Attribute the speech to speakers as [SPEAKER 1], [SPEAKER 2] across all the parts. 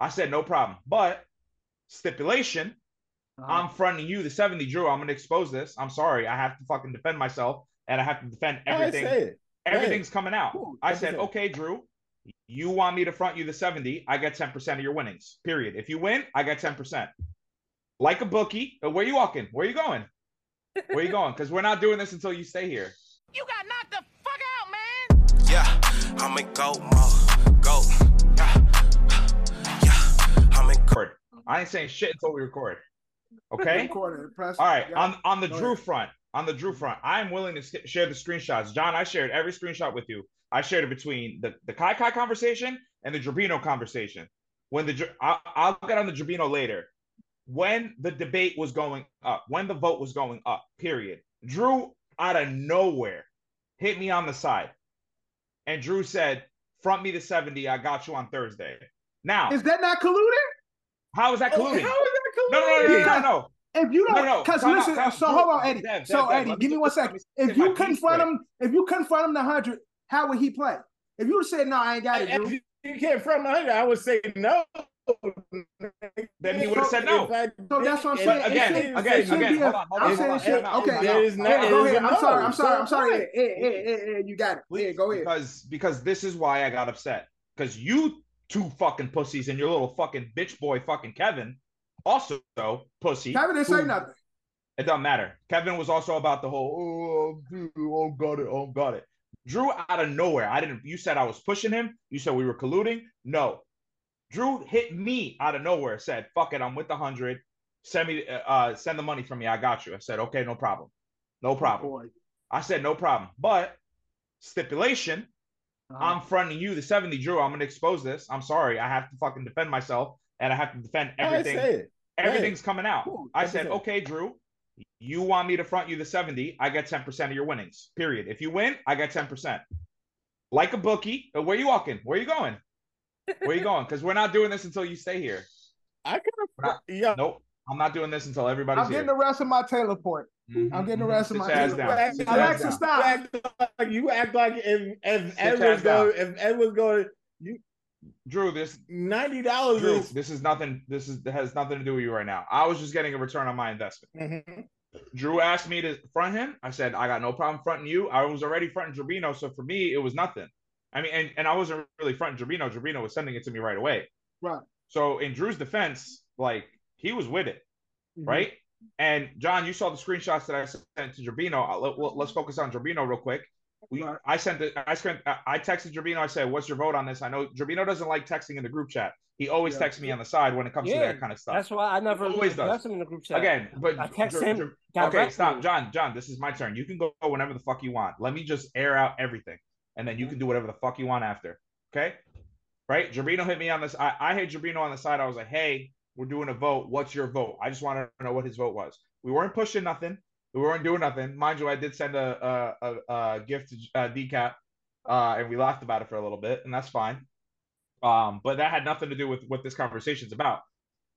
[SPEAKER 1] I said, no problem. But stipulation,
[SPEAKER 2] Uh-huh.
[SPEAKER 1] I'm fronting you the 70, Drew. I'm gonna expose this. I'm sorry. I have to fucking defend myself and I have to defend everything.
[SPEAKER 3] I say it.
[SPEAKER 1] Everything's coming out.
[SPEAKER 3] Cool,
[SPEAKER 1] I said, okay, Drew, you want me to front you the 70, I get 10% of your winnings. Period. If you win, I get 10%. Like a bookie. Uh, Where you walking? Where you going? Where you going? Because we're not doing this until you stay here.
[SPEAKER 4] You got knocked the fuck out, man.
[SPEAKER 5] Yeah, I'm in go mode. Go.
[SPEAKER 1] I ain't saying shit until we record. Okay?
[SPEAKER 2] Recorded, press-
[SPEAKER 1] All right.
[SPEAKER 2] yeah.
[SPEAKER 1] On on the
[SPEAKER 2] Go
[SPEAKER 1] Drew
[SPEAKER 2] ahead.
[SPEAKER 1] front, on the Drew front, I'm willing to share the screenshots. John, I shared every screenshot with you. I shared it between the the Kai Kai conversation and the Jabino conversation. When the Dr- I'll, get on the Jabino later. When the debate was going up, when the vote was going up, period. Drew out of nowhere hit me on the side, and Drew said, "Front me the 70. I got you on Thursday." Now,
[SPEAKER 2] Is that not colluded?
[SPEAKER 1] How is that
[SPEAKER 3] How
[SPEAKER 1] colluding?
[SPEAKER 3] is that
[SPEAKER 1] No, no, no, no, no,
[SPEAKER 2] Because-
[SPEAKER 1] no.
[SPEAKER 2] If you don't,
[SPEAKER 1] no,
[SPEAKER 2] because
[SPEAKER 1] time out,
[SPEAKER 2] listen,
[SPEAKER 1] out.
[SPEAKER 2] so
[SPEAKER 1] Drew,
[SPEAKER 2] hold on, Eddie.
[SPEAKER 1] Dev,
[SPEAKER 2] so
[SPEAKER 1] Dev, Dev,
[SPEAKER 2] Eddie,
[SPEAKER 1] let
[SPEAKER 2] give
[SPEAKER 1] me
[SPEAKER 2] me one
[SPEAKER 1] just- let
[SPEAKER 2] second.
[SPEAKER 1] me
[SPEAKER 2] If you confront him, if you confront him the hundred, how would he play? If you would have said no, I ain't got it,
[SPEAKER 3] If
[SPEAKER 2] Drew.
[SPEAKER 3] you- you can't front the hundred, I would say no.
[SPEAKER 1] Then he would've said no.
[SPEAKER 2] So that's what I'm saying.
[SPEAKER 1] again,
[SPEAKER 2] should-
[SPEAKER 1] again,
[SPEAKER 2] it
[SPEAKER 3] say
[SPEAKER 2] should
[SPEAKER 1] again,
[SPEAKER 2] be a-
[SPEAKER 1] hold on, hold
[SPEAKER 2] I'm
[SPEAKER 1] on,
[SPEAKER 2] saying
[SPEAKER 1] hold on,
[SPEAKER 2] shit. Okay,
[SPEAKER 3] There is
[SPEAKER 2] Hey,
[SPEAKER 3] not-
[SPEAKER 2] go ahead.
[SPEAKER 3] a
[SPEAKER 2] I'm sorry. I'm sorry. I'm sorry. Hey, hey, hey, hey, you got it. Yeah, go ahead.
[SPEAKER 1] Because because this is why I got upset. Because you two fucking pussies and your little fucking bitch boy fucking Kevin, also pussy.
[SPEAKER 2] Kevin didn't say nothing.
[SPEAKER 1] It doesn't matter. Kevin was also about the whole oh, dude, oh got it, oh got it. Drew out of nowhere. I didn't. You said I was pushing him. You said we were colluding. No, Drew hit me out of nowhere. Said fuck it, I'm with the hundred. Send me, uh, uh, send the money from me. I got you. I said okay, no problem, no problem.
[SPEAKER 2] Boy.
[SPEAKER 1] I said no problem. But stipulation,
[SPEAKER 2] Uh-huh.
[SPEAKER 1] I'm fronting you the 70, Drew. I'm gonna expose this. I'm sorry. I have to fucking defend myself and I have to defend everything.
[SPEAKER 3] I say it.
[SPEAKER 1] Everything's coming out.
[SPEAKER 3] Cool,
[SPEAKER 1] I
[SPEAKER 3] 10%.
[SPEAKER 1] said, okay, Drew, you want me to front you the 70, I get 10% of your winnings. Period. If you win, I get 10%. Like a bookie. Uh, Where you walking? Where you going? Where you going? Because we're not doing this until you stay here.
[SPEAKER 3] I could have. Yeah.
[SPEAKER 1] Nope. I'm not doing this until everybody's here.
[SPEAKER 2] I'm getting
[SPEAKER 1] here.
[SPEAKER 2] the rest of my Taylor point.
[SPEAKER 1] Mhm,
[SPEAKER 2] I'm getting the rest of my
[SPEAKER 1] your ass
[SPEAKER 2] Taylor
[SPEAKER 1] down.
[SPEAKER 3] point.
[SPEAKER 1] Sit your
[SPEAKER 2] Alexa,
[SPEAKER 1] down.
[SPEAKER 2] stop.
[SPEAKER 3] You act like you act like if if
[SPEAKER 1] Sit
[SPEAKER 3] Ed was going if Ed was going
[SPEAKER 1] Drew, this
[SPEAKER 3] ninety dollars
[SPEAKER 1] Drew,
[SPEAKER 3] is
[SPEAKER 1] this is nothing. This is has nothing to do with you right now. I was just getting a return on my investment.
[SPEAKER 3] Mhm.
[SPEAKER 1] Drew asked me to front him. I said, I got no problem fronting you. I was already fronting Jabino. So for me, it was nothing. I mean, and, and I wasn't really fronting Jabino. Jabino was sending it to me right away.
[SPEAKER 2] Right.
[SPEAKER 1] So in Drew's defense, like he was with it,
[SPEAKER 2] Mhm.
[SPEAKER 1] right? And John, you saw the screenshots that I sent to Jabino. Uh, Let, let- let's focus on Jabino real quick. We, I sent it. I sent. I texted Jabino. I said, "What's your vote on this?" I know Jabino doesn't like texting in the group chat. He always
[SPEAKER 2] Yeah.
[SPEAKER 1] texts me on the side when it comes to that kind of stuff.
[SPEAKER 6] That's why I never
[SPEAKER 1] Always does.
[SPEAKER 6] address him in the group chat.
[SPEAKER 1] Again, but
[SPEAKER 6] I text
[SPEAKER 1] J-
[SPEAKER 6] him
[SPEAKER 1] J- Okay, stop, John. John, this is my turn. You can go whenever the fuck you want. Let me just air out everything, and then you can do whatever the fuck you want after. Okay, right? Jabino hit me on this. I, I hit Jabino on the side. I was like, "Hey, we're doing a vote. What's your vote?" I just wanted to know what his vote was. We weren't pushing nothing. We weren't doing nothing. Mind you, I did send a a, a, a gift to uh, Dicap, uh, and we laughed about it for a little bit, and that's fine. Um, but that had nothing to do with what this conversation's about.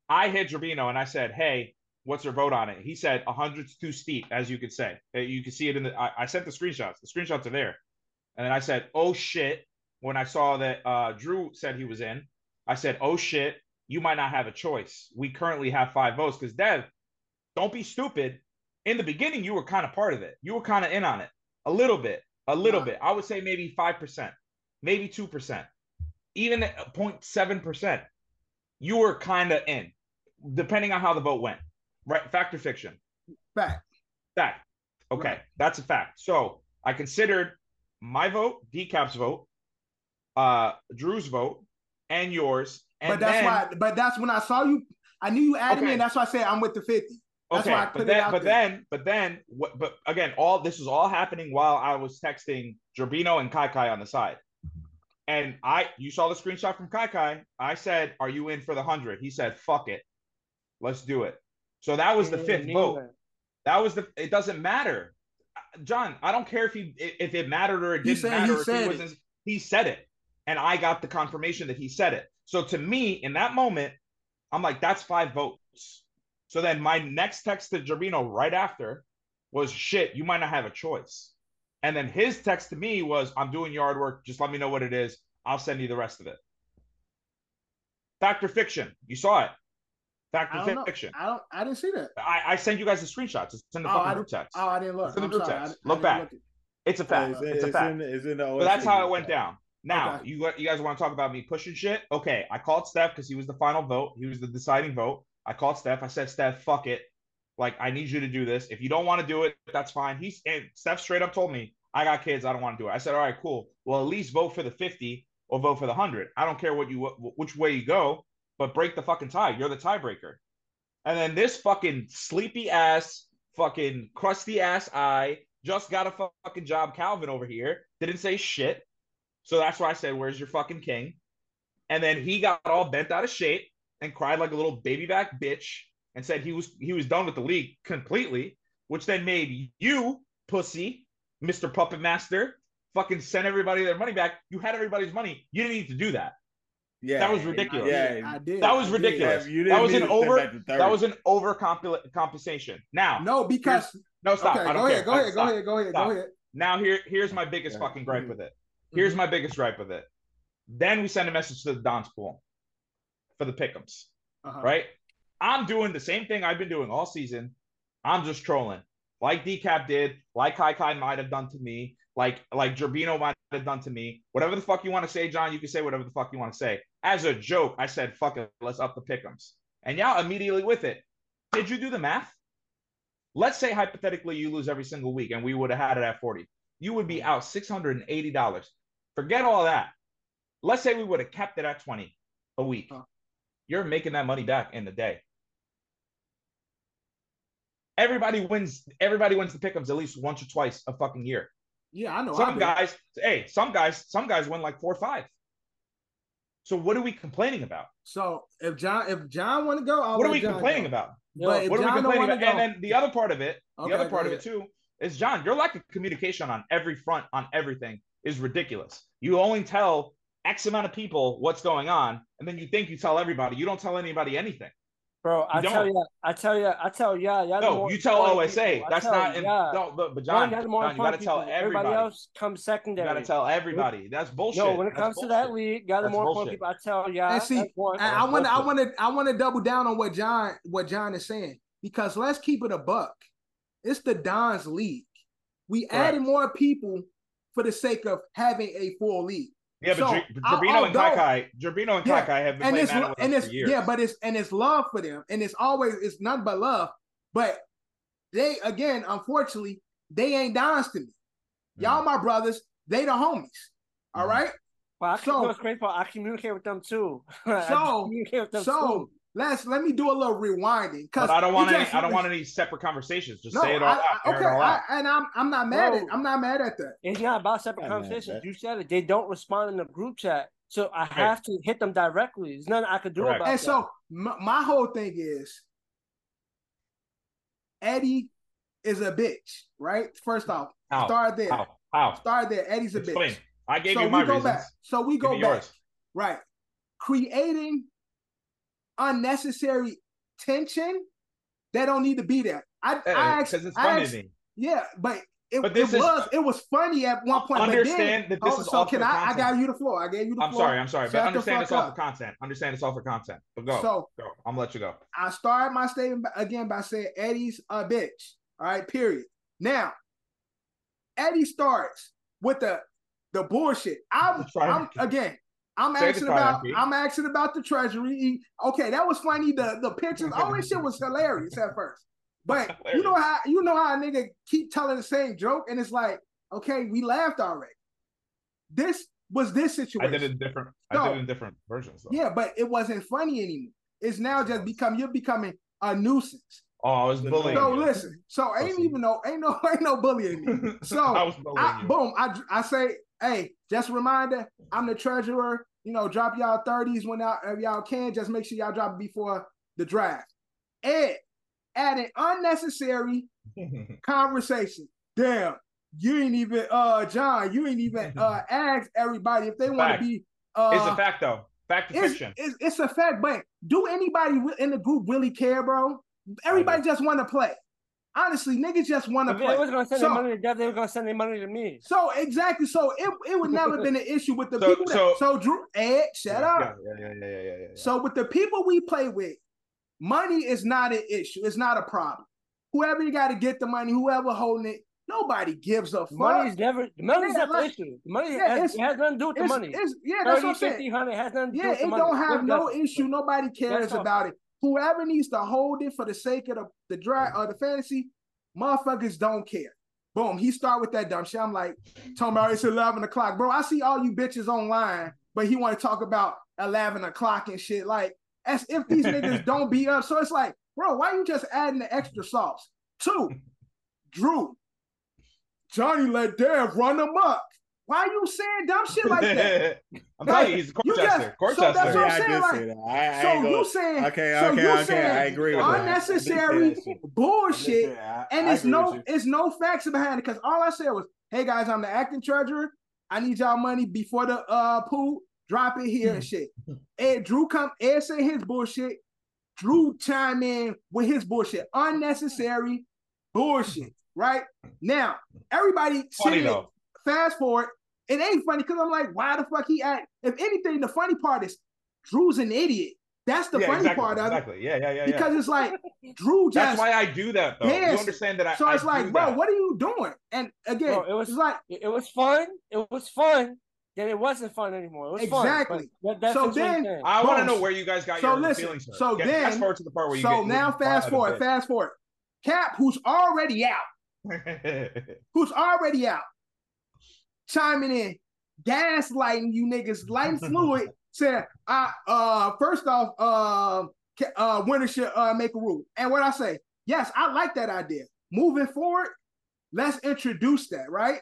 [SPEAKER 1] I hit Jabino and I said, "Hey, what's your vote on it?" He said, "A hundred's too steep," as you could say. Uh, You can see it in the. I, I sent the screenshots. The screenshots are there, and then I said, "Oh shit!" When I saw that uh, Drew said he was in, I said, "Oh shit! You might not have a choice. We currently have five votes because Dev, don't be stupid. In the beginning, you were kind of part of it. You were kind of in on it a little bit, a little
[SPEAKER 2] Right.
[SPEAKER 1] bit. I would say maybe five percent, maybe two percent, even at 0.7 percent. You were kind of in, depending on how the vote went. Right? Fact or fiction?
[SPEAKER 2] Fact.
[SPEAKER 1] Fact. Okay,
[SPEAKER 2] Right.
[SPEAKER 1] that's a fact. So I considered my vote, Dicap's vote, uh, Drew's vote, and yours. And
[SPEAKER 2] but that's
[SPEAKER 1] then,
[SPEAKER 2] why. But that's when I saw you. I knew you added me, and that's why I said I'm with the fifty. That's
[SPEAKER 1] okay,
[SPEAKER 2] why I put
[SPEAKER 1] but
[SPEAKER 2] it
[SPEAKER 1] then,
[SPEAKER 2] out
[SPEAKER 1] but
[SPEAKER 2] there.
[SPEAKER 1] then, but then, what? But again, all this was all happening while I was texting Jabino and Kai Kai on the side. And I, you saw the screenshot from Kai Kai. I said, "Are you in for the hundred? He said, "Fuck it, let's do it." So that was the
[SPEAKER 6] Yeah,
[SPEAKER 1] fifth vote.
[SPEAKER 6] that.
[SPEAKER 1] That was the. It doesn't matter, John. I don't care if he if it mattered or it didn't
[SPEAKER 2] said he
[SPEAKER 1] matter. if
[SPEAKER 2] said
[SPEAKER 1] he
[SPEAKER 2] it.
[SPEAKER 1] was he said it, and I got the confirmation that he said it. So to me, in that moment, I'm like, that's five votes. So then my next text to Jabino right after was, "Shit, you might not have a choice." And then his text to me was, "I'm doing yard work. Just let me know what it is. I'll send you the rest of it." Fact or fiction? You saw it. Fact or
[SPEAKER 2] don't
[SPEAKER 1] fiction?
[SPEAKER 2] I don't. I didn't see that.
[SPEAKER 1] I, I send you guys the screenshots. It's in the
[SPEAKER 2] Oh, I
[SPEAKER 1] fucking group text.
[SPEAKER 2] Oh, I didn't look.
[SPEAKER 1] It's in the
[SPEAKER 2] I'm
[SPEAKER 1] group
[SPEAKER 2] sorry.
[SPEAKER 1] text.
[SPEAKER 2] I- I
[SPEAKER 1] Look back.
[SPEAKER 2] look at-
[SPEAKER 1] It's a fact.
[SPEAKER 3] it's,
[SPEAKER 1] it's a
[SPEAKER 3] it's
[SPEAKER 1] fact.
[SPEAKER 3] in, it's in the
[SPEAKER 1] But that's how it went down. Now,
[SPEAKER 2] Okay.
[SPEAKER 1] you you guys want to talk about me pushing shit? Okay, I called Steph because he was the final vote. He was the deciding vote. I called Steph. I said, Steph, fuck it. Like, I need you to do this. If you don't want to do it, that's fine. He's and Steph straight up told me, I got kids. I don't want to do it. I said, all right, cool. Well, at least vote for the 50 or vote for the 100. I don't care what you which way you go, but break the fucking tie. You're the tiebreaker. And then this fucking sleepy ass, fucking crusty ass eye just got a fucking job. Calvin over here didn't say shit. So that's why I said, Where's your fucking king? And then he got all bent out of shape and cried like a little baby back bitch and said he was he was done with the league completely, which then made you, pussy, Mr. Puppet Master, fucking send everybody their money back. You had everybody's money. You didn't need to do that.
[SPEAKER 3] Yeah,
[SPEAKER 1] That was
[SPEAKER 2] I
[SPEAKER 1] ridiculous.
[SPEAKER 3] Yeah.
[SPEAKER 2] I did.
[SPEAKER 1] That was
[SPEAKER 2] I
[SPEAKER 1] ridiculous.
[SPEAKER 3] Yeah, you didn't
[SPEAKER 1] That was an
[SPEAKER 3] to
[SPEAKER 1] over-
[SPEAKER 3] back to third.
[SPEAKER 1] That was an over compensation. Now,
[SPEAKER 2] No, because
[SPEAKER 1] no, stop.
[SPEAKER 2] okay,
[SPEAKER 1] I don't
[SPEAKER 2] go
[SPEAKER 1] care.
[SPEAKER 2] ahead, go
[SPEAKER 1] I-
[SPEAKER 2] ahead, go ahead, go ahead, go ahead.
[SPEAKER 1] Now here here's my biggest
[SPEAKER 3] Yeah.
[SPEAKER 1] fucking gripe with it. Here's my biggest gripe with it. Then we send a message to the Don's pool for the pickums,
[SPEAKER 2] Uh-huh.
[SPEAKER 1] right? I'm doing the same thing I've been doing all season. I'm just trolling, like Dicap did, like Kai Kai might have done to me, like like Gerbino might have done to me. Whatever the fuck you want to say, John, you can say whatever the fuck you want to say. As a joke, I said, "Fuck it, let's up the pickums," and y'all immediately with it. Did you do the math? Let's say hypothetically you lose every single week, and we would have had it at forty. You would be out six hundred and eighty dollars. Forget all that. Let's say we would have kept it at 20 a week.
[SPEAKER 2] Huh.
[SPEAKER 1] You're making that money back in the day. Everybody wins, everybody wins the pickups at least once or twice a fucking year.
[SPEAKER 2] Yeah, I know.
[SPEAKER 1] Some
[SPEAKER 2] did.
[SPEAKER 1] guys, hey, some guys, some guys win like four or five. So what are we complaining about?
[SPEAKER 2] So if John, if John want to go, I'll
[SPEAKER 1] what are we
[SPEAKER 2] John
[SPEAKER 1] complaining
[SPEAKER 2] go.
[SPEAKER 1] about?
[SPEAKER 2] But if
[SPEAKER 1] What are we
[SPEAKER 2] John
[SPEAKER 1] complaining about? And then the other part of it, the other part of it too, is John, your lack of communication on every front, on everything, is ridiculous. You only tell X amount of people what's going on, and then you think you tell everybody. You don't tell anybody anything.
[SPEAKER 6] Bro, I
[SPEAKER 1] You
[SPEAKER 6] tell
[SPEAKER 1] don't.
[SPEAKER 6] you, I tell you, I tell y'all, y'all
[SPEAKER 1] No,
[SPEAKER 6] more
[SPEAKER 1] you tell OSA.
[SPEAKER 6] people.
[SPEAKER 1] That's
[SPEAKER 6] tell
[SPEAKER 1] not. In,
[SPEAKER 6] y'all.
[SPEAKER 1] no, but, but
[SPEAKER 6] One,
[SPEAKER 1] John,
[SPEAKER 6] y'all the more
[SPEAKER 1] John, you got to
[SPEAKER 6] important
[SPEAKER 1] tell
[SPEAKER 6] people.
[SPEAKER 1] everybody.
[SPEAKER 6] Everybody else comes
[SPEAKER 1] You
[SPEAKER 6] secondary.
[SPEAKER 1] got to tell everybody. That's bullshit.
[SPEAKER 6] No, when it
[SPEAKER 1] That's
[SPEAKER 6] comes to that
[SPEAKER 1] bullshit.
[SPEAKER 6] league, y'all the
[SPEAKER 1] That's
[SPEAKER 6] more
[SPEAKER 1] bullshit.
[SPEAKER 6] important people. I tell y'all.
[SPEAKER 2] And see,
[SPEAKER 6] that's one.
[SPEAKER 2] I- I want to, I want to, I want to double down on what John, what John is saying because let's keep it a buck. It's the Don's league. We
[SPEAKER 1] Correct.
[SPEAKER 2] added more people for the sake of having a full league.
[SPEAKER 1] Yeah, but
[SPEAKER 2] So,
[SPEAKER 1] Jer-
[SPEAKER 2] I-
[SPEAKER 1] Gerbino and Kai Kai, Gerbino and
[SPEAKER 2] Yeah,
[SPEAKER 1] Kai Kai have been
[SPEAKER 2] and
[SPEAKER 1] playing
[SPEAKER 2] it's
[SPEAKER 1] Madden
[SPEAKER 2] and it's
[SPEAKER 1] for years.
[SPEAKER 2] yeah, but it's and it's love for them, and it's always it's nothing but love. But they again, unfortunately, they ain't dons to me. Y'all,
[SPEAKER 1] Mm.
[SPEAKER 2] my brothers, they the homies. All
[SPEAKER 1] Mhm.
[SPEAKER 2] right.
[SPEAKER 6] But I,
[SPEAKER 2] So-
[SPEAKER 6] so, it's great. I communicate with them too. I
[SPEAKER 2] So-
[SPEAKER 6] communicate with them
[SPEAKER 2] So
[SPEAKER 6] too.
[SPEAKER 2] Let's let me do a little rewinding because
[SPEAKER 1] I don't want any. I don't want any separate conversations. Just
[SPEAKER 2] No,
[SPEAKER 1] say it all
[SPEAKER 2] I,
[SPEAKER 1] out.
[SPEAKER 2] I, okay,
[SPEAKER 1] all out.
[SPEAKER 2] I, and I'm I'm not mad at
[SPEAKER 6] Bro.
[SPEAKER 2] I'm not mad at that.
[SPEAKER 6] It's not about separate
[SPEAKER 3] Yeah, man,
[SPEAKER 6] conversations. You said it. They don't respond in the group chat, so I have to hit them directly. There's nothing I could do
[SPEAKER 1] Correct.
[SPEAKER 6] about
[SPEAKER 2] And
[SPEAKER 6] that.
[SPEAKER 2] so my, my whole thing is Eddie is a bitch, right? First off,
[SPEAKER 1] How?
[SPEAKER 2] start there.
[SPEAKER 1] How? How?
[SPEAKER 2] Start there. Eddie's a
[SPEAKER 1] Explain.
[SPEAKER 2] bitch.
[SPEAKER 1] I gave
[SPEAKER 2] so
[SPEAKER 1] you
[SPEAKER 2] we
[SPEAKER 1] my
[SPEAKER 2] go
[SPEAKER 1] reasons.
[SPEAKER 2] back. So we
[SPEAKER 1] Give
[SPEAKER 2] go back.
[SPEAKER 1] yours.
[SPEAKER 2] Right. Creating unnecessary tension that don't need to be there. I, I
[SPEAKER 1] Because it's
[SPEAKER 2] I
[SPEAKER 1] funny to
[SPEAKER 2] yeah, but it,
[SPEAKER 1] But this is-
[SPEAKER 2] was it was funny at one point.
[SPEAKER 1] Understand
[SPEAKER 2] but then,
[SPEAKER 1] that this
[SPEAKER 2] oh,
[SPEAKER 1] is
[SPEAKER 2] so
[SPEAKER 1] all
[SPEAKER 2] can I? I got you the floor. I gave you the
[SPEAKER 1] I'm
[SPEAKER 2] floor.
[SPEAKER 1] sorry. I'm sorry.
[SPEAKER 2] Shut
[SPEAKER 1] But understand it's all
[SPEAKER 2] up.
[SPEAKER 1] for content. Understand it's all for content. But go.
[SPEAKER 2] So
[SPEAKER 1] go. I'm gonna let you go.
[SPEAKER 2] I started my statement again by saying Eddie's a bitch. All right, period. Now, Eddie starts with the the bullshit. I'm. I'm again. I'm
[SPEAKER 1] Say
[SPEAKER 2] asking about.
[SPEAKER 1] triumph.
[SPEAKER 2] I'm asking about the treasury. Okay, that was funny. The the pictures, all this shit was hilarious at first. But you know how you know how a nigga keep telling the same joke, and it's like, okay, we laughed already. This was this situation.
[SPEAKER 1] I
[SPEAKER 2] situation.
[SPEAKER 1] did it in different. I did it in different versions. Though.
[SPEAKER 2] Yeah, but it wasn't funny anymore. It's now just become you're becoming a nuisance.
[SPEAKER 1] Oh, I was bullying.
[SPEAKER 2] So
[SPEAKER 1] you.
[SPEAKER 2] listen, so ain't even no ain't no ain't no bullying me. So
[SPEAKER 1] I was bullying
[SPEAKER 2] I,
[SPEAKER 1] you.
[SPEAKER 2] boom, I I say, hey, just a reminder, I'm the treasurer. You know, drop y'all thirties when y'all, if y'all can. Just make sure y'all drop it before the draft. And adding unnecessary conversation. Damn, you ain't even uh John, you ain't even uh ask everybody if they want to be uh
[SPEAKER 1] it's a fact though. Fact or
[SPEAKER 2] it's,
[SPEAKER 1] fiction.
[SPEAKER 2] it's, it's a fact, but do anybody in the group really care, bro? Everybody just want to play. Honestly, niggas just want to
[SPEAKER 6] If they
[SPEAKER 2] play.
[SPEAKER 6] was gonna send
[SPEAKER 2] So-
[SPEAKER 6] their money to Dev, they were gonna send their money to me.
[SPEAKER 2] So exactly, so it, it would never been an issue with the
[SPEAKER 1] So-
[SPEAKER 2] people. That,
[SPEAKER 1] so-
[SPEAKER 2] so, Drew, Ed, shut
[SPEAKER 1] yeah,
[SPEAKER 2] up.
[SPEAKER 1] Yeah, yeah, yeah, yeah, yeah, yeah, yeah.
[SPEAKER 2] So with the people we play with, money is not an issue. It's not a problem. Whoever you got to get the money, whoever holding it, nobody gives a fuck.
[SPEAKER 6] Money's never the money's
[SPEAKER 2] Yeah,
[SPEAKER 6] not the
[SPEAKER 2] like-
[SPEAKER 6] issue. The money
[SPEAKER 2] Yeah,
[SPEAKER 6] has, it has nothing to do with the money.
[SPEAKER 2] it's- yeah, that's
[SPEAKER 6] 30,
[SPEAKER 2] what I'm saying.
[SPEAKER 6] 50, 100 has nothing to do
[SPEAKER 2] Yeah,
[SPEAKER 6] with the
[SPEAKER 2] it
[SPEAKER 6] money.
[SPEAKER 2] don't have
[SPEAKER 6] It
[SPEAKER 2] no
[SPEAKER 6] doesn't.
[SPEAKER 2] issue. Nobody cares about it. Whoever needs to hold it for the sake of the, the draft or uh, the fantasy, motherfuckers don't care. Boom, he start with that dumb shit. I'm like, talking about it's 11 o'clock. Bro, I see all you bitches online, but he want to talk about 11 o'clock and shit. Like, as if these niggas don't be up. So it's like, bro, why you just adding the extra sauce? Two, Drew, Johnny let Dev run amok. Why are you saying dumb shit like that?
[SPEAKER 1] I'm telling
[SPEAKER 2] Like,
[SPEAKER 1] you, he's
[SPEAKER 2] you
[SPEAKER 1] Corchester.
[SPEAKER 2] just- so
[SPEAKER 1] Corchester.
[SPEAKER 2] that's what I'm
[SPEAKER 3] Yeah, I
[SPEAKER 2] saying, like-
[SPEAKER 3] say. I, I
[SPEAKER 2] So
[SPEAKER 3] ain't
[SPEAKER 2] you
[SPEAKER 3] gonna-
[SPEAKER 2] saying,
[SPEAKER 3] Okay,
[SPEAKER 2] so
[SPEAKER 3] okay,
[SPEAKER 2] you
[SPEAKER 3] okay,
[SPEAKER 2] saying
[SPEAKER 3] I agree with that.
[SPEAKER 2] unnecessary
[SPEAKER 3] I did say that.
[SPEAKER 2] bullshit,
[SPEAKER 3] I-
[SPEAKER 2] and it's no, it's no facts behind it. Because all I said was, "Hey guys, I'm the acting treasurer. I need y'all money before the uh pool. Drop it here and shit." Ed Drew come, Ed say his bullshit. Drew chime in with his bullshit, unnecessary bullshit. Right now, everybody
[SPEAKER 1] Funny
[SPEAKER 2] sitting
[SPEAKER 1] though.
[SPEAKER 2] Fast forward, it ain't funny because I'm like, why the fuck he act? If anything, the funny part is Drew's an idiot. That's the
[SPEAKER 1] yeah,
[SPEAKER 2] funny
[SPEAKER 1] exactly,
[SPEAKER 2] part of it.
[SPEAKER 1] exactly. Yeah, yeah, yeah.
[SPEAKER 2] Because
[SPEAKER 1] yeah.
[SPEAKER 2] it's like Drew just
[SPEAKER 1] That's why I do that though.
[SPEAKER 2] Yes.
[SPEAKER 1] You understand that I
[SPEAKER 2] so it's
[SPEAKER 1] I
[SPEAKER 2] like,
[SPEAKER 1] do
[SPEAKER 2] bro,
[SPEAKER 1] that.
[SPEAKER 2] what are you doing? And again,
[SPEAKER 6] Bro, it was-
[SPEAKER 2] like
[SPEAKER 6] It, it was fun. It was fun. Then it wasn't fun anymore. It was
[SPEAKER 2] Exactly.
[SPEAKER 6] fun. but that- that's
[SPEAKER 2] So
[SPEAKER 6] I'm
[SPEAKER 2] then-
[SPEAKER 1] I want to know where you guys got
[SPEAKER 2] So
[SPEAKER 1] your
[SPEAKER 2] listen,
[SPEAKER 1] feelings. hurt.
[SPEAKER 2] so
[SPEAKER 1] Get-
[SPEAKER 2] then-
[SPEAKER 1] fast forward to the part where you
[SPEAKER 2] so
[SPEAKER 1] get
[SPEAKER 2] now
[SPEAKER 1] you
[SPEAKER 2] fast forward, fast forward. Cap, who's already out, who's already out, chiming in, gaslighting you niggas, lighting fluid, saying, I uh first off, uh uh winner should uh make a rule. And what I say, yes, I like that idea. Moving forward, let's introduce that, right?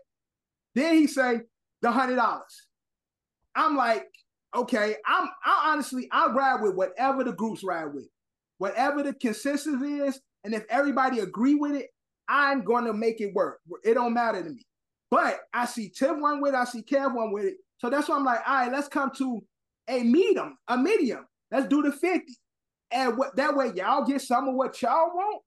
[SPEAKER 2] Then he say the hundred dollars. I'm like, okay, I'm I honestly I ride with whatever the groups ride with, whatever the consensus is, and if everybody agree with it, I'm gonna make it work. It don't matter to me. But I see Tiff one with it, I see Kev one with it. So that's why I'm like, all right, let's come to a medium, a medium. Let's do the 50. And what that way y'all get some of what y'all want,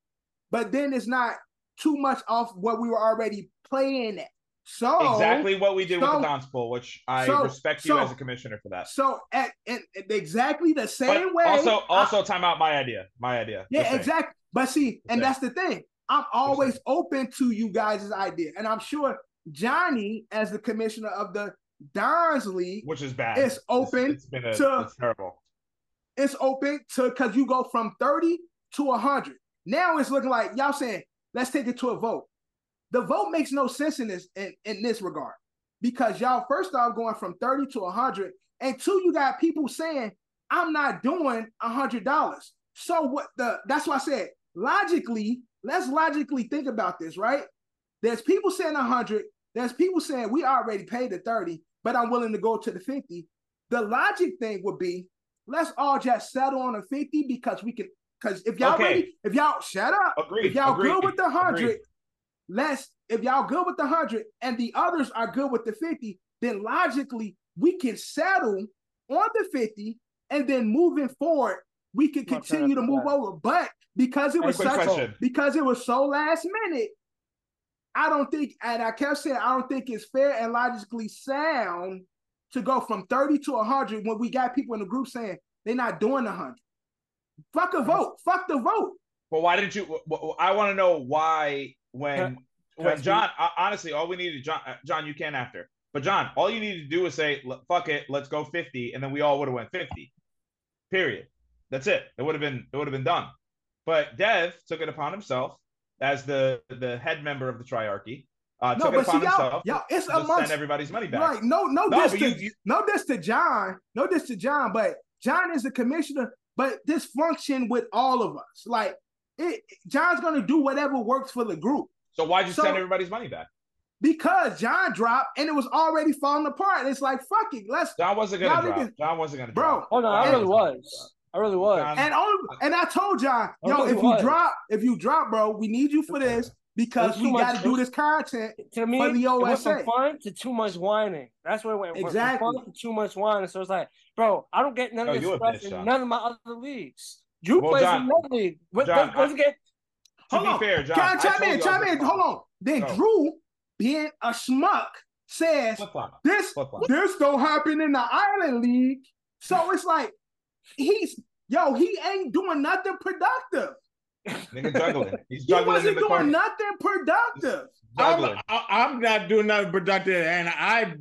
[SPEAKER 2] but then it's not too much off what we were already playing at. So
[SPEAKER 1] exactly what we did with the dance pool, which I
[SPEAKER 2] so-
[SPEAKER 1] respect you
[SPEAKER 2] so-
[SPEAKER 1] as a commissioner for that.
[SPEAKER 2] So at, at, at exactly the
[SPEAKER 1] But
[SPEAKER 2] same way.
[SPEAKER 1] also,
[SPEAKER 2] I-
[SPEAKER 1] also time out my idea. My idea.
[SPEAKER 2] Yeah, exactly. But see, and
[SPEAKER 1] saying.
[SPEAKER 2] that's the thing. I'm always open to you guys' idea, and I'm sure Johnny, as the commissioner of the Dons League,
[SPEAKER 1] Which is bad.
[SPEAKER 2] It's open
[SPEAKER 1] it's been a,
[SPEAKER 2] to-
[SPEAKER 1] it's terrible.
[SPEAKER 2] it's open to because you go from 30 to 100. Now it's looking like y'all saying, let's take it to a vote. The vote makes no sense in this in, in this regard because y'all first off going from 30 to 100, and two, you got people saying, I'm not doing hundred dollars. So what the that's why I said logically, let's logically think about this, right? There's people saying 100, there's people saying we already paid the 30, but I'm willing to go to the 50. The logic thing would be let's all just settle on a 50 because we can because if y'all
[SPEAKER 1] Okay.
[SPEAKER 2] ready, if y'all shut up,
[SPEAKER 1] Agreed.
[SPEAKER 2] if y'all
[SPEAKER 1] agreed,
[SPEAKER 2] good with the 100,
[SPEAKER 1] agreed.
[SPEAKER 2] let's if y'all good with the 100 and the others are good with the 50, then logically we can settle on the 50 and then moving forward we can continue to move
[SPEAKER 6] the
[SPEAKER 2] over. But because it was
[SPEAKER 1] quick
[SPEAKER 2] such
[SPEAKER 1] question.
[SPEAKER 2] because it was so last minute, I don't think, and I kept saying, I don't think it's fair and logically sound to go from 30 to 100 when we got people in the group saying they're not doing 100. Fuck a vote. Fuck the vote.
[SPEAKER 1] But why didn't you? wh- wh- I want to know why when
[SPEAKER 6] Can- can
[SPEAKER 1] when
[SPEAKER 6] speak?
[SPEAKER 1] John honestly all we needed John uh, John you can after but John all you need to do is say fuck it let's go 50 and then we all would have went 50 period that's it it would have been it would have been done but Dev took it upon himself as the the head member of the triarchy uh
[SPEAKER 2] No,
[SPEAKER 1] took it
[SPEAKER 2] but see,
[SPEAKER 1] upon
[SPEAKER 2] y'all,
[SPEAKER 1] himself
[SPEAKER 2] y'all, it's
[SPEAKER 1] to just
[SPEAKER 2] amongst
[SPEAKER 1] send everybody's money back
[SPEAKER 2] Right. No, no,
[SPEAKER 1] No,
[SPEAKER 2] this
[SPEAKER 1] but
[SPEAKER 2] to,
[SPEAKER 1] you- you-
[SPEAKER 2] no this to John. No this to John, but John is the commissioner, but this function with all of us. Like it John's gonna do whatever works for the group.
[SPEAKER 1] so why'd you
[SPEAKER 2] So-
[SPEAKER 1] send everybody's money back
[SPEAKER 2] Because John dropped and it was already falling apart. And it's like, fuck it. Let's
[SPEAKER 1] John wasn't gonna drop
[SPEAKER 2] niggas-
[SPEAKER 1] John wasn't gonna
[SPEAKER 2] Bro,
[SPEAKER 1] drop
[SPEAKER 6] Oh no, I really
[SPEAKER 1] wasn't
[SPEAKER 6] was. I really was.
[SPEAKER 2] And on and I told John, yo,
[SPEAKER 6] Okay,
[SPEAKER 2] if you
[SPEAKER 6] what?
[SPEAKER 2] drop, if you drop, bro, we need you for this because we gotta do this content.
[SPEAKER 6] to me,
[SPEAKER 2] for the
[SPEAKER 6] it went
[SPEAKER 2] OSA.
[SPEAKER 6] from fun to too much whining. That's where it went. It went
[SPEAKER 2] Exactly.
[SPEAKER 6] From fun to too much whining. So it's like, bro, I don't get none
[SPEAKER 1] Oh,
[SPEAKER 6] of this
[SPEAKER 1] you
[SPEAKER 6] stuff
[SPEAKER 1] bitch,
[SPEAKER 6] in
[SPEAKER 1] John.
[SPEAKER 6] none of my other leagues. You
[SPEAKER 1] Well,
[SPEAKER 6] play
[SPEAKER 1] John-
[SPEAKER 6] in another league. What,
[SPEAKER 1] John,
[SPEAKER 6] don't, don't
[SPEAKER 1] I-
[SPEAKER 6] forget,
[SPEAKER 1] To
[SPEAKER 2] hold
[SPEAKER 1] be
[SPEAKER 2] on.
[SPEAKER 1] fair, John,
[SPEAKER 2] Can I
[SPEAKER 1] I
[SPEAKER 2] chime
[SPEAKER 1] told
[SPEAKER 2] in?
[SPEAKER 1] you
[SPEAKER 2] Chime in. Hold on. Then
[SPEAKER 1] Go.
[SPEAKER 2] Drew, being a schmuck, says
[SPEAKER 1] Flip-flop.
[SPEAKER 2] this
[SPEAKER 1] Flip-flop.
[SPEAKER 2] this don't happen in the Island League. So it's like he's yo, he ain't doing nothing productive.
[SPEAKER 1] Nigga juggling. He's
[SPEAKER 2] He
[SPEAKER 1] juggling in
[SPEAKER 2] wasn't
[SPEAKER 1] the
[SPEAKER 2] doing
[SPEAKER 1] corner.
[SPEAKER 2] nothing productive.
[SPEAKER 1] Juggling.
[SPEAKER 3] I'm, I- I'm not doing nothing productive, and I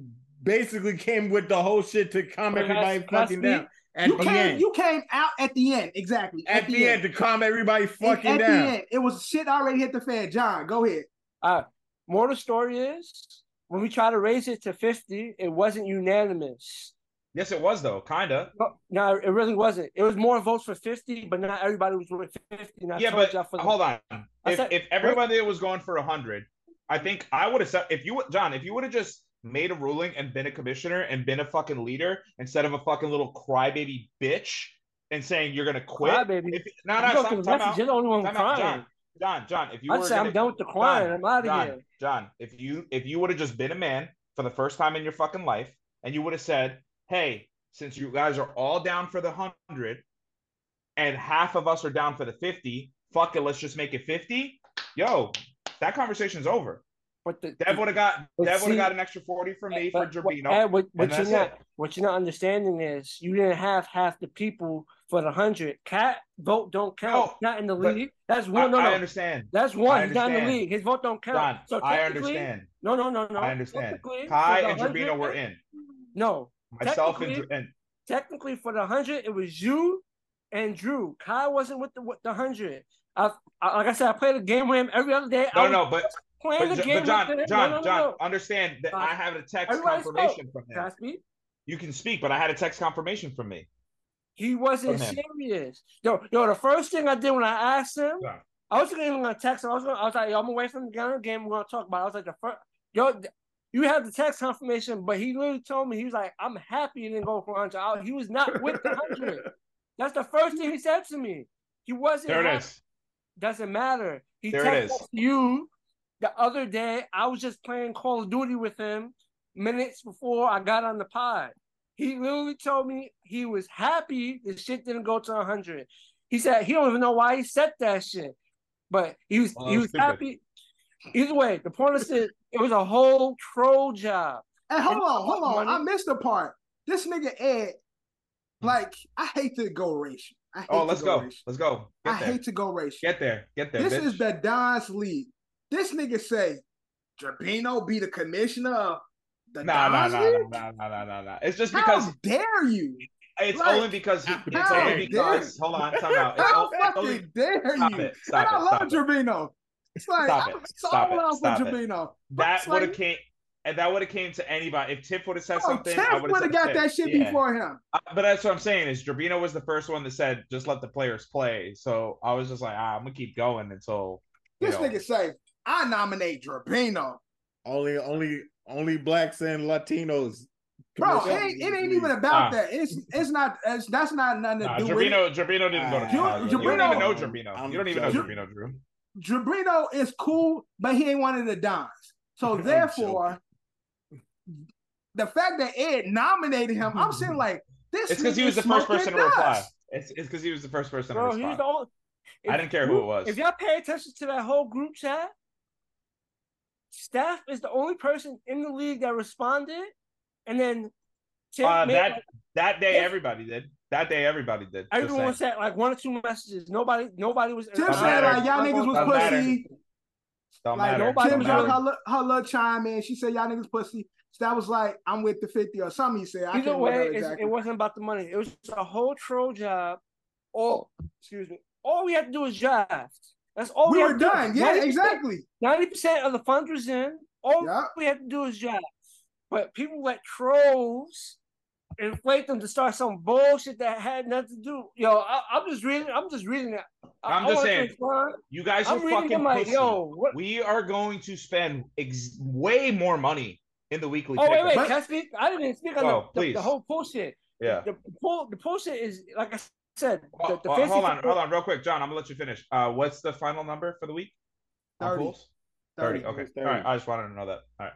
[SPEAKER 3] basically came with the whole shit to calm
[SPEAKER 6] But
[SPEAKER 3] everybody
[SPEAKER 6] that's- that's
[SPEAKER 3] fucking
[SPEAKER 6] me.
[SPEAKER 3] down. At
[SPEAKER 2] You
[SPEAKER 3] the
[SPEAKER 2] came,
[SPEAKER 3] end,
[SPEAKER 2] you came out at the end, exactly.
[SPEAKER 3] at the end, to calm everybody
[SPEAKER 2] At-
[SPEAKER 3] fucking
[SPEAKER 2] at
[SPEAKER 3] down.
[SPEAKER 2] the end, it was shit already hit the fan. John, go ahead.
[SPEAKER 6] Uh, more the story is when we tried to raise it to 50, it wasn't unanimous.
[SPEAKER 1] Yes, it was though, kinda.
[SPEAKER 6] No, no, it really wasn't. It was more votes for 50, but not everybody was with 50. And I
[SPEAKER 1] Yeah, but
[SPEAKER 6] the-
[SPEAKER 1] hold on. If,
[SPEAKER 6] said-
[SPEAKER 1] if everybody was going for hundred, I think I would have said if you would- John, if you would have just made a ruling and been a commissioner and been a fucking leader instead of a fucking little crybaby bitch and saying you're gonna quit.
[SPEAKER 6] Crybaby.
[SPEAKER 1] If, no, no, stop, time out.
[SPEAKER 6] You're the only one
[SPEAKER 1] Time
[SPEAKER 6] crying.
[SPEAKER 1] John, John, John, if you
[SPEAKER 6] I
[SPEAKER 1] were
[SPEAKER 6] say
[SPEAKER 1] gonna,
[SPEAKER 6] I'm done with the crying.
[SPEAKER 1] John,
[SPEAKER 6] I'm out of
[SPEAKER 1] John,
[SPEAKER 6] here.
[SPEAKER 1] John, if you if you would have just been a man for the first time in your fucking life and you would have said, "Hey, since you guys are all down for the 100 and half of us are down for the 50, fuck it, let's just make it 50." Yo, that conversation's over.
[SPEAKER 6] But the,
[SPEAKER 1] Dev would have got Dev would have got an extra 40 from me for
[SPEAKER 6] but, what-
[SPEAKER 1] Gerbino.
[SPEAKER 6] Ed, what, what you're not
[SPEAKER 1] it.
[SPEAKER 6] what you're not understanding is you didn't have half the people for the hundred. Cat vote don't count.
[SPEAKER 1] No,
[SPEAKER 6] not in the league. That's
[SPEAKER 1] I,
[SPEAKER 6] one. No,
[SPEAKER 1] I
[SPEAKER 6] no.
[SPEAKER 1] understand.
[SPEAKER 6] That's one. He's not in the league. His vote don't count.
[SPEAKER 1] John,
[SPEAKER 6] so
[SPEAKER 1] I understand.
[SPEAKER 6] No, no, no, no.
[SPEAKER 1] I understand. Kai
[SPEAKER 6] for
[SPEAKER 1] and Gerbino
[SPEAKER 6] 100
[SPEAKER 1] were in.
[SPEAKER 6] No,
[SPEAKER 1] Myself and,
[SPEAKER 6] Technically-
[SPEAKER 1] and
[SPEAKER 6] technically for the hundred, it was you and Drew. Kyle wasn't with the with the hundred. I, I, like I said, I played a game with him every other day. I
[SPEAKER 1] no,
[SPEAKER 6] was
[SPEAKER 1] no, but
[SPEAKER 6] playing
[SPEAKER 1] But,
[SPEAKER 6] the game
[SPEAKER 1] but John,
[SPEAKER 6] with him.
[SPEAKER 1] John,
[SPEAKER 6] no, no,
[SPEAKER 1] John,
[SPEAKER 6] no,
[SPEAKER 1] understand that
[SPEAKER 6] Uh,
[SPEAKER 1] I have a text confirmation from
[SPEAKER 6] Can I
[SPEAKER 1] him.
[SPEAKER 6] speak?
[SPEAKER 1] You can speak, but I had a text confirmation from me.
[SPEAKER 6] He wasn't serious. Yo, yo, the first thing I did when I asked him,
[SPEAKER 1] Yeah.
[SPEAKER 6] I wasn't even gonna text him. I was gonna, I was like, yo, I'm away from the game. We're gonna talk about. It. I was like, the first, yo, you have the text confirmation, but he literally told me he was like, I'm happy he didn't go for hundred. I- He was not with the hundred. That's the first thing he said to me. He wasn't.
[SPEAKER 1] There it
[SPEAKER 6] happy.
[SPEAKER 1] is.
[SPEAKER 6] Doesn't matter. He
[SPEAKER 1] There
[SPEAKER 6] texted you the other day. I was just playing Call of Duty with him minutes before I got on the pod. He literally told me he was happy the shit didn't go to 100. He said he don't even know why he said that shit, but he was
[SPEAKER 1] Well,
[SPEAKER 6] he was
[SPEAKER 1] was stupid.
[SPEAKER 6] happy. Either way, the point is that it was a whole troll job.
[SPEAKER 2] Hey, hold
[SPEAKER 6] And-
[SPEAKER 2] on, hold on.
[SPEAKER 6] money.
[SPEAKER 2] I missed the part. This nigga Ed, like, I hate to go racial. I hate
[SPEAKER 1] Oh, let's go.
[SPEAKER 2] racial.
[SPEAKER 1] Let's go. Get
[SPEAKER 2] I
[SPEAKER 1] there.
[SPEAKER 2] hate to go racial.
[SPEAKER 1] Get there. Get there.
[SPEAKER 2] this
[SPEAKER 1] bitch.
[SPEAKER 2] is the Don's League. This nigga say, Jabino be the commissioner of the
[SPEAKER 1] Nah, nah,
[SPEAKER 2] Don's
[SPEAKER 1] nah,
[SPEAKER 2] League?
[SPEAKER 1] nah, nah, nah, nah, nah. It's just
[SPEAKER 2] How
[SPEAKER 1] because
[SPEAKER 2] dare you?
[SPEAKER 1] it's
[SPEAKER 2] like,
[SPEAKER 1] only because he, it's
[SPEAKER 2] how
[SPEAKER 1] only
[SPEAKER 2] dare
[SPEAKER 1] because hold on, time out. It's,
[SPEAKER 2] How
[SPEAKER 1] o- it's only
[SPEAKER 2] fucking dare
[SPEAKER 1] stop
[SPEAKER 2] you?
[SPEAKER 1] it. Stop
[SPEAKER 2] and I
[SPEAKER 1] it.
[SPEAKER 2] love
[SPEAKER 1] Stop it.
[SPEAKER 2] Jabino. It's like,
[SPEAKER 1] Stop it.
[SPEAKER 2] so
[SPEAKER 1] Stop it.
[SPEAKER 2] love
[SPEAKER 1] Stop
[SPEAKER 2] for
[SPEAKER 1] it.
[SPEAKER 2] Jabino.
[SPEAKER 1] that
[SPEAKER 2] It's
[SPEAKER 1] would have
[SPEAKER 2] like-
[SPEAKER 1] came and that would have came to anybody. If Tip would have said
[SPEAKER 2] Oh,
[SPEAKER 1] something,
[SPEAKER 2] Tiff
[SPEAKER 1] I would
[SPEAKER 2] would have got
[SPEAKER 1] said,
[SPEAKER 2] that shit
[SPEAKER 1] yeah.
[SPEAKER 2] before him.
[SPEAKER 1] Uh, But that's what I'm saying is Gerbino was the first one that said just let the players play. So I was just like, ah, I'm gonna keep going until
[SPEAKER 2] This
[SPEAKER 1] know.
[SPEAKER 2] nigga say, I nominate Jabino.
[SPEAKER 3] Only, only, only blacks and Latinos.
[SPEAKER 2] Bro, it ain't, it ain't even about
[SPEAKER 1] Nah.
[SPEAKER 2] that. It's it's not it's, that's not nothing to
[SPEAKER 1] Nah,
[SPEAKER 2] do with it.
[SPEAKER 1] Gerbino, Gerbino didn't go to
[SPEAKER 3] Ah,
[SPEAKER 1] Chicago. You don't even know Gerbino.
[SPEAKER 3] I'm
[SPEAKER 1] You don't even know
[SPEAKER 3] joking.
[SPEAKER 1] Drew.
[SPEAKER 2] Jabrino is cool, but he ain't one of the Dons. So therefore, the fact that Ed nominated him, I'm saying like this.
[SPEAKER 1] It's because he was the first person to reply.
[SPEAKER 2] dust.
[SPEAKER 1] It's it's because he was the first person
[SPEAKER 6] Bro,
[SPEAKER 1] to
[SPEAKER 6] he's the only.
[SPEAKER 1] I didn't care who it was.
[SPEAKER 6] If y'all pay attention to that whole group chat, Steph is the only person in the league that responded, and then
[SPEAKER 1] Uh, that
[SPEAKER 6] like,
[SPEAKER 1] that day
[SPEAKER 6] If-
[SPEAKER 1] everybody did. That day everybody did.
[SPEAKER 6] Everyone
[SPEAKER 1] saying.
[SPEAKER 6] sent like one or two messages. Nobody, nobody was.
[SPEAKER 2] Tim
[SPEAKER 1] Don't
[SPEAKER 2] said
[SPEAKER 1] matter.
[SPEAKER 2] like y'all niggas was
[SPEAKER 1] Don't
[SPEAKER 2] pussy.
[SPEAKER 1] Don't
[SPEAKER 2] Like
[SPEAKER 1] matter.
[SPEAKER 6] nobody
[SPEAKER 2] Tim
[SPEAKER 1] Don't
[SPEAKER 2] dropped
[SPEAKER 1] matter.
[SPEAKER 2] her, li- her little chime in. She said y'all niggas pussy. Steph was like, I'm with the 50 or something he said. I
[SPEAKER 6] Either
[SPEAKER 2] can't
[SPEAKER 6] way,
[SPEAKER 2] exactly.
[SPEAKER 6] it wasn't about the money. It was a whole troll job. All, excuse me. All we had to do was draft. That's all we,
[SPEAKER 2] we were
[SPEAKER 6] to do.
[SPEAKER 2] done. Yeah,
[SPEAKER 6] 90%
[SPEAKER 2] exactly.
[SPEAKER 6] Ninety percent of the funds was in. All
[SPEAKER 2] Yeah.
[SPEAKER 6] we had to do is draft. But people let trolls inflate them to start some bullshit that had nothing to do. Yo, I, I'm just reading. I'm just reading it. I-
[SPEAKER 1] I'm
[SPEAKER 6] I
[SPEAKER 1] just
[SPEAKER 6] wanna
[SPEAKER 1] saying. You guys
[SPEAKER 6] I'm
[SPEAKER 1] are
[SPEAKER 6] reading.
[SPEAKER 1] fucking
[SPEAKER 6] I'm like, yo, what?
[SPEAKER 1] We are going to spend ex- way more money in the weekly.
[SPEAKER 6] Oh wait,
[SPEAKER 1] picker.
[SPEAKER 6] wait.
[SPEAKER 2] But-
[SPEAKER 6] Can I speak? I didn't even speak on
[SPEAKER 1] Oh,
[SPEAKER 6] the, the,
[SPEAKER 1] please.
[SPEAKER 6] the whole bullshit.
[SPEAKER 1] Yeah.
[SPEAKER 6] The, the pull. The bullshit is like I said. The,
[SPEAKER 1] Well,
[SPEAKER 6] the
[SPEAKER 1] well, hold on,
[SPEAKER 6] football-
[SPEAKER 1] hold on, real quick, John. I'm gonna let you finish. Uh, what's the final number for the week?
[SPEAKER 2] 30.
[SPEAKER 1] Thirty.
[SPEAKER 2] 30.
[SPEAKER 1] Okay.
[SPEAKER 3] It's
[SPEAKER 1] All right. I just wanted to know that. All right.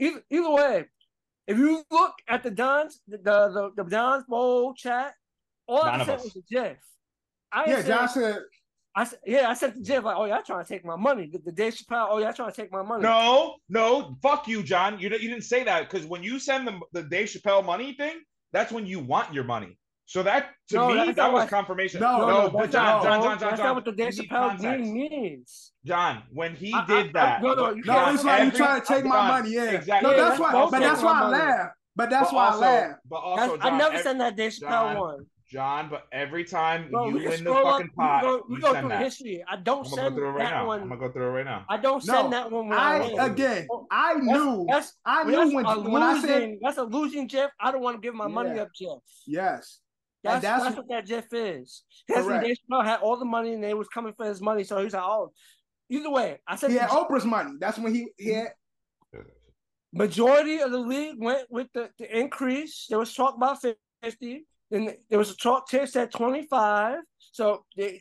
[SPEAKER 6] Either, either way, if you look at the Dons, the the, the, the Dons Bowl chat, all I
[SPEAKER 1] None of
[SPEAKER 6] said
[SPEAKER 1] us.
[SPEAKER 6] was a GIF. I
[SPEAKER 2] Yeah,
[SPEAKER 6] said,
[SPEAKER 2] John said,
[SPEAKER 6] I s- yeah, I sent the GIF like, oh y'all trying to take my money. The, the Dave Chappelle, oh y'all trying to take my money.
[SPEAKER 1] No, no, fuck you, John. You, you didn't say that because when you send the, the Dave Chappelle money thing, that's when you want your money. So that to
[SPEAKER 6] No,
[SPEAKER 1] me,
[SPEAKER 6] that's
[SPEAKER 1] that was
[SPEAKER 6] what-
[SPEAKER 1] confirmation.
[SPEAKER 2] No,
[SPEAKER 1] no,
[SPEAKER 2] no,
[SPEAKER 1] but John,
[SPEAKER 6] not,
[SPEAKER 1] John,
[SPEAKER 6] no,
[SPEAKER 1] John, John,
[SPEAKER 6] that's
[SPEAKER 1] John,
[SPEAKER 6] not what the Dave Chappelle thing means.
[SPEAKER 1] John, when he
[SPEAKER 6] I- I-
[SPEAKER 1] did
[SPEAKER 6] I-
[SPEAKER 1] that,
[SPEAKER 6] no, no,
[SPEAKER 1] but-
[SPEAKER 2] No,
[SPEAKER 6] can't-
[SPEAKER 2] it's like you
[SPEAKER 1] every-
[SPEAKER 2] trying to take my money. Yeah,
[SPEAKER 1] exactly.
[SPEAKER 2] no,
[SPEAKER 6] Yeah,
[SPEAKER 2] that's
[SPEAKER 6] that's
[SPEAKER 2] why. But that's why I laugh. But that's why I laugh.
[SPEAKER 1] But also,
[SPEAKER 6] I
[SPEAKER 1] John,
[SPEAKER 6] never
[SPEAKER 1] ev-
[SPEAKER 6] sent that Dave Chappelle one.
[SPEAKER 1] John, but every time
[SPEAKER 6] Bro,
[SPEAKER 1] you win the
[SPEAKER 6] scroll up,
[SPEAKER 1] fucking
[SPEAKER 6] we
[SPEAKER 1] pot,
[SPEAKER 6] go, we
[SPEAKER 1] you
[SPEAKER 6] go
[SPEAKER 1] send
[SPEAKER 6] through
[SPEAKER 1] that.
[SPEAKER 6] history. I don't
[SPEAKER 1] I'm gonna go
[SPEAKER 6] send
[SPEAKER 1] through it right
[SPEAKER 6] that
[SPEAKER 1] now.
[SPEAKER 6] one.
[SPEAKER 1] I'm gonna go through it right now.
[SPEAKER 6] I don't
[SPEAKER 2] No,
[SPEAKER 6] send that one when I,
[SPEAKER 2] I
[SPEAKER 6] win.
[SPEAKER 2] again,
[SPEAKER 6] Oh,
[SPEAKER 2] I knew,
[SPEAKER 6] that's,
[SPEAKER 2] I
[SPEAKER 6] that's
[SPEAKER 2] knew when
[SPEAKER 6] a
[SPEAKER 2] when I said
[SPEAKER 6] losing. That's a losing GIF. I don't want to give my money
[SPEAKER 2] Yeah.
[SPEAKER 6] up, Jeff.
[SPEAKER 2] yes.
[SPEAKER 6] That's, that's,
[SPEAKER 2] that's-
[SPEAKER 6] what that GIF is. That's when
[SPEAKER 2] Correct.
[SPEAKER 6] Dave Chappelle had all the money and they was coming for his money. So he's like, oh, either way, I said
[SPEAKER 2] He had Oprah's money. That's when he he had.
[SPEAKER 6] majority of the league went with the, the increase. There was talk about 50. Then there was a talk test at 25. So the,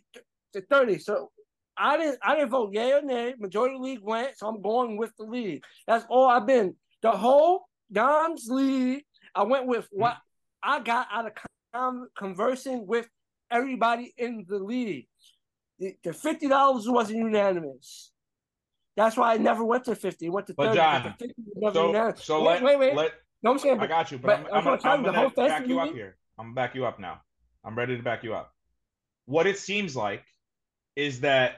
[SPEAKER 6] the 30. So I didn't I didn't vote yay or nay. Majority of the league went, so I'm going with the league. That's all I've been. The whole Don's league, I went with what I got out of con- conversing with everybody in the league. The, the fifty dollars wasn't unanimous. That's why I never went to fifty. Went to
[SPEAKER 1] But
[SPEAKER 6] thirty.
[SPEAKER 1] John,
[SPEAKER 6] the 50 was never
[SPEAKER 1] So,
[SPEAKER 6] unanimous.
[SPEAKER 1] so
[SPEAKER 6] wait,
[SPEAKER 1] let,
[SPEAKER 6] wait, wait.
[SPEAKER 1] let
[SPEAKER 6] No, I'm saying,
[SPEAKER 1] I got you, but,
[SPEAKER 6] but
[SPEAKER 1] I'm,
[SPEAKER 6] I'm
[SPEAKER 1] I'm,
[SPEAKER 6] gonna
[SPEAKER 1] gonna, I'm
[SPEAKER 6] the
[SPEAKER 1] gonna
[SPEAKER 6] whole
[SPEAKER 1] back you up here. I'm gonna back you up now. I'm ready to back you up. What it seems like is that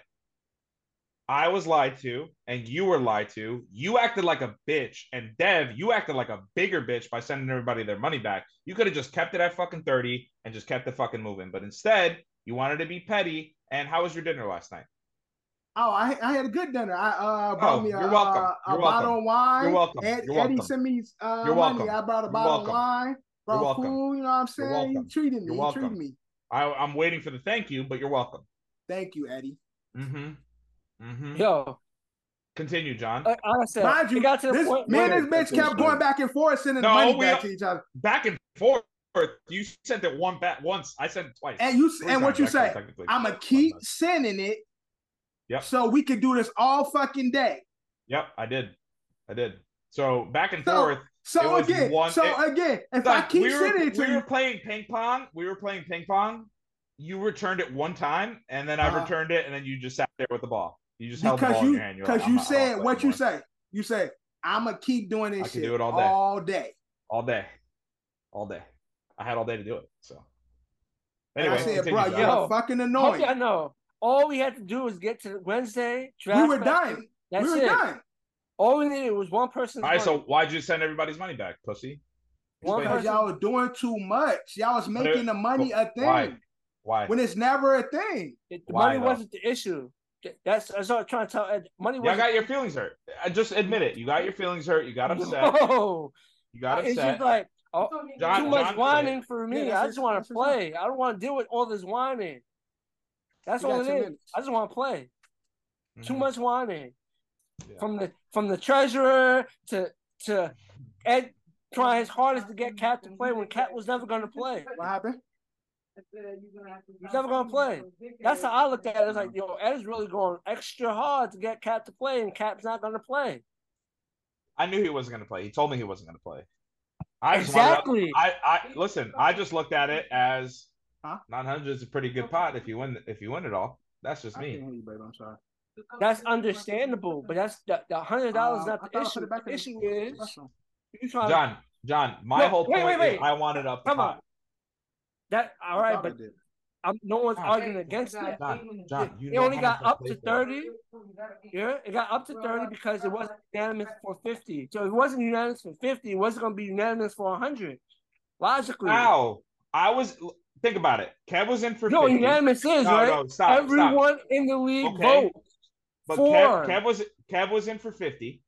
[SPEAKER 1] I was lied to and you were lied to. You acted like a bitch, and Dev, you acted like a bigger bitch by sending everybody their money back. You could have just kept it at fucking 30 and just kept it fucking moving. But instead, you wanted to be petty. And how was your dinner last night?
[SPEAKER 2] Oh, I I had a good dinner. I uh brought
[SPEAKER 1] Oh,
[SPEAKER 2] me a,
[SPEAKER 1] you're welcome.
[SPEAKER 2] uh, a
[SPEAKER 1] You're
[SPEAKER 2] bottle
[SPEAKER 1] welcome.
[SPEAKER 2] of wine.
[SPEAKER 1] You're welcome.
[SPEAKER 2] Ed,
[SPEAKER 1] You're
[SPEAKER 2] Eddie
[SPEAKER 1] welcome.
[SPEAKER 2] sent me uh
[SPEAKER 1] You're
[SPEAKER 2] money.
[SPEAKER 1] welcome.
[SPEAKER 2] I brought a bottle of wine. Brought
[SPEAKER 1] welcome.
[SPEAKER 2] food. You know what I'm
[SPEAKER 1] You're
[SPEAKER 2] saying? He treated me.
[SPEAKER 1] You're welcome.
[SPEAKER 2] treated me.
[SPEAKER 1] I, I'm waiting for the thank you, but you're welcome.
[SPEAKER 2] Thank you, Eddie.
[SPEAKER 1] Mm-hmm. Mm-hmm.
[SPEAKER 6] yo,
[SPEAKER 1] Continue, John.
[SPEAKER 6] like I said,
[SPEAKER 2] Mind you,
[SPEAKER 6] got to the
[SPEAKER 2] this,
[SPEAKER 6] point
[SPEAKER 2] me and this bitch kept going back and forth, sending the
[SPEAKER 1] No,
[SPEAKER 2] money back
[SPEAKER 1] don't-
[SPEAKER 2] to each other.
[SPEAKER 1] Back and forth. You sent it one back once. I sent it twice.
[SPEAKER 2] And you
[SPEAKER 1] Three
[SPEAKER 2] and what you say? I'ma keep sending it.
[SPEAKER 1] Yep.
[SPEAKER 2] So we could do this all fucking day.
[SPEAKER 1] Yep, I did. I did. So back and
[SPEAKER 2] So-
[SPEAKER 1] forth.
[SPEAKER 2] So again,
[SPEAKER 1] one-
[SPEAKER 2] so
[SPEAKER 1] it-
[SPEAKER 2] again, if I keep
[SPEAKER 1] we were,
[SPEAKER 2] sending it to
[SPEAKER 1] we
[SPEAKER 2] you,
[SPEAKER 1] were playing ping pong. We were playing ping pong. You returned it one time, and then I
[SPEAKER 2] Uh-huh.
[SPEAKER 1] returned it, and then you just sat there with the ball. You just held the
[SPEAKER 2] because
[SPEAKER 1] ball in
[SPEAKER 2] you
[SPEAKER 1] your hand. You're like,
[SPEAKER 2] because you
[SPEAKER 1] not- I don't
[SPEAKER 2] said
[SPEAKER 1] play
[SPEAKER 2] what you say. You say I'm gonna keep doing this
[SPEAKER 1] I can
[SPEAKER 2] shit
[SPEAKER 1] do it all day.
[SPEAKER 2] all day.
[SPEAKER 1] all day, all day. I had all day to do it. So
[SPEAKER 2] And
[SPEAKER 1] anyway,
[SPEAKER 2] I said, bro, you're
[SPEAKER 6] Yo,
[SPEAKER 2] fucking annoying.
[SPEAKER 6] y'all know. All we had to do was get to Wednesday. Draft
[SPEAKER 2] We were done.
[SPEAKER 6] That's
[SPEAKER 2] we were
[SPEAKER 6] it.
[SPEAKER 2] done.
[SPEAKER 6] All we needed was one person.
[SPEAKER 1] All right, so why'd you send everybody's money back, pussy? Explain
[SPEAKER 2] Because
[SPEAKER 1] it.
[SPEAKER 2] y'all were doing too much. Y'all was
[SPEAKER 1] But it-
[SPEAKER 2] making the money a thing
[SPEAKER 1] Why? Why?
[SPEAKER 2] when it's never a thing.
[SPEAKER 6] the
[SPEAKER 1] Why,
[SPEAKER 6] money
[SPEAKER 1] though?
[SPEAKER 6] wasn't the issue. That's that's what I'm trying to tell. Ed. Money
[SPEAKER 1] Y'all
[SPEAKER 6] wasn't.
[SPEAKER 1] got your feelings hurt. I just admit it. You got your feelings hurt. You got upset.
[SPEAKER 6] No,
[SPEAKER 1] You got
[SPEAKER 6] it's
[SPEAKER 1] upset.
[SPEAKER 6] just like oh,
[SPEAKER 1] John-
[SPEAKER 6] too much
[SPEAKER 1] John-
[SPEAKER 6] whining for me.
[SPEAKER 2] Yeah,
[SPEAKER 6] I just want to play. I don't want to deal with all this whining. That's
[SPEAKER 2] You
[SPEAKER 6] all
[SPEAKER 2] got
[SPEAKER 6] it
[SPEAKER 2] two
[SPEAKER 6] is.
[SPEAKER 2] minutes.
[SPEAKER 6] I just want to play. Too
[SPEAKER 1] Mhm.
[SPEAKER 6] much whining.
[SPEAKER 1] Yeah.
[SPEAKER 6] From the from the treasurer to to Ed trying his hardest to get Cat to play when Cat was never going to play.
[SPEAKER 2] What happened?
[SPEAKER 6] He's never going to play. That's how I looked at it. It's like, yo, Ed is really going extra hard to get Cap to play, and Cap's not going to play.
[SPEAKER 1] I knew he wasn't going to play. He told me he wasn't going to play. I just wanted-
[SPEAKER 6] Exactly.
[SPEAKER 1] I, I listen. I just looked at it as
[SPEAKER 2] Huh?
[SPEAKER 1] 900 is a pretty good pot if you win. If you win it all, that's just
[SPEAKER 2] I
[SPEAKER 1] me.
[SPEAKER 2] can't hear you, baby. I'm sorry.
[SPEAKER 6] That's understandable, but that's the, the hundred dollars
[SPEAKER 2] Um,
[SPEAKER 6] not the
[SPEAKER 2] thought I put
[SPEAKER 6] issue.
[SPEAKER 2] it back
[SPEAKER 6] The issue is
[SPEAKER 2] That's all.
[SPEAKER 6] you trying
[SPEAKER 1] John, John, my
[SPEAKER 6] No,
[SPEAKER 1] whole
[SPEAKER 6] wait,
[SPEAKER 1] point
[SPEAKER 6] wait,
[SPEAKER 1] is. I wanted up the
[SPEAKER 6] Come on.
[SPEAKER 1] Pot.
[SPEAKER 6] that all
[SPEAKER 2] I
[SPEAKER 6] right, but. I'm, no one's
[SPEAKER 1] John.
[SPEAKER 6] arguing against it.
[SPEAKER 1] John, John, you
[SPEAKER 6] It only got up to
[SPEAKER 1] played for.
[SPEAKER 6] thirty. Yeah, it got up to thirty because it wasn't unanimous for fifty. So if it wasn't unanimous for fifty, it wasn't going to be unanimous for hundred. Logically,
[SPEAKER 1] How? I was. Think about it. Kev was in for
[SPEAKER 6] no,
[SPEAKER 1] 50.
[SPEAKER 6] unanimous is
[SPEAKER 1] No,
[SPEAKER 6] right.
[SPEAKER 1] no, stop, stop.
[SPEAKER 6] Everyone in the league
[SPEAKER 1] Okay.
[SPEAKER 6] votes
[SPEAKER 1] But
[SPEAKER 6] for.
[SPEAKER 1] Kev, Kev was Kev was in for 50.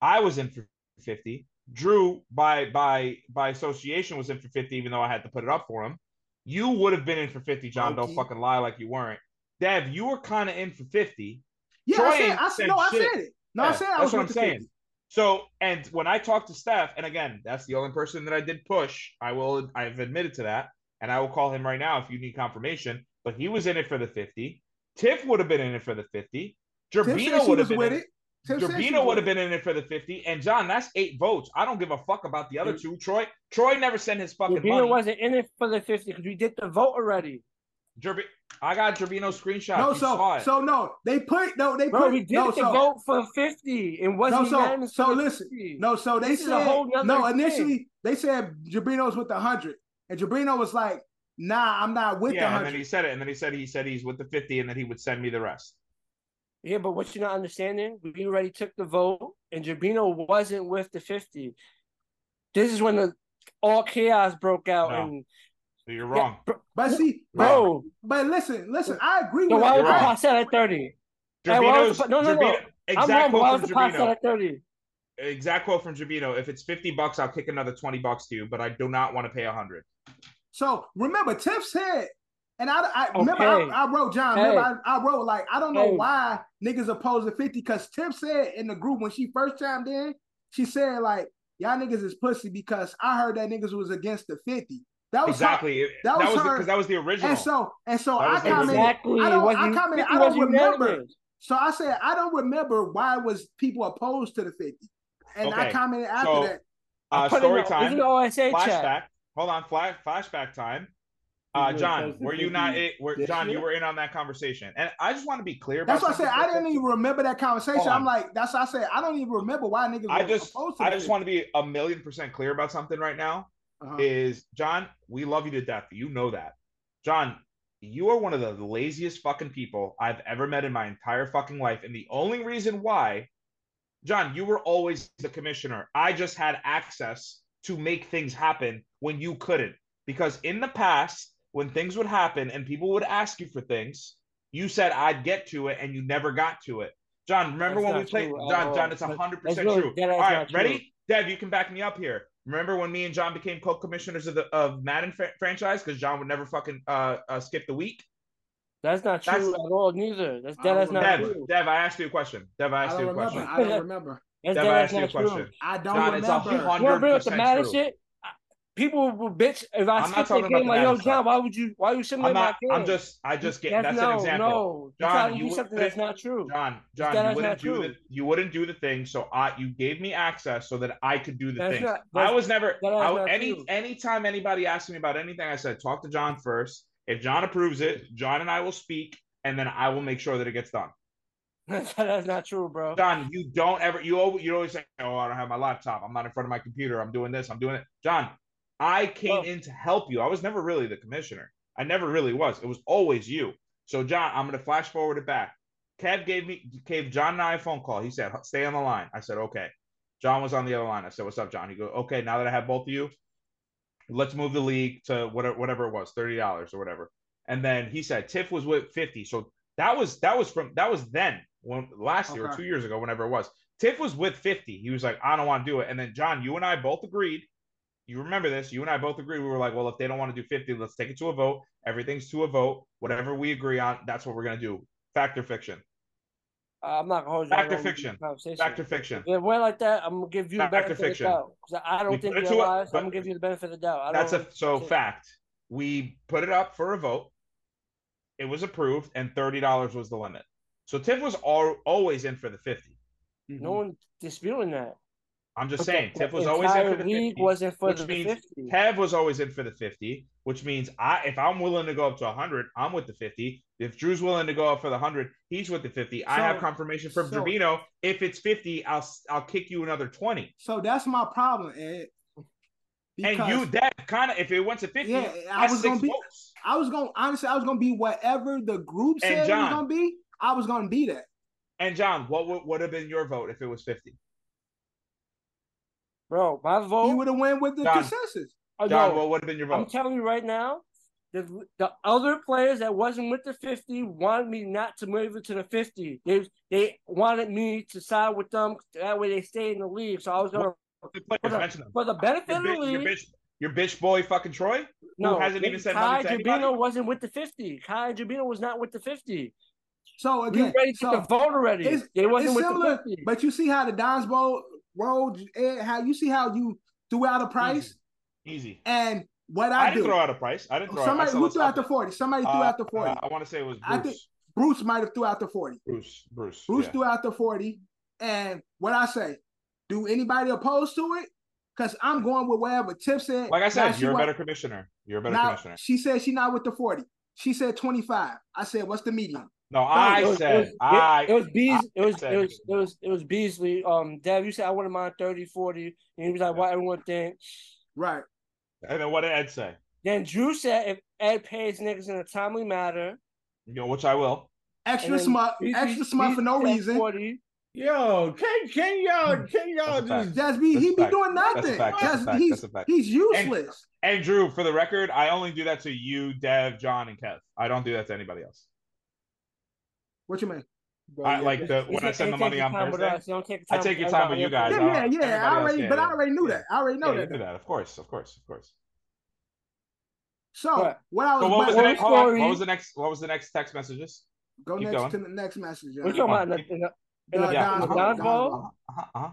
[SPEAKER 1] I was in for 50. Drew by by by association was in for 50, even though I had to put it up for him. You would have been in for 50, John. Don't fucking lie like you weren't. Dev, you were kind of in for 50.
[SPEAKER 2] Yeah,
[SPEAKER 1] Troy
[SPEAKER 2] I said, I
[SPEAKER 1] said
[SPEAKER 2] no, I said it. No,
[SPEAKER 1] Yeah,
[SPEAKER 2] I said I
[SPEAKER 1] that's
[SPEAKER 2] was
[SPEAKER 1] what I'm saying.
[SPEAKER 2] 50.
[SPEAKER 1] So, and when I talked to Steph, and again, that's the only person that I did push. I will, I've admitted to that, and I will call him right now if you need confirmation. But he was in it for the 50. Tiff would have been in it for the 50.
[SPEAKER 2] Tim
[SPEAKER 1] Gerbino would have been
[SPEAKER 2] with
[SPEAKER 1] in
[SPEAKER 2] it. Tim said she
[SPEAKER 1] Gerbino would have been in it for the 50. And John, that's eight votes. I don't give a fuck about the other two. Troy, Troy never sent his fucking
[SPEAKER 6] Rubino
[SPEAKER 1] money.
[SPEAKER 6] wasn't in it for the fifty because we did the vote already.
[SPEAKER 1] Jerbi- I got Gerbino's screenshot.
[SPEAKER 2] No,
[SPEAKER 1] You
[SPEAKER 2] so so no, they put no, they
[SPEAKER 6] Bro,
[SPEAKER 2] put
[SPEAKER 6] we did
[SPEAKER 2] no,
[SPEAKER 6] the
[SPEAKER 2] so,
[SPEAKER 6] vote for 50 and wasn't
[SPEAKER 2] No, so- so listen,
[SPEAKER 6] 50.
[SPEAKER 2] No, so they
[SPEAKER 6] This
[SPEAKER 2] said
[SPEAKER 6] whole nother
[SPEAKER 2] no.
[SPEAKER 6] thing.
[SPEAKER 2] Initially, they said Jabrino's with the hundred, and Jabrino was like, "Nah, I'm not with the
[SPEAKER 1] yeah, and then he said it, and then he said he said he's with the fifty, and then he would send me the rest.
[SPEAKER 6] Yeah, but what you're not understanding, we already took the vote, and Jabino wasn't with the 50. This is when the all chaos broke out,
[SPEAKER 1] No.
[SPEAKER 6] and
[SPEAKER 1] So you're wrong.
[SPEAKER 2] But see,
[SPEAKER 6] bro,
[SPEAKER 2] but listen, listen. I agree
[SPEAKER 6] so
[SPEAKER 2] with
[SPEAKER 6] why
[SPEAKER 2] you.
[SPEAKER 6] was the
[SPEAKER 1] wrong.
[SPEAKER 6] pot at 30? Hey, why was
[SPEAKER 1] Gerbino's,
[SPEAKER 6] the- no, no, no. I'm
[SPEAKER 1] exact
[SPEAKER 6] wrong, but why
[SPEAKER 1] quote
[SPEAKER 6] was
[SPEAKER 1] from
[SPEAKER 6] the pot set
[SPEAKER 1] Gerbino.
[SPEAKER 6] at 30?
[SPEAKER 1] Exact quote from Gerbino. If it's fifty bucks, I'll kick another twenty bucks to you, but I do not want to pay a hundred.
[SPEAKER 2] So remember, Tiff said, and I, I remember I, I wrote John.
[SPEAKER 6] Hey.
[SPEAKER 2] Remember, I, I wrote like I don't know
[SPEAKER 6] Hey.
[SPEAKER 2] why niggas opposed to fifty because Tiff said in the group when she first chimed in, she said like y'all niggas is pussy because I heard that niggas was against the fifty. That was
[SPEAKER 1] Exactly. It-
[SPEAKER 2] that
[SPEAKER 1] that
[SPEAKER 2] was
[SPEAKER 1] was
[SPEAKER 2] her-
[SPEAKER 1] because that was the original.
[SPEAKER 2] and so and so I
[SPEAKER 1] was
[SPEAKER 2] commented.
[SPEAKER 6] Exactly.
[SPEAKER 2] I don't.
[SPEAKER 6] It
[SPEAKER 2] I commented.
[SPEAKER 6] 50
[SPEAKER 2] I don't
[SPEAKER 6] wasn't
[SPEAKER 2] remember.
[SPEAKER 6] unanimous.
[SPEAKER 2] So I said I don't remember why was people opposed to the fifty, and I commented after
[SPEAKER 1] So,
[SPEAKER 2] that.
[SPEAKER 1] uh, story time.
[SPEAKER 6] This is the OSA chat.
[SPEAKER 1] Flashback. Hold on. Flash, flashback time. Uh, John, were you not?
[SPEAKER 3] 50
[SPEAKER 1] It, were, John, you were in on that conversation, and I just want to be clear.
[SPEAKER 2] That's why I said I didn't even remember that conversation. I'm like, that's why I said I don't even remember why niggas
[SPEAKER 1] I just, I just want to be a million percent clear about something right now.
[SPEAKER 2] Uh-huh.
[SPEAKER 1] Is John? We love you to death. You know that, John. You are one of the laziest fucking people I've ever met in my entire fucking life, and the only reason why, John, you were always the commissioner. I just had access to make things happen when you couldn't, because in the past, when things would happen and people would ask you for things, you said I'd get to it, and you never got to it. John, remember
[SPEAKER 6] That's
[SPEAKER 1] when we played?
[SPEAKER 6] true
[SPEAKER 1] John. John, it's
[SPEAKER 6] That-
[SPEAKER 1] hundred percent
[SPEAKER 6] really-
[SPEAKER 1] true.
[SPEAKER 6] that is
[SPEAKER 1] All right,
[SPEAKER 6] not true.
[SPEAKER 1] ready? Dev, you can back me up here. Remember when me and John became co-commissioners of the of Madden fr- franchise because John would never fucking uh, uh skip the week.
[SPEAKER 6] That's not true
[SPEAKER 1] That's-
[SPEAKER 6] at all, neither. That's that
[SPEAKER 2] don't
[SPEAKER 1] Dev,
[SPEAKER 6] true.
[SPEAKER 1] Dev, I asked you a question. Dev, I
[SPEAKER 2] I
[SPEAKER 1] asked
[SPEAKER 2] don't
[SPEAKER 1] you a
[SPEAKER 2] remember.
[SPEAKER 1] question.
[SPEAKER 2] I don't remember.
[SPEAKER 6] That's
[SPEAKER 1] Dev, I asked you a
[SPEAKER 6] not true.
[SPEAKER 1] question.
[SPEAKER 2] I don't
[SPEAKER 1] John, it's a
[SPEAKER 2] remember.
[SPEAKER 1] hundred-
[SPEAKER 6] You wanna bring the
[SPEAKER 1] 100%
[SPEAKER 6] Madden
[SPEAKER 1] true.
[SPEAKER 6] shit? People will bitch if I
[SPEAKER 1] I'm
[SPEAKER 6] skip the game. Like, yo, John, why would you? Why you simulate
[SPEAKER 1] I'm
[SPEAKER 6] my game?
[SPEAKER 1] I'm just. I just get. That's,
[SPEAKER 6] no,
[SPEAKER 1] an example.
[SPEAKER 6] No,
[SPEAKER 1] John,
[SPEAKER 6] telling
[SPEAKER 1] you would-
[SPEAKER 6] something that's not true.
[SPEAKER 1] John, John,
[SPEAKER 6] That
[SPEAKER 1] you wouldn't do
[SPEAKER 6] true.
[SPEAKER 1] the you wouldn't do the thing, so I you gave me access so that I could do the
[SPEAKER 6] That's
[SPEAKER 1] thing.
[SPEAKER 6] not-
[SPEAKER 1] I was never I, any
[SPEAKER 6] true.
[SPEAKER 1] anytime anybody asked me about anything, I said talk to John first. If John approves it, John and I will speak, and then I will make sure that it gets done.
[SPEAKER 6] that's not true, bro.
[SPEAKER 1] John, you don't ever you always you always say, "Oh, I don't have my laptop. I'm not in front of my computer. I'm doing this. I'm doing it." John, I came
[SPEAKER 6] Well-
[SPEAKER 1] in to help you. I was never really the commissioner. I never really was. It was always you. So, John, I'm going to flash forward it back. Kev gave me gave John and I a phone call. He said, "Stay on the line." I said, "Okay." John was on the other line. I said, "What's up, John?" He goes, "Okay, now that I have both of you, let's move the league to whatever whatever it was, thirty dollars or whatever." And then he said Tiff was with fifty. So that was that was from that was then when last year or two years ago, whenever it was. Tiff was with 50. He was like, I don't want to do it. And then John, you and I both agreed. You remember this? You and I both agree. We were like, well, if they don't want to do 50, let's take it to a vote. Everything's to a vote. Whatever we agree on, that's what we're gonna do. Fact or fiction?
[SPEAKER 6] Uh, I'm not gonna hold you.
[SPEAKER 1] Fact or fiction?
[SPEAKER 6] do conversation.
[SPEAKER 1] Fact or fiction?
[SPEAKER 6] If we're like that, I'm gonna give you the
[SPEAKER 1] Fact or
[SPEAKER 6] benefit of the
[SPEAKER 1] fiction?
[SPEAKER 6] doubt because I don't
[SPEAKER 1] We
[SPEAKER 6] think
[SPEAKER 1] put it
[SPEAKER 6] you're
[SPEAKER 1] to
[SPEAKER 6] lies. I'm gonna give you the benefit of the doubt.
[SPEAKER 1] That's a so
[SPEAKER 6] shit.
[SPEAKER 1] fact. We put it up for a vote. It was approved, and thirty dollars was the limit. So Tiff was al- always in for the 50. Mm-hmm.
[SPEAKER 6] No one disputing that.
[SPEAKER 1] I'm just
[SPEAKER 6] But
[SPEAKER 1] saying,
[SPEAKER 6] the-
[SPEAKER 1] Tiff was always in for the 50.
[SPEAKER 6] wasn't for
[SPEAKER 1] which
[SPEAKER 6] the
[SPEAKER 1] means
[SPEAKER 6] 50.
[SPEAKER 1] Kev was always in for the 50, which means I if I'm willing to go up to 100, I'm with the 50. If Drew's willing to go up for the 100, he's with the 50. I have confirmation from
[SPEAKER 2] so-
[SPEAKER 1] Gervino. If it's 50, I'll I'll kick you another 20.
[SPEAKER 2] So that's my problem, Ed.
[SPEAKER 1] and you that kind of if it went to 50,
[SPEAKER 2] Yeah, I was gonna be-
[SPEAKER 1] votes.
[SPEAKER 2] I was gonna honestly, I was gonna be whatever the group
[SPEAKER 1] And
[SPEAKER 2] said it was
[SPEAKER 1] John.
[SPEAKER 2] gonna be. I was gonna be that.
[SPEAKER 1] And John, what would, would have been your vote if it was 50?
[SPEAKER 6] Bro, my
[SPEAKER 2] He
[SPEAKER 6] vote.
[SPEAKER 2] would have went with the
[SPEAKER 1] John.
[SPEAKER 2] consensus.
[SPEAKER 6] oh,
[SPEAKER 1] John,
[SPEAKER 6] no,
[SPEAKER 1] what would have been your vote?
[SPEAKER 6] I'm telling you right now, the the other players that wasn't with the 50 wanted me not to move it to the 50. They they wanted me to side with them. That way they stay in the league. So I was gonna
[SPEAKER 1] The players,
[SPEAKER 6] for the,
[SPEAKER 1] mention
[SPEAKER 6] for the benefit
[SPEAKER 1] Your,
[SPEAKER 6] of the
[SPEAKER 1] bi- your bitch, your bitch boy fucking Troy?
[SPEAKER 6] no,
[SPEAKER 1] hasn't even said
[SPEAKER 6] Kai
[SPEAKER 1] nothing
[SPEAKER 6] Jabino wasn't with the 50. Kai Jabino was not with the 50.
[SPEAKER 2] So
[SPEAKER 6] We
[SPEAKER 2] again,
[SPEAKER 6] ready to
[SPEAKER 2] so
[SPEAKER 6] the vote already.
[SPEAKER 2] it's,
[SPEAKER 6] They wasn't
[SPEAKER 2] it's
[SPEAKER 6] with
[SPEAKER 2] similar,
[SPEAKER 6] the 50.
[SPEAKER 2] but you see how the Don's Bowl rolled, Ed, how you see how you threw out a price
[SPEAKER 1] Easy.
[SPEAKER 2] and what
[SPEAKER 1] I,
[SPEAKER 2] I,
[SPEAKER 1] didn't
[SPEAKER 2] do.
[SPEAKER 1] throw out a price. I didn't throw
[SPEAKER 2] Somebody
[SPEAKER 1] out. I said,
[SPEAKER 2] who threw out the 40. Somebody threw
[SPEAKER 1] Uh,
[SPEAKER 2] out the 40.
[SPEAKER 1] uh, I want to say it was Bruce.
[SPEAKER 2] I think- Bruce might have threw out the 40.
[SPEAKER 1] Bruce. Bruce.
[SPEAKER 2] Bruce
[SPEAKER 1] yeah.
[SPEAKER 2] threw out the 40. And what I say, do anybody oppose to it? Because I'm going with whatever Tiff said.
[SPEAKER 1] Like I said,
[SPEAKER 2] she
[SPEAKER 1] you're a
[SPEAKER 2] wa-
[SPEAKER 1] better commissioner. You're a better
[SPEAKER 2] now,
[SPEAKER 1] commissioner.
[SPEAKER 2] She said she not with the 40. She said 25. I said, what's the median?
[SPEAKER 1] No, I
[SPEAKER 6] it was,
[SPEAKER 1] said
[SPEAKER 6] it was,
[SPEAKER 1] I.
[SPEAKER 6] it, it was Bees, it was
[SPEAKER 1] said-
[SPEAKER 6] it was it was it was Beasley. Um, Dev, you said I wouldn't mind 30, 40. And he was like, what everyone think.
[SPEAKER 2] Right.
[SPEAKER 1] And then what did Ed say?
[SPEAKER 6] Then Drew said if Ed pays niggas in a timely manner,
[SPEAKER 1] You know, which I will.
[SPEAKER 2] Extra
[SPEAKER 6] and then
[SPEAKER 2] smut, extra smut for no reason.
[SPEAKER 6] 40.
[SPEAKER 3] Yo, can can y'all can y'all
[SPEAKER 1] That's a fact.
[SPEAKER 3] just
[SPEAKER 2] Just be he be
[SPEAKER 1] fact.
[SPEAKER 2] doing
[SPEAKER 1] That's a
[SPEAKER 2] nothing.
[SPEAKER 1] fact. That's a fact.
[SPEAKER 2] he's
[SPEAKER 1] That's a fact.
[SPEAKER 2] he's useless.
[SPEAKER 1] And Drew, for the record, I only do that to you, Dev, John, and Kev. I don't do that to anybody else.
[SPEAKER 2] What you mean?
[SPEAKER 1] I like the
[SPEAKER 6] He
[SPEAKER 1] when I send the money
[SPEAKER 6] your
[SPEAKER 1] on Thursday.
[SPEAKER 6] us. Take
[SPEAKER 1] I
[SPEAKER 6] time
[SPEAKER 1] take your time with you guys.
[SPEAKER 2] Yeah, yeah, yeah. I already, but I already knew that. I already know
[SPEAKER 1] Yeah, you
[SPEAKER 2] that.
[SPEAKER 1] do that, of course, of course, of course.
[SPEAKER 2] So
[SPEAKER 6] Right.
[SPEAKER 2] what I was
[SPEAKER 1] So what was the next? Hold on. What was the next? What was the next text messages?
[SPEAKER 2] go
[SPEAKER 1] keep
[SPEAKER 2] next
[SPEAKER 1] going.
[SPEAKER 2] to the next message.
[SPEAKER 6] We're talking about in the, in the, in the,
[SPEAKER 2] Uh,
[SPEAKER 1] Yeah.
[SPEAKER 6] the
[SPEAKER 2] Don's
[SPEAKER 6] Don's
[SPEAKER 2] Bowl.
[SPEAKER 6] Bowl.
[SPEAKER 1] Uh-huh, uh-huh.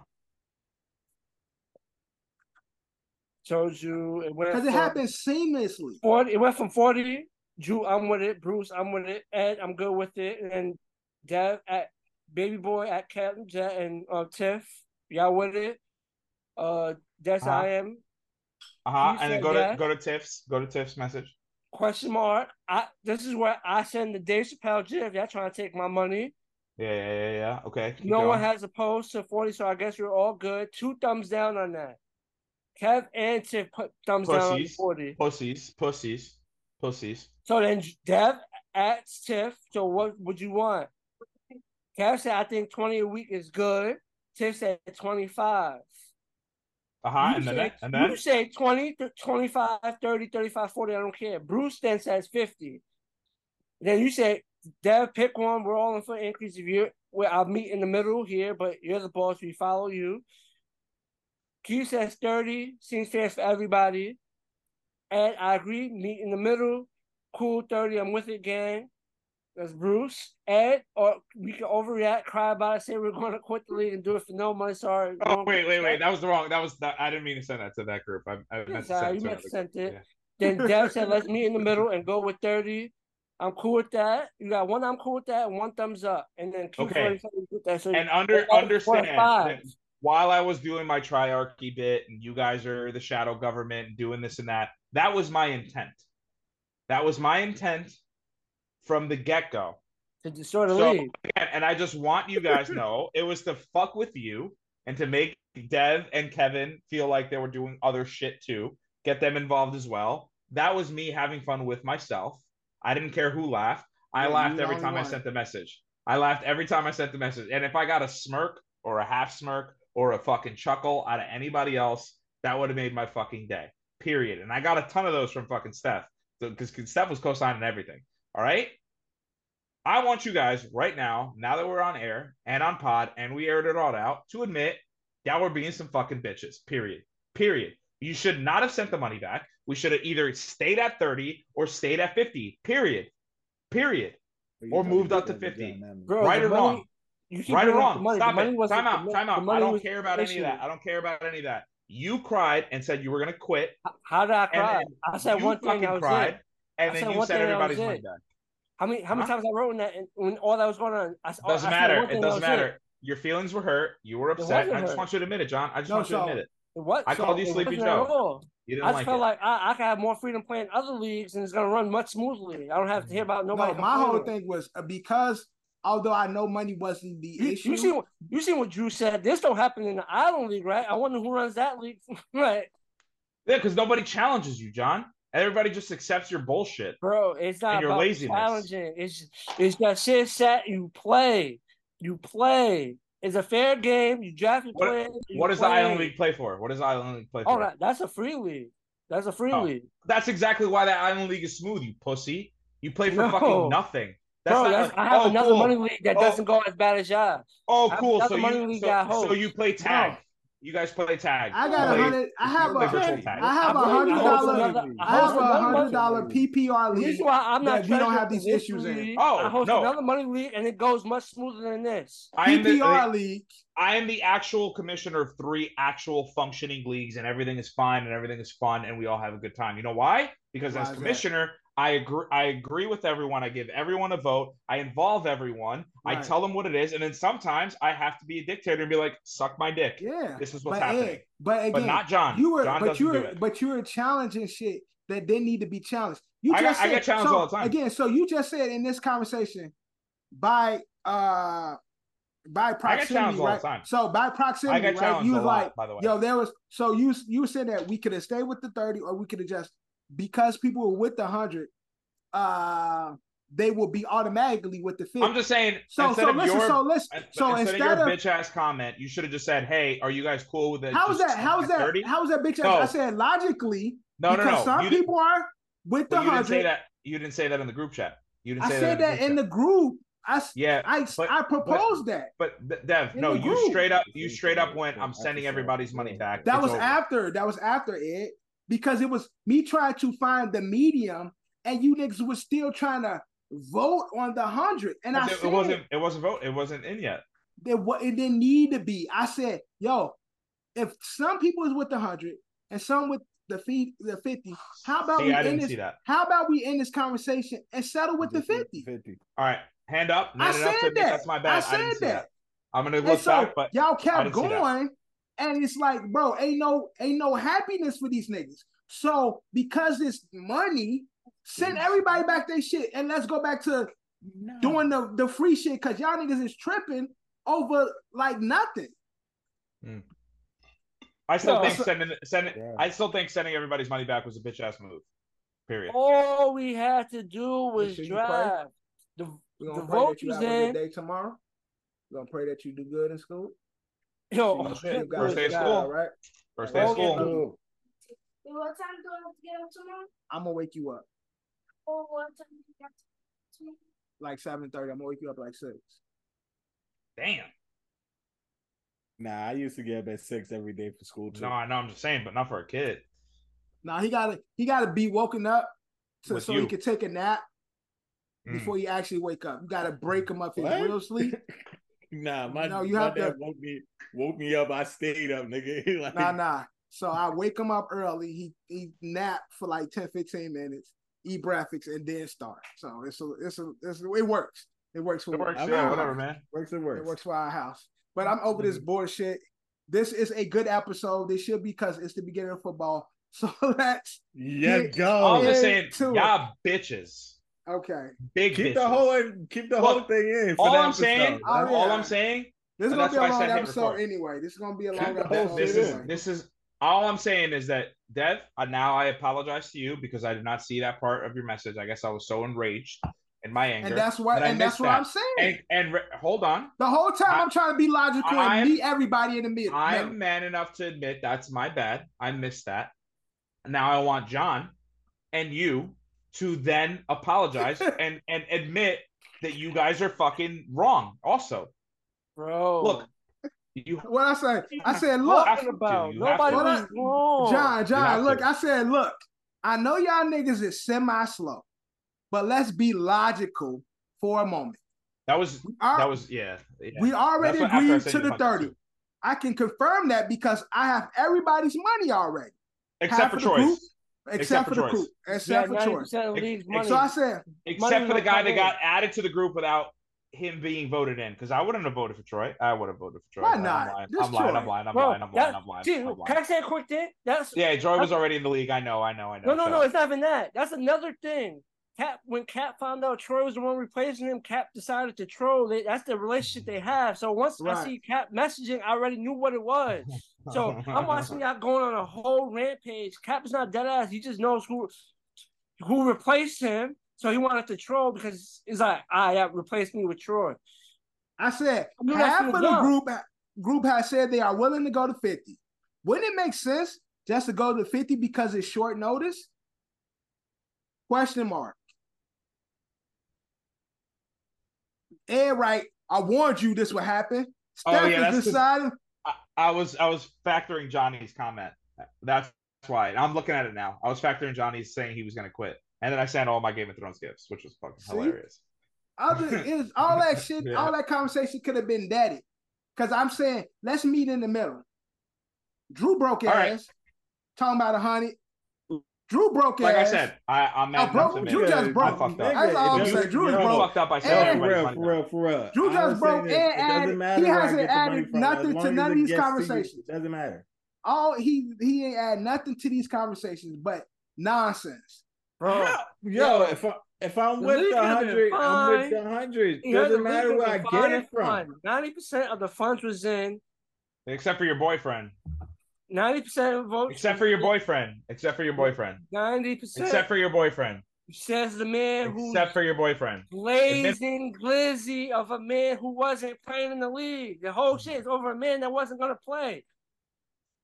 [SPEAKER 6] Told you it went
[SPEAKER 2] Because it happened seamlessly.
[SPEAKER 6] 40. It went from 40. Drew, I'm with it. Bruce, I'm with it. Ed, I'm good with it. And Dev at Baby Boy at Captain Jet and uh, Tiff, y'all with it. Uh, that's
[SPEAKER 1] Uh-huh.
[SPEAKER 6] I am.
[SPEAKER 1] Uh-huh.
[SPEAKER 6] You
[SPEAKER 1] And then go to go to Tiff's. Go to Tiff's message.
[SPEAKER 6] Question mark. I this is where I send the Dave Chappelle GIF. Y'all trying to take my money.
[SPEAKER 1] Yeah, yeah, yeah, yeah. Okay.
[SPEAKER 6] no
[SPEAKER 1] going.
[SPEAKER 6] one has opposed to 40, so I guess we're all good. Two thumbs down on that. Kev and Tiff put thumbs down on
[SPEAKER 1] Pussies.
[SPEAKER 6] 40.
[SPEAKER 1] pussies, pussies, pussies.
[SPEAKER 6] So then Dev at Tiff. So what would you want? Kev said, I think 20 a week is good. Tiff said 25.
[SPEAKER 1] Uh-huh.
[SPEAKER 6] You
[SPEAKER 1] And then
[SPEAKER 6] say,
[SPEAKER 1] and then
[SPEAKER 6] you say 20, th- 25, 30, 35, 40. I don't care. Bruce then says 50. Then you say, Dev, pick one. We're all in for an increase. If you're, well, I'll meet in the middle here, but you're the boss. We follow you. Q says 30. Seems fair for everybody. And I agree. Meet in the middle. Cool 30. I'm with it, gang. That's Bruce. Ed, or we can overreact, cry about it, say we're going to quit the league and do it for no money. Sorry.
[SPEAKER 1] Oh wait, wait, wait. That was the wrong. That was that. I didn't mean to send that to that group. I, I meant
[SPEAKER 6] Yeah,
[SPEAKER 1] to
[SPEAKER 6] sorry,
[SPEAKER 1] send
[SPEAKER 6] you
[SPEAKER 1] it to
[SPEAKER 6] meant to
[SPEAKER 1] another
[SPEAKER 6] it.
[SPEAKER 1] group.
[SPEAKER 6] Then Dev said, let's meet in the middle and go with 30. I'm cool with that. You got one, I'm cool with that, and one thumbs up. And then Q
[SPEAKER 1] Okay.
[SPEAKER 6] 40 with that. So
[SPEAKER 1] And under understand while I was doing my triarchy bit and you guys are the shadow government doing this and that, that was my intent. That was my intent from the get go.
[SPEAKER 6] to destroy the
[SPEAKER 1] So and I just want you guys to know it was to fuck with you and to make Dev and Kevin feel like they were doing other shit too, get them involved as well. That was me having fun with myself. I didn't care who laughed. I
[SPEAKER 2] Yeah,
[SPEAKER 1] laughed every time I sent the message. I laughed every time I sent the message. And if I got a smirk or a half smirk or a fucking chuckle out of anybody else, that would have made my fucking day. Period. And I got a ton of those from fucking Steph because Steph was co-signing everything. All right. I want you guys right now, now that we're on air and on pod and we aired it all out, to admit y'all were being some fucking bitches. Period. Period. You should not have sent the money back. We should have either stayed at 30 or stayed at 50. Period. Period. Or moved up to 50.
[SPEAKER 6] Bro,
[SPEAKER 1] right or
[SPEAKER 6] money-
[SPEAKER 1] wrong?
[SPEAKER 6] you
[SPEAKER 1] Right or wrong?
[SPEAKER 6] the money.
[SPEAKER 1] Stop it. Time out. Time out. I don't care about any of that. I don't care about any of that. You cried and said you were gonna quit.
[SPEAKER 6] How did I cry? I said one thing.
[SPEAKER 1] fucking
[SPEAKER 6] That was
[SPEAKER 1] cried,
[SPEAKER 6] it.
[SPEAKER 1] and
[SPEAKER 6] I
[SPEAKER 1] then
[SPEAKER 6] said
[SPEAKER 1] you said everybody's
[SPEAKER 6] was
[SPEAKER 1] money back.
[SPEAKER 6] How many how many
[SPEAKER 1] Huh?
[SPEAKER 6] times I wrote in that and when all that was going on? I,
[SPEAKER 1] Doesn't
[SPEAKER 6] I
[SPEAKER 1] matter.
[SPEAKER 6] one
[SPEAKER 1] It doesn't matter.
[SPEAKER 6] It.
[SPEAKER 1] Your feelings were hurt. You were upset. I just
[SPEAKER 6] hurt.
[SPEAKER 1] want you to admit it, John. I just
[SPEAKER 2] No,
[SPEAKER 1] want you to admit it.
[SPEAKER 6] What?
[SPEAKER 1] I called you Sleepy
[SPEAKER 6] wasn't
[SPEAKER 1] Joe. You didn't
[SPEAKER 6] I just
[SPEAKER 1] like
[SPEAKER 6] felt
[SPEAKER 1] it.
[SPEAKER 6] like I, I can have more freedom playing other leagues and it's gonna run much smoothly. I don't have to hear about nobody.
[SPEAKER 2] No, my whole thing was uh, because although I know money wasn't the
[SPEAKER 6] You,
[SPEAKER 2] issue.
[SPEAKER 6] you see what you see what Drew said. This don't happen in the Island League, right? I wonder who runs that league, right?
[SPEAKER 1] Yeah, because nobody challenges you, John. Everybody just accepts your bullshit.
[SPEAKER 6] Bro, it's not
[SPEAKER 1] your
[SPEAKER 6] about
[SPEAKER 1] laziness.
[SPEAKER 6] challenging. It's it's that shit set. You play, you play. It's a fair game. You draft your
[SPEAKER 1] What-
[SPEAKER 6] players. you
[SPEAKER 1] What does the. Island League play for? What does the Island League play for?
[SPEAKER 6] Oh, that's a free league. That's a free
[SPEAKER 1] Oh.
[SPEAKER 6] league.
[SPEAKER 1] That's exactly why that Island League is smooth, you pussy. You play for
[SPEAKER 6] No.
[SPEAKER 1] fucking nothing. That's
[SPEAKER 6] Bro,
[SPEAKER 1] not
[SPEAKER 6] that's,
[SPEAKER 1] like,
[SPEAKER 6] I have
[SPEAKER 1] oh,
[SPEAKER 6] another
[SPEAKER 1] cool.
[SPEAKER 6] money league that
[SPEAKER 1] Oh.
[SPEAKER 6] doesn't go as bad as y'all.
[SPEAKER 1] Oh, cool.
[SPEAKER 6] another
[SPEAKER 1] So
[SPEAKER 6] money
[SPEAKER 1] you
[SPEAKER 6] league
[SPEAKER 1] so, so you play tag. You guys play tag.
[SPEAKER 2] I got a hundred. I have
[SPEAKER 1] you play
[SPEAKER 2] a.
[SPEAKER 1] virtual tag.
[SPEAKER 2] I have a
[SPEAKER 6] I
[SPEAKER 2] hundred dollar. I have a hundred
[SPEAKER 6] dollar
[SPEAKER 2] dollar
[SPEAKER 6] league.
[SPEAKER 2] PPR
[SPEAKER 6] The
[SPEAKER 2] league.
[SPEAKER 6] reason why I'm not
[SPEAKER 2] that we don't have these
[SPEAKER 6] this
[SPEAKER 2] issues in.
[SPEAKER 1] Oh,
[SPEAKER 6] I host
[SPEAKER 1] no.
[SPEAKER 6] another money league and it goes much smoother than this.
[SPEAKER 1] I am the,
[SPEAKER 2] PPR league.
[SPEAKER 1] I am the actual commissioner of three actual functioning leagues, and everything is fine and everything is fun, and we all have a good time. You know why? Because
[SPEAKER 2] Why
[SPEAKER 1] as
[SPEAKER 2] commissioner, that?
[SPEAKER 1] I agree. I agree with everyone. I give everyone a vote. I involve everyone. I tell them what it is, and then sometimes I have to be a dictator and be like, "Suck my dick."
[SPEAKER 2] Yeah.
[SPEAKER 1] This is what's
[SPEAKER 2] but
[SPEAKER 1] happening.
[SPEAKER 2] Ed, but again,
[SPEAKER 1] but not John.
[SPEAKER 2] you were,
[SPEAKER 1] John
[SPEAKER 2] but you were, but you were challenging shit that they need to be challenged. You
[SPEAKER 1] I
[SPEAKER 2] just
[SPEAKER 1] I
[SPEAKER 2] said,
[SPEAKER 1] get challenged
[SPEAKER 2] so,
[SPEAKER 1] all the time.
[SPEAKER 2] Again, so you just said in this conversation by uh by
[SPEAKER 1] I get
[SPEAKER 2] proximity,
[SPEAKER 1] all the
[SPEAKER 2] right?
[SPEAKER 1] time.
[SPEAKER 2] So by
[SPEAKER 1] I
[SPEAKER 2] proximity, right? You
[SPEAKER 1] a
[SPEAKER 2] was
[SPEAKER 1] lot,
[SPEAKER 2] like,
[SPEAKER 1] by the way.
[SPEAKER 2] yo, there was so you you said that we could have stayed with the 30 or we could have just because people were with the 100 uh they will be automatically with the 50.
[SPEAKER 1] I'm just saying.
[SPEAKER 2] so
[SPEAKER 1] instead
[SPEAKER 2] so
[SPEAKER 1] of
[SPEAKER 2] listen,
[SPEAKER 1] your,
[SPEAKER 2] so listen, so
[SPEAKER 1] instead,
[SPEAKER 2] instead
[SPEAKER 1] of your bitch ass comment, you should have just said, "Hey, are you guys cool with it?"
[SPEAKER 2] how is that how is that
[SPEAKER 1] 30?
[SPEAKER 2] how is that bitch ass?
[SPEAKER 1] No.
[SPEAKER 2] I said logically
[SPEAKER 1] No, no,
[SPEAKER 2] because
[SPEAKER 1] no.
[SPEAKER 2] some
[SPEAKER 1] You
[SPEAKER 2] people are with the
[SPEAKER 1] but you didn't say that. You didn't say that in the group chat. You didn't
[SPEAKER 2] I
[SPEAKER 1] say
[SPEAKER 2] said
[SPEAKER 1] that,
[SPEAKER 2] that in the group. I,
[SPEAKER 1] Yeah,
[SPEAKER 2] I
[SPEAKER 1] but-
[SPEAKER 2] I proposed that.
[SPEAKER 1] but th- Dev,
[SPEAKER 2] In
[SPEAKER 1] no, you straight up, you straight up went. I'm sending everybody's money back.
[SPEAKER 2] That
[SPEAKER 1] It's
[SPEAKER 2] was
[SPEAKER 1] over."
[SPEAKER 2] after. That was after it because it was me trying to find the medium, and you niggas was still trying to vote on the hundred. And I
[SPEAKER 1] It,
[SPEAKER 2] said
[SPEAKER 1] it wasn't. It wasn't vote. It wasn't in yet.
[SPEAKER 2] that what it didn't need to be. I said, yo, if some people is with the hundred and some with the feet the fifty, how about
[SPEAKER 1] See,
[SPEAKER 2] we
[SPEAKER 1] I
[SPEAKER 2] end this?
[SPEAKER 1] see that.
[SPEAKER 2] How about we end this conversation and settle with the fifty?
[SPEAKER 3] 50.
[SPEAKER 1] All right, hand up.
[SPEAKER 2] I
[SPEAKER 1] Man enough to
[SPEAKER 2] said
[SPEAKER 1] admit
[SPEAKER 2] that.
[SPEAKER 1] That's my
[SPEAKER 2] I
[SPEAKER 1] bad. I,
[SPEAKER 2] said
[SPEAKER 1] didn't see
[SPEAKER 2] that.
[SPEAKER 1] that. I'm gonna
[SPEAKER 2] And
[SPEAKER 1] look
[SPEAKER 2] so
[SPEAKER 1] back, but
[SPEAKER 2] y'all
[SPEAKER 1] I
[SPEAKER 2] kept
[SPEAKER 1] didn't see that.
[SPEAKER 2] going, and it's like, bro, ain't no ain't no happiness for these niggas. So because it's money, send everybody back their shit, and let's go back to doing the the free shit because y'all niggas is tripping over like nothing. Hmm.
[SPEAKER 1] I still
[SPEAKER 6] No,
[SPEAKER 1] think
[SPEAKER 2] so-
[SPEAKER 1] sending sending.
[SPEAKER 3] Yeah.
[SPEAKER 1] I still think sending everybody's money back was a bitch ass move. Period.
[SPEAKER 6] All we had to do was
[SPEAKER 2] sure
[SPEAKER 6] drive. The,
[SPEAKER 2] We're
[SPEAKER 6] the
[SPEAKER 2] gonna pray
[SPEAKER 6] vote
[SPEAKER 2] that you
[SPEAKER 6] was
[SPEAKER 2] have a good
[SPEAKER 6] in.
[SPEAKER 2] day tomorrow. We're gonna pray that you do good in school.
[SPEAKER 6] Yo,
[SPEAKER 2] You-
[SPEAKER 1] shit.
[SPEAKER 2] you got
[SPEAKER 1] First day of school.
[SPEAKER 2] job, right?
[SPEAKER 1] First day of school.
[SPEAKER 7] What time do I have to get up tomorrow?
[SPEAKER 2] I'm gonna wake you up
[SPEAKER 7] Or what time do you have to tomorrow?
[SPEAKER 2] like seven thirty. I'm gonna wake you up like six.
[SPEAKER 1] Damn.
[SPEAKER 3] Nah, I used to get up at six every day for school too.
[SPEAKER 1] No, I know. I'm just saying, but not for a kid.
[SPEAKER 2] Nah, he gotta he gotta be woken up to, so
[SPEAKER 1] you.
[SPEAKER 2] he could take a nap
[SPEAKER 1] Mm.
[SPEAKER 2] before he actually wake up. You gotta break him up his
[SPEAKER 3] What?
[SPEAKER 2] real sleep.
[SPEAKER 3] Nah, my,
[SPEAKER 2] No, you
[SPEAKER 3] my
[SPEAKER 2] have to-
[SPEAKER 3] woke me woke me up. I stayed up, nigga. like,
[SPEAKER 2] Nah, nah. So I wake him up early. He he nap for like 10, 15 minutes, eat graphics, and then start. So it's a it's a, it's a it works. It works for
[SPEAKER 1] It works. Yeah, whatever, man.
[SPEAKER 3] Works and
[SPEAKER 2] It
[SPEAKER 3] works.
[SPEAKER 2] works for our house. But I'm over this mm-hmm. bullshit. This is a good episode. This should be because it's the beginning of football. So let's
[SPEAKER 3] Yeah,
[SPEAKER 2] Get-
[SPEAKER 1] I'm
[SPEAKER 3] go.
[SPEAKER 1] just
[SPEAKER 2] Yeah,
[SPEAKER 1] saying,
[SPEAKER 2] to it.
[SPEAKER 1] y'all bitches,
[SPEAKER 2] okay.
[SPEAKER 1] big
[SPEAKER 3] Keep
[SPEAKER 1] bitches.
[SPEAKER 3] the whole keep the whole thing in. For
[SPEAKER 1] all I'm
[SPEAKER 3] episode.
[SPEAKER 1] saying,
[SPEAKER 2] Oh,
[SPEAKER 1] all. I'm saying,
[SPEAKER 2] This is gonna be a
[SPEAKER 1] that's why I
[SPEAKER 2] long episode anyway. This is gonna be a long episode.
[SPEAKER 1] this is
[SPEAKER 2] anyway.
[SPEAKER 1] this is all I'm saying is that Dev. Uh, now I apologize to you because I did not see that part of your message. I guess I was so enraged in my anger,
[SPEAKER 2] and that's what
[SPEAKER 1] that I
[SPEAKER 2] and that's
[SPEAKER 1] missed
[SPEAKER 2] what
[SPEAKER 1] that.
[SPEAKER 2] I'm saying.
[SPEAKER 1] And and re- hold on,
[SPEAKER 2] the whole time
[SPEAKER 1] I-
[SPEAKER 2] I'm trying to be logical
[SPEAKER 1] I'm-
[SPEAKER 2] and meet everybody in the middle.
[SPEAKER 1] I'm
[SPEAKER 2] middle.
[SPEAKER 1] man enough to admit that's my bad. I missed that. Now I want John and you to then apologize and and admit that you guys are fucking wrong. Also,
[SPEAKER 6] bro.
[SPEAKER 1] look, you
[SPEAKER 2] What I say? I said, look,
[SPEAKER 1] have
[SPEAKER 6] about
[SPEAKER 1] you
[SPEAKER 6] nobody wrong.
[SPEAKER 2] John, John, look,
[SPEAKER 1] to.
[SPEAKER 2] I said, look, I know y'all niggas is semi-slow, but let's be logical for a moment.
[SPEAKER 1] that was
[SPEAKER 2] Our-
[SPEAKER 1] that was yeah. yeah.
[SPEAKER 2] we already
[SPEAKER 1] what-
[SPEAKER 2] agreed to the 30.
[SPEAKER 1] too.
[SPEAKER 2] I can confirm that because I have everybody's money already.
[SPEAKER 1] except
[SPEAKER 2] Half
[SPEAKER 1] for
[SPEAKER 2] of group,
[SPEAKER 1] choice.
[SPEAKER 2] Except,
[SPEAKER 1] Except
[SPEAKER 2] for
[SPEAKER 1] for
[SPEAKER 2] the
[SPEAKER 1] choice.
[SPEAKER 2] group,
[SPEAKER 6] Yeah,
[SPEAKER 2] except for choice.
[SPEAKER 1] Ex-
[SPEAKER 6] league's
[SPEAKER 1] ex-
[SPEAKER 6] money.
[SPEAKER 2] So I said,
[SPEAKER 1] Except for the guy that got added to the group without him being voted in, because I wouldn't have voted for Troy. I would have voted for Troy.
[SPEAKER 2] Why
[SPEAKER 1] I'm
[SPEAKER 2] not?
[SPEAKER 1] lying. I'm lying. I'm lying. I'm
[SPEAKER 6] Bro,
[SPEAKER 1] lying. I'm
[SPEAKER 6] that-
[SPEAKER 1] lying. I'm lying.
[SPEAKER 6] Dude,
[SPEAKER 1] I'm
[SPEAKER 6] can. I say a quick thing? That's
[SPEAKER 1] Yeah, Troy was already in the league. I know. I know. I know.
[SPEAKER 6] no, no,
[SPEAKER 1] Shut
[SPEAKER 6] no. It's not even that. That's another thing. Cap when Cap found out Troy was the one replacing him, Cap decided to troll it. That's the relationship they have. So once
[SPEAKER 2] Right.
[SPEAKER 6] I see Cap messaging, I already knew what it was. So I'm watching y'all going on a whole rampage. Cap is not dead ass. He just knows who who replaced him. So he wanted to troll because he's like, ah, yeah, replace me with Troy.
[SPEAKER 2] I said
[SPEAKER 6] I
[SPEAKER 2] half of the
[SPEAKER 6] was.
[SPEAKER 2] group group has said they are willing to go to 50. Wouldn't it make sense just to go to 50 because it's short notice? Question mark. And right, I warned you this would happen.
[SPEAKER 1] Oh,
[SPEAKER 2] Steph
[SPEAKER 1] yeah,
[SPEAKER 2] is deciding.
[SPEAKER 1] I, I was I was factoring Johnny's comment. That's why I'm looking at it now. I was factoring Johnny's saying he was going to quit, and then I sent all my Game of Thrones GIFs, which was fucking
[SPEAKER 2] See?
[SPEAKER 1] hilarious.
[SPEAKER 2] Other is all that shit,
[SPEAKER 1] Yeah.
[SPEAKER 2] all that conversation could have been daddy. Because I'm saying, let's meet in the middle. Drew broke
[SPEAKER 1] All right.
[SPEAKER 2] ass, talking about a hundred. Drew broke
[SPEAKER 1] Like I
[SPEAKER 2] ass.
[SPEAKER 1] said, I, I'm mad
[SPEAKER 2] Oh,
[SPEAKER 1] enough
[SPEAKER 2] bro, Drew just
[SPEAKER 1] I
[SPEAKER 2] broke.
[SPEAKER 1] fucked up.
[SPEAKER 2] That's all I'm
[SPEAKER 3] It
[SPEAKER 2] saying.
[SPEAKER 3] doesn't-
[SPEAKER 2] Drew is broke.
[SPEAKER 1] fucked up. I
[SPEAKER 2] And-
[SPEAKER 3] For real, for real, for real.
[SPEAKER 2] Drew just broke
[SPEAKER 3] this,
[SPEAKER 2] and added- he hasn't
[SPEAKER 3] get the money
[SPEAKER 2] added nothing to none of these
[SPEAKER 3] gets to you,
[SPEAKER 2] conversations.
[SPEAKER 3] It doesn't matter.
[SPEAKER 2] all he he ain't add nothing to these conversations, but nonsense.
[SPEAKER 6] bro.
[SPEAKER 3] Yo,
[SPEAKER 6] Yo.
[SPEAKER 3] if I if I'm
[SPEAKER 6] The
[SPEAKER 3] with the hundred, I'm with the hundred.
[SPEAKER 6] You heard the
[SPEAKER 3] Doesn't matter where I get it from.
[SPEAKER 6] Ninety percent of the funds was in.
[SPEAKER 1] Except for your boyfriend.
[SPEAKER 6] Ninety percent of votes.
[SPEAKER 1] Except for your boyfriend. Except for your boyfriend.
[SPEAKER 6] Ninety percent.
[SPEAKER 1] Except for your boyfriend.
[SPEAKER 6] says the man who's
[SPEAKER 1] Except for your boyfriend.
[SPEAKER 6] blazing glizzy of a man who wasn't playing in the league. The whole shit is over a man that wasn't gonna play.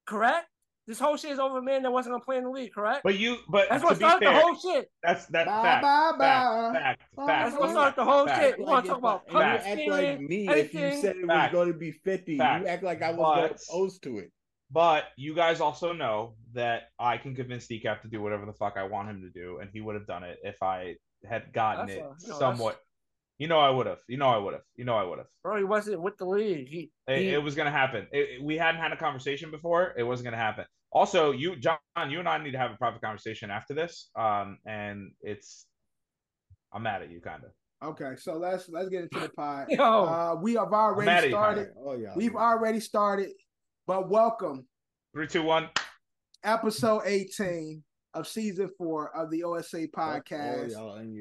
[SPEAKER 6] Correct? This whole shit is over a man that wasn't gonna play in the league, correct?
[SPEAKER 1] But you, but
[SPEAKER 6] That's
[SPEAKER 1] to
[SPEAKER 6] what
[SPEAKER 1] be
[SPEAKER 6] started the whole shit.
[SPEAKER 1] that's that
[SPEAKER 2] Bye,
[SPEAKER 1] fact,
[SPEAKER 2] bye,
[SPEAKER 1] fact,
[SPEAKER 2] bye.
[SPEAKER 1] fact,
[SPEAKER 2] Bye,
[SPEAKER 1] fact,
[SPEAKER 6] That's what
[SPEAKER 2] bye.
[SPEAKER 6] started the whole
[SPEAKER 1] fact.
[SPEAKER 6] shit. You wanna talk about
[SPEAKER 3] I-
[SPEAKER 6] public
[SPEAKER 3] you act like
[SPEAKER 6] feeling,
[SPEAKER 3] me if you said it was
[SPEAKER 1] Fact.
[SPEAKER 3] going to be fifty.
[SPEAKER 1] Fact.
[SPEAKER 3] You act like I was
[SPEAKER 1] But-
[SPEAKER 3] opposed to it.
[SPEAKER 1] But you guys also know that I can convince Dicap to do whatever the fuck I want him to do, and he would have done it if I had gotten
[SPEAKER 6] That's
[SPEAKER 1] it
[SPEAKER 6] a- no, that's-
[SPEAKER 1] somewhat. You know I would have. You know I would have. You know I would have.
[SPEAKER 6] Bro, he wasn't with the league. He,
[SPEAKER 1] It,
[SPEAKER 6] he
[SPEAKER 1] it was gonna happen. It, it- we hadn't had a conversation before. It wasn't gonna happen. Also, you, John, you and I need to have a private conversation after this. Um, and it's, I'm mad at you, kind of.
[SPEAKER 2] Okay, so let's let's get into the pod.
[SPEAKER 6] Yo.
[SPEAKER 2] Uh, we have
[SPEAKER 1] mad at
[SPEAKER 2] already
[SPEAKER 1] you,
[SPEAKER 2] started.
[SPEAKER 3] Oh yeah.
[SPEAKER 2] We've already started, but welcome
[SPEAKER 1] Three, two, one.
[SPEAKER 2] episode 18 of season four of the OSA podcast.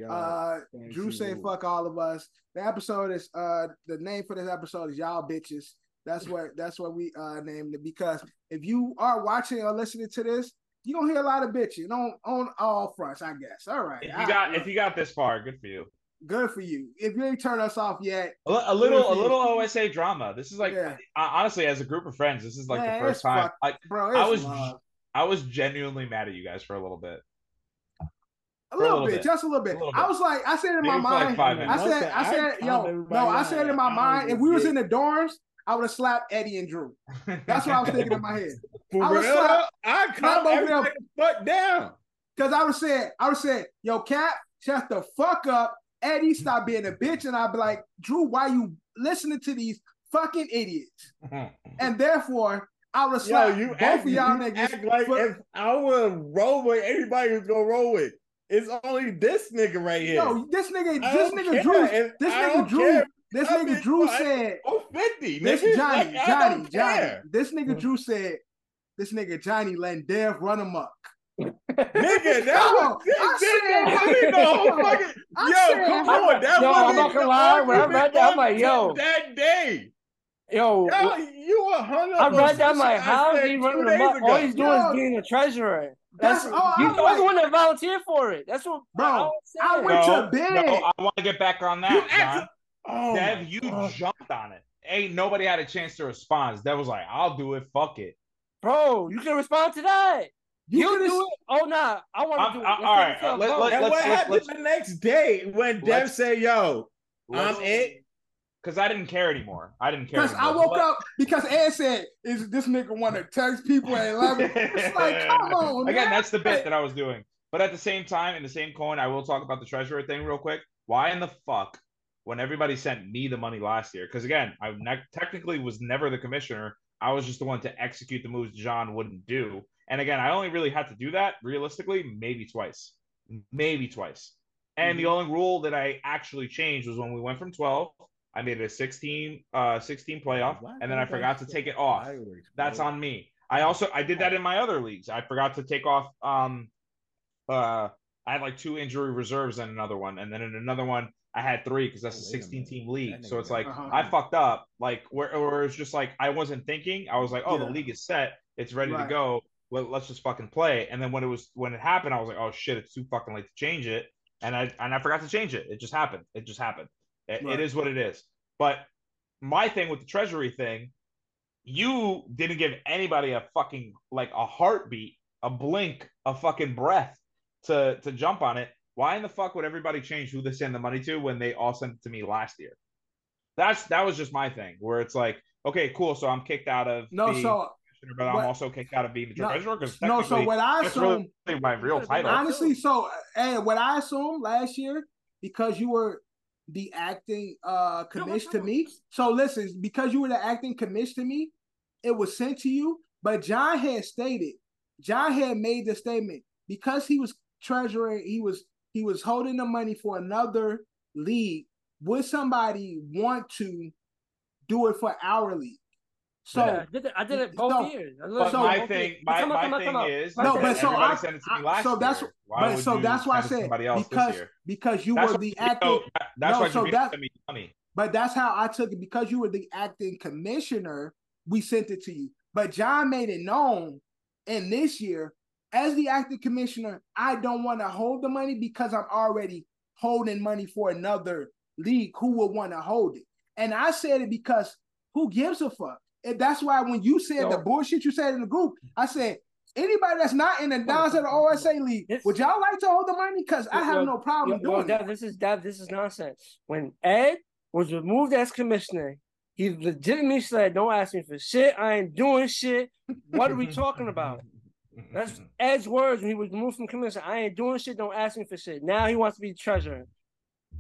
[SPEAKER 2] Uh, Drew say
[SPEAKER 3] moves.
[SPEAKER 2] fuck all of us. The episode is uh the name for this episode is y'all bitches. That's what that's what we uh named it because if you are watching or listening to this, you're gonna hear a lot of bitching on on all fronts, I guess. All right.
[SPEAKER 1] If
[SPEAKER 2] I-
[SPEAKER 1] you got, if you got this far, good for you.
[SPEAKER 2] Good for you. If you ain't turned us off yet,
[SPEAKER 1] A, a little, a little OSA drama. This is like,
[SPEAKER 2] Yeah.
[SPEAKER 1] I- honestly, as a group of friends, this is like
[SPEAKER 2] Man,
[SPEAKER 1] the first time.
[SPEAKER 2] fuck-
[SPEAKER 1] Like,
[SPEAKER 2] bro,
[SPEAKER 1] I was,
[SPEAKER 2] love.
[SPEAKER 1] I was genuinely mad at you guys for a little bit.
[SPEAKER 2] a
[SPEAKER 1] for a
[SPEAKER 2] little,
[SPEAKER 1] little
[SPEAKER 2] bit,
[SPEAKER 1] bit.
[SPEAKER 2] just a little bit.
[SPEAKER 1] A little
[SPEAKER 2] I was like, I said in my
[SPEAKER 1] Maybe for like
[SPEAKER 2] mind,
[SPEAKER 1] five
[SPEAKER 2] I said, I
[SPEAKER 3] I
[SPEAKER 2] said,
[SPEAKER 3] calmed
[SPEAKER 2] yo, no, I said in my mind, if we was
[SPEAKER 3] legit.
[SPEAKER 2] in the dorms, I would have slapped Eddie and Drew. That's what I was thinking in my head.
[SPEAKER 3] For
[SPEAKER 2] I was
[SPEAKER 3] real,
[SPEAKER 2] slapped-
[SPEAKER 3] I
[SPEAKER 2] Slap
[SPEAKER 3] calm
[SPEAKER 2] both of them.
[SPEAKER 3] everybody the fuck down.
[SPEAKER 2] Cause I would say, I would say, yo, Cap, shut the fuck up. Eddie, stop being a bitch. And I'd be like, Drew, why you listening to these fucking idiots? And therefore, I would have
[SPEAKER 3] Yo, you
[SPEAKER 2] both
[SPEAKER 3] act,
[SPEAKER 2] of y'all niggas.
[SPEAKER 3] act like if I would roll with anybody who's gonna roll with. It's only this nigga right here.
[SPEAKER 2] Yo, this nigga, this nigga Drew,
[SPEAKER 3] if-
[SPEAKER 2] this nigga Drew,
[SPEAKER 3] care.
[SPEAKER 2] this
[SPEAKER 3] I
[SPEAKER 2] nigga Drew said,
[SPEAKER 3] Oh, 50,
[SPEAKER 2] This
[SPEAKER 3] nigga.
[SPEAKER 2] Johnny,
[SPEAKER 3] Like,
[SPEAKER 2] Johnny, Johnny.
[SPEAKER 3] care.
[SPEAKER 2] This nigga mm. Drew said, this nigga Johnny letting Dev run up.
[SPEAKER 3] Nigga, that
[SPEAKER 2] Come
[SPEAKER 3] was
[SPEAKER 2] on, I
[SPEAKER 3] that,
[SPEAKER 2] said-
[SPEAKER 3] I mean, the whole fucking
[SPEAKER 2] I
[SPEAKER 3] yo,
[SPEAKER 2] said-
[SPEAKER 3] come on, that
[SPEAKER 6] Yo, I'm
[SPEAKER 3] wasn't
[SPEAKER 6] gonna lie, when I read that, I'm like, yo.
[SPEAKER 3] that day.
[SPEAKER 6] yo,
[SPEAKER 3] Yo, you a hundred.
[SPEAKER 6] I read that. I'm like,
[SPEAKER 3] I
[SPEAKER 6] how is he running
[SPEAKER 3] days
[SPEAKER 6] him up?
[SPEAKER 3] ago.
[SPEAKER 6] All he's doing
[SPEAKER 2] Yo.
[SPEAKER 6] is being a treasurer. That's,
[SPEAKER 2] That's all
[SPEAKER 6] he's
[SPEAKER 2] I'm
[SPEAKER 6] the only one that volunteered for it. That's what,
[SPEAKER 2] Bro,
[SPEAKER 6] I,
[SPEAKER 2] I went
[SPEAKER 1] no,
[SPEAKER 2] to bed.
[SPEAKER 1] no, I want to get back on
[SPEAKER 3] You
[SPEAKER 1] that,
[SPEAKER 3] act-
[SPEAKER 1] John.
[SPEAKER 3] Oh,
[SPEAKER 1] Dev, you
[SPEAKER 3] God.
[SPEAKER 1] jumped on it. Ain't nobody had a chance to respond. Dev was like, "I'll do it. Fuck it."
[SPEAKER 6] bro. You can respond to that.
[SPEAKER 2] You
[SPEAKER 6] You,
[SPEAKER 2] could've-
[SPEAKER 6] do it. Oh nah, I want to do it.
[SPEAKER 1] I-
[SPEAKER 6] Let's
[SPEAKER 1] all
[SPEAKER 6] take
[SPEAKER 1] right,
[SPEAKER 6] it to a
[SPEAKER 1] uh,
[SPEAKER 6] let-
[SPEAKER 1] let-
[SPEAKER 3] And
[SPEAKER 1] let's-
[SPEAKER 3] what
[SPEAKER 1] let's-
[SPEAKER 3] happened
[SPEAKER 1] let's-
[SPEAKER 3] the next day when Dev
[SPEAKER 1] let's-
[SPEAKER 3] said, "Yo, I'm it."
[SPEAKER 1] Because I didn't care anymore. I didn't care.
[SPEAKER 2] Because I woke
[SPEAKER 1] But-
[SPEAKER 2] up because Ed said, "Is this nigga want to text people at 11? It's like, come on,
[SPEAKER 1] Again,
[SPEAKER 2] man.
[SPEAKER 1] that's the bit that I was doing. But at the same time, in the same coin, I will talk about the treasurer thing real quick. Why in the fuck, when everybody sent me the money last year? Because again, I ne- technically was never the commissioner. I was just the one to execute the moves John wouldn't do. And again, I only really had to do that realistically maybe twice, maybe twice. And the only rule that I actually changed was when we went from 12. I made it a 16, uh, 16 playoff,
[SPEAKER 3] Why
[SPEAKER 1] and then I forgot to take it off.
[SPEAKER 3] Fireworks,
[SPEAKER 1] That's on me. I also I did that in my other leagues. I forgot to take off um uh I had like two injury reserves and another one, and then in another one I had three because that's
[SPEAKER 3] Oh,
[SPEAKER 1] a 16 team league. So it's like
[SPEAKER 2] Uh-huh.
[SPEAKER 1] I fucked up. Like where or it's just like I wasn't thinking. I was like, oh,
[SPEAKER 2] Yeah.
[SPEAKER 1] the league is set, it's ready
[SPEAKER 2] Right.
[SPEAKER 1] to go. Let, let's just fucking play. And then when it was when it happened, I was like, oh shit, it's too fucking late to change it. And I and I forgot to change it. It just happened. It just happened. It-
[SPEAKER 2] Right.
[SPEAKER 1] it is what it is. But my thing with the treasury thing, you didn't give anybody a fucking like a heartbeat, a blink, a fucking breath to to jump on it. Why in the fuck would everybody change who they send the money to when they all sent it to me last year? That's that was just my thing where it's like, okay, cool. So I'm kicked out of
[SPEAKER 2] No, so
[SPEAKER 1] commissioner, but I'm
[SPEAKER 2] what-
[SPEAKER 1] also kicked out of being the
[SPEAKER 2] No,
[SPEAKER 1] treasurer because
[SPEAKER 2] no, so what I assume,
[SPEAKER 1] really my real title.
[SPEAKER 2] honestly, so and what I assume last year because you were the acting uh commish to me. So listen, because you were the acting commish to me, it was sent to you. But John had stated, John had made the statement because he was treasurer, he was he was holding the money for another league. Would somebody want to do it for our league? So
[SPEAKER 6] I did it. I did it both
[SPEAKER 2] So-
[SPEAKER 6] years.
[SPEAKER 1] But
[SPEAKER 2] So-
[SPEAKER 1] my thing, my,
[SPEAKER 6] Come
[SPEAKER 1] my
[SPEAKER 6] come
[SPEAKER 1] thing
[SPEAKER 6] come
[SPEAKER 1] is,
[SPEAKER 2] No, but so I-
[SPEAKER 1] sent it to me last
[SPEAKER 2] so that's-
[SPEAKER 1] year. Why
[SPEAKER 2] but so that's why I
[SPEAKER 1] send it to
[SPEAKER 2] said
[SPEAKER 1] somebody else this
[SPEAKER 2] because because you
[SPEAKER 1] That's
[SPEAKER 2] were the acting.
[SPEAKER 1] That's
[SPEAKER 2] No,
[SPEAKER 1] why
[SPEAKER 2] so
[SPEAKER 1] Jabino
[SPEAKER 2] that-
[SPEAKER 1] me money.
[SPEAKER 2] But that's how I took it because you were the acting commissioner. We sent it to you, but John made it known. And this year, as the acting commissioner, I don't want to hold the money because I'm already holding money for another league who will want to hold it. And I said it because who gives a fuck? And that's why when you said the bullshit you said in the group, I said anybody that's not in the downs of the OSA league,
[SPEAKER 6] This-
[SPEAKER 2] would y'all like to hold the money? Because I have
[SPEAKER 6] Yo,
[SPEAKER 2] no problem
[SPEAKER 6] Yo, yo,
[SPEAKER 2] doing
[SPEAKER 6] Dev,
[SPEAKER 2] it.
[SPEAKER 6] this is Dev, this is nonsense. When Ed was removed as commissioner, he legitimately said, "Don't ask me for shit. I ain't doing shit. What are we talking about?" That's Ed's words when he was removed from commissioner. I ain't doing shit. Don't ask me for shit. Now he wants to be treasurer.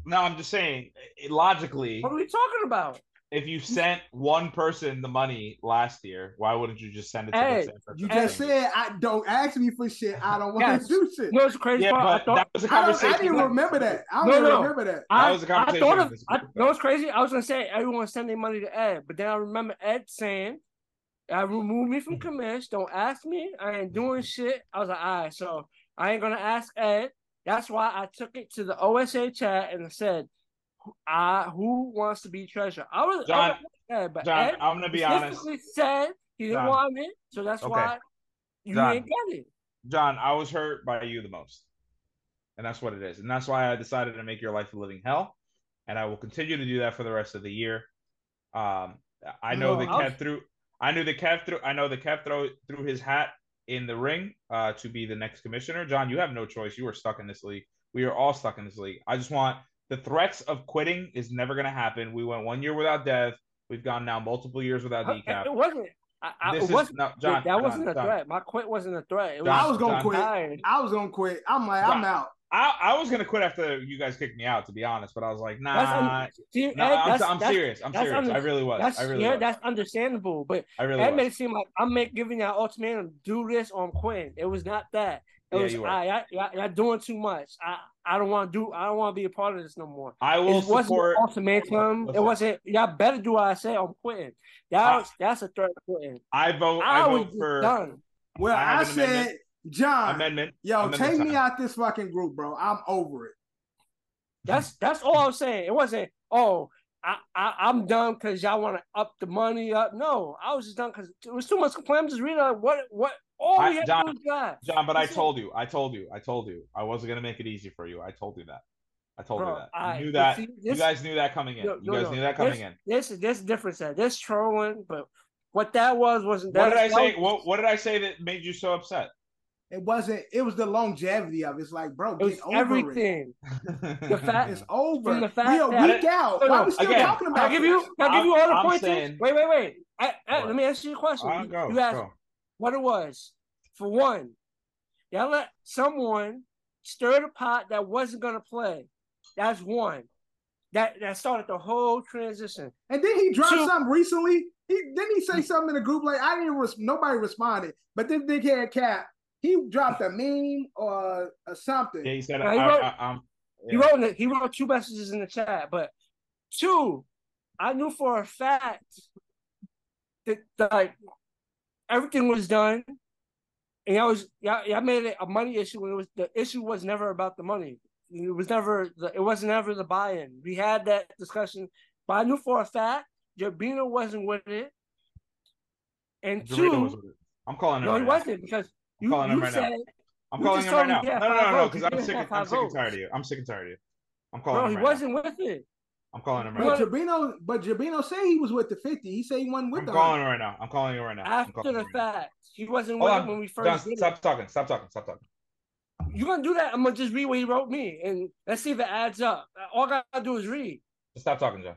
[SPEAKER 1] No, I'm just saying, logically,
[SPEAKER 6] What are we talking about?
[SPEAKER 1] If you sent one person the money last year, why wouldn't you just send it to
[SPEAKER 6] Hey,
[SPEAKER 1] the same person?
[SPEAKER 2] You just
[SPEAKER 1] same
[SPEAKER 2] said I don't ask me for shit. I don't want
[SPEAKER 6] Yes.
[SPEAKER 2] to do shit.
[SPEAKER 6] You know what's crazy
[SPEAKER 1] Yeah,
[SPEAKER 6] part? I thought
[SPEAKER 1] that was a
[SPEAKER 2] I, don't,
[SPEAKER 1] conversation.
[SPEAKER 2] I didn't
[SPEAKER 1] that-
[SPEAKER 2] remember that. I don't
[SPEAKER 6] No,
[SPEAKER 2] even
[SPEAKER 6] no.
[SPEAKER 2] remember that.
[SPEAKER 6] I,
[SPEAKER 1] was a
[SPEAKER 6] I
[SPEAKER 1] conversation
[SPEAKER 6] thought
[SPEAKER 1] in
[SPEAKER 6] of. I,
[SPEAKER 1] group,
[SPEAKER 6] know what's crazy? I was gonna say everyone send their money to Ed, but then I remember Ed saying, "I removed me from hmm. commish. Don't ask me. I ain't hmm. doing shit." I was like, "All right, so I ain't gonna ask Ed." That's why I took it to the OSA chat and said, "I who wants to be treasurer?" I was
[SPEAKER 1] John,
[SPEAKER 6] I was but
[SPEAKER 1] John,
[SPEAKER 6] Ed
[SPEAKER 1] I'm gonna be honest.
[SPEAKER 6] said he didn't
[SPEAKER 1] John.
[SPEAKER 6] want it, so that's
[SPEAKER 1] Okay.
[SPEAKER 6] why you
[SPEAKER 1] John.
[SPEAKER 6] ain't get it.
[SPEAKER 1] John, I was hurt by you the most. And that's what it is. And that's why I decided to make your life a living hell. And I will continue to do that for the rest of the year. Um, I know
[SPEAKER 6] No,
[SPEAKER 1] that
[SPEAKER 6] was-
[SPEAKER 1] Kev threw I knew that Kev threw I know that Kev threw threw his hat in the ring uh to be the next commissioner. John, you have no choice. You are stuck in this league. We are all stuck in this league. I just want the threats of quitting is never gonna happen. We went one year without Dev. We've gone now multiple years without
[SPEAKER 6] It,
[SPEAKER 1] Dicap.
[SPEAKER 6] it wasn't. I, I,
[SPEAKER 1] This
[SPEAKER 6] it
[SPEAKER 1] is
[SPEAKER 6] wasn't.
[SPEAKER 1] no John.
[SPEAKER 6] that
[SPEAKER 1] John,
[SPEAKER 6] wasn't a
[SPEAKER 1] John.
[SPEAKER 6] threat. My quit wasn't a threat. It
[SPEAKER 1] John,
[SPEAKER 2] I was gonna quit. I was gonna quit. I'm like, I'm out.
[SPEAKER 1] I, I was gonna quit after you guys kicked me out, to be honest. But I was like, nah,
[SPEAKER 6] un- See,
[SPEAKER 1] no,
[SPEAKER 6] Ed,
[SPEAKER 1] I'm, I'm serious. I'm serious.
[SPEAKER 6] under-
[SPEAKER 1] I really was.
[SPEAKER 6] That's
[SPEAKER 1] I really
[SPEAKER 6] yeah,
[SPEAKER 1] was.
[SPEAKER 6] that's understandable. But
[SPEAKER 1] I really
[SPEAKER 6] Ed
[SPEAKER 1] was.
[SPEAKER 6] made it seem like I'm make, giving y'all ultimatum, do this or I'm quitting. It was not that. It
[SPEAKER 1] Yeah,
[SPEAKER 6] was
[SPEAKER 1] you were.
[SPEAKER 6] I, I, y'all, y'all doing too much. I, I don't want to do. I don't want to be a part of this no more.
[SPEAKER 1] I will
[SPEAKER 6] It wasn't
[SPEAKER 1] support.
[SPEAKER 6] ultimatum.
[SPEAKER 1] Listen.
[SPEAKER 6] It wasn't. Y'all better do what I say. I'm quitting. That
[SPEAKER 1] I-
[SPEAKER 6] that's a threat. of Quitting.
[SPEAKER 1] I vote. I,
[SPEAKER 6] I,
[SPEAKER 1] vote for
[SPEAKER 6] done.
[SPEAKER 2] Well,
[SPEAKER 1] I
[SPEAKER 2] I, said,
[SPEAKER 1] amendment.
[SPEAKER 2] John,
[SPEAKER 1] amendment.
[SPEAKER 2] yo,
[SPEAKER 1] amendment
[SPEAKER 2] take me out this fucking group, bro. I'm over it.
[SPEAKER 6] That's that's all I'm saying. It wasn't. Oh, I, I I'm done because y'all want to up the money up. No, I was just done because it was too much complaint. I'm just reading like, what what. All
[SPEAKER 1] I- John-
[SPEAKER 6] to do was that.
[SPEAKER 1] John, but I told you. I told you. I told you. I wasn't gonna make it easy for you. I told you that. I told
[SPEAKER 6] Bro,
[SPEAKER 1] you that. You
[SPEAKER 6] I-
[SPEAKER 1] knew that.
[SPEAKER 6] see,
[SPEAKER 1] you guys knew that coming in.
[SPEAKER 6] No,
[SPEAKER 1] you guys
[SPEAKER 6] no.
[SPEAKER 1] knew that coming
[SPEAKER 6] this,
[SPEAKER 1] in.
[SPEAKER 6] This is this difference. That This trolling, but what that was wasn't.
[SPEAKER 1] What did I say? What What did I say that made you so upset?
[SPEAKER 2] It wasn't. It was the longevity of it. It's like, bro,
[SPEAKER 6] It
[SPEAKER 2] get
[SPEAKER 6] was
[SPEAKER 2] over
[SPEAKER 6] everything.
[SPEAKER 1] the
[SPEAKER 6] fact-
[SPEAKER 2] It's over.
[SPEAKER 6] The fact
[SPEAKER 2] we a
[SPEAKER 6] that-
[SPEAKER 2] week out.
[SPEAKER 6] No,
[SPEAKER 2] Why
[SPEAKER 6] no,
[SPEAKER 2] we still
[SPEAKER 1] again,
[SPEAKER 2] talking
[SPEAKER 6] Can
[SPEAKER 2] about
[SPEAKER 6] I give you?
[SPEAKER 2] this?
[SPEAKER 6] Can I give you all the
[SPEAKER 1] I'm
[SPEAKER 6] points?
[SPEAKER 1] saying-
[SPEAKER 6] Wait, wait, wait. I, I, let me ask you a question.
[SPEAKER 1] Uh,
[SPEAKER 6] you,
[SPEAKER 1] go,
[SPEAKER 6] you asked
[SPEAKER 1] go.
[SPEAKER 6] What it was. For one, y'all let someone stir the pot that wasn't gonna play. That's one. That that started the whole transition.
[SPEAKER 2] And then he dropped
[SPEAKER 6] Two-
[SPEAKER 2] something recently. He didn't he say hmm. something in the group like I didn't. Res- nobody responded, but this big head cap. He dropped a meme or, or something.
[SPEAKER 1] Yeah, he said.
[SPEAKER 6] Yeah,
[SPEAKER 1] I,
[SPEAKER 6] he wrote-
[SPEAKER 1] I, I'm,
[SPEAKER 6] He wrote he wrote two messages in the chat, but two, I knew for a fact that like everything was done, and y'all was y'all, y'all made it a money issue when it was the issue was never about the money. It was never the, it wasn't ever the buy-in. We had that discussion, but I knew for a fact Jabino wasn't with it, and two,
[SPEAKER 1] was with it. I'm calling him.
[SPEAKER 6] no,
[SPEAKER 1] right
[SPEAKER 6] he
[SPEAKER 1] now.
[SPEAKER 6] wasn't because you,
[SPEAKER 1] calling him
[SPEAKER 6] you
[SPEAKER 1] right now.
[SPEAKER 6] said
[SPEAKER 1] I'm calling him right now. No, no, no, no, because I'm sick. I'm sick and tired of you. I'm sick and tired of you. I'm calling him
[SPEAKER 6] he wasn't with it.
[SPEAKER 1] Now. I'm calling him right
[SPEAKER 2] But
[SPEAKER 1] now.
[SPEAKER 2] Jabino, but Jabino said he was with the fifty. He said he wasn't with
[SPEAKER 1] I'm
[SPEAKER 2] the.
[SPEAKER 1] calling
[SPEAKER 2] 100.
[SPEAKER 1] him right now. I'm calling you right now.
[SPEAKER 6] After the
[SPEAKER 1] you right now.
[SPEAKER 6] fact, he wasn't
[SPEAKER 1] Hold
[SPEAKER 6] with it
[SPEAKER 1] on.
[SPEAKER 6] when we first
[SPEAKER 1] John,
[SPEAKER 6] did it.
[SPEAKER 1] stop talking. Stop talking. Stop talking.
[SPEAKER 6] You gonna do that? I'm gonna just read what he wrote me, and let's see if it adds up. All I gotta do is read.
[SPEAKER 1] Just stop talking, John.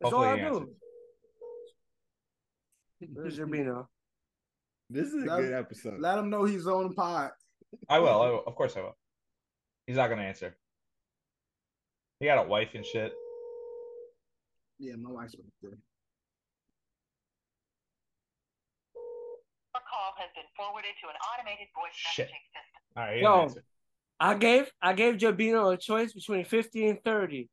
[SPEAKER 6] That's all I do.
[SPEAKER 1] answers.
[SPEAKER 6] There's Jabino.
[SPEAKER 3] This is a
[SPEAKER 2] Let-
[SPEAKER 3] good episode.
[SPEAKER 2] Let him know he's on the pod.
[SPEAKER 1] I will. I will. Of course I will. He's not gonna answer. He got a wife and shit.
[SPEAKER 2] Yeah, my wife's with there.
[SPEAKER 8] Your call has been forwarded to an automated voice
[SPEAKER 1] Shit.
[SPEAKER 8] messaging system.
[SPEAKER 1] All right. He
[SPEAKER 6] Yo.
[SPEAKER 1] didn't answer.
[SPEAKER 6] I gave I gave Jabino a choice between 50 and 30.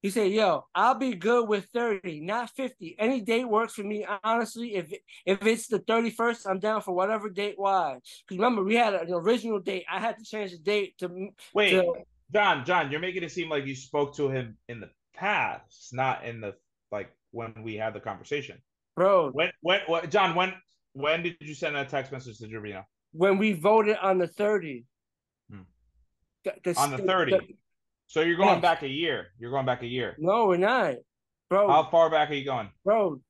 [SPEAKER 6] He said, "Yo, I'll be good with 30, not 50. Any date works for me. Honestly, if if it's the 31st, I'm down for whatever date wise. Because remember, we had an original date. I had to change the date to
[SPEAKER 1] Wait,
[SPEAKER 6] to-
[SPEAKER 1] John, John, you're making it seem like you spoke to him in the past, not in the like when we had the conversation.
[SPEAKER 6] bro.
[SPEAKER 1] When, when, what, John, when, when did you send that text message to Jabino?
[SPEAKER 6] When we voted on the 30,
[SPEAKER 1] Hmm.
[SPEAKER 6] The-
[SPEAKER 1] On the 30. So you're going
[SPEAKER 6] Yes.
[SPEAKER 1] back a year. You're going back a year.
[SPEAKER 6] no, we're not, bro.
[SPEAKER 1] How far back are you going,
[SPEAKER 6] bro,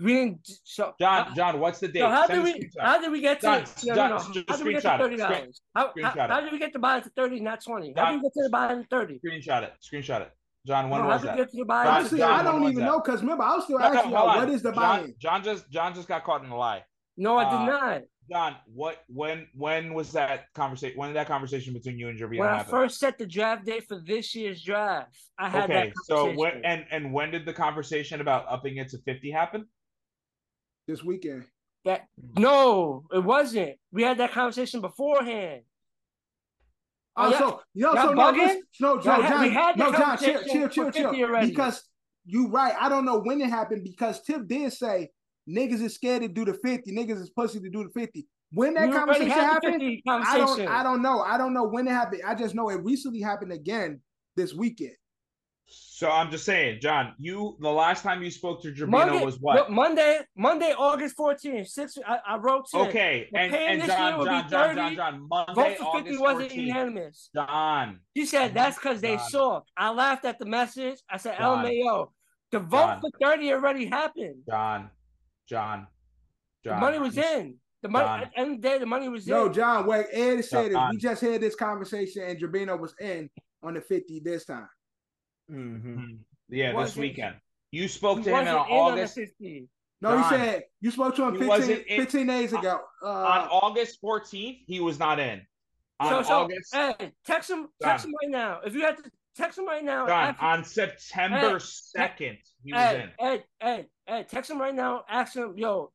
[SPEAKER 6] we didn't. So
[SPEAKER 1] John? John, what's the date?
[SPEAKER 6] So how
[SPEAKER 1] Send
[SPEAKER 6] did we? How did we get to?
[SPEAKER 1] John,
[SPEAKER 6] no,
[SPEAKER 1] John,
[SPEAKER 6] no, no. How did we get to
[SPEAKER 1] screenshot it.
[SPEAKER 6] thirty dollars? How, how, how did we get to buy it to thirty, not twenty? How did we get to the buy it to thirty?
[SPEAKER 1] Screenshot it. Screenshot it. John, when
[SPEAKER 6] No,
[SPEAKER 1] was
[SPEAKER 6] how did
[SPEAKER 1] that?
[SPEAKER 6] we get buy it?
[SPEAKER 1] John-
[SPEAKER 2] Honestly,
[SPEAKER 1] John,
[SPEAKER 2] I don't even
[SPEAKER 1] that?
[SPEAKER 2] know because remember, I was still
[SPEAKER 1] No, no,
[SPEAKER 2] asking
[SPEAKER 1] hold
[SPEAKER 2] y'all what is the
[SPEAKER 1] John,
[SPEAKER 2] buy-in.
[SPEAKER 1] John just John just got caught in a lie.
[SPEAKER 6] No, I
[SPEAKER 1] Uh,
[SPEAKER 6] did not.
[SPEAKER 1] John, what when when was that conversation? When did that conversation between you and Jabino
[SPEAKER 6] When I first set the draft date for this year's draft, I had that.
[SPEAKER 1] okay, so
[SPEAKER 6] conversation.
[SPEAKER 1] when and and when did the conversation about upping it to fifty happen?
[SPEAKER 2] This weekend.
[SPEAKER 6] that no, it wasn't. We had that conversation beforehand.
[SPEAKER 2] Oh,
[SPEAKER 6] yeah.
[SPEAKER 2] so yo,
[SPEAKER 6] Y'all
[SPEAKER 2] so no, no, no,
[SPEAKER 6] Y'all had- we
[SPEAKER 2] John, no, John, chill, chill, chill, chill. Because you right, I don't know when it happened because Tiff did say niggas is scared to do the fifty, niggas is pussy to do the fifty. When that conversation happened,
[SPEAKER 6] 50
[SPEAKER 2] I don't. I don't know, I don't know when it happened. I just know it recently happened again this weekend.
[SPEAKER 1] So I'm just saying, John, you the last time you spoke to Jabino
[SPEAKER 6] Monday
[SPEAKER 1] was what?
[SPEAKER 6] Monday, Monday, August 14th. Six. I, I wrote to
[SPEAKER 1] Okay, and
[SPEAKER 6] pay
[SPEAKER 1] and
[SPEAKER 6] this
[SPEAKER 1] John,
[SPEAKER 6] year will be
[SPEAKER 1] John, John,
[SPEAKER 6] 30.
[SPEAKER 1] John, John, Monday,
[SPEAKER 6] Vote for 50
[SPEAKER 1] August
[SPEAKER 6] wasn't
[SPEAKER 1] 14th.
[SPEAKER 6] unanimous.
[SPEAKER 1] John,
[SPEAKER 6] She said that's because they
[SPEAKER 1] John.
[SPEAKER 6] saw. I laughed at the message. I said,
[SPEAKER 1] John.
[SPEAKER 6] LMAO. The vote
[SPEAKER 1] John.
[SPEAKER 6] for 30 already happened.
[SPEAKER 1] John, John,
[SPEAKER 6] The
[SPEAKER 1] John.
[SPEAKER 6] money was
[SPEAKER 1] you-
[SPEAKER 6] in. The money
[SPEAKER 1] John.
[SPEAKER 6] at the end of the day, the money was
[SPEAKER 2] No,
[SPEAKER 6] in.
[SPEAKER 2] No, John, wait, Ed said is
[SPEAKER 1] John.
[SPEAKER 2] we just had this conversation and Jabino was in on the 50 this time.
[SPEAKER 1] Mhm. Yeah, this
[SPEAKER 6] Wasn't-
[SPEAKER 1] weekend. You spoke to him on
[SPEAKER 6] in
[SPEAKER 1] August
[SPEAKER 6] 50.
[SPEAKER 2] No,
[SPEAKER 1] John.
[SPEAKER 2] he said you spoke to him 15,
[SPEAKER 1] wasn't in-
[SPEAKER 2] 15 days ago. Uh,
[SPEAKER 1] on August 14th. He was not in. On
[SPEAKER 6] So, so,
[SPEAKER 1] August,
[SPEAKER 6] hey, text him, text him right now. If you had to text him right now,
[SPEAKER 1] John,
[SPEAKER 6] ask him-
[SPEAKER 1] on September second, he was
[SPEAKER 6] Ed,
[SPEAKER 1] in.
[SPEAKER 6] Ed, Ed, Ed, text him right now. Ask him, yo,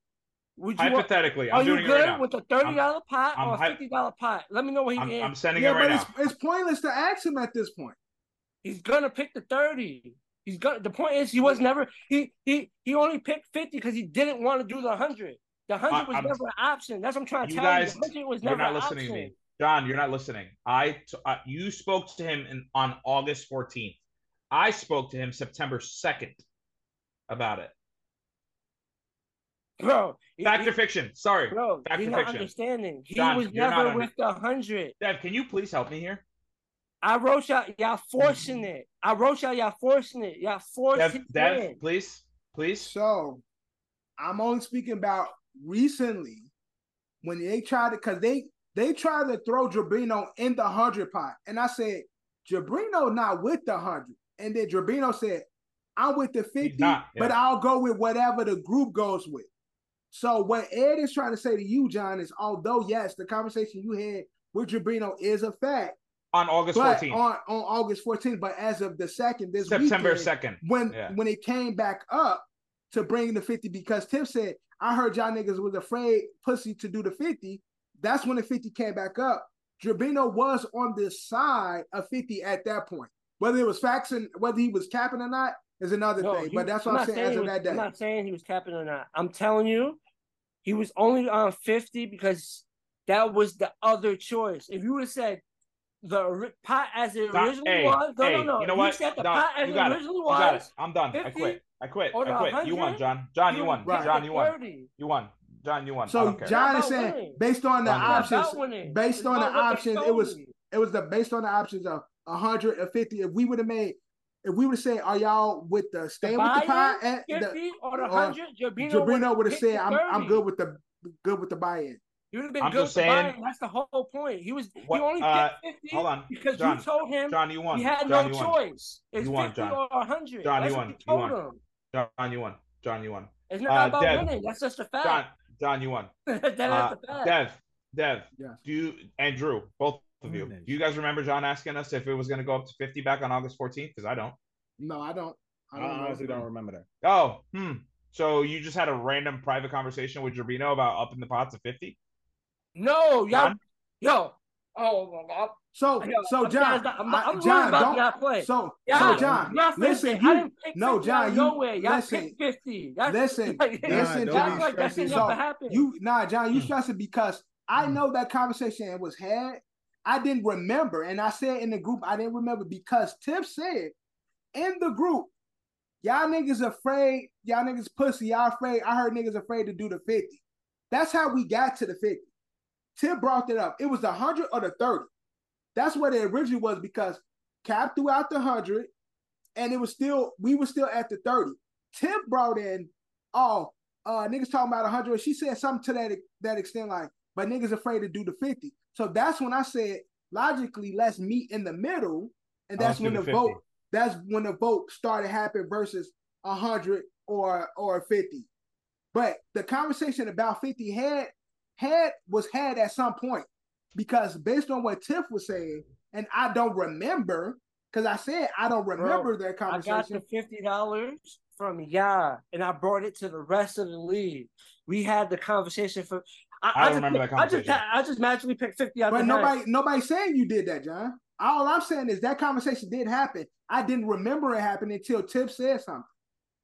[SPEAKER 6] would you want,
[SPEAKER 1] Hypothetically,
[SPEAKER 6] are
[SPEAKER 1] I'm
[SPEAKER 6] you
[SPEAKER 1] doing it
[SPEAKER 6] good
[SPEAKER 1] right now.
[SPEAKER 6] with a thirty dollar pot
[SPEAKER 1] I'm
[SPEAKER 6] or a fifty dollar pot? Let me know what he
[SPEAKER 1] I'm,
[SPEAKER 6] is.
[SPEAKER 1] I'm sending
[SPEAKER 2] yeah,
[SPEAKER 1] it right
[SPEAKER 2] but
[SPEAKER 1] now.
[SPEAKER 2] it's, it's pointless to ask him at this point.
[SPEAKER 6] He's gonna pick the thirty. He's gonna. The point is, he was never. He he he only picked fifty because he didn't want to do the hundred. The hundred
[SPEAKER 1] I-
[SPEAKER 6] was
[SPEAKER 1] I'm-
[SPEAKER 6] never an option. That's what I'm trying to tell
[SPEAKER 1] guys-
[SPEAKER 6] you. The was
[SPEAKER 1] You're not listening to me, John. You're not listening. I uh, you spoke to him in, on August 14th. I spoke to him September 2nd about it.
[SPEAKER 6] bro.
[SPEAKER 1] Fact
[SPEAKER 6] he-
[SPEAKER 1] or fiction? Sorry,
[SPEAKER 6] bro,
[SPEAKER 1] fact
[SPEAKER 6] you're
[SPEAKER 1] or
[SPEAKER 6] not
[SPEAKER 1] fiction?
[SPEAKER 6] understanding. He
[SPEAKER 1] John,
[SPEAKER 6] was never with the hundred.
[SPEAKER 1] Dev, can you please help me here?
[SPEAKER 6] I wrote y'all, y'all forcing mm-hmm. it. I wrote y'all, y'all forcing it. Y'all forced
[SPEAKER 1] Dev,
[SPEAKER 6] his
[SPEAKER 1] Dev, please, please.
[SPEAKER 2] So I'm only speaking about recently when they tried to because they they tried to throw Jabino in the hundred pot. And I said, Jabino not with the hundred. And then Jabino said, I'm with the 50,
[SPEAKER 1] not,
[SPEAKER 2] but. I'll go with whatever the group goes with. So what Ed is trying to say to you, John, is although yes, the conversation you had with Jabino is a fact,
[SPEAKER 1] On August
[SPEAKER 2] but
[SPEAKER 1] 14th,
[SPEAKER 2] on, on August 14th, but as of the second, this
[SPEAKER 1] September
[SPEAKER 2] weekend,
[SPEAKER 1] 2nd.
[SPEAKER 2] when
[SPEAKER 1] Yeah.
[SPEAKER 2] when it came back up to bring the 50 because Tiff said, I heard y'all niggas was afraid pussy to do the 50. That's when the 50 came back up. Jabino was on the side of 50 at that point. Whether it was faxing, whether he was capping or not is another
[SPEAKER 6] No,
[SPEAKER 2] thing.
[SPEAKER 6] he-
[SPEAKER 2] but that's what I'm
[SPEAKER 6] not
[SPEAKER 2] saying as
[SPEAKER 6] he
[SPEAKER 2] of that day.
[SPEAKER 6] I'm not saying he was capping or not. I'm telling you, he was only on 50 because that was the other choice. If you would have said the pot as it
[SPEAKER 1] Don-
[SPEAKER 6] originally
[SPEAKER 1] hey,
[SPEAKER 6] was, no,
[SPEAKER 1] hey,
[SPEAKER 6] no, no.
[SPEAKER 1] you know
[SPEAKER 6] If
[SPEAKER 1] what?
[SPEAKER 6] said the
[SPEAKER 1] Don,
[SPEAKER 6] pot as
[SPEAKER 1] you
[SPEAKER 6] it
[SPEAKER 1] got it.
[SPEAKER 6] originally
[SPEAKER 1] You got it. I'm done. I quit. I quit. I quit. You won, John. John, you won.
[SPEAKER 2] Right.
[SPEAKER 1] John, you won. You won. John, you won.
[SPEAKER 2] So. John is saying
[SPEAKER 6] winning.
[SPEAKER 2] based on the
[SPEAKER 1] John, yeah.
[SPEAKER 2] Options, based
[SPEAKER 6] It's
[SPEAKER 2] on the
[SPEAKER 6] about what they
[SPEAKER 2] options, it was it was the based on the options of 150. If we would have made if we would have said, are y'all with the staying with the
[SPEAKER 6] buy-in,
[SPEAKER 2] pot and the
[SPEAKER 6] 50 or the
[SPEAKER 2] or
[SPEAKER 6] 100, Jabino,
[SPEAKER 2] Jabrino would have said, I'm I'm good with the good with the buy-in.
[SPEAKER 6] He would have been
[SPEAKER 1] I'm
[SPEAKER 6] good
[SPEAKER 1] just saying-
[SPEAKER 6] That's the whole point. He was
[SPEAKER 1] What-
[SPEAKER 6] he only
[SPEAKER 1] uh,
[SPEAKER 6] picked 50
[SPEAKER 1] hold on.
[SPEAKER 6] because
[SPEAKER 1] John,
[SPEAKER 6] you told him
[SPEAKER 1] John, you won.
[SPEAKER 6] he had
[SPEAKER 1] John,
[SPEAKER 6] no
[SPEAKER 1] you won.
[SPEAKER 6] choice. It's
[SPEAKER 1] You won,
[SPEAKER 6] 50
[SPEAKER 1] John.
[SPEAKER 6] or 100.
[SPEAKER 1] John,
[SPEAKER 6] That's
[SPEAKER 1] you won.
[SPEAKER 6] you
[SPEAKER 1] You
[SPEAKER 6] told
[SPEAKER 1] won.
[SPEAKER 6] him.
[SPEAKER 1] John, you won. John, you won.
[SPEAKER 6] It's not
[SPEAKER 1] Uh,
[SPEAKER 6] about
[SPEAKER 1] Dev.
[SPEAKER 6] winning. That's just a fact.
[SPEAKER 1] John, John, you won.
[SPEAKER 6] that is
[SPEAKER 1] Uh. Dev, Dev,
[SPEAKER 2] Yes.
[SPEAKER 1] do you and Drew, both of you, do you guys remember John asking us if it was going to go up to 50 back on August 14th? Because I don't.
[SPEAKER 2] No, I don't. I
[SPEAKER 3] I
[SPEAKER 2] don't know.
[SPEAKER 3] honestly don't remember that.
[SPEAKER 1] Oh, hmm. So you just had a random private conversation with Jabino about upping the pot to 50?
[SPEAKER 6] No, y'all,
[SPEAKER 1] John?
[SPEAKER 6] yo, Oh my god.
[SPEAKER 2] So,
[SPEAKER 6] Yo,
[SPEAKER 2] so
[SPEAKER 6] I'm
[SPEAKER 2] John,
[SPEAKER 6] not- I'm,
[SPEAKER 2] I-
[SPEAKER 6] I'm
[SPEAKER 2] John,
[SPEAKER 6] about
[SPEAKER 2] don't.
[SPEAKER 6] y'all play.
[SPEAKER 2] So,
[SPEAKER 6] Yeah,
[SPEAKER 2] so John,
[SPEAKER 6] y'all
[SPEAKER 2] listen,
[SPEAKER 6] fifty. I didn't pick
[SPEAKER 2] no, John,
[SPEAKER 6] out of
[SPEAKER 2] you-
[SPEAKER 6] nowhere. Y'all
[SPEAKER 2] listen,
[SPEAKER 6] picked fifty. That's,
[SPEAKER 2] listen,
[SPEAKER 6] like,
[SPEAKER 2] listen, John.
[SPEAKER 3] be
[SPEAKER 6] like that
[SPEAKER 3] stressing
[SPEAKER 2] So,
[SPEAKER 6] never happened.
[SPEAKER 2] You nah, John, you hmm. stressing because I hmm. know that conversation was had. I didn't remember, and I said in the group I didn't remember because Tiff said in the group, y'all niggas afraid, y'all niggas pussy, y'all afraid. I heard niggas afraid to do the 50. That's how we got to the 50. Tiff brought it up. It was the 100 or the 30. That's what it originally was because Cap threw out the 100 and it was still, we were still at the 30. Tim brought in, oh, uh, niggas talking about 100. She said something to that, that extent like, but niggas afraid to do the 50. So that's when I said, logically, let's meet in the middle. And that's when the,
[SPEAKER 1] the 50.
[SPEAKER 2] vote, that's when the vote started happening versus 100 or or 50. But the conversation about 50 had had was had at some point because based on what Tiff was saying, and I don't remember because I said I don't remember that conversation.
[SPEAKER 6] I got the fifty dollars from Ya, and I brought it to the rest of the league. We had the conversation for. I,
[SPEAKER 1] I
[SPEAKER 6] just
[SPEAKER 1] remember that
[SPEAKER 6] picked- I just. I just magically picked fifty out
[SPEAKER 2] But
[SPEAKER 6] the
[SPEAKER 2] nobody
[SPEAKER 6] hat.
[SPEAKER 2] nobody saying you did that, John. All I'm saying is that conversation did happen. I didn't remember it happening until Tiff said something.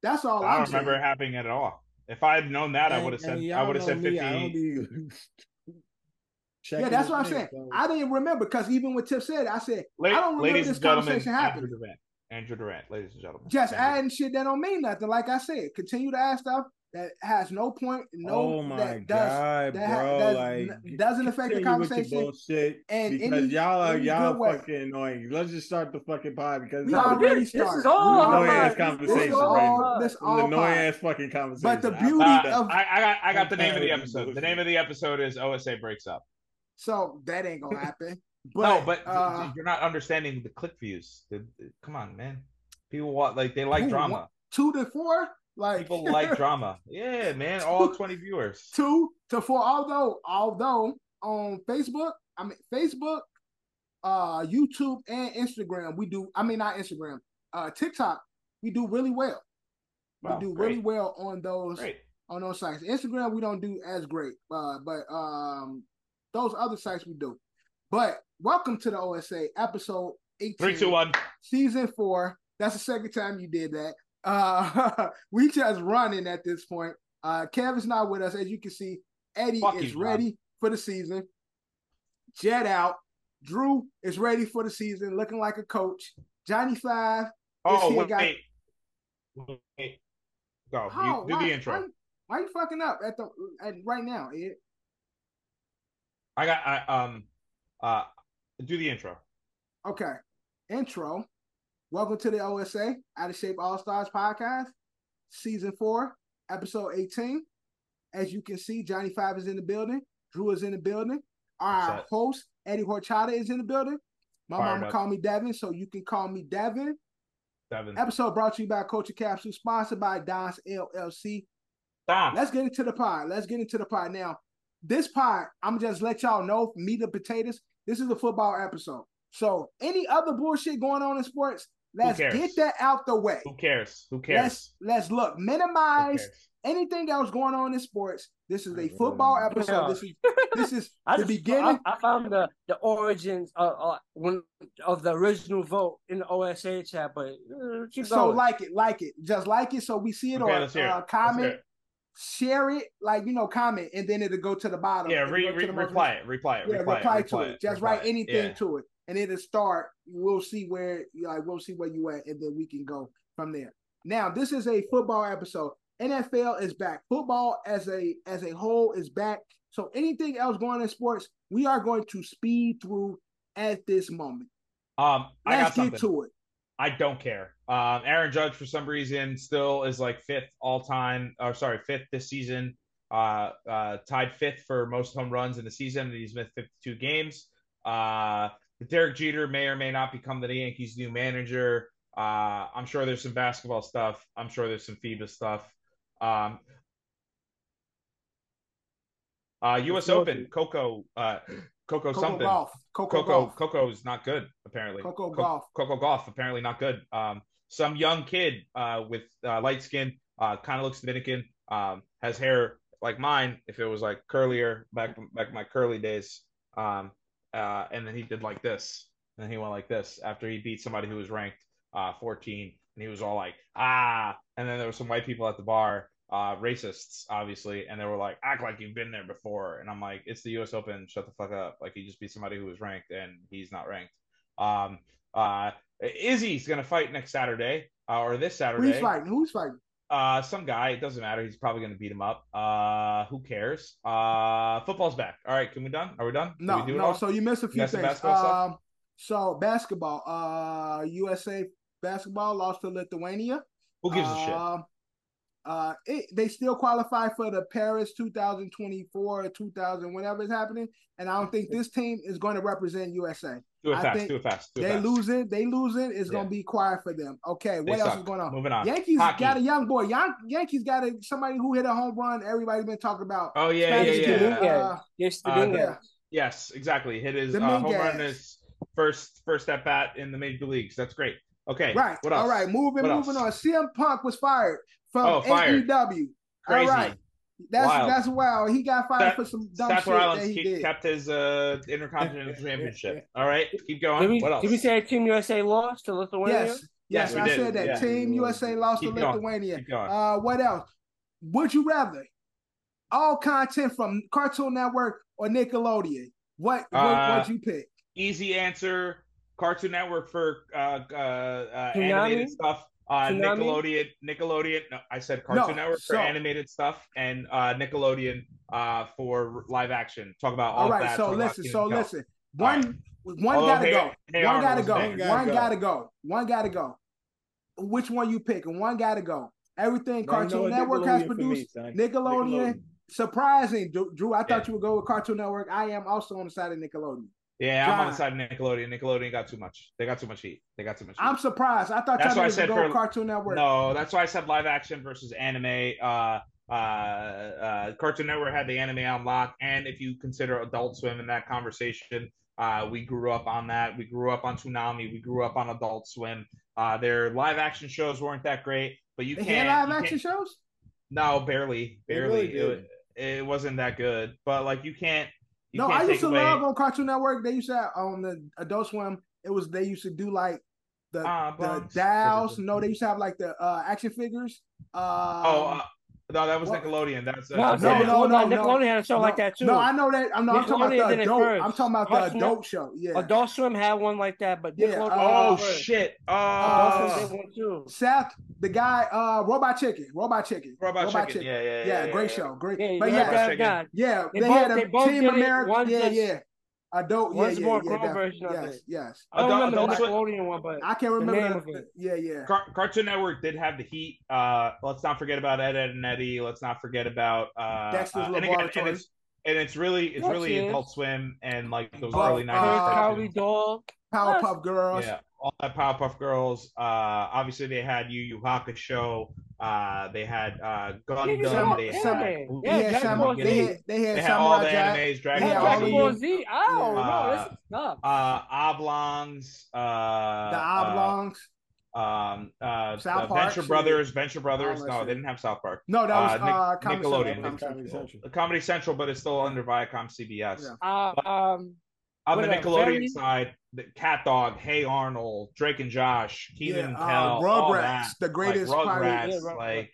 [SPEAKER 2] That's all
[SPEAKER 1] I
[SPEAKER 2] I'm
[SPEAKER 1] don't remember it happening at all. If I had known that, I would have said I would have said
[SPEAKER 3] me,
[SPEAKER 1] fifty.
[SPEAKER 3] be
[SPEAKER 2] Yeah, that's what I'm saying.
[SPEAKER 3] so-
[SPEAKER 2] I didn't remember because even when Tiff said I said
[SPEAKER 1] La-
[SPEAKER 2] I don't remember
[SPEAKER 1] ladies
[SPEAKER 2] this
[SPEAKER 1] and gentlemen,
[SPEAKER 2] conversation
[SPEAKER 1] Andrew
[SPEAKER 2] happening.
[SPEAKER 1] Durant. Andrew Durant, ladies and gentlemen.
[SPEAKER 2] Just
[SPEAKER 1] Andrew
[SPEAKER 2] adding shit that don't mean nothing. Like I said, continue to add stuff that has no point. No,
[SPEAKER 3] oh my
[SPEAKER 2] that does
[SPEAKER 3] god,
[SPEAKER 2] that
[SPEAKER 3] bro!
[SPEAKER 2] does-
[SPEAKER 3] like
[SPEAKER 2] n- doesn't affect the
[SPEAKER 3] continue with your
[SPEAKER 2] conversation
[SPEAKER 3] bullshit
[SPEAKER 2] and
[SPEAKER 3] because
[SPEAKER 2] any-
[SPEAKER 3] y'all are y'all
[SPEAKER 2] good way.
[SPEAKER 3] fucking annoying. Let's just start the fucking pod because
[SPEAKER 2] We
[SPEAKER 3] this is-
[SPEAKER 2] already
[SPEAKER 6] this,
[SPEAKER 2] started.
[SPEAKER 6] is all
[SPEAKER 3] annoying ass
[SPEAKER 6] mind. This is
[SPEAKER 3] conversation
[SPEAKER 6] all
[SPEAKER 3] right
[SPEAKER 6] on
[SPEAKER 3] now.
[SPEAKER 6] my
[SPEAKER 2] this
[SPEAKER 3] This is
[SPEAKER 2] all
[SPEAKER 3] an annoying ass fucking conversation.
[SPEAKER 2] But the beauty
[SPEAKER 1] Uh,
[SPEAKER 2] of
[SPEAKER 1] I, I got I got the name of the episode. The name of the episode is OSA breaks up.
[SPEAKER 2] so that ain't gonna happen. But,
[SPEAKER 1] no, but
[SPEAKER 2] uh,
[SPEAKER 1] you're not understanding the click views. The- the- come on, man. People want like they like
[SPEAKER 2] Who
[SPEAKER 1] drama.
[SPEAKER 2] want- two to four, like
[SPEAKER 1] People like drama. Yeah, man. All 20 viewers.
[SPEAKER 2] two to four. Although, although on Facebook, I mean Facebook, uh, YouTube, and Instagram, we do. I mean, not Instagram, uh, TikTok, we do really well.
[SPEAKER 1] Wow,
[SPEAKER 2] we do
[SPEAKER 1] great.
[SPEAKER 2] really well on those
[SPEAKER 1] Great.
[SPEAKER 2] on those sites. Instagram, we don't do as great, uh, but um, those other sites we do. But welcome to the OSA episode eighteen,
[SPEAKER 1] Three, two, one.
[SPEAKER 2] season four. That's the second time you did that. Uh, we just running at this point. Uh, Kevin's not with us, as you can see. Eddie
[SPEAKER 1] Fuck
[SPEAKER 2] is ready for the season. Jet out. Drew is ready for the season, looking like a coach. Johnny Five.
[SPEAKER 1] Oh, wait.
[SPEAKER 2] guy.
[SPEAKER 1] wait. Wait. Go. You, do
[SPEAKER 2] why,
[SPEAKER 1] the intro.
[SPEAKER 2] Why, why you fucking up at the at right now, Ed?
[SPEAKER 1] I got I um uh do the intro.
[SPEAKER 2] Okay. Intro. Welcome to the OSA Out of Shape All Stars podcast, season four, episode 18. As you can see, Johnny Five is in the building, Drew is in the building. Our host, Eddie Horchata, is in the building. My
[SPEAKER 1] Fired
[SPEAKER 2] mama
[SPEAKER 1] up.
[SPEAKER 2] called me Devin, so you can call me Devin.
[SPEAKER 1] Devin.
[SPEAKER 2] Episode brought to you by Culture Capsule, sponsored by Don's LLC.
[SPEAKER 1] Stop.
[SPEAKER 2] Let's get into the pod. Let's get into the pod now. This pod, I'm just let y'all know, meat and potatoes. This is a football episode. So any other bullshit going on in sports, let's get that out the way.
[SPEAKER 1] Who cares? Who cares?
[SPEAKER 2] Let's
[SPEAKER 1] cares?
[SPEAKER 2] let's look minimize anything else going on in sports. This is a football episode.
[SPEAKER 6] Yeah.
[SPEAKER 2] This is this is
[SPEAKER 6] I
[SPEAKER 2] the
[SPEAKER 6] just,
[SPEAKER 2] beginning.
[SPEAKER 6] I, I found the the origins of uh, when of the original vote in the OSA chat, but uh, keep
[SPEAKER 2] So like it, like it, just like it. So we see it
[SPEAKER 1] Okay,
[SPEAKER 2] on
[SPEAKER 1] let's hear it.
[SPEAKER 2] uh, comment,
[SPEAKER 1] it.
[SPEAKER 2] share it, like you know, comment, and then it'll go to the bottom.
[SPEAKER 1] Yeah, re, re,
[SPEAKER 2] the
[SPEAKER 1] reply it. Reply it.
[SPEAKER 2] yeah,
[SPEAKER 1] reply,
[SPEAKER 2] reply,
[SPEAKER 1] it.
[SPEAKER 2] to
[SPEAKER 1] reply
[SPEAKER 2] it. Just
[SPEAKER 1] reply
[SPEAKER 2] write anything
[SPEAKER 1] Yeah.
[SPEAKER 2] to it, and it'll start. We'll see where, like, we'll see where you at, and then we can go from there. Now, this is a football episode. NFL is back. Football as a as a whole is back. So anything else going on in sports, we are going to speed through at this moment.
[SPEAKER 1] Um, I got
[SPEAKER 2] Let's
[SPEAKER 1] something.
[SPEAKER 2] get to it.
[SPEAKER 1] I don't care. Um, Aaron Judge for some reason still is like fifth all time. Or sorry, fifth this season. Uh, uh, tied fifth for most home runs in the season. and He's missed 52 games. Uh, Derek Jeter may or may not become the Yankees' new manager. Uh, I'm sure there's some basketball stuff. I'm sure there's some FIBA stuff. Um, uh, U.S. Open, Coco, uh, Coco,
[SPEAKER 2] Coco
[SPEAKER 1] something.
[SPEAKER 2] Gauff. Coco,
[SPEAKER 1] Coco
[SPEAKER 2] Gauff.
[SPEAKER 1] Coco is not good apparently.
[SPEAKER 2] Coco
[SPEAKER 1] Co-
[SPEAKER 2] Gauff.
[SPEAKER 1] Coco Gauff apparently not good. Um, some young kid uh, with uh, light skin, uh, kind of looks Dominican, um, has hair like mine. If it was like curlier back back in my curly days, um, uh, and then he did like this, and then he went like this after he beat somebody who was ranked uh 14, and he was all like ah, and then there were some white people at the bar, uh, racists obviously, and they were like act like you've been there before, and I'm like it's the U.S. Open, shut the fuck up, like he just beat somebody who was ranked and he's not ranked. Um, uh, Izzy's gonna fight next Saturday uh, or this Saturday.
[SPEAKER 2] Who's fighting? Who's fighting?
[SPEAKER 1] Uh, some guy. It doesn't matter. He's probably going to beat him up. Uh, who cares? Uh, football's back. All right, can we done? Are we done?
[SPEAKER 2] No,
[SPEAKER 1] we
[SPEAKER 2] no. So you missed a few
[SPEAKER 1] some
[SPEAKER 2] things.
[SPEAKER 1] basketball?
[SPEAKER 2] Um, so basketball. Uh, USA basketball lost to Lithuania.
[SPEAKER 1] who gives a shit?
[SPEAKER 2] Uh, it, they still qualify for the Paris 2024 or 2000, whatever is happening. And I don't think this team is going to represent USA.
[SPEAKER 1] Do it
[SPEAKER 2] I
[SPEAKER 1] fast.
[SPEAKER 2] think
[SPEAKER 1] Do it fast. Do it
[SPEAKER 2] They
[SPEAKER 1] fast.
[SPEAKER 2] losing, they losing. It's
[SPEAKER 1] Yeah.
[SPEAKER 2] going to be quiet for them. Okay,
[SPEAKER 1] They
[SPEAKER 2] what else
[SPEAKER 1] suck.
[SPEAKER 2] is going on?
[SPEAKER 1] Moving on.
[SPEAKER 2] Yankees
[SPEAKER 1] Hockey.
[SPEAKER 2] got a young boy. Yan- Yankees got a somebody who hit a home run. Everybody's been talking about.
[SPEAKER 1] Oh yeah, yeah,
[SPEAKER 2] Spanish
[SPEAKER 1] yeah.
[SPEAKER 2] kid,
[SPEAKER 6] yeah.
[SPEAKER 2] uh,
[SPEAKER 6] Yes,
[SPEAKER 1] Uh,
[SPEAKER 6] Dominguez.
[SPEAKER 2] yeah.
[SPEAKER 1] Yes, exactly. Hit his uh, home run his first first at bat in the major leagues. That's great. Okay.
[SPEAKER 2] Right.
[SPEAKER 1] What else?
[SPEAKER 2] All right. Moving,
[SPEAKER 1] What
[SPEAKER 2] moving
[SPEAKER 1] else?
[SPEAKER 2] on. CM Punk was fired from
[SPEAKER 1] Oh, fired.
[SPEAKER 2] AEW.
[SPEAKER 1] Crazy.
[SPEAKER 2] All right. That's
[SPEAKER 1] Wild.
[SPEAKER 2] that's wild. He got fired
[SPEAKER 1] Stat-
[SPEAKER 2] for some dumb
[SPEAKER 1] Stafford
[SPEAKER 2] shit that
[SPEAKER 1] Islands
[SPEAKER 2] he
[SPEAKER 1] keep,
[SPEAKER 2] did.
[SPEAKER 1] kept his uh, Intercontinental Championship. All right, keep going.
[SPEAKER 6] Did we,
[SPEAKER 1] what else?
[SPEAKER 6] did we say Team USA lost to Lithuania?
[SPEAKER 2] Yes.
[SPEAKER 1] Yes,
[SPEAKER 2] Yes,
[SPEAKER 1] we
[SPEAKER 2] I
[SPEAKER 1] did.
[SPEAKER 2] said that.
[SPEAKER 1] Yeah.
[SPEAKER 2] Team USA lost
[SPEAKER 1] Keep
[SPEAKER 2] to
[SPEAKER 1] going.
[SPEAKER 2] Lithuania.
[SPEAKER 1] Keep going.
[SPEAKER 2] Uh, what else? Would you rather all content from Cartoon Network or Nickelodeon? What what
[SPEAKER 1] Uh,
[SPEAKER 2] would you pick?
[SPEAKER 1] Easy answer. Cartoon Network for uh, uh, uh, animated stuff. Uh,
[SPEAKER 6] Toonami?
[SPEAKER 1] Nickelodeon. Nickelodeon. No, I said Cartoon
[SPEAKER 2] No,
[SPEAKER 1] Network
[SPEAKER 2] so-
[SPEAKER 1] for animated stuff, and uh, Nickelodeon uh, for live action. Talk about all
[SPEAKER 2] All right.
[SPEAKER 1] that.
[SPEAKER 2] So listen.
[SPEAKER 1] Kenan
[SPEAKER 2] So
[SPEAKER 1] and Kel.
[SPEAKER 2] listen. One one
[SPEAKER 1] Although
[SPEAKER 2] gotta
[SPEAKER 1] Hey-
[SPEAKER 2] go.
[SPEAKER 1] Hey
[SPEAKER 2] one gotta go.
[SPEAKER 3] One
[SPEAKER 2] One
[SPEAKER 3] gotta
[SPEAKER 2] gotta go. One gotta go. Which one you pick? And One gotta go. Everything
[SPEAKER 3] Right,
[SPEAKER 2] Cartoon
[SPEAKER 3] no,
[SPEAKER 2] Network has
[SPEAKER 3] Nickelodeon for me,
[SPEAKER 2] produced. Nickelodeon. Surprising, Drew. Drew, I thought
[SPEAKER 1] Yeah.
[SPEAKER 2] you would go with Cartoon Network. I am also on the side of Nickelodeon.
[SPEAKER 1] Yeah, I'm on the side of Nickelodeon. Nickelodeon got too much. They got too much heat. They got too much. Heat.
[SPEAKER 2] I'm surprised. I thought
[SPEAKER 1] That's why I said for-
[SPEAKER 2] Cartoon Network.
[SPEAKER 1] No, that's why I said live action versus anime. Uh, uh, uh, Cartoon Network had the anime on lock, and if you consider Adult Swim in that conversation, uh, we grew up on that. We grew up on Toonami. We grew up on Adult Swim. Uh, their live action shows weren't that great, but you
[SPEAKER 2] They
[SPEAKER 1] can't.
[SPEAKER 2] live
[SPEAKER 1] you
[SPEAKER 2] action
[SPEAKER 1] can't-
[SPEAKER 2] shows.
[SPEAKER 1] No, barely, barely.
[SPEAKER 3] really
[SPEAKER 1] it, it wasn't that good, but like you can't. You
[SPEAKER 2] no, I used to
[SPEAKER 1] away,
[SPEAKER 2] love on Cartoon Network. They used to have, on the Adult Swim. It was they used to do like the
[SPEAKER 1] Ah,
[SPEAKER 2] the dolls. No, they used to have like the uh, action figures. Um,
[SPEAKER 1] Oh uh, no, that was
[SPEAKER 2] what-
[SPEAKER 1] Nickelodeon. That's uh,
[SPEAKER 6] No,
[SPEAKER 2] no,
[SPEAKER 1] it.
[SPEAKER 2] no, no, no.
[SPEAKER 6] Nickelodeon had a show like that too.
[SPEAKER 2] No, I know that. I'm, no, I'm talking about the adult. I'm talking about
[SPEAKER 6] Cartoon
[SPEAKER 2] the
[SPEAKER 6] Net-
[SPEAKER 2] adult show. Yeah.
[SPEAKER 6] Adult Swim had one like that, but
[SPEAKER 2] Yeah,
[SPEAKER 6] Nickelodeon
[SPEAKER 1] Oh
[SPEAKER 2] uh,
[SPEAKER 6] was first.
[SPEAKER 1] shit! Oh,
[SPEAKER 6] did one.
[SPEAKER 2] Seth, the guy, uh, Robot Chicken, Robot Chicken,
[SPEAKER 1] Robot, Chicken. Yeah, yeah, yeah.
[SPEAKER 2] Yeah, great show, great.
[SPEAKER 6] Yeah,
[SPEAKER 2] but yeah,
[SPEAKER 6] heard that,
[SPEAKER 1] Chicken.
[SPEAKER 6] God.
[SPEAKER 2] yeah,
[SPEAKER 6] They
[SPEAKER 2] they,
[SPEAKER 6] both-
[SPEAKER 2] had a Team. America. Yeah, yeah. Adult, yeah,
[SPEAKER 6] one's
[SPEAKER 2] yeah,
[SPEAKER 6] more
[SPEAKER 2] yeah,
[SPEAKER 6] grown
[SPEAKER 2] def-
[SPEAKER 6] version of
[SPEAKER 2] yes,
[SPEAKER 6] it.
[SPEAKER 2] yes.
[SPEAKER 6] I don't
[SPEAKER 1] Adult-
[SPEAKER 6] remember the
[SPEAKER 1] Adult Swim-
[SPEAKER 6] Nickelodeon one, but
[SPEAKER 2] I can't
[SPEAKER 6] the
[SPEAKER 2] remember.
[SPEAKER 6] name of it.
[SPEAKER 2] Yeah, yeah.
[SPEAKER 1] Car- Cartoon Network did have the heat. Uh, let's not forget about Ed, Ed and Eddie. Let's not forget about uh,
[SPEAKER 2] Dexter's
[SPEAKER 1] uh, and, again, and it's and it's really it's
[SPEAKER 6] Yes,
[SPEAKER 1] really
[SPEAKER 6] it is.
[SPEAKER 1] Adult Swim and like those
[SPEAKER 2] Oh,
[SPEAKER 1] early nineties
[SPEAKER 6] Courage Cowardly. Dog.
[SPEAKER 2] Powerpuff Girls.
[SPEAKER 1] Yeah, all that Powerpuff Girls. Uh, obviously they had Yu Yu Hakusho. Uh, they had uh, Gundam.
[SPEAKER 2] Sam-
[SPEAKER 1] they had,
[SPEAKER 6] anime.
[SPEAKER 2] They
[SPEAKER 6] Yeah,
[SPEAKER 2] had
[SPEAKER 6] Dragon
[SPEAKER 2] Sam-
[SPEAKER 6] Ball
[SPEAKER 2] they
[SPEAKER 6] Z.
[SPEAKER 2] had they had
[SPEAKER 1] they had all the
[SPEAKER 2] Jack.
[SPEAKER 1] animes. Dragon
[SPEAKER 2] Yeah,
[SPEAKER 6] Yeah,
[SPEAKER 1] Ball
[SPEAKER 6] Dragon Ball. Z. Oh
[SPEAKER 2] Yeah.
[SPEAKER 6] no, this
[SPEAKER 1] Uh,
[SPEAKER 6] is tough.
[SPEAKER 1] uh, Oblongs. Uh,
[SPEAKER 2] The Oblongs.
[SPEAKER 1] Uh, um, uh,
[SPEAKER 2] South
[SPEAKER 1] uh,
[SPEAKER 2] Park,
[SPEAKER 1] Venture
[SPEAKER 2] shit.
[SPEAKER 1] Brothers. Venture Brothers.
[SPEAKER 2] that
[SPEAKER 1] No, they didn't have South Park.
[SPEAKER 2] no, that was
[SPEAKER 1] uh, Nic-
[SPEAKER 2] uh, Comedy
[SPEAKER 1] Nickelodeon.
[SPEAKER 2] Central, Comedy
[SPEAKER 3] Comedy
[SPEAKER 2] Central.
[SPEAKER 3] Central.
[SPEAKER 1] The Comedy Central, but it's still under Viacom CBS.
[SPEAKER 2] Yeah.
[SPEAKER 6] Uh, um,
[SPEAKER 1] On the Nickelodeon
[SPEAKER 6] very-
[SPEAKER 1] side, the Cat Dog, Hey Arnold, Drake and Josh, Kenan and
[SPEAKER 2] uh,
[SPEAKER 1] Kel, all
[SPEAKER 2] Rugrats, the greatest
[SPEAKER 1] like,
[SPEAKER 2] probably-
[SPEAKER 1] Rugrats,
[SPEAKER 6] Yeah, Rugrats.
[SPEAKER 1] like,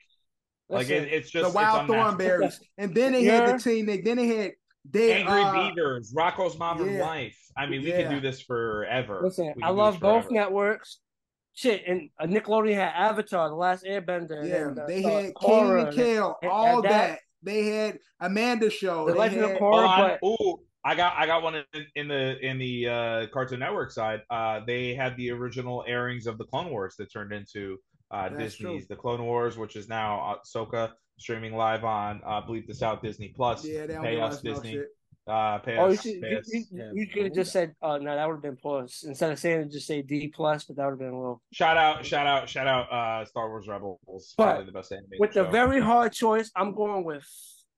[SPEAKER 1] like it, it's just
[SPEAKER 2] the Wild
[SPEAKER 1] unmatched.
[SPEAKER 2] Thornberrys, and then they had the team. They then they had they
[SPEAKER 1] Angry
[SPEAKER 2] uh,
[SPEAKER 1] Beavers, Rocko's Modern
[SPEAKER 2] yeah.
[SPEAKER 1] Life. I mean, we
[SPEAKER 2] Yeah.
[SPEAKER 1] could do this forever.
[SPEAKER 6] listen. I love both networks. Shit, and uh, Nickelodeon had Avatar, The Last Airbender.
[SPEAKER 2] Yeah,
[SPEAKER 6] and, uh,
[SPEAKER 2] they
[SPEAKER 6] uh,
[SPEAKER 2] had King
[SPEAKER 6] Korra,
[SPEAKER 2] and Kale,
[SPEAKER 6] and-
[SPEAKER 2] all
[SPEAKER 6] and
[SPEAKER 2] that.
[SPEAKER 6] that-
[SPEAKER 2] They had Amanda show.
[SPEAKER 6] The
[SPEAKER 2] They
[SPEAKER 6] Legend of
[SPEAKER 2] had,
[SPEAKER 6] Korra.
[SPEAKER 1] Hold on.
[SPEAKER 6] but-
[SPEAKER 1] Ooh, I got I got one in, in the in the uh, Cartoon Network side. Uh, they had the original airings of the Clone Wars that turned into uh,
[SPEAKER 2] That's
[SPEAKER 1] Disney's
[SPEAKER 2] true.
[SPEAKER 1] The Clone Wars, which is now Ahsoka streaming live on uh, Bleep This Out Disney Plus.
[SPEAKER 2] yeah, they don't
[SPEAKER 1] pay us
[SPEAKER 2] us
[SPEAKER 1] Disney.
[SPEAKER 2] shit.
[SPEAKER 1] Uh, pay
[SPEAKER 6] Oh,
[SPEAKER 1] us.
[SPEAKER 6] should,
[SPEAKER 1] pay
[SPEAKER 6] you,
[SPEAKER 1] us.
[SPEAKER 6] you,
[SPEAKER 3] Yeah.
[SPEAKER 6] you could have just said, "Oh no, that would have been plus." Instead of saying it, just say D plus, but that would have been a little.
[SPEAKER 1] Shout out! Shout out! Shout out! Uh, Star Wars Rebels.
[SPEAKER 6] But
[SPEAKER 1] Probably the best animated
[SPEAKER 6] With the
[SPEAKER 1] show.
[SPEAKER 6] very hard choice, I'm going with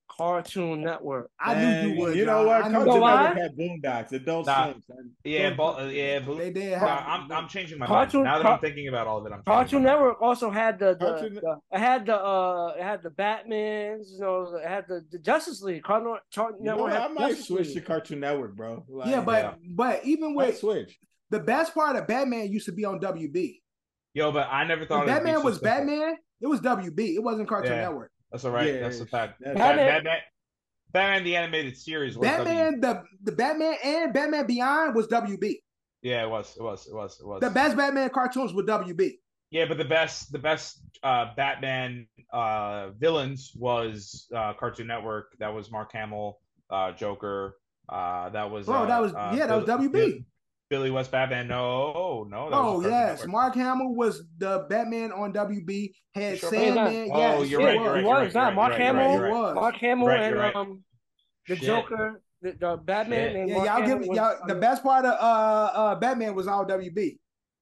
[SPEAKER 6] Cartoon Network.
[SPEAKER 2] I
[SPEAKER 3] And
[SPEAKER 2] knew you would.
[SPEAKER 3] You know what?
[SPEAKER 2] I knew
[SPEAKER 3] Cartoon
[SPEAKER 6] you would.
[SPEAKER 3] Network had Boondocks. Adult
[SPEAKER 1] Nah.
[SPEAKER 3] Swim.
[SPEAKER 1] Yeah, bo- uh, yeah. Blue-
[SPEAKER 2] They did
[SPEAKER 1] Nah,
[SPEAKER 2] have.
[SPEAKER 1] I'm I'm changing my
[SPEAKER 6] Cartoon-
[SPEAKER 1] mind now that
[SPEAKER 6] Car-
[SPEAKER 1] I'm thinking about all of it. I'm changing
[SPEAKER 6] Cartoon
[SPEAKER 1] my mind.
[SPEAKER 6] Network also had the, the,
[SPEAKER 3] Cartoon-
[SPEAKER 6] the it had the uh it had the Batman's, you know, it had the, the Justice League. Cartoon, Cartoon
[SPEAKER 3] You know
[SPEAKER 6] Network?
[SPEAKER 3] I
[SPEAKER 6] had
[SPEAKER 3] might
[SPEAKER 6] Justice
[SPEAKER 3] switch to Cartoon Network, bro. Like,
[SPEAKER 2] yeah, but
[SPEAKER 1] yeah.
[SPEAKER 2] but even with
[SPEAKER 3] switch.
[SPEAKER 2] the best part of Batman used to be on WB.
[SPEAKER 1] Yo, but I never thought
[SPEAKER 2] When Batman was. Batman, it was WB. It wasn't Cartoon
[SPEAKER 1] Yeah.
[SPEAKER 2] Network.
[SPEAKER 1] That's all right.
[SPEAKER 3] Yeah,
[SPEAKER 1] That's a fact.
[SPEAKER 3] that's-
[SPEAKER 1] Batman,
[SPEAKER 6] Batman-
[SPEAKER 1] Batman, Batman the animated series was W.
[SPEAKER 2] Batman, the the Batman and Batman Beyond was WB.
[SPEAKER 1] Yeah, it was. It was. It was. It was.
[SPEAKER 2] The best Batman cartoons were WB.
[SPEAKER 1] Yeah, but the best, the best uh, Batman uh, villains was uh, Cartoon Network. That was Mark Hamill, uh, Joker. Uh, that was.
[SPEAKER 2] Oh,
[SPEAKER 1] uh,
[SPEAKER 2] that was-
[SPEAKER 1] uh,
[SPEAKER 2] yeah, that was
[SPEAKER 1] Bill-
[SPEAKER 2] WB.
[SPEAKER 1] Bill- Billy West Batman. No, no. That
[SPEAKER 2] Oh
[SPEAKER 1] was
[SPEAKER 2] yes,
[SPEAKER 1] Network.
[SPEAKER 2] Mark Hamill was the Batman on WB. Had
[SPEAKER 1] Sure.
[SPEAKER 2] Sandman.
[SPEAKER 1] Oh,
[SPEAKER 2] yes,
[SPEAKER 1] you're right, you're right,
[SPEAKER 6] It
[SPEAKER 1] you're
[SPEAKER 6] was
[SPEAKER 1] right, you're
[SPEAKER 6] Mark
[SPEAKER 1] right, you're right,
[SPEAKER 6] Hamill.
[SPEAKER 1] you're right.
[SPEAKER 2] He was.
[SPEAKER 6] Mark Hamill
[SPEAKER 1] Right,
[SPEAKER 6] and
[SPEAKER 1] right.
[SPEAKER 6] um the
[SPEAKER 1] Shit.
[SPEAKER 6] Joker, the, the Batman
[SPEAKER 1] Shit.
[SPEAKER 6] and
[SPEAKER 2] Yeah,
[SPEAKER 6] Mark
[SPEAKER 2] y'all give me
[SPEAKER 6] was-
[SPEAKER 2] y'all the best part of uh uh Batman was all WB.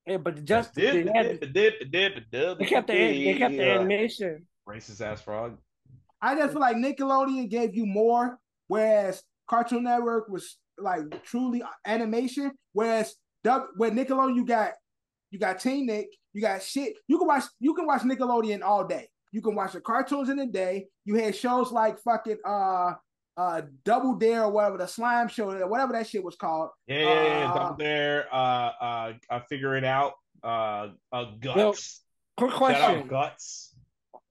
[SPEAKER 6] Yeah, but the just they,
[SPEAKER 1] Dip,
[SPEAKER 6] had,
[SPEAKER 1] dip, dip, dip, dip,
[SPEAKER 6] they kept the they kept the
[SPEAKER 1] yeah.
[SPEAKER 6] animation.
[SPEAKER 1] Racist ass frog.
[SPEAKER 2] I just feel like Nickelodeon gave you more, whereas Cartoon Network was like truly animation. Whereas Dub- with Nickelodeon, you got you got Teen Nick, you got shit. You can watch you can watch Nickelodeon all day. You can watch the cartoons in the day. You had shows like fucking uh uh Double Dare or whatever the slime show, or whatever that shit was called.
[SPEAKER 1] Yeah, yeah, yeah.
[SPEAKER 2] Uh,
[SPEAKER 1] Double Dare. Uh, uh, uh, figure it out. Uh, uh, guts.
[SPEAKER 6] Quick
[SPEAKER 1] Shout out
[SPEAKER 6] question.
[SPEAKER 1] guts.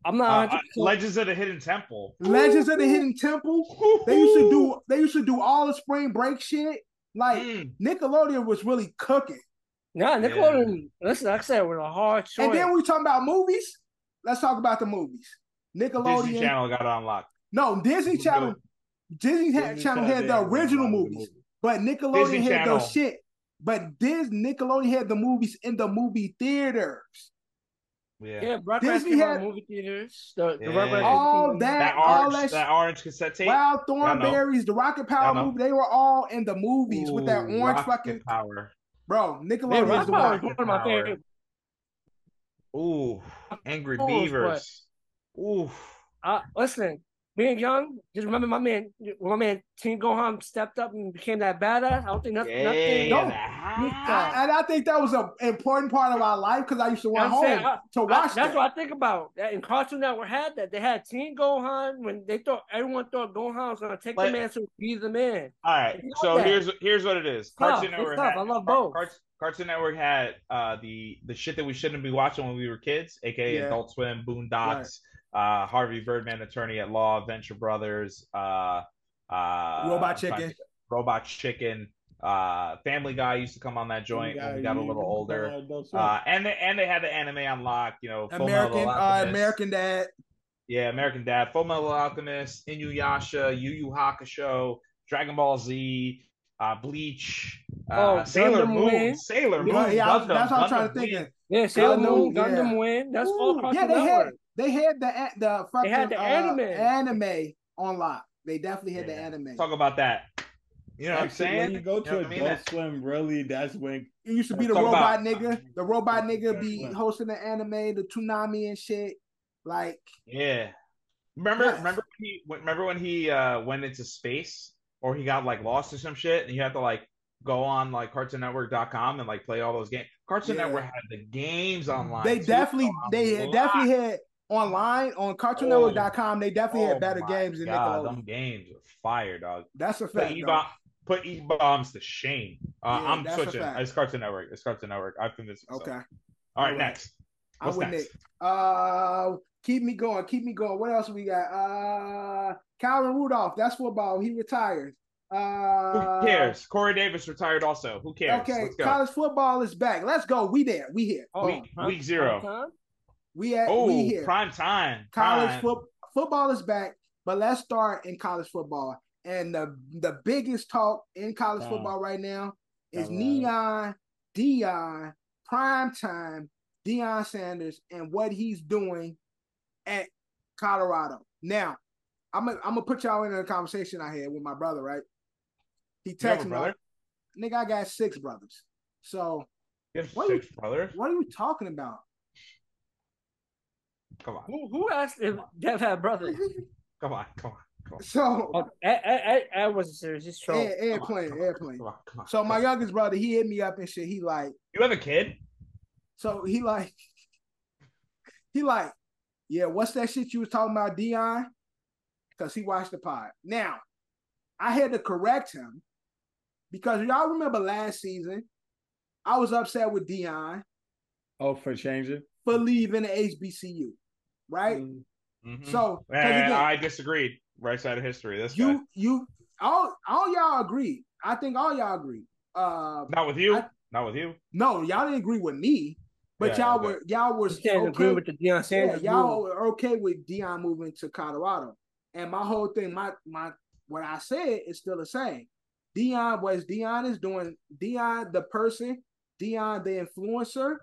[SPEAKER 6] I'm
[SPEAKER 1] Uh,
[SPEAKER 6] not
[SPEAKER 1] uh, Legends of the Hidden Temple.
[SPEAKER 2] Legends of the Hidden Temple. They used to do they used to do all the spring break shit. Like
[SPEAKER 1] Mm.
[SPEAKER 2] Nickelodeon was really cooking.
[SPEAKER 6] Nah, Nickelodeon. Listen, like I said, with a hard choice.
[SPEAKER 2] And then we talking about movies. Let's talk about the movies. Nickelodeon.
[SPEAKER 1] Disney Channel got unlocked.
[SPEAKER 2] No, Disney Channel. Disney
[SPEAKER 3] Disney
[SPEAKER 2] Channel had the original
[SPEAKER 3] a lot of the
[SPEAKER 2] movies, but Nickelodeon
[SPEAKER 1] Disney
[SPEAKER 2] had
[SPEAKER 1] Channel.
[SPEAKER 2] those shit. But this Nickelodeon had the movies in the movie theaters.
[SPEAKER 1] Yeah.
[SPEAKER 6] yeah, Rugrats
[SPEAKER 2] Disney had-
[SPEAKER 6] movie theaters. The, the
[SPEAKER 1] Yeah.
[SPEAKER 6] Rugrats
[SPEAKER 2] All
[SPEAKER 6] came-
[SPEAKER 2] that,
[SPEAKER 1] That
[SPEAKER 2] all
[SPEAKER 1] orange,
[SPEAKER 2] that,
[SPEAKER 1] that orange cassette tape.
[SPEAKER 2] Wild
[SPEAKER 1] Y'all.
[SPEAKER 2] Thornberrys, the Rocket Power movie, they were all in the movies with that orange
[SPEAKER 1] Rocket
[SPEAKER 2] fucking
[SPEAKER 1] power.
[SPEAKER 2] bro.
[SPEAKER 6] Yeah,
[SPEAKER 2] Nickelodeon is
[SPEAKER 6] Rocket
[SPEAKER 2] the one.
[SPEAKER 6] one of my favorite.
[SPEAKER 1] Ooh, Angry Beavers. Ooh.
[SPEAKER 6] Uh, listen, being young, just remember my man, when my man Team Gohan stepped up and became that badass. I don't think nothing. nothing
[SPEAKER 2] don't- I, and I think that was an important part of our life because I used to run
[SPEAKER 6] I'm
[SPEAKER 2] home
[SPEAKER 6] saying, I-
[SPEAKER 2] to
[SPEAKER 6] I-
[SPEAKER 2] watch
[SPEAKER 6] that's
[SPEAKER 2] that.
[SPEAKER 6] what I think about. That in Cartoon Network had that. They had Team Gohan when they thought everyone thought Gohan was gonna take
[SPEAKER 1] But-
[SPEAKER 6] the man to be the man.
[SPEAKER 1] All right, so
[SPEAKER 6] that.
[SPEAKER 1] here's here's what it is.
[SPEAKER 6] tough,
[SPEAKER 1] Cartoon
[SPEAKER 6] it's
[SPEAKER 1] Network had
[SPEAKER 6] I love both.
[SPEAKER 1] Cart- Cartoon Network had uh the the shit that we shouldn't be watching when we were kids, aka
[SPEAKER 2] Yeah.
[SPEAKER 1] Adult Swim, Boondocks, uh Harvey Birdman, Attorney at Law, Venture Brothers, uh uh
[SPEAKER 2] Robot Chicken.
[SPEAKER 1] Robot Chicken, uh Family Guy used to come on that joint when we got a little older. Uh, and they and they had the anime on lock, you know, Full
[SPEAKER 2] American, uh, American Dad.
[SPEAKER 1] Yeah, American Dad, Full Metal Alchemist, Inuyasha, Yu Yu Hakusho, Dragon Ball Z, uh, Bleach, uh,
[SPEAKER 6] Oh,
[SPEAKER 1] Sailor
[SPEAKER 6] Gundam
[SPEAKER 1] Moon,
[SPEAKER 6] Wing.
[SPEAKER 1] Sailor Moon.
[SPEAKER 2] Yeah, yeah,
[SPEAKER 1] Gundam,
[SPEAKER 2] that's what I'm trying to think of.
[SPEAKER 6] Yeah, Sailor
[SPEAKER 2] Gundam,
[SPEAKER 6] Moon,
[SPEAKER 2] yeah.
[SPEAKER 6] Gundam Win. That's all
[SPEAKER 2] Ooh,
[SPEAKER 6] Cartoon
[SPEAKER 2] yeah, they
[SPEAKER 6] Network.
[SPEAKER 2] Had they had the the fucking
[SPEAKER 6] had the
[SPEAKER 2] uh,
[SPEAKER 6] anime.
[SPEAKER 2] anime on lock. They definitely had the anime.
[SPEAKER 1] Talk about that. You know what I'm saying?
[SPEAKER 3] When you go
[SPEAKER 1] You
[SPEAKER 3] to
[SPEAKER 1] know what mean?
[SPEAKER 3] Adult Swim, really, that's when
[SPEAKER 2] It used to be the robot
[SPEAKER 1] about-
[SPEAKER 2] nigga. The robot nigga be hosting the anime, the Toonami and shit. Like
[SPEAKER 1] Yeah. Remember,
[SPEAKER 2] Yes.
[SPEAKER 1] remember when he remember when he uh went into space or he got like lost or some shit and you had to like go on like cartoonnetwork.com and like play all those games. Cartoon
[SPEAKER 2] Yeah.
[SPEAKER 1] Network had the games online.
[SPEAKER 2] they
[SPEAKER 1] too.
[SPEAKER 2] definitely they
[SPEAKER 1] lot.
[SPEAKER 2] definitely had online on CartoonNetwork.com. They definitely
[SPEAKER 1] Oh
[SPEAKER 2] had better games than
[SPEAKER 1] God,
[SPEAKER 2] Nickelodeon.
[SPEAKER 1] Them games are fire, dog.
[SPEAKER 2] That's a
[SPEAKER 1] Put
[SPEAKER 2] fact.
[SPEAKER 1] Put E bombs to shame. Uh,
[SPEAKER 2] Yeah,
[SPEAKER 1] I'm
[SPEAKER 2] that's
[SPEAKER 1] switching. It's Cartoon Network. It's Cartoon Network. I've convinced myself.
[SPEAKER 2] Okay,
[SPEAKER 1] All right,
[SPEAKER 2] Alright.
[SPEAKER 1] next.
[SPEAKER 2] I'm
[SPEAKER 1] What's
[SPEAKER 2] with
[SPEAKER 1] next?
[SPEAKER 2] Nick. Uh, keep me going. Keep me going. What else we got? Uh, Calvin Rudolph. That's football. He retired. Uh,
[SPEAKER 1] Who cares? Corey Davis retired also. Who cares?
[SPEAKER 2] Okay,
[SPEAKER 1] Let's go.
[SPEAKER 2] college football is back. Let's go. We there. We here.
[SPEAKER 6] Oh,
[SPEAKER 1] Week-
[SPEAKER 6] prime-
[SPEAKER 1] week zero.
[SPEAKER 6] Time?
[SPEAKER 2] We at.
[SPEAKER 1] Oh,
[SPEAKER 2] we here.
[SPEAKER 1] prime time.
[SPEAKER 2] college foot football is back, but let's start in college football. And the the biggest talk in college
[SPEAKER 3] Oh.
[SPEAKER 2] football right now is. Neon, Deion, prime time, Deion Sanders, and what he's doing at Colorado. Now, I'm gonna I'm gonna put y'all in a conversation I had with my brother. Right? He
[SPEAKER 1] You
[SPEAKER 2] texted me,
[SPEAKER 1] brother?
[SPEAKER 2] nigga, I got six brothers. So
[SPEAKER 1] You
[SPEAKER 2] What
[SPEAKER 1] six brothers.
[SPEAKER 2] what are you talking about?
[SPEAKER 1] Come on,
[SPEAKER 6] Who who asked if Dev had brothers?
[SPEAKER 1] come on, come on. come on.
[SPEAKER 2] So
[SPEAKER 6] Oh, Ed, Ed, Ed, Ed wasn't serious. He's trolling.
[SPEAKER 2] Ed, Ed
[SPEAKER 1] Come on,
[SPEAKER 2] playing,
[SPEAKER 1] come on. Come on.
[SPEAKER 2] So my youngest brother, he hit me up and shit. He like,
[SPEAKER 1] You have a kid?
[SPEAKER 2] so he like, he like, yeah, what's that shit you was talking about, Deion? Because he watched the pod. Now, I had to correct him because y'all remember last season, I was upset with Deion
[SPEAKER 3] Oh, for changing.
[SPEAKER 2] for leaving the HBCU, right?
[SPEAKER 3] Mm.
[SPEAKER 1] Mhm.
[SPEAKER 2] So 'cause
[SPEAKER 1] And
[SPEAKER 2] again,
[SPEAKER 1] I disagreed. Right side of history. This guy.
[SPEAKER 2] you you all all y'all agree. I think all y'all agree. Uh,
[SPEAKER 1] Not with you.
[SPEAKER 2] I-
[SPEAKER 1] Not with you.
[SPEAKER 2] no, y'all didn't agree with me, but
[SPEAKER 1] Yeah,
[SPEAKER 2] y'all
[SPEAKER 1] okay.
[SPEAKER 2] were y'all were
[SPEAKER 6] You can't
[SPEAKER 2] okay.
[SPEAKER 6] agree with the Deion
[SPEAKER 2] yeah,
[SPEAKER 6] Sanders.
[SPEAKER 2] y'all
[SPEAKER 6] rule.
[SPEAKER 2] were okay with Deion moving to Colorado. And my whole thing, my my what I said is still the same. Deion was Deion is doing Deion the person, Deion the influencer.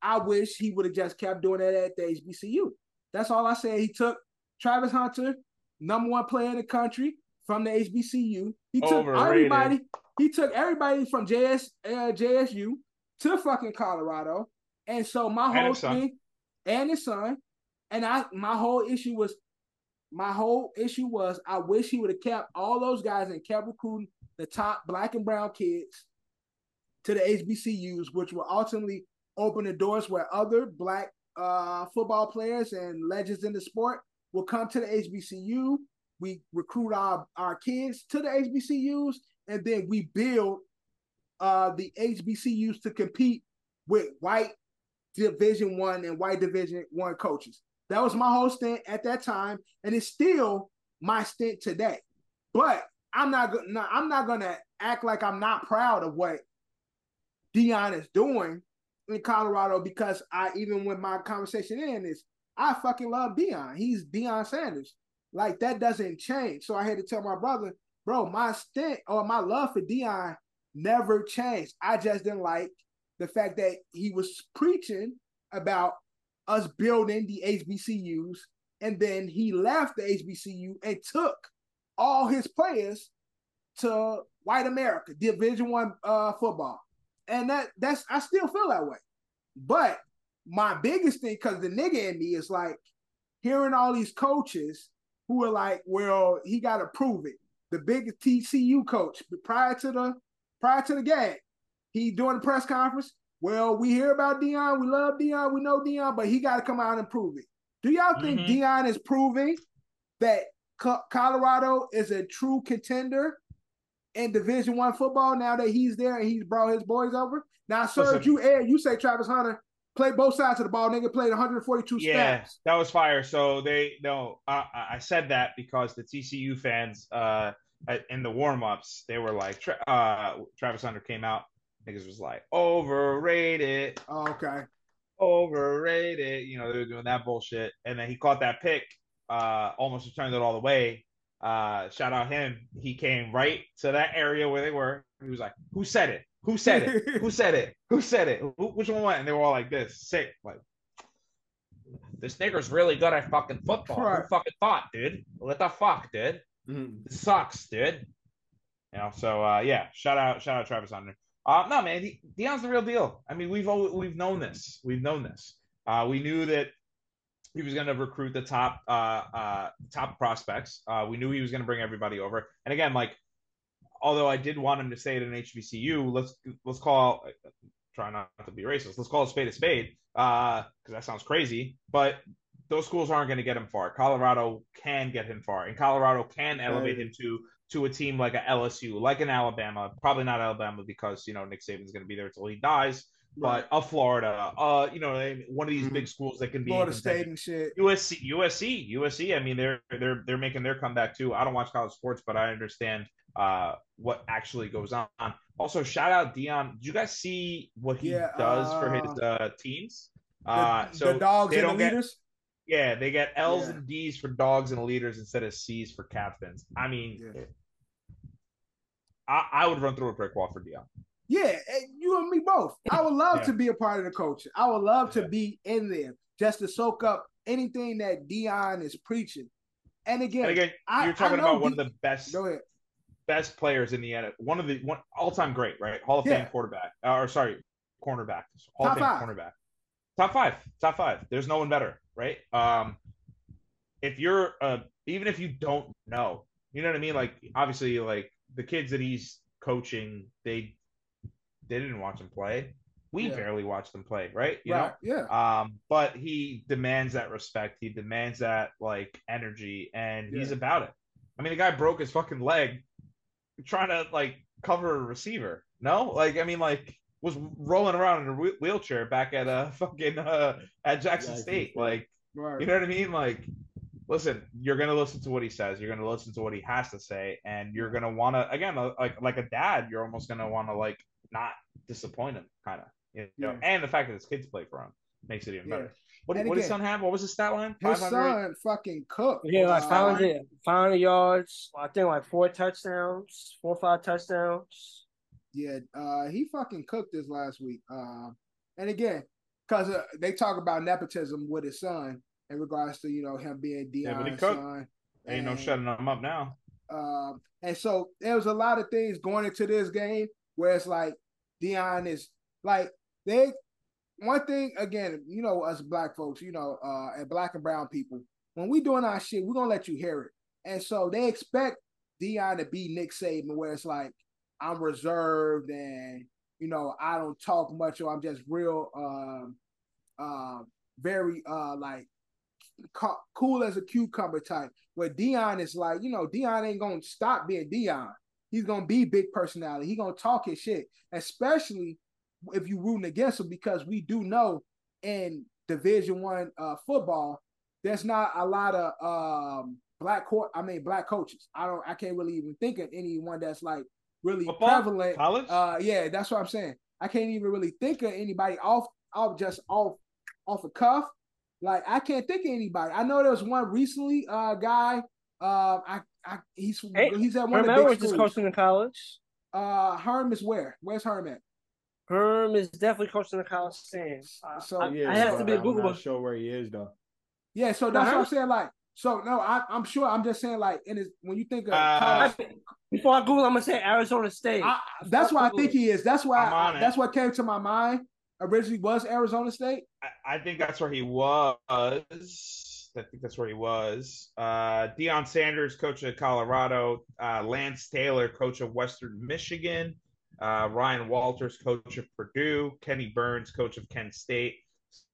[SPEAKER 2] I wish he would have just kept doing that at the HBCU. That's all I said. He took Travis Hunter, number one player in the country from the HBCU. He took
[SPEAKER 1] Overrated.
[SPEAKER 2] everybody. He took everybody from JS uh, JSU to fucking Colorado. And so my
[SPEAKER 1] And
[SPEAKER 2] whole thing, and his son, and I my whole issue was my whole issue was I wish he would have kept all those guys and kept recruiting the top black and brown kids to the HBCUs, which will ultimately open the doors where other black uh, football players and legends in the sport will come to the HBCU. We recruit our, our kids to the HBCUs, and then we build uh, the HBCUs to compete with white Division One and white Division One coaches. That was my whole stint at that time, and it's still my stint today. But I'm not gonna I'm not gonna act like I'm not proud of what Deion is doing in Colorado because I even when my conversation in is I fucking love Deion. He's Deion Sanders. Like that doesn't change. So I had to tell my brother, bro, my stint or my love for Deion never changed. I just didn't like the fact that he was preaching about us building the HBCUs, and then he left the HBCU and took all his players to white America, Division One uh, football, and that that's I still feel that way. But my biggest thing, because the nigga in me is like hearing all these coaches who are like, well, he got to prove it. The biggest TCU coach prior to the prior to the game, he doing the press conference. Well, we hear about Deion, we love Deion, we know Deion, but he got to come out and prove it. Do y'all think
[SPEAKER 1] Mhm.
[SPEAKER 2] Deion is proving that Colorado is a true contender in Division One football now that he's there and he's brought his boys over? Now, sir, you Ed, you say Travis Hunter played both sides of the ball. Nigga played 142
[SPEAKER 1] Yeah,
[SPEAKER 2] snaps.
[SPEAKER 1] that was fire. So they no, I, I- said that because the TCU fans uh in the warm ups they were like, uh, Travis Hunter came out. Niggas was like overrated,
[SPEAKER 2] Oh, okay.
[SPEAKER 1] overrated. You know they were doing that bullshit, and then he caught that pick, uh, almost returned it all the way. Uh, shout out him. He came right to that area where they were. He was like, "Who said it? Who said it? Who said it? Who said it? Who, which one went?" And they were all like this, sick, like. This nigger's really good at fucking football.
[SPEAKER 2] Right.
[SPEAKER 1] Who fucking thought, dude? What the fuck, dude?
[SPEAKER 3] Mhm.
[SPEAKER 1] This sucks, dude. You know, so uh, yeah, shout out, shout out Travis Hunter. Uh, no, man, he, Deion's the real deal. I mean, we've always, we've known this. We've known this. Uh, we knew that he was going to recruit the top uh, uh, top prospects. Uh, we knew he was going to bring everybody over. And again, like, although I did want him to stay at an HBCU, let's let's call try not to be racist. Let's call a spade a spade because that sounds crazy. But those schools aren't going to get him far. Colorado can get him far, and Colorado can elevate him to to a team like a LSU, like an Alabama. Probably not Alabama because you know Nick Saban's going to be there until he dies. But a Florida, uh, you know, one of these
[SPEAKER 2] Mhm.
[SPEAKER 1] big schools that can be
[SPEAKER 2] Florida State and shit.
[SPEAKER 1] USC, USC, USC. I mean, they're they're they're making their comeback too. I don't watch college sports, but I understand uh, what actually goes on. Also, shout out Deion. Did you guys see what he
[SPEAKER 2] Yeah,
[SPEAKER 1] does for his uh, teams?
[SPEAKER 2] The,
[SPEAKER 1] Uh, so
[SPEAKER 2] the dogs and the
[SPEAKER 1] get
[SPEAKER 2] leaders.
[SPEAKER 1] yeah, they get L's
[SPEAKER 2] Yeah.
[SPEAKER 1] and D's for dogs and leaders instead of C's for captains. I mean,
[SPEAKER 2] Yeah.
[SPEAKER 1] I, I would run through a brick wall for Deion.
[SPEAKER 2] Yeah, eh, you and me both. I would love
[SPEAKER 1] Yeah.
[SPEAKER 2] to be a part of the coach. I would love to be in there just to soak up anything that Deion is preaching. And again,
[SPEAKER 1] And again,
[SPEAKER 2] I-
[SPEAKER 1] you're talking about one of the best best players in the NFL. One of the one all time great, right? Hall of
[SPEAKER 2] Yeah.
[SPEAKER 1] Fame quarterback, uh, or sorry, cornerback. Hall
[SPEAKER 2] Top
[SPEAKER 1] of Fame
[SPEAKER 2] five.
[SPEAKER 1] cornerback. Top five. Top five. There's no one better, right? Um, if you're uh even if you don't know, you know what I mean? Like obviously like the kids that he's coaching, they they didn't watch him play. We
[SPEAKER 2] Yeah.
[SPEAKER 1] barely watched them play, right? You
[SPEAKER 2] right. Yeah.
[SPEAKER 1] Um, but he demands that respect. He demands that like energy, and he's about it. I mean, the guy broke his fucking leg trying to like cover a receiver. No, like I mean, like was rolling around in a wheel- wheelchair back at uh fucking uh at Jackson
[SPEAKER 3] Jackson
[SPEAKER 1] State. Like,
[SPEAKER 2] Right.
[SPEAKER 1] you know what I mean? Like, listen, you're gonna listen to what he says. You're gonna listen to what he has to say, and you're gonna want to again, like like a dad, you're almost gonna want to like not disappoint him, kind of. You know,
[SPEAKER 2] Yeah.
[SPEAKER 1] and the fact that his kids play for him makes it even
[SPEAKER 2] Yeah.
[SPEAKER 1] better. What,
[SPEAKER 2] And
[SPEAKER 1] what did his son have? What was his stat line?
[SPEAKER 2] His
[SPEAKER 1] 500?
[SPEAKER 2] son fucking cooked.
[SPEAKER 6] Yeah, like
[SPEAKER 2] Uh,
[SPEAKER 6] 500, 500 yards. I think like four touchdowns, four or five touchdowns.
[SPEAKER 2] Yeah, uh, he fucking cooked this last week. Uh, and again, because uh, they talk about nepotism with his son in regards to you know him being
[SPEAKER 1] Yeah, Deion's
[SPEAKER 2] son.
[SPEAKER 1] Ain't no
[SPEAKER 2] And,
[SPEAKER 1] shutting him up now.
[SPEAKER 2] Um, and so there was a lot of things going into this game where it's like Deion is like they one thing again, you know, us black folks, you know, uh and black and brown people, when we doing our shit, we're gonna let you hear it. And so they expect Deion to be Nick Saban, where it's like I'm reserved and you know, I don't talk much or I'm just real um uh very uh like co- cool as a cucumber type. Where Deion is like, you know, Deion ain't gonna stop being Deion. He's gonna be big personality. He gonna talk his shit, especially if you rooting against him, because we do know in Division One uh, football, there's not a lot of um, black court. I mean, black coaches. I don't. I can't really even think of anyone that's like really
[SPEAKER 1] Football?
[SPEAKER 2] prevalent.
[SPEAKER 1] College?
[SPEAKER 2] Uh, yeah, that's what I'm saying. I can't even really think of anybody off, off just off, off a cuff. Like I can't think of anybody. I know there was one recently, uh, guy. Uh, I, I, he's
[SPEAKER 6] Hey,
[SPEAKER 2] he's at one
[SPEAKER 6] Herm
[SPEAKER 2] of the big
[SPEAKER 6] Edwards is
[SPEAKER 2] schools.
[SPEAKER 6] coaching in college.
[SPEAKER 2] Uh, Herm is where? Where's Herm at?
[SPEAKER 6] Herm is definitely coaching in college stand. Uh,
[SPEAKER 2] So-
[SPEAKER 6] I,
[SPEAKER 3] He
[SPEAKER 6] I have to be a
[SPEAKER 3] I'm
[SPEAKER 6] Google.
[SPEAKER 3] not sure where he is though.
[SPEAKER 2] Yeah, so that's what I'm saying. Like, so no, I, I'm sure. I'm just saying, like, in his when you think of
[SPEAKER 1] Uh,
[SPEAKER 2] college,
[SPEAKER 6] Before I Google, I'm gonna say Arizona State.
[SPEAKER 2] I, that's why I think he is. That's why
[SPEAKER 1] I'm on it.
[SPEAKER 2] that's what came to my mind. Originally was Arizona State.
[SPEAKER 1] I, I think that's where he was. I think that's where he was. Uh, Deion Sanders, coach of Colorado. Uh, Lance Taylor, coach of Western Michigan. Uh, Ryan Walters, coach of Purdue. Kenny Burns, coach of Kent State.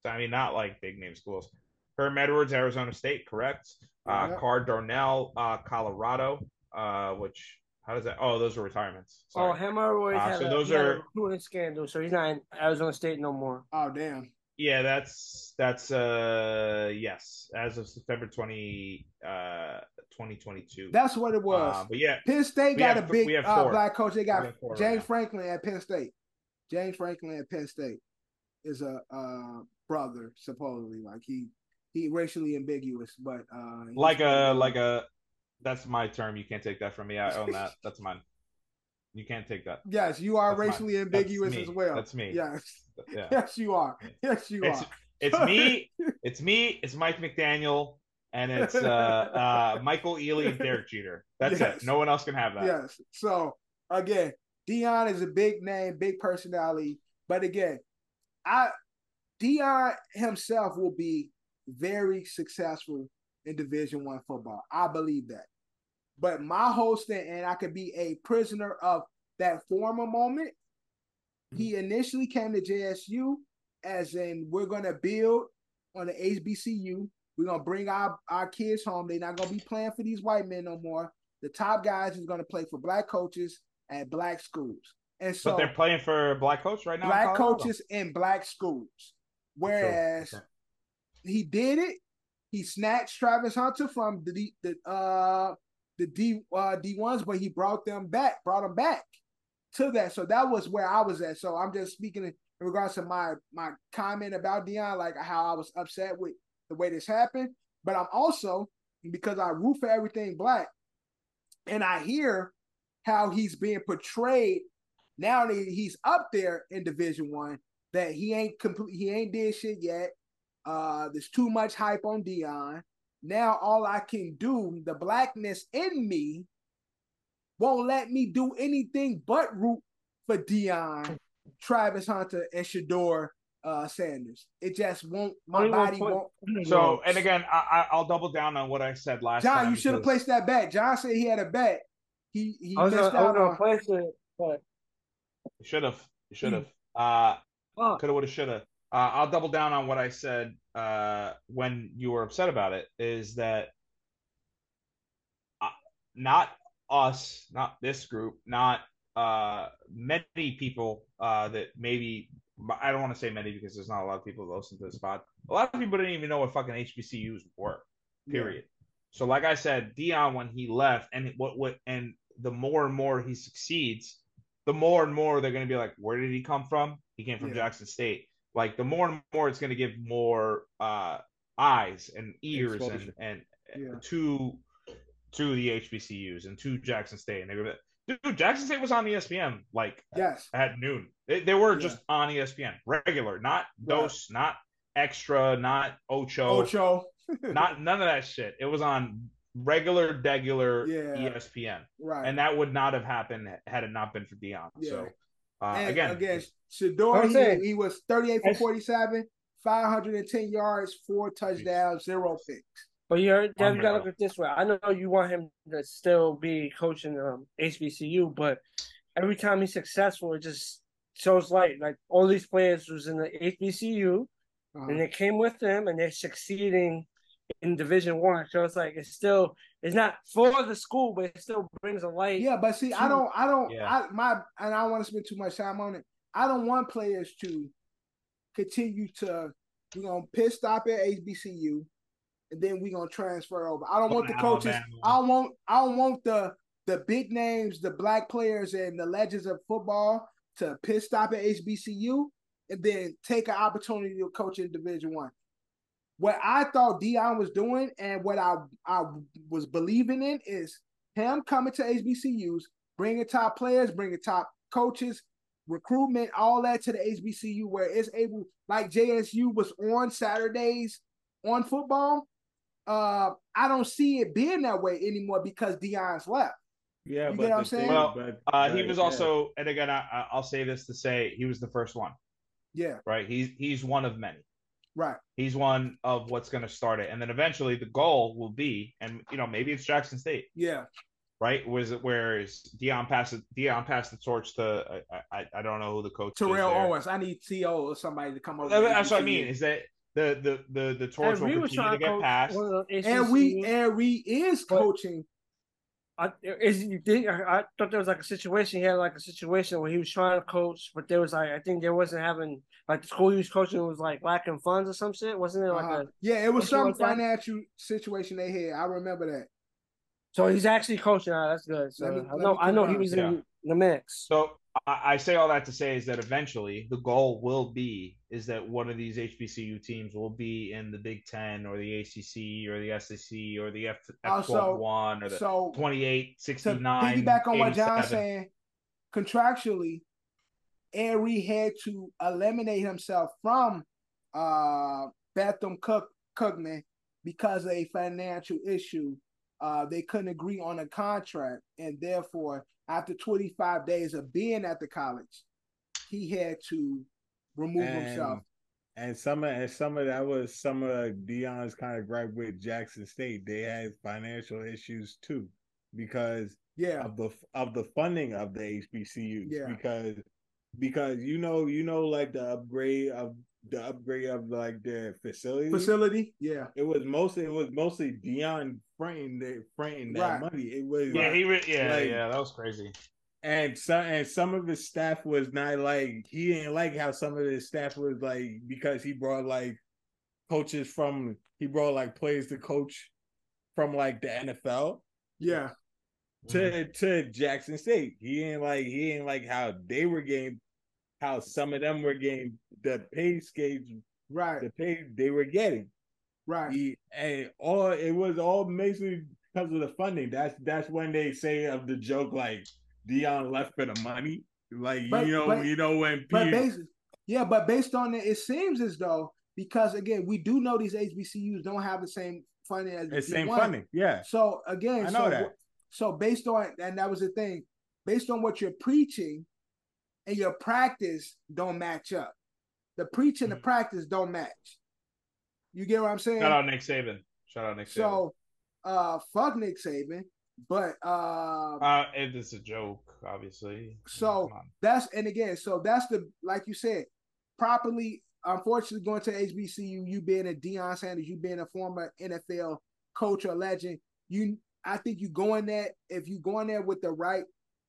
[SPEAKER 1] So, I mean, not like big name schools. Herm Edwards, Arizona State, correct. Uh,
[SPEAKER 2] Yeah.
[SPEAKER 1] Karl Dorrell, uh, Colorado. Uh, which how does that? Oh, those are retirements.
[SPEAKER 6] oh,
[SPEAKER 1] Sorry.
[SPEAKER 6] Hemorrhoids
[SPEAKER 1] Uh,
[SPEAKER 6] had,
[SPEAKER 1] so
[SPEAKER 6] a,
[SPEAKER 1] those
[SPEAKER 6] he had a
[SPEAKER 1] are-
[SPEAKER 6] recruiting scandal, so he's not in Arizona State no more.
[SPEAKER 2] Oh damn.
[SPEAKER 1] Yeah, that's that's uh yes, as of September 20 uh 2022.
[SPEAKER 2] That's what it was.
[SPEAKER 1] Uh, but yeah,
[SPEAKER 2] Penn State got
[SPEAKER 1] have-
[SPEAKER 2] a big uh, black coach. They got
[SPEAKER 1] right
[SPEAKER 2] James
[SPEAKER 1] now.
[SPEAKER 2] Franklin at Penn State. James Franklin at Penn State is a uh, brother supposedly. Like he he racially ambiguous, but uh,
[SPEAKER 1] like a like a that's my term. You can't take that from me. I own that. That's mine. You can't take that.
[SPEAKER 2] Yes, you are
[SPEAKER 1] That's
[SPEAKER 2] racially
[SPEAKER 1] That's
[SPEAKER 2] ambiguous as well.
[SPEAKER 1] That's me.
[SPEAKER 2] Yes,
[SPEAKER 1] Yeah.
[SPEAKER 2] yes, you are. Yes, you
[SPEAKER 1] It's
[SPEAKER 2] are.
[SPEAKER 1] it's me, it's me, it's Mike McDaniel, and it's uh uh Michael Ealy and Derek Jeter. That's
[SPEAKER 2] Yes.
[SPEAKER 1] it. No one else can have that.
[SPEAKER 2] Yes. So again, Deion is a big name, big personality. But again, I Deion himself will be very successful in Division One football. I believe that. But my whole stand, and I could be a prisoner of that former moment. He initially came to JSU as in we're gonna build on the HBCU. We're gonna bring our, our kids home. They're not gonna be playing for these white men no more. The top guys is gonna play for black coaches at black schools. And so
[SPEAKER 1] But they're playing for black coaches right now.
[SPEAKER 2] black
[SPEAKER 1] Colorado.
[SPEAKER 2] coaches in black schools. Whereas he did it, he snatched Travis Hunter from the the uh the D uh D ones, but he brought them back, brought them back to that. So that was where I was at. So I'm just speaking in regards to my my comment about Deion, like how I was upset with the way this happened. But I'm also because I root for everything black, and I hear how he's being portrayed now that he's up there in Division One. That he ain't complete, he ain't did shit yet. Uh, there's too much hype on Deion. Now all I can do, the blackness in me, won't let me do anything but root for Deion, Travis Hunter, and Shedeur uh Sanders. It just won't. My
[SPEAKER 6] 21
[SPEAKER 2] body
[SPEAKER 6] point-
[SPEAKER 2] won't.
[SPEAKER 1] So, and again, I, I, I'll double down on what I said last time.
[SPEAKER 2] John, you should have placed that bet. John said he had a bet. He he
[SPEAKER 6] I was
[SPEAKER 2] missed
[SPEAKER 6] gonna, I was
[SPEAKER 2] on.
[SPEAKER 6] place it, but
[SPEAKER 1] Should have. Should have. Uh, coulda, woulda, shoulda. Uh, I'll double down on what I said uh, when you were upset about it. Is that uh, not us, not this group, not uh, many people uh, that maybe I don't want to say many because there's not a lot of people that listen to this pod. A lot of people didn't even know what fucking HBCUs were. Period. So, like I said, Deion when he left, and what what and the more and more he succeeds, the more and more they're going to be like, where did he come from? He came from
[SPEAKER 2] Yeah.
[SPEAKER 1] Jackson State. Like the more and more it's going to give more uh, eyes and ears and and
[SPEAKER 2] Yeah.
[SPEAKER 1] to to the HBCUs and to Jackson State. And they were dude, Jackson State was on ESPN like
[SPEAKER 2] Yes.
[SPEAKER 1] at noon. They, they were
[SPEAKER 2] Yeah.
[SPEAKER 1] just on ESPN, regular, not
[SPEAKER 2] Right.
[SPEAKER 1] dose, not extra, not ocho,
[SPEAKER 2] Ocho.
[SPEAKER 1] not none of that shit. It was on regular, degular E
[SPEAKER 2] Yeah.
[SPEAKER 1] ESPN,
[SPEAKER 2] Right.
[SPEAKER 1] and that would not have happened had it not been for Deion.
[SPEAKER 2] Yeah.
[SPEAKER 1] So uh,
[SPEAKER 2] and
[SPEAKER 1] again,
[SPEAKER 2] again, Shedeur,
[SPEAKER 6] I'm
[SPEAKER 2] he, he was 38 for 47, 510 yards, four touchdowns, zero picks.
[SPEAKER 6] But you're you gotta look at this way. I know you want him to still be coaching um HBCU, but every time he's successful, it just shows light. Like all these players was in the HBCU
[SPEAKER 2] Uh-huh.
[SPEAKER 6] and they came with them and they're succeeding in Division One. So it's like it's still it's not for the school, but it still brings a light.
[SPEAKER 2] Yeah, but see, I don't, I don't,
[SPEAKER 1] Yeah.
[SPEAKER 2] I my, and I don't want to spend too much time on it. I don't want players to continue to, we're gonna pit stop at HBCU, and then we're gonna transfer over. I don't want the coaches.
[SPEAKER 1] man.
[SPEAKER 2] I don't want, I don't want the the big names, the black players, and the legends of football to pit stop at HBCU, and then take an opportunity to coach in Division One. What I thought Deion was doing, and what I I was believing in, is him coming to HBCUs, bringing top players, bringing top coaches, recruitment, all that to the HBCU where it's able, like JSU was on Saturdays on football. Uh, I don't see it being that way anymore because Deion's left.
[SPEAKER 3] Yeah,
[SPEAKER 2] You
[SPEAKER 3] but
[SPEAKER 2] get what I'm saying?
[SPEAKER 3] thing-
[SPEAKER 1] Well,
[SPEAKER 3] but-
[SPEAKER 1] uh, he
[SPEAKER 3] but,
[SPEAKER 1] was
[SPEAKER 3] yeah.
[SPEAKER 1] also, and again, I, I- I'll say this to say he was the first one,
[SPEAKER 2] Yeah,
[SPEAKER 1] right? He's he's one of many.
[SPEAKER 2] Right.
[SPEAKER 1] He's one of what's going to start it, and then eventually the goal will be, and you know, maybe it's Jackson State.
[SPEAKER 2] Yeah,
[SPEAKER 1] right? Was it whereas Deion passed Deion passed the torch to I, I I don't know who the coach
[SPEAKER 2] Terrell
[SPEAKER 1] is there.
[SPEAKER 2] Owens. I need TO or somebody to come over.
[SPEAKER 1] That's what I mean. Is that the the the the torch
[SPEAKER 6] And
[SPEAKER 1] will
[SPEAKER 6] we was
[SPEAKER 1] continue to get passed?
[SPEAKER 6] one of the
[SPEAKER 2] And we and we is coaching.
[SPEAKER 6] I, is you think I, I thought there was like a situation. He had like a situation where he was trying to coach, but there was like I think there wasn't having like the school he was coaching was like lacking funds or some shit. Wasn't it like
[SPEAKER 2] Uh-huh.
[SPEAKER 6] a
[SPEAKER 2] Yeah, it was some
[SPEAKER 6] like that?
[SPEAKER 2] financial situation they had. I remember that.
[SPEAKER 6] So he's actually coaching now. That's good. So
[SPEAKER 2] Let me-
[SPEAKER 6] I know I know he was
[SPEAKER 1] Yeah.
[SPEAKER 6] in the mix.
[SPEAKER 1] So I, I say all that to say is that eventually the goal will be is that one of these HBCU teams will be in the Big Ten or the ACC or the SEC or the F F
[SPEAKER 2] Also,
[SPEAKER 1] twelve one or the
[SPEAKER 2] So
[SPEAKER 1] 28,
[SPEAKER 2] to
[SPEAKER 1] 69,
[SPEAKER 2] piggyback on what John's saying, contractually, Ed Reed had to eliminate himself from uh Bethune Cook Cookman because of a financial issue. Uh, they couldn't agree on a contract, and therefore, after 25 days of being at the college, he had to remove himself.
[SPEAKER 3] And some of and some of that was some of Deion's kind of gripe with Jackson State. They had financial issues too because
[SPEAKER 2] Yeah,
[SPEAKER 3] of the of the funding of the HBCUs.
[SPEAKER 2] Yeah.
[SPEAKER 3] Because because you know you know like the upgrade of the upgrade of like their facility.
[SPEAKER 2] facility. Yeah,
[SPEAKER 3] It was mostly it was mostly Deion fronting the fronting that
[SPEAKER 2] Right.
[SPEAKER 3] money. It was
[SPEAKER 1] Yeah, he re- yeah
[SPEAKER 3] Like-
[SPEAKER 1] yeah that was crazy.
[SPEAKER 3] and some and some of his staff was not like he didn't like how some of his staff was like because he brought like coaches from he brought like players to coach from like the NFL
[SPEAKER 2] yeah,
[SPEAKER 3] to mm-hmm. to Jackson State. He didn't like he didn't like how they were getting how some of them were getting the pay scales
[SPEAKER 2] right,
[SPEAKER 3] the pay they were getting.
[SPEAKER 2] right.
[SPEAKER 3] He, and all it was all basically because of the funding. That's that's when they say of the joke like Deion left for the money. Like
[SPEAKER 2] But-
[SPEAKER 3] you know,
[SPEAKER 2] but-
[SPEAKER 3] you know when
[SPEAKER 2] But
[SPEAKER 3] Peter,
[SPEAKER 2] based, yeah, but based on it, it seems as though because again, we do know these HBCUs don't have the same funding as
[SPEAKER 3] the same
[SPEAKER 2] D1.
[SPEAKER 3] funding. Yeah,
[SPEAKER 2] So again,
[SPEAKER 3] I know
[SPEAKER 2] so,
[SPEAKER 3] that.
[SPEAKER 2] So based on and that was the thing, based on what you're preaching and your practice don't match up. the preach and the
[SPEAKER 1] Mhm.
[SPEAKER 2] practice don't match. You get what I'm saying?
[SPEAKER 1] Shout out Nick Saban. Shout out Nick Saban.
[SPEAKER 2] so, uh, fuck Nick Saban, but uh,
[SPEAKER 1] uh, it is a joke, obviously.
[SPEAKER 2] So- that's and again, so that's the like you said, properly. Unfortunately, going to HBCU, you being a Deion Sanders, you being a former NFL coach or legend, you I think you go in there if you go in there with the right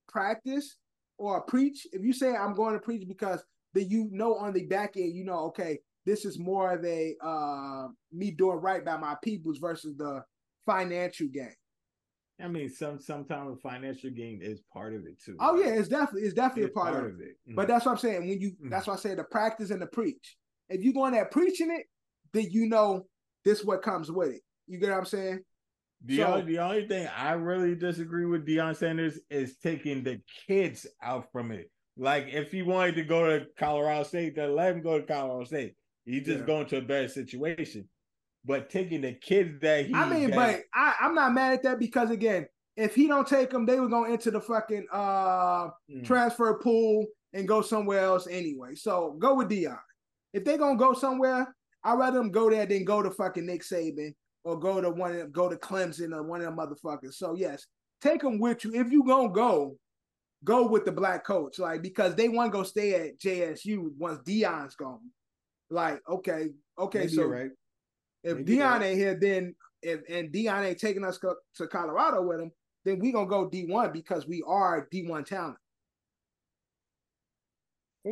[SPEAKER 2] practice or preach. If you say I'm going to preach because then you know on the back end, you know, okay, this is more of a uh, me doing right by my peoples versus the financial gain.
[SPEAKER 3] I mean, some sometimes the financial gain is part of it too.
[SPEAKER 2] Oh yeah, it's definitely it's definitely
[SPEAKER 3] It's
[SPEAKER 2] a part, of it.
[SPEAKER 3] it.
[SPEAKER 2] But that's what I'm saying. When you
[SPEAKER 3] Mhm.
[SPEAKER 2] that's why I say the practice and the preach. If you go in there preaching it, then you know this what comes with it. You get what I'm saying?
[SPEAKER 3] The,
[SPEAKER 2] So-
[SPEAKER 3] only, the only thing I really disagree with Deion Sanders is taking the kids out from it. Like if he wanted to go to Colorado State, then let him go to Colorado State. He's just
[SPEAKER 2] Yeah.
[SPEAKER 3] going to a better situation. But taking the kids that he
[SPEAKER 2] I mean,
[SPEAKER 3] that-
[SPEAKER 2] but I, I'm not mad at that because again, if he don't take them, they were gonna enter the fucking uh
[SPEAKER 3] Mm.
[SPEAKER 2] transfer pool and go somewhere else anyway. So go with Deion. If they gonna go somewhere, I'd rather them go there than go to fucking Nick Saban or go to one of them, go to Clemson or one of them motherfuckers. So yes, take them with you. If you gonna go, go with the black coach, like because they want to go stay at JSU once Deion's gone. Like, okay, okay,
[SPEAKER 3] Maybe
[SPEAKER 2] so
[SPEAKER 3] right.
[SPEAKER 2] if
[SPEAKER 3] Maybe
[SPEAKER 2] Deion
[SPEAKER 3] right.
[SPEAKER 2] ain't here, then if and Deion ain't taking us co- to Colorado with him, then we gonna go D one because we are D one talent.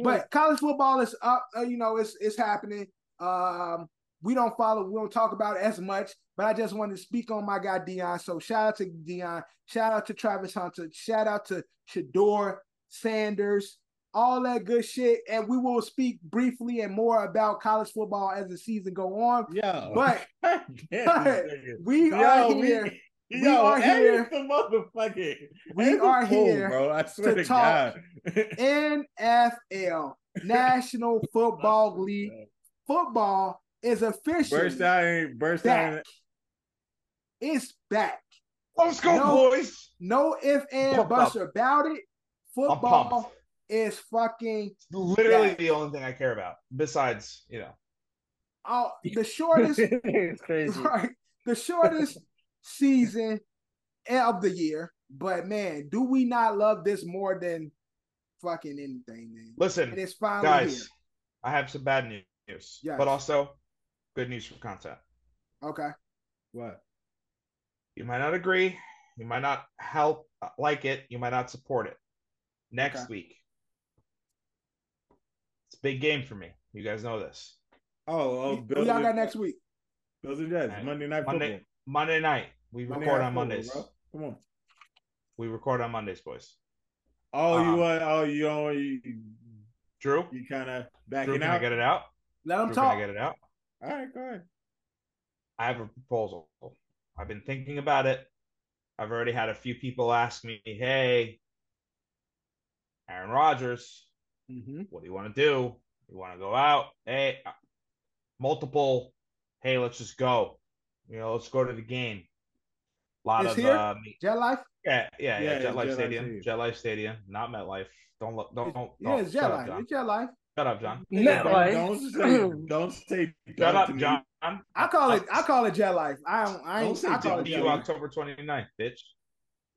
[SPEAKER 2] But college football is up. Uh, you know, it's it's happening. Um, we don't follow. We don't talk about it as much. But I just wanted to speak on my guy Deion. So shout out to Deion. Shout out to Travis Hunter. Shout out to Shedeur Sanders. All that good shit. And we will speak briefly and more about college football as the season go on.
[SPEAKER 3] Yeah.
[SPEAKER 2] But but we
[SPEAKER 3] Yo,
[SPEAKER 2] are
[SPEAKER 3] we-
[SPEAKER 2] here.
[SPEAKER 3] Yo,
[SPEAKER 2] we are here-
[SPEAKER 3] the motherfucking.
[SPEAKER 2] We are here
[SPEAKER 3] bro. I swear
[SPEAKER 2] to
[SPEAKER 3] to,
[SPEAKER 2] talk
[SPEAKER 3] God.
[SPEAKER 2] NFL National Football League. Football is officially
[SPEAKER 3] Burst out, and burst out.
[SPEAKER 2] back. It's back.
[SPEAKER 1] Let's go,
[SPEAKER 2] No.
[SPEAKER 1] boys.
[SPEAKER 2] No if and
[SPEAKER 1] Pumped
[SPEAKER 2] buts
[SPEAKER 1] up.
[SPEAKER 2] about it. Football is fucking
[SPEAKER 1] It's literally
[SPEAKER 2] back.
[SPEAKER 1] the only thing I care about. Besides, you know,
[SPEAKER 2] uh, the shortest
[SPEAKER 6] it's crazy.
[SPEAKER 2] right, the shortest season of the year. But man, do we not love this more than fucking anything, man?
[SPEAKER 1] listen,
[SPEAKER 2] And it's finally
[SPEAKER 1] guys,
[SPEAKER 2] here.
[SPEAKER 1] I have some bad news,
[SPEAKER 2] Yes.
[SPEAKER 1] but also good news for content.
[SPEAKER 2] Okay.
[SPEAKER 3] What?
[SPEAKER 1] You might not agree, you might not help uh, like it, you might not support it. Next
[SPEAKER 2] Okay.
[SPEAKER 1] week, it's a big game for me. You guys know this.
[SPEAKER 3] Oh, oh,
[SPEAKER 2] Who
[SPEAKER 3] Bills
[SPEAKER 2] y'all got next week?
[SPEAKER 3] Bills and Jets, Monday night
[SPEAKER 1] Monday,
[SPEAKER 3] football.
[SPEAKER 1] Monday night. We
[SPEAKER 3] Monday
[SPEAKER 1] record
[SPEAKER 3] night
[SPEAKER 1] on
[SPEAKER 3] football,
[SPEAKER 1] Mondays.
[SPEAKER 3] bro. Come on.
[SPEAKER 1] We record on Mondays, boys.
[SPEAKER 3] Oh, you
[SPEAKER 1] Um,
[SPEAKER 3] want? Oh, you don't. You,
[SPEAKER 1] Drew,
[SPEAKER 3] you kind of backing
[SPEAKER 1] Drew,
[SPEAKER 3] backing
[SPEAKER 1] can I
[SPEAKER 3] out.
[SPEAKER 1] get it out?
[SPEAKER 2] Let them
[SPEAKER 1] Drew, can I
[SPEAKER 2] talk.
[SPEAKER 1] get it out?
[SPEAKER 3] All right, go ahead.
[SPEAKER 1] I have a proposal. I've been thinking about it. I've already had a few people ask me, "Hey, Aaron Rodgers,
[SPEAKER 2] Mm-hmm.
[SPEAKER 1] what do you want to do? You want to go out? Hey, uh, multiple. Hey, let's just go. You know, let's go to the game. A lot
[SPEAKER 2] It's
[SPEAKER 1] of
[SPEAKER 2] here?
[SPEAKER 1] uh,
[SPEAKER 2] Jet Life?
[SPEAKER 1] yeah, yeah, yeah.
[SPEAKER 3] Yeah,
[SPEAKER 1] Jet Life
[SPEAKER 3] Jet Life
[SPEAKER 1] Stadium,
[SPEAKER 3] Stadium.
[SPEAKER 1] Jet Life Stadium, not MetLife. Don't look. Don't. don't
[SPEAKER 2] Yeah,
[SPEAKER 1] don't-
[SPEAKER 2] it's Jet
[SPEAKER 1] shut up,
[SPEAKER 2] Life. It's Jet Life.
[SPEAKER 1] Shut up, John.
[SPEAKER 6] MetLife.
[SPEAKER 3] Don't say. Don't say.
[SPEAKER 1] Shut up,
[SPEAKER 3] to me.
[SPEAKER 1] John.
[SPEAKER 2] I call it I call it Jet Life. I don't I
[SPEAKER 3] Don't
[SPEAKER 2] ain't
[SPEAKER 3] say
[SPEAKER 2] I call
[SPEAKER 3] Jet
[SPEAKER 2] it
[SPEAKER 1] See
[SPEAKER 2] Jet
[SPEAKER 1] you
[SPEAKER 2] Life.
[SPEAKER 1] October 29th, bitch.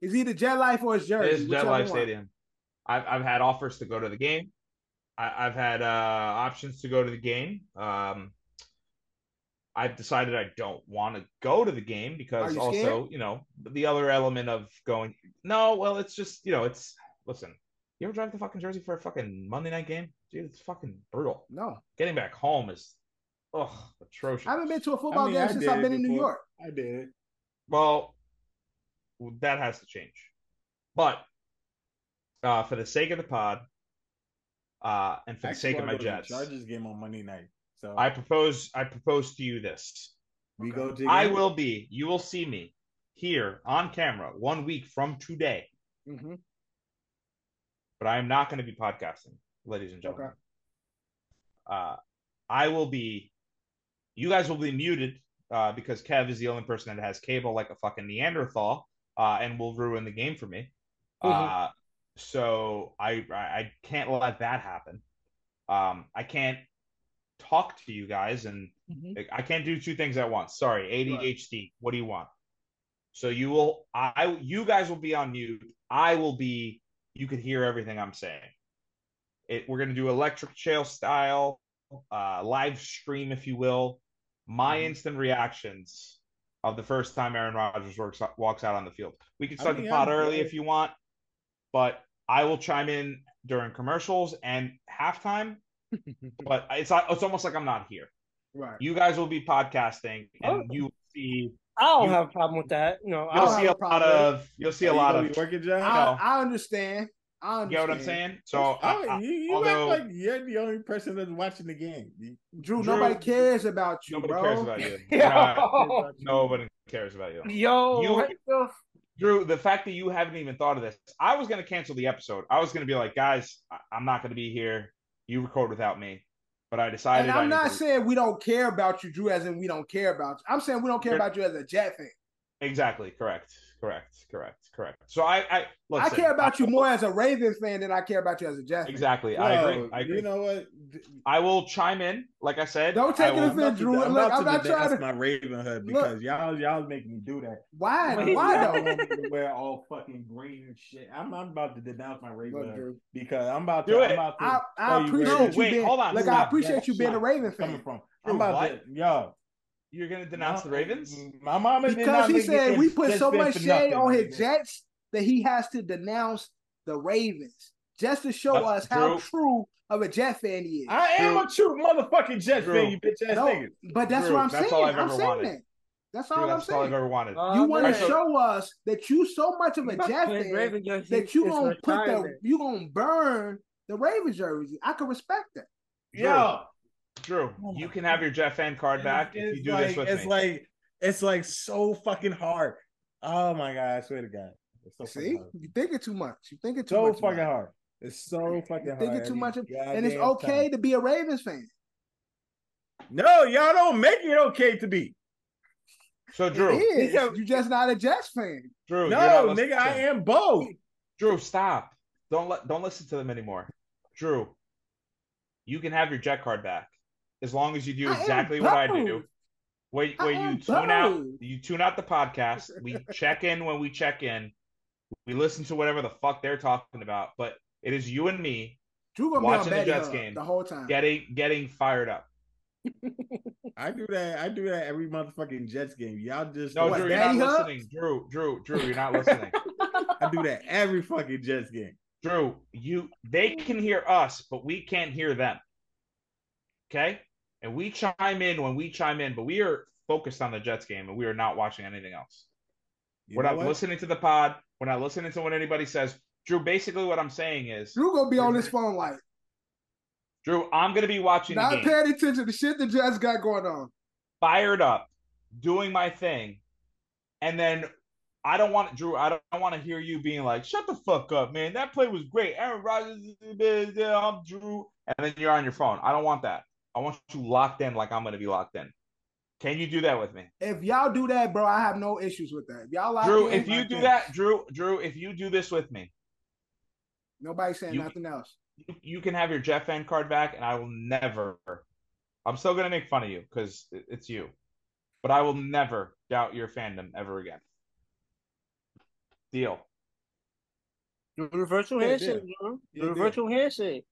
[SPEAKER 2] It's either Jet Life or it's Jersey.
[SPEAKER 1] It's Jet
[SPEAKER 2] whichever
[SPEAKER 1] Life
[SPEAKER 2] one.
[SPEAKER 1] Stadium. I've I've had offers to go to the game. I, I've had uh, options to go to the game. Um, I've decided I don't want to go to the game because
[SPEAKER 2] you
[SPEAKER 1] also, you know, the other element of going. No, well, it's just you know, it's listen. You ever drive to fucking Jersey for a fucking Monday night game? Dude, it's fucking brutal.
[SPEAKER 2] No.
[SPEAKER 1] Getting back home is, ugh, atrocious.
[SPEAKER 2] I haven't been to a football
[SPEAKER 3] mean,
[SPEAKER 2] game
[SPEAKER 3] I
[SPEAKER 2] since I've been in New. York.
[SPEAKER 3] I did.
[SPEAKER 1] Well, that has to change. But uh, for the sake of the pod, uh, and for the sake of my
[SPEAKER 3] go to the
[SPEAKER 1] Jets,
[SPEAKER 3] Chargers game on Monday night. So
[SPEAKER 1] I propose I propose to you this.
[SPEAKER 3] we go to.
[SPEAKER 1] I will be, you will see me here on camera one week from today,
[SPEAKER 2] Mm-hmm.
[SPEAKER 1] but I am not going to be podcasting, ladies and gentlemen.
[SPEAKER 2] Okay.
[SPEAKER 1] Uh, I will be, you guys will be muted uh, because Kev is the only person that has cable like a fucking Neanderthal uh, and will ruin the game for me. Uh, so I, I can't let that happen. Um, I can't talk to you guys, and
[SPEAKER 6] Mhm.
[SPEAKER 1] I can't do two things at once. Sorry, ADHD. What do you want? So you will, I, you guys will be on mute. I will be. You can hear everything I'm saying. It. We're gonna do electric chair style, uh, live stream, if you will. My
[SPEAKER 3] Mhm.
[SPEAKER 1] instant reactions of the first time Aaron Rodgers works walks out on the field. We can
[SPEAKER 3] I
[SPEAKER 1] start
[SPEAKER 3] mean,
[SPEAKER 1] the pod
[SPEAKER 3] I'm
[SPEAKER 1] early
[SPEAKER 3] good.
[SPEAKER 1] if you want, but I will chime in during commercials and halftime. but it's it's almost like I'm not here.
[SPEAKER 2] Right.
[SPEAKER 1] You guys will be podcasting, and
[SPEAKER 6] Oh.
[SPEAKER 1] you will see
[SPEAKER 6] I don't
[SPEAKER 1] You-
[SPEAKER 6] have a problem with that. You know,
[SPEAKER 2] I
[SPEAKER 1] you'll
[SPEAKER 2] don't
[SPEAKER 1] see
[SPEAKER 2] have
[SPEAKER 1] a
[SPEAKER 2] a
[SPEAKER 1] lot of you'll see a
[SPEAKER 3] Are you
[SPEAKER 1] lot of.
[SPEAKER 3] working, John.
[SPEAKER 2] I,
[SPEAKER 1] No.
[SPEAKER 2] I understand. I
[SPEAKER 1] You get what I'm saying? So I- I-
[SPEAKER 3] you, you
[SPEAKER 1] although-
[SPEAKER 3] act like you're the only person that's watching the game.
[SPEAKER 2] Drew,
[SPEAKER 1] Drew-
[SPEAKER 2] nobody cares about you,
[SPEAKER 1] nobody
[SPEAKER 2] bro.
[SPEAKER 1] cares about you. You're
[SPEAKER 6] Yo,
[SPEAKER 1] nobody cares about you.
[SPEAKER 6] yo,
[SPEAKER 1] You-
[SPEAKER 6] the
[SPEAKER 1] Drew, the fact that you haven't even thought of this, I was going to cancel the episode. I was going to be like, guys, I- I'm not going to be here. You record without me. But I decided.
[SPEAKER 2] And
[SPEAKER 1] I
[SPEAKER 2] I'm
[SPEAKER 1] need
[SPEAKER 2] not
[SPEAKER 1] to-
[SPEAKER 2] saying we don't care about you, Drew, as in we don't care about you. I'm saying we don't care
[SPEAKER 1] You're-
[SPEAKER 2] about you as a Jet fan.
[SPEAKER 1] Exactly. Correct. Correct. Correct. Correct. So I, I, listen,
[SPEAKER 2] I care about you more as a Ravens fan than I care about you as a Jet fan.
[SPEAKER 1] Exactly. I agree. I agree.
[SPEAKER 3] You know what?
[SPEAKER 1] I will chime in. Like I said,
[SPEAKER 2] Don't take
[SPEAKER 1] I
[SPEAKER 2] it
[SPEAKER 1] will-
[SPEAKER 2] offense.
[SPEAKER 3] I'm
[SPEAKER 2] Drew,
[SPEAKER 3] I'm
[SPEAKER 2] look, I'm not trying
[SPEAKER 3] denounce
[SPEAKER 2] to-
[SPEAKER 3] my Ravenhood because y'all y'all making me do that.
[SPEAKER 2] Why?
[SPEAKER 6] Wait,
[SPEAKER 2] Why
[SPEAKER 3] Y'all
[SPEAKER 2] though?
[SPEAKER 3] want me to wear all fucking green and shit. I'm, I'm about to denounce my Ravenhood because I'm about to.
[SPEAKER 1] Do
[SPEAKER 3] I'm
[SPEAKER 1] it.
[SPEAKER 3] about to
[SPEAKER 2] I, I appreciate you
[SPEAKER 1] Wait,
[SPEAKER 2] being.
[SPEAKER 1] hold on,
[SPEAKER 2] Look,
[SPEAKER 1] hold
[SPEAKER 2] I appreciate you being a
[SPEAKER 1] Stop.
[SPEAKER 2] Raven
[SPEAKER 3] coming
[SPEAKER 2] fan.
[SPEAKER 3] from.
[SPEAKER 1] Drew,
[SPEAKER 3] I'm about
[SPEAKER 1] what?
[SPEAKER 3] to yo.
[SPEAKER 1] You're going to denounce the Ravens?
[SPEAKER 3] My mama did
[SPEAKER 2] Because
[SPEAKER 3] not
[SPEAKER 2] he said we put so much
[SPEAKER 3] for
[SPEAKER 2] shade
[SPEAKER 3] nothing,
[SPEAKER 2] on
[SPEAKER 3] nigga.
[SPEAKER 2] his Jets that he has to denounce the Ravens just to show
[SPEAKER 1] That's
[SPEAKER 2] us how
[SPEAKER 1] true.
[SPEAKER 2] true of a Jet fan he is.
[SPEAKER 3] I am a true motherfucking Jet
[SPEAKER 1] Drew.
[SPEAKER 3] fan, you bitch ass
[SPEAKER 2] No,
[SPEAKER 3] nigga.
[SPEAKER 2] but that's
[SPEAKER 1] Drew,
[SPEAKER 2] what I'm
[SPEAKER 1] that's
[SPEAKER 2] saying.
[SPEAKER 1] all I've
[SPEAKER 2] I'm saying
[SPEAKER 1] wanted.
[SPEAKER 2] that. That's
[SPEAKER 1] Drew,
[SPEAKER 2] all I'm
[SPEAKER 1] that's all I've
[SPEAKER 2] saying.
[SPEAKER 1] ever wanted.
[SPEAKER 6] Uh,
[SPEAKER 2] You want to
[SPEAKER 1] so-
[SPEAKER 2] show us that you so much of a Jet fan that you gonna put the you gonna burn the Ravens jersey. I can respect that.
[SPEAKER 3] Yo,
[SPEAKER 1] Drew, you can have your Jeff fan card back if you do
[SPEAKER 3] like,
[SPEAKER 1] this with
[SPEAKER 3] it's
[SPEAKER 1] me.
[SPEAKER 3] like it's like so fucking hard. Oh my god, I swear to God. It's so
[SPEAKER 2] See,
[SPEAKER 3] fucking hard.
[SPEAKER 2] you thinking too much. You thinking too
[SPEAKER 3] So
[SPEAKER 2] much.
[SPEAKER 3] fucking
[SPEAKER 2] about
[SPEAKER 3] hard. It's so fucking
[SPEAKER 2] You
[SPEAKER 3] hard.
[SPEAKER 2] thinking too much, of- and it's okay
[SPEAKER 3] time.
[SPEAKER 2] to be a Ravens fan.
[SPEAKER 3] No, y'all don't make it okay to be.
[SPEAKER 1] so, Drew,
[SPEAKER 2] It is. You just not a Jets fan.
[SPEAKER 1] Drew,
[SPEAKER 3] No, nigga. I am both.
[SPEAKER 1] Drew, stop. Don't let don't listen to them anymore. Drew, you can have your jet card back as long as you do
[SPEAKER 2] I
[SPEAKER 1] exactly what I do.
[SPEAKER 2] both.
[SPEAKER 1] Where, where you
[SPEAKER 2] am
[SPEAKER 1] tune out, you tune out the podcast. We check in when we check in. We listen to whatever the fuck they're talking about. But it is you and me Watching the Jets game.
[SPEAKER 2] the whole time.
[SPEAKER 1] getting getting fired up.
[SPEAKER 3] I do that. I do that every motherfucking Jets game. Y'all just
[SPEAKER 1] No,
[SPEAKER 2] What,
[SPEAKER 1] Drew, you're not
[SPEAKER 2] Daddy
[SPEAKER 1] listening. Drew, Drew, Drew, you're not listening.
[SPEAKER 3] I do that every fucking Jets game.
[SPEAKER 1] Drew, you they can hear us, but we can't hear them. Okay? And we chime in when we chime in, but we are focused on the Jets game and we are not watching anything else.
[SPEAKER 3] You
[SPEAKER 1] We're not
[SPEAKER 3] what?
[SPEAKER 1] listening to the pod. We're not listening to what anybody says. Drew, basically what I'm saying is,
[SPEAKER 2] Drew gonna be on his phone like
[SPEAKER 1] Drew, I'm gonna be watching the
[SPEAKER 2] not paying attention to shit the Jets got going on.
[SPEAKER 1] fired up, doing my thing, and then I don't want Drew. I don't, want to hear you being like, "Shut the fuck up, man. That play was great." Aaron Rodgers, I'm Drew, and then you're on your phone. I don't want that. I want you locked in, like I'm gonna be locked in. Can you do that with me,
[SPEAKER 2] If y'all do that, bro, I have no issues with that. If y'all lock
[SPEAKER 1] Drew?
[SPEAKER 2] in,
[SPEAKER 1] If you do
[SPEAKER 2] in.
[SPEAKER 1] that, Drew, Drew, if you do this with me,
[SPEAKER 2] nobody saying
[SPEAKER 1] You-
[SPEAKER 2] nothing else.
[SPEAKER 1] you, you can have your Jeff fan card back, and I will never. I'm still gonna make fun of you because it's you, but I will never doubt your fandom ever again. Deal.
[SPEAKER 6] Do the virtual
[SPEAKER 3] Yeah,
[SPEAKER 6] handshake,
[SPEAKER 3] yeah.
[SPEAKER 6] bro. Do the virtual handshake.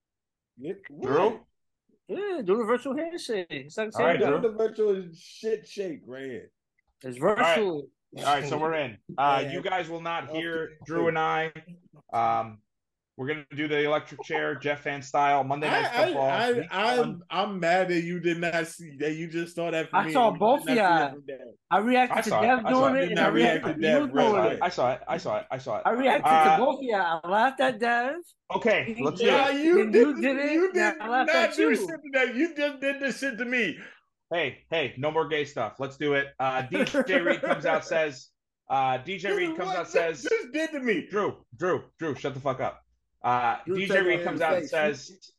[SPEAKER 3] Yeah,
[SPEAKER 1] Drew?
[SPEAKER 3] What?
[SPEAKER 6] Yeah, do the virtual handshake. It's like
[SPEAKER 1] All right,
[SPEAKER 6] saying
[SPEAKER 1] Drew.
[SPEAKER 3] Doing the virtual shit shake right here.
[SPEAKER 6] it's virtual.
[SPEAKER 1] All right, so we're in. Uh,
[SPEAKER 3] Yeah.
[SPEAKER 1] you guys will not hear
[SPEAKER 3] Okay.
[SPEAKER 1] Drew and I. Um, we're gonna do the electric chair, Jeff fan style, Monday night
[SPEAKER 3] I,
[SPEAKER 1] football.
[SPEAKER 3] I,
[SPEAKER 1] Week
[SPEAKER 3] I,
[SPEAKER 1] one.
[SPEAKER 3] I'm, I'm mad that you did not see that you just saw that. For
[SPEAKER 6] I
[SPEAKER 3] me
[SPEAKER 6] saw
[SPEAKER 3] you
[SPEAKER 6] both of
[SPEAKER 3] see
[SPEAKER 6] y'all.
[SPEAKER 3] it from Dad.
[SPEAKER 6] I reacted to
[SPEAKER 1] saw.
[SPEAKER 6] Dev
[SPEAKER 1] I
[SPEAKER 6] doing
[SPEAKER 1] it.
[SPEAKER 6] it, and I reacted
[SPEAKER 3] to
[SPEAKER 6] to
[SPEAKER 3] Dev,
[SPEAKER 1] I
[SPEAKER 6] doing
[SPEAKER 1] saw it.
[SPEAKER 6] it.
[SPEAKER 1] I saw it. I saw it. I saw it.
[SPEAKER 6] I reacted
[SPEAKER 1] Uh,
[SPEAKER 6] to both of y'all. I laughed at Dev.
[SPEAKER 1] Okay, let's do it.
[SPEAKER 3] you did.
[SPEAKER 6] you did it,
[SPEAKER 3] You did not
[SPEAKER 6] at
[SPEAKER 3] do
[SPEAKER 6] you.
[SPEAKER 3] shit to that. You just did this shit to me.
[SPEAKER 1] Hey, hey, no more gay stuff. Let's do it. Uh, DJ Reed comes out says. Uh, DJ Reed comes
[SPEAKER 3] What
[SPEAKER 1] out says.
[SPEAKER 3] this did to me.
[SPEAKER 1] Drew, Drew, Drew, shut the fuck up. Uh,
[SPEAKER 2] Drew, take
[SPEAKER 1] DJ Reed comes
[SPEAKER 2] the
[SPEAKER 1] out and says,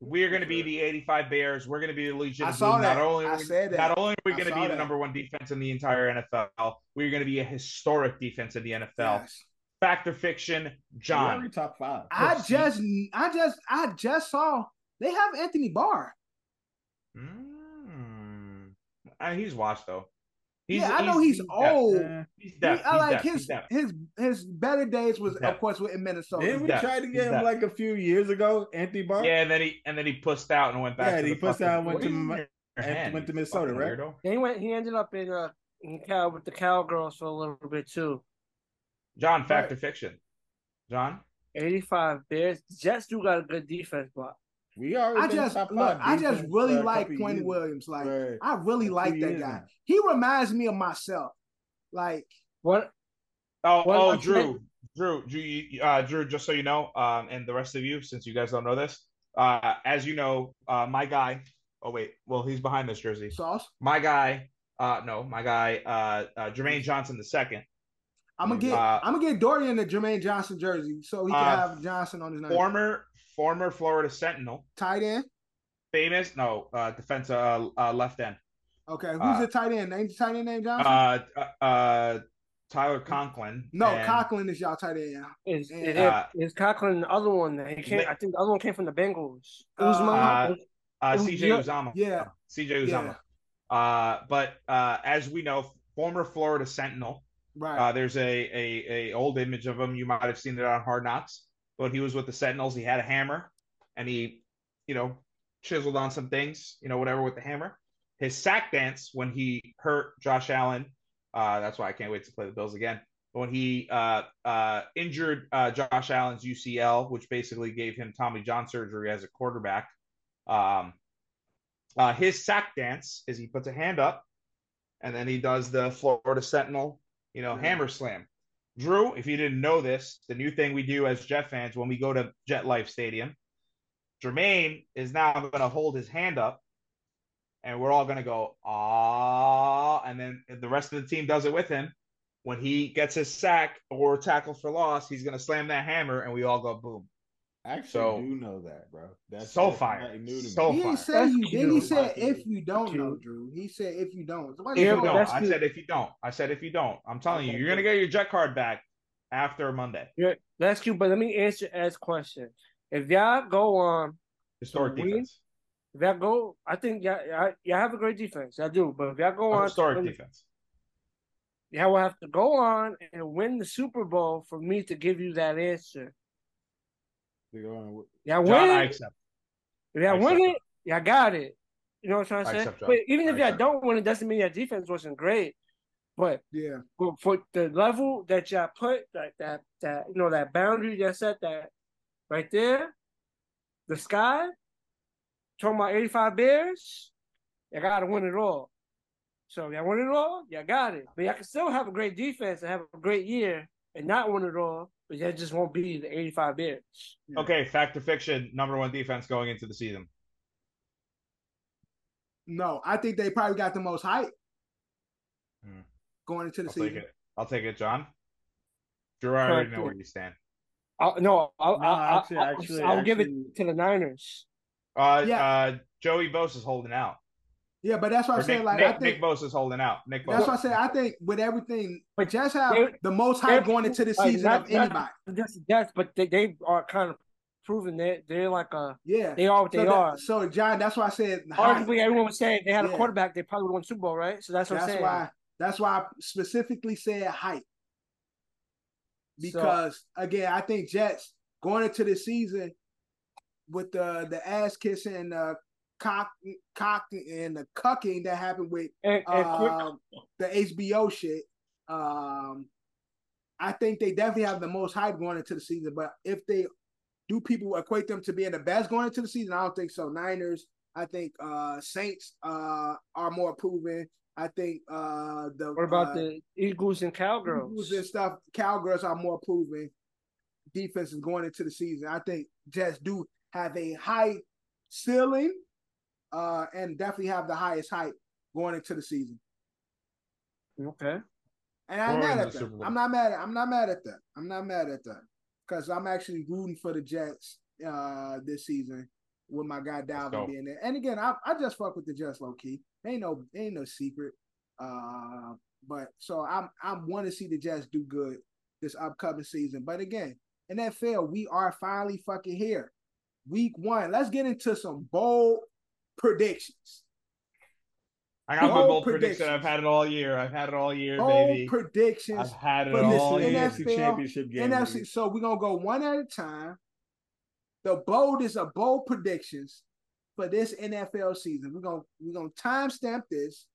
[SPEAKER 1] "We're going to be the '85 Bears. We're going to be the Legion
[SPEAKER 2] I
[SPEAKER 1] of
[SPEAKER 2] saw
[SPEAKER 1] Boom. Not
[SPEAKER 2] that.
[SPEAKER 1] only
[SPEAKER 2] I
[SPEAKER 1] are we-
[SPEAKER 2] said that.
[SPEAKER 1] not only are we going to
[SPEAKER 2] saw
[SPEAKER 1] be the number one defense in the entire NFL, we're going to be a historic defense in the NFL.
[SPEAKER 2] Yes.
[SPEAKER 1] Fact or fiction,
[SPEAKER 3] You're
[SPEAKER 1] John?
[SPEAKER 3] top five.
[SPEAKER 2] I
[SPEAKER 1] Proceed.
[SPEAKER 2] just, I just, I just saw they have Anthony Barr.
[SPEAKER 1] Mm. Uh, he's washed though. He's,
[SPEAKER 2] yeah, I know he's,
[SPEAKER 1] depth.
[SPEAKER 2] old.
[SPEAKER 3] Uh,
[SPEAKER 1] He's
[SPEAKER 2] He- I like
[SPEAKER 1] depth. He's
[SPEAKER 2] his
[SPEAKER 1] depth.
[SPEAKER 2] his his better days was of course with in Minnesota.
[SPEAKER 3] Didn't we
[SPEAKER 1] depth.
[SPEAKER 3] try to get him
[SPEAKER 1] depth.
[SPEAKER 3] like a few years ago, Anthony Barr?
[SPEAKER 1] Yeah, and then he and then he pussed out and went back.
[SPEAKER 3] Yeah,
[SPEAKER 1] to
[SPEAKER 3] he
[SPEAKER 1] the
[SPEAKER 3] pussed
[SPEAKER 1] fucking-
[SPEAKER 3] out and went to
[SPEAKER 1] is in
[SPEAKER 3] Mi-
[SPEAKER 1] your
[SPEAKER 3] and went to Minnesota, right?
[SPEAKER 1] weirdo?
[SPEAKER 6] He went. He ended up in uh in Cal with the cowgirls for a little bit too.
[SPEAKER 1] John, fact or fiction? John,
[SPEAKER 6] Eighty-five Bears. Jets do got a good defense, but
[SPEAKER 3] We already
[SPEAKER 2] I just look. I just really like
[SPEAKER 3] couple
[SPEAKER 2] Quinn
[SPEAKER 3] years.
[SPEAKER 2] Williams. Like
[SPEAKER 3] Right.
[SPEAKER 2] I really
[SPEAKER 3] Two
[SPEAKER 2] like that guy. He reminds me of myself. Like
[SPEAKER 6] what?
[SPEAKER 1] Oh,
[SPEAKER 6] Well,
[SPEAKER 1] oh, Drew, Drew, Drew, uh, Drew. Just so you know, um, and the rest of you, since you guys don't know this, uh, as you know, uh, my guy. Oh wait, well he's behind this jersey.
[SPEAKER 2] sauce.
[SPEAKER 1] My guy, uh, no, my guy, uh, uh Jermaine Johnson the second,
[SPEAKER 2] I'm gonna get.
[SPEAKER 1] Uh,
[SPEAKER 2] I'm gonna get Dorian the Jermaine Johnson jersey so he can
[SPEAKER 1] Uh,
[SPEAKER 2] have Johnson on his name.
[SPEAKER 1] former former Florida Seminole,
[SPEAKER 2] tight end.
[SPEAKER 1] famous no uh defensive uh, uh left end,
[SPEAKER 2] Okay, who's
[SPEAKER 1] Uh,
[SPEAKER 2] the tight end? Name the tight end named Johnson?
[SPEAKER 1] uh, uh, uh Tyler Conklin.
[SPEAKER 2] no,
[SPEAKER 1] and,
[SPEAKER 2] Conklin is y'all tight end.
[SPEAKER 6] Is
[SPEAKER 2] Yeah.
[SPEAKER 6] is,
[SPEAKER 1] Uh,
[SPEAKER 6] is Conklin the other one? That he came, I think the other one came from the Bengals.
[SPEAKER 2] Uh,
[SPEAKER 6] Uzman.
[SPEAKER 1] uh, uh,
[SPEAKER 6] Oh,
[SPEAKER 1] CJ
[SPEAKER 6] yeah.
[SPEAKER 1] Uzomah.
[SPEAKER 2] Yeah,
[SPEAKER 1] CJ Uzomah. Uh, but uh, as we know, former Florida Seminole.
[SPEAKER 2] right.
[SPEAKER 1] Uh, there's a, a a old image of him. You might have seen it on Hard Knocks. But he was with the Seminoles. He had a hammer, and he, you know, chiseled on some things. You know, whatever with the hammer. His sack dance when he hurt Josh Allen. Uh, that's why I can't wait to play the Bills again. But when he uh, uh, injured uh, Josh Allen's UCL, which basically gave him Tommy John surgery as a quarterback. Um, uh, his sack dance is he puts a hand up, and then he does the Florida Seminole, you know, hammer slam. Drew, if you didn't know this, the new thing we do as Jet fans when we go to Jet Life Stadium, Jermaine is now going to hold his hand up, and we're all going to go ah, and then the rest of the team does it with him. When he gets his sack or tackle for loss, he's going to slam that hammer, and we all go boom.
[SPEAKER 3] I actually
[SPEAKER 1] So-
[SPEAKER 3] do know that, bro. That's
[SPEAKER 1] So
[SPEAKER 3] that's
[SPEAKER 1] fire.
[SPEAKER 3] nothing new to me.
[SPEAKER 1] So
[SPEAKER 2] he
[SPEAKER 1] fire.
[SPEAKER 2] didn't say
[SPEAKER 6] That's
[SPEAKER 2] you. Then he
[SPEAKER 6] cute.
[SPEAKER 2] said if you don't know, Drew. He said if you don't. So
[SPEAKER 1] If
[SPEAKER 2] you
[SPEAKER 1] you
[SPEAKER 2] don't?
[SPEAKER 1] don't, I said if you don't. I said if you don't. I'm telling you,
[SPEAKER 6] Okay,
[SPEAKER 1] you're gonna get your jet card back after Monday.
[SPEAKER 6] Yeah, that's cute. But let me answer Ed's question. If y'all go on,
[SPEAKER 1] Historic
[SPEAKER 6] So we-
[SPEAKER 1] defense.
[SPEAKER 6] if y'all go, I think y'all, y'all, y'all have a great defense. I do. But if y'all go
[SPEAKER 1] A
[SPEAKER 6] on,
[SPEAKER 1] historic
[SPEAKER 6] win,
[SPEAKER 1] defense,
[SPEAKER 6] y'all will have to go on and win the Super Bowl for me to give you that answer.
[SPEAKER 3] They go on with-
[SPEAKER 6] Y'all
[SPEAKER 1] John,
[SPEAKER 6] win
[SPEAKER 1] I
[SPEAKER 6] it.
[SPEAKER 1] accept.
[SPEAKER 6] If y'all
[SPEAKER 1] I
[SPEAKER 6] win
[SPEAKER 1] accept
[SPEAKER 6] it, y'all got it. You know what I'm trying to say? But even
[SPEAKER 1] I
[SPEAKER 6] if y'all don't win, it doesn't mean your defense wasn't great. But
[SPEAKER 2] Yeah.
[SPEAKER 6] for, for the level that y'all put, that that that you know that boundary that set that right there, the sky, talking about 85 Bears, you gotta win it all. So y'all win it all, y'all got it. But y'all can still have a great defense and have a great year and not win it all, but y'all just won't be the 85 Bears.
[SPEAKER 1] Okay, fact or fiction, number one defense going into the season.
[SPEAKER 2] No, I think they probably got the most hype
[SPEAKER 1] Hmm.
[SPEAKER 2] going into the
[SPEAKER 1] I'll take
[SPEAKER 2] season.
[SPEAKER 1] it. I'll take it, John. Drew, I already know where you stand.
[SPEAKER 6] I'll, no, I'll,
[SPEAKER 3] No,
[SPEAKER 6] I'll,
[SPEAKER 3] actually-
[SPEAKER 6] I'll,
[SPEAKER 3] actually-
[SPEAKER 6] I'll give it to the Niners.
[SPEAKER 1] Uh,
[SPEAKER 2] Yeah.
[SPEAKER 1] uh, Joey Bosa is holding out.
[SPEAKER 2] Yeah, but that's what I'm saying. Like
[SPEAKER 1] Nick,
[SPEAKER 2] I think
[SPEAKER 1] Nick Bosa is holding out. Nick
[SPEAKER 2] that's
[SPEAKER 1] Bosa.
[SPEAKER 2] what I say. I think with everything,
[SPEAKER 6] But
[SPEAKER 2] Jets have
[SPEAKER 6] they're-
[SPEAKER 2] the most hype going into the season
[SPEAKER 6] not-
[SPEAKER 2] of anybody.
[SPEAKER 6] That's that's, but they, they are kind of proven that they're like a
[SPEAKER 2] Yeah.
[SPEAKER 6] they are what
[SPEAKER 2] So,
[SPEAKER 6] they
[SPEAKER 2] that-
[SPEAKER 6] are.
[SPEAKER 2] so John, that's why I said hype.
[SPEAKER 6] Arguably, everyone was saying they had a quarterback, they probably would won Super Bowl, right? So that's what I'm
[SPEAKER 2] That's
[SPEAKER 6] saying.
[SPEAKER 2] why. That's why I specifically said hype. Because again, I think Jets going into the season with the the ass kissing and the cock cock and the cucking that happened with
[SPEAKER 6] and, and
[SPEAKER 2] um, the HBO shit. Um, I think they definitely have the most hype going into the season. But if they do, people equate them to being the best going into the season. I don't think so. Niners, I think uh, Saints uh, are more proven. I think uh, the
[SPEAKER 6] what about
[SPEAKER 2] uh,
[SPEAKER 6] the Eagles and Cowgirls?
[SPEAKER 2] Eagles and stuff? Cowgirls are more proven. Defenses going into the season. I think Jets do have a high ceiling, uh, and definitely have the highest hype going into the season.
[SPEAKER 6] Okay.
[SPEAKER 2] And I'm
[SPEAKER 1] Or
[SPEAKER 2] mad at that. I'm not mad. At, I'm not mad at that. I'm not mad at that because I'm actually rooting for the Jets uh, this season with my guy
[SPEAKER 1] go.
[SPEAKER 2] Dalvin being there. And again, I, I just fuck with the Jets low key. Ain't no ain't no secret. Uh, but so I'm I want to see the Jets do good this upcoming season. But again, in NFL, we are finally fucking here. Week one. Let's get into some bold predictions.
[SPEAKER 1] I got my
[SPEAKER 2] Bold
[SPEAKER 1] prediction. I've had it all year. I've had it all year,
[SPEAKER 2] Bold
[SPEAKER 1] baby.
[SPEAKER 2] predictions.
[SPEAKER 1] I've had it
[SPEAKER 3] All
[SPEAKER 1] year.
[SPEAKER 2] NFL
[SPEAKER 3] championship game.
[SPEAKER 2] NFC. So we're gonna go one at a time. The boldest of bold predictions for this NFL season. We're gonna we're gonna timestamp this.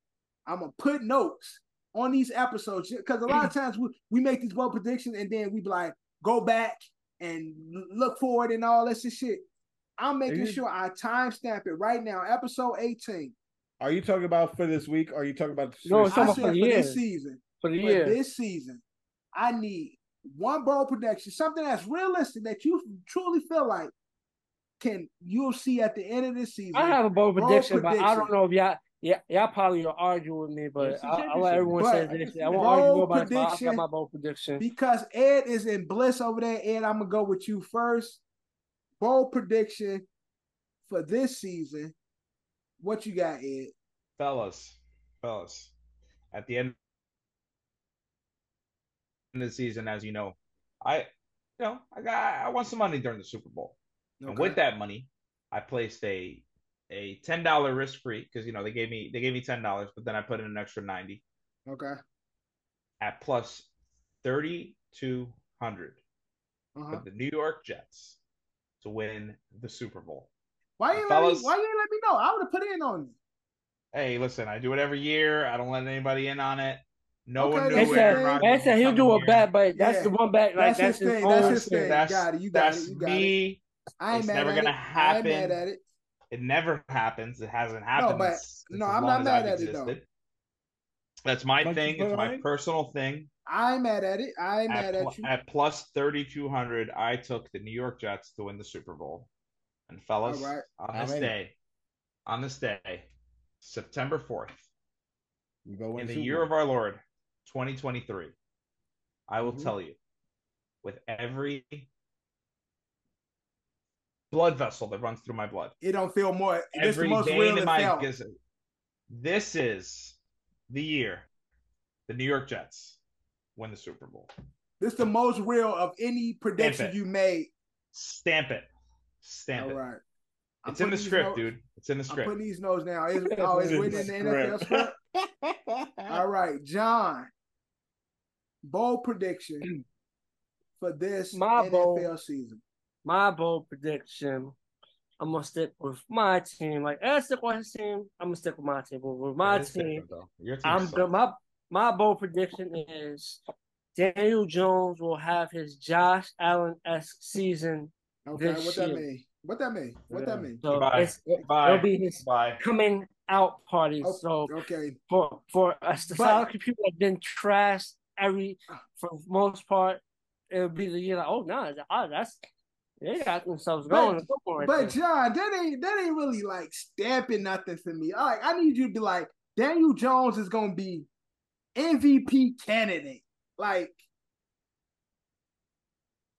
[SPEAKER 2] I'm gonna put notes on these episodes because a lot of times we, we make these bold predictions and then we be like go back and look forward and all this and shit. I'm making
[SPEAKER 3] you-
[SPEAKER 2] sure I timestamp it right now. Episode 18.
[SPEAKER 3] Are you talking about for this week? Or are you talking about the
[SPEAKER 6] No, it's
[SPEAKER 2] I said
[SPEAKER 6] about
[SPEAKER 2] for
[SPEAKER 6] for the year.
[SPEAKER 2] this season.
[SPEAKER 6] for the
[SPEAKER 2] for
[SPEAKER 6] year.
[SPEAKER 2] this season, I need one bold prediction, something that's realistic that you truly feel like can you'll see at the end of this season.
[SPEAKER 6] I have a bold
[SPEAKER 2] Bold
[SPEAKER 6] prediction, but I don't know if y'all, yeah, y'all probably will argue with me, but I'll, I'll let everyone say
[SPEAKER 2] But
[SPEAKER 6] this. I won't argue
[SPEAKER 2] bold
[SPEAKER 6] nobody. but I
[SPEAKER 2] prediction-
[SPEAKER 6] got my bold prediction.
[SPEAKER 2] because Ed is in bliss over there. Ed, I'm gonna go with you first. Bold prediction for this season. What you got, Ed?
[SPEAKER 1] fellas, fellas, at the end of the season, as you know, I, you know, I got, I won some money during the Super Bowl, and with that money, I placed a, a ten dollar risk free because you know they gave me, they gave me ten dollars, but then I put in an extra ninety
[SPEAKER 2] Okay.
[SPEAKER 1] at plus thirty two hundred
[SPEAKER 2] Uh-huh.
[SPEAKER 1] for the New York Jets to win the Super Bowl.
[SPEAKER 2] Why you ain't let me, why you ain't let me know? I would have put in on you.
[SPEAKER 1] Hey, listen, I do it every year. I don't let anybody in on it. No one knew
[SPEAKER 6] They
[SPEAKER 2] that's
[SPEAKER 1] Aaron
[SPEAKER 6] said,
[SPEAKER 1] Rodgers
[SPEAKER 6] they
[SPEAKER 1] was
[SPEAKER 6] he'll do a
[SPEAKER 1] here.
[SPEAKER 6] bet, but that's
[SPEAKER 2] Yeah.
[SPEAKER 6] the one bet. Like
[SPEAKER 2] That's
[SPEAKER 6] that's,
[SPEAKER 2] his
[SPEAKER 6] his,
[SPEAKER 2] thing, that's his
[SPEAKER 6] shit.
[SPEAKER 2] thing.
[SPEAKER 1] That's
[SPEAKER 2] got it, you got
[SPEAKER 1] that's
[SPEAKER 2] it, you got
[SPEAKER 1] me.
[SPEAKER 2] I ain't
[SPEAKER 1] It's
[SPEAKER 2] mad
[SPEAKER 1] never
[SPEAKER 2] at
[SPEAKER 1] gonna
[SPEAKER 2] it. I ain't
[SPEAKER 1] happen.
[SPEAKER 2] mad at it.
[SPEAKER 1] It never happens. It hasn't happened.
[SPEAKER 2] but-
[SPEAKER 1] since
[SPEAKER 2] no,
[SPEAKER 1] as
[SPEAKER 2] I'm not mad
[SPEAKER 1] I've
[SPEAKER 2] at it, though.
[SPEAKER 1] That's my
[SPEAKER 3] Don't
[SPEAKER 1] thing. It's my
[SPEAKER 3] on?
[SPEAKER 1] personal thing.
[SPEAKER 2] I ain't mad at it. I ain't mad
[SPEAKER 1] At,
[SPEAKER 2] at you.
[SPEAKER 1] at plus thirty two hundred, I took the New York Jets to win the Super Bowl. And fellas,
[SPEAKER 2] All right.
[SPEAKER 1] on
[SPEAKER 3] I'm
[SPEAKER 1] this
[SPEAKER 3] in.
[SPEAKER 1] day, on this day, September fourth,
[SPEAKER 3] You go
[SPEAKER 1] in the
[SPEAKER 3] Super
[SPEAKER 1] year
[SPEAKER 3] Bowl.
[SPEAKER 1] of our Lord, 2023, I will
[SPEAKER 3] Mhm.
[SPEAKER 1] tell you, with every blood vessel that runs through my blood,
[SPEAKER 2] It don't feel more. This the
[SPEAKER 1] every
[SPEAKER 2] most
[SPEAKER 1] vein
[SPEAKER 2] real
[SPEAKER 1] in my gizzard, this is the year the New York Jets win the Super Bowl.
[SPEAKER 2] This is the most real of any prediction you made.
[SPEAKER 1] Stamp it, stamp
[SPEAKER 2] All
[SPEAKER 1] it.
[SPEAKER 2] right. I'm
[SPEAKER 1] It's in the script,
[SPEAKER 2] notes-
[SPEAKER 1] dude. It's in the script.
[SPEAKER 2] I'm
[SPEAKER 1] script.
[SPEAKER 2] putting these notes now. It's, oh, it's
[SPEAKER 3] in
[SPEAKER 2] written in
[SPEAKER 3] the
[SPEAKER 2] the NFL
[SPEAKER 3] script.
[SPEAKER 2] script. All right, John. Bold prediction for this
[SPEAKER 6] My
[SPEAKER 2] NFL
[SPEAKER 6] bold-
[SPEAKER 2] season.
[SPEAKER 6] My bold prediction. I'm gonna stick with my team. Like I stick with his team. I'm gonna stick with my team. But with my team.
[SPEAKER 1] Your team
[SPEAKER 6] I'm
[SPEAKER 1] sucks.
[SPEAKER 6] good. My my bold prediction is Daniel Jones will have his Josh Allen esque season.
[SPEAKER 2] Okay,
[SPEAKER 6] This
[SPEAKER 2] what that
[SPEAKER 6] year.
[SPEAKER 2] mean? What that mean? What that mean?
[SPEAKER 6] So
[SPEAKER 1] Goodbye.
[SPEAKER 6] it's, It'll be his
[SPEAKER 1] Bye.
[SPEAKER 6] coming out party.
[SPEAKER 2] Oh,
[SPEAKER 6] So
[SPEAKER 2] Okay,
[SPEAKER 6] for for a
[SPEAKER 2] But-
[SPEAKER 6] solid computer that been trashed every for the most part, it'll be the year like, oh no, oh, ah, that's they got themselves
[SPEAKER 2] But-
[SPEAKER 6] going. Go for
[SPEAKER 2] but
[SPEAKER 6] then.
[SPEAKER 2] John, that ain't that ain't really like stamping nothing for me. All right, I need you to be like Daniel Jones is gonna be MVP candidate. Like,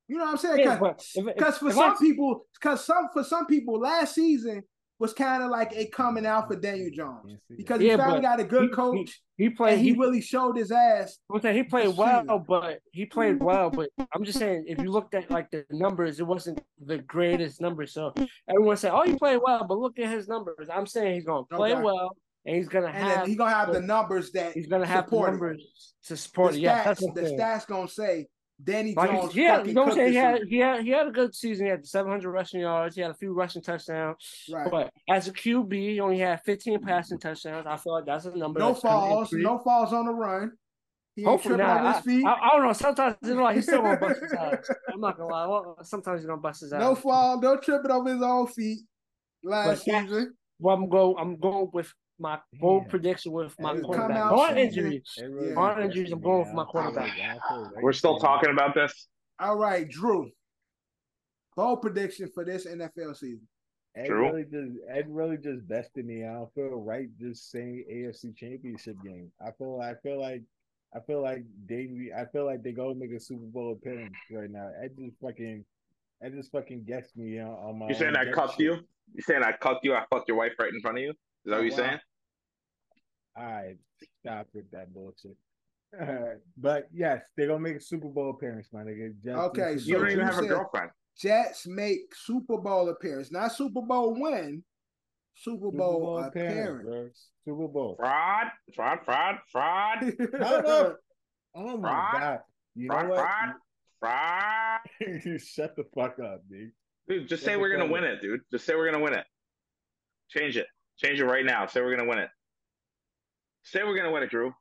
[SPEAKER 2] you know what I'm saying? Because
[SPEAKER 6] but if- if-
[SPEAKER 2] Because for
[SPEAKER 6] if
[SPEAKER 2] some
[SPEAKER 6] I-
[SPEAKER 2] people, because some for some people, last season was kind of like a coming out for Daniel Jones because he
[SPEAKER 6] Yeah,
[SPEAKER 2] finally got a good
[SPEAKER 6] he-
[SPEAKER 2] coach
[SPEAKER 6] he played,
[SPEAKER 2] and he,
[SPEAKER 6] he,
[SPEAKER 2] really showed his ass.
[SPEAKER 6] I'm saying he played well,
[SPEAKER 2] season.
[SPEAKER 6] but he played well. But I'm just saying, if you looked at like the numbers, it wasn't the greatest numbers. So everyone said, "Oh, he played well," but look at his numbers. I'm saying he's going to play
[SPEAKER 2] Okay.
[SPEAKER 6] well, and he's going to
[SPEAKER 2] And
[SPEAKER 6] have
[SPEAKER 2] then he gonna have the
[SPEAKER 6] the-
[SPEAKER 2] numbers that
[SPEAKER 6] he's going to have the
[SPEAKER 2] support
[SPEAKER 6] numbers to
[SPEAKER 2] The
[SPEAKER 6] support it. Yeah, that's
[SPEAKER 2] stats, the stats gonna say Danny
[SPEAKER 6] Like,
[SPEAKER 2] Jones.
[SPEAKER 6] yeah,
[SPEAKER 2] fucking
[SPEAKER 6] you know what I'm saying? He had, he had he had a good season. He had 700 rushing yards. He had a few rushing touchdowns.
[SPEAKER 2] right.
[SPEAKER 6] But as a QB, he only had 15 passing touchdowns. I feel like that's a number.
[SPEAKER 2] No falls, no falls on the run. He
[SPEAKER 6] Hopefully not.
[SPEAKER 2] his
[SPEAKER 6] I,
[SPEAKER 2] feet.
[SPEAKER 6] I, I don't know. Sometimes you know, like he's still gonna bust his ass. I'm not gonna lie. Well, Sometimes he's gonna bust his ass.
[SPEAKER 2] no fall, no tripping over his own feet last
[SPEAKER 6] But that-
[SPEAKER 2] season.
[SPEAKER 6] Well, I'm go. I'm going with my bold
[SPEAKER 3] Yeah.
[SPEAKER 6] prediction with my quarterback.
[SPEAKER 2] come out
[SPEAKER 6] Barring
[SPEAKER 2] season.
[SPEAKER 6] injuries.
[SPEAKER 3] It really
[SPEAKER 2] Yeah.
[SPEAKER 6] Injuries, I'm going for my quarterback.
[SPEAKER 3] like- I feel like
[SPEAKER 9] We're still talking about this.
[SPEAKER 2] All right, Drew. Bold prediction for this NFL season.
[SPEAKER 3] Ed
[SPEAKER 9] True.
[SPEAKER 3] really just Ed really just bested me. I don't feel right just saying AFC championship game. I feel I feel like I feel like they I feel like they go make a Super Bowl appearance right now. Ed just fucking Ed just fucking guessed me on, on my
[SPEAKER 9] You saying I
[SPEAKER 3] guess
[SPEAKER 9] cucked
[SPEAKER 3] shit.
[SPEAKER 9] you? You saying I cucked you? I fucked your wife right in front of you? Is that
[SPEAKER 2] Oh,
[SPEAKER 9] what you're
[SPEAKER 2] wow.
[SPEAKER 9] saying?
[SPEAKER 3] All right, stop with that bullshit. Alright, But yes, they're gonna make a Super Bowl appearance, my nigga. Just
[SPEAKER 2] Okay, so
[SPEAKER 9] You don't even
[SPEAKER 2] you
[SPEAKER 9] have a girlfriend.
[SPEAKER 2] Jets make Super Bowl appearance, not Super Bowl win. Super
[SPEAKER 3] Super
[SPEAKER 2] Bowl,
[SPEAKER 3] Bowl
[SPEAKER 2] appearance.
[SPEAKER 3] Super Bowl.
[SPEAKER 1] Fraud, fraud, fraud, fraud,
[SPEAKER 3] Oh my
[SPEAKER 1] Fraud.
[SPEAKER 3] god. You know
[SPEAKER 1] fraud,
[SPEAKER 3] what?
[SPEAKER 1] fraud, fraud.
[SPEAKER 3] Shut the fuck up, dude.
[SPEAKER 1] Dude, just
[SPEAKER 3] Shut
[SPEAKER 1] say we're gonna
[SPEAKER 3] fuck
[SPEAKER 1] win it, dude. Just say we're gonna win it. Change it. Change it right now. Say we're gonna win it. Say we're gonna win it, Drew.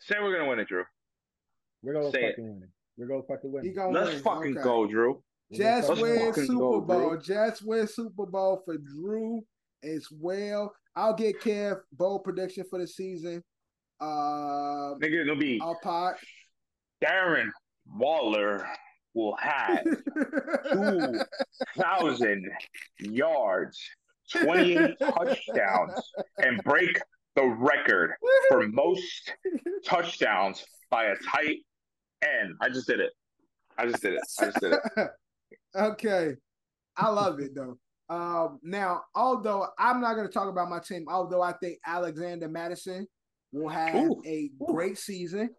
[SPEAKER 1] Say we're gonna win it, Drew.
[SPEAKER 3] We're gonna
[SPEAKER 1] Say it.
[SPEAKER 3] fucking win it. We're gonna fucking win it.
[SPEAKER 2] gonna
[SPEAKER 1] Let's
[SPEAKER 2] win.
[SPEAKER 1] fucking
[SPEAKER 2] Okay.
[SPEAKER 1] go, Drew.
[SPEAKER 3] We're gonna
[SPEAKER 2] Jets
[SPEAKER 3] fucking
[SPEAKER 1] Let's
[SPEAKER 2] win Super
[SPEAKER 1] go,
[SPEAKER 2] Bowl.
[SPEAKER 1] Drew.
[SPEAKER 2] Jets win Super Bowl for Drew as well. I'll get Kev bold prediction for the season. Uh,
[SPEAKER 1] Nigga, it'll be
[SPEAKER 2] I'll pot.
[SPEAKER 1] Darren Waller will have two thousand yards, twenty-eight touchdowns, and break the record for most touchdowns by a tight end. I just did it. I just did it. I just did it.
[SPEAKER 2] okay, I love it though. Um, now, although I'm not going to talk about my team, although I think Alexander Mattison will have
[SPEAKER 1] Ooh.
[SPEAKER 2] a great season,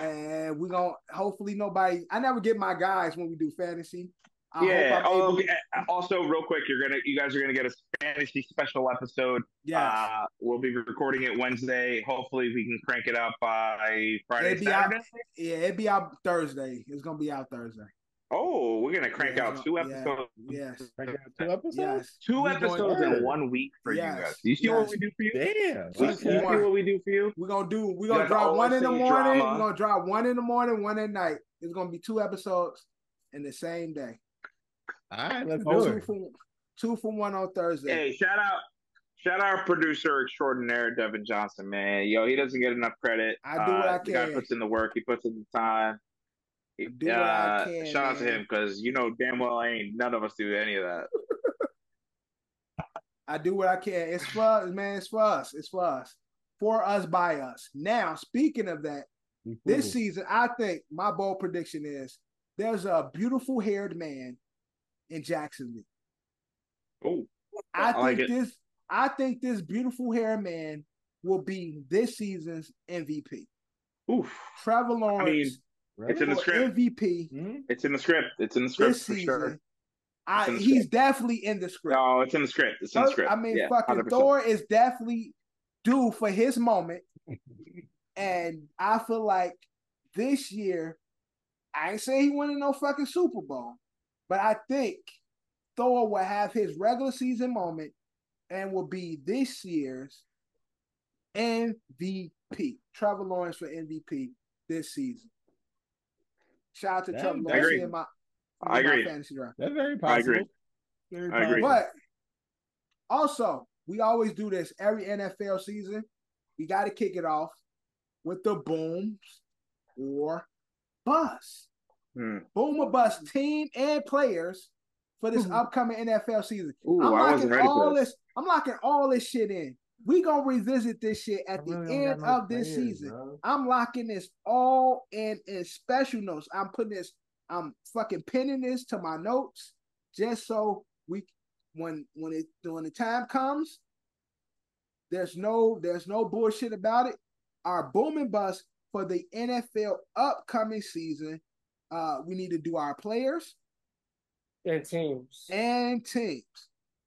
[SPEAKER 2] and we're gonna hopefully nobody. I never get my guys when we do fantasy. I
[SPEAKER 1] yeah.
[SPEAKER 2] hope I'm
[SPEAKER 1] Oh,
[SPEAKER 2] able-
[SPEAKER 1] Also, real quick, you're gonna, you guys are gonna get a fantasy special episode.
[SPEAKER 2] Yeah.
[SPEAKER 1] Uh, we'll be recording it Wednesday. Hopefully, we can crank it up by Friday,
[SPEAKER 2] It'd be out- yeah, it'd be out Thursday. It's gonna be out Thursday.
[SPEAKER 1] Oh, we're gonna crank
[SPEAKER 2] Yeah,
[SPEAKER 1] out two
[SPEAKER 2] yeah,
[SPEAKER 1] episodes.
[SPEAKER 2] Yes,
[SPEAKER 3] Break out two episodes?
[SPEAKER 2] yes.
[SPEAKER 1] Two
[SPEAKER 2] We
[SPEAKER 1] episodes in one week for
[SPEAKER 2] Yes,
[SPEAKER 1] you guys. You see what we do for you?
[SPEAKER 3] Damn.
[SPEAKER 1] We
[SPEAKER 2] Okay.
[SPEAKER 1] see what we do for you.
[SPEAKER 2] We're gonna do. We're gonna
[SPEAKER 1] guys
[SPEAKER 2] drop one in the morning.
[SPEAKER 1] drama.
[SPEAKER 2] We're gonna drop one in the morning, one at night. It's gonna be two episodes in the same day.
[SPEAKER 3] All right, let's do
[SPEAKER 2] Two
[SPEAKER 3] it.
[SPEAKER 2] for two for one on Thursday.
[SPEAKER 1] Hey, shout out, shout out, producer extraordinaire Devin Johnson, man. Yo, he doesn't get enough credit.
[SPEAKER 2] I do what
[SPEAKER 1] Uh,
[SPEAKER 2] I
[SPEAKER 1] The guy puts in the work. He puts in the time. He-
[SPEAKER 2] do what I
[SPEAKER 1] uh,
[SPEAKER 2] can,
[SPEAKER 1] shout out to him because you know damn well ain't none of us do any of that.
[SPEAKER 2] I do what I can. It's for us, man. It's for us. It's for us. For us, by us. Now, speaking of that, this season, I think my bold prediction is there's a beautiful haired man in Jacksonville.
[SPEAKER 1] Oh,
[SPEAKER 2] I
[SPEAKER 1] I
[SPEAKER 2] think
[SPEAKER 1] like
[SPEAKER 2] this. I think this beautiful haired man will be this season's MVP.
[SPEAKER 1] oof!
[SPEAKER 2] Trevor Lawrence
[SPEAKER 1] It's in the script.
[SPEAKER 2] MVP
[SPEAKER 3] Hmm?
[SPEAKER 1] It's in the script. It's in the script
[SPEAKER 2] this
[SPEAKER 1] for
[SPEAKER 2] season.
[SPEAKER 1] sure.
[SPEAKER 2] I, he's
[SPEAKER 1] script.
[SPEAKER 2] definitely in the script.
[SPEAKER 1] No, it's in the script. It's in the script.
[SPEAKER 2] I mean,
[SPEAKER 1] yeah,
[SPEAKER 2] fucking
[SPEAKER 1] 100%.
[SPEAKER 2] Thor is definitely due for his moment. and I feel like this year, I ain't saying he winning no fucking Super Bowl, but I think Thor will have his regular season moment and will be this year's MVP. Trevor Lawrence for MVP this season. Shout out to
[SPEAKER 3] Yeah,
[SPEAKER 2] Trevor Lawrence
[SPEAKER 1] agree.
[SPEAKER 2] in my,
[SPEAKER 1] I
[SPEAKER 2] in my
[SPEAKER 1] agree.
[SPEAKER 2] fantasy draft.
[SPEAKER 3] That's very
[SPEAKER 1] I
[SPEAKER 3] possible.
[SPEAKER 1] agree.
[SPEAKER 3] Very
[SPEAKER 1] I agree.
[SPEAKER 2] But also, we always do this every NFL season. We got to kick it off with the booms or bust.
[SPEAKER 1] Hmm.
[SPEAKER 2] Boom or bust team and players for this upcoming NFL season.
[SPEAKER 1] Ooh,
[SPEAKER 2] I'm locking
[SPEAKER 1] wasn't ready for
[SPEAKER 2] all
[SPEAKER 1] this.
[SPEAKER 2] this. I'm locking all this shit in. We gonna revisit this shit at
[SPEAKER 3] I
[SPEAKER 2] the end
[SPEAKER 3] no
[SPEAKER 2] of this
[SPEAKER 3] players,
[SPEAKER 2] season.
[SPEAKER 3] bro.
[SPEAKER 2] I'm locking this all in in special notes. I'm putting this. I'm fucking pinning this to my notes just so we when when it when the time comes, there's no there's no bullshit about it. Our boom and bust for the NFL upcoming season. Uh, we need to do our players
[SPEAKER 6] and teams.
[SPEAKER 2] and teams.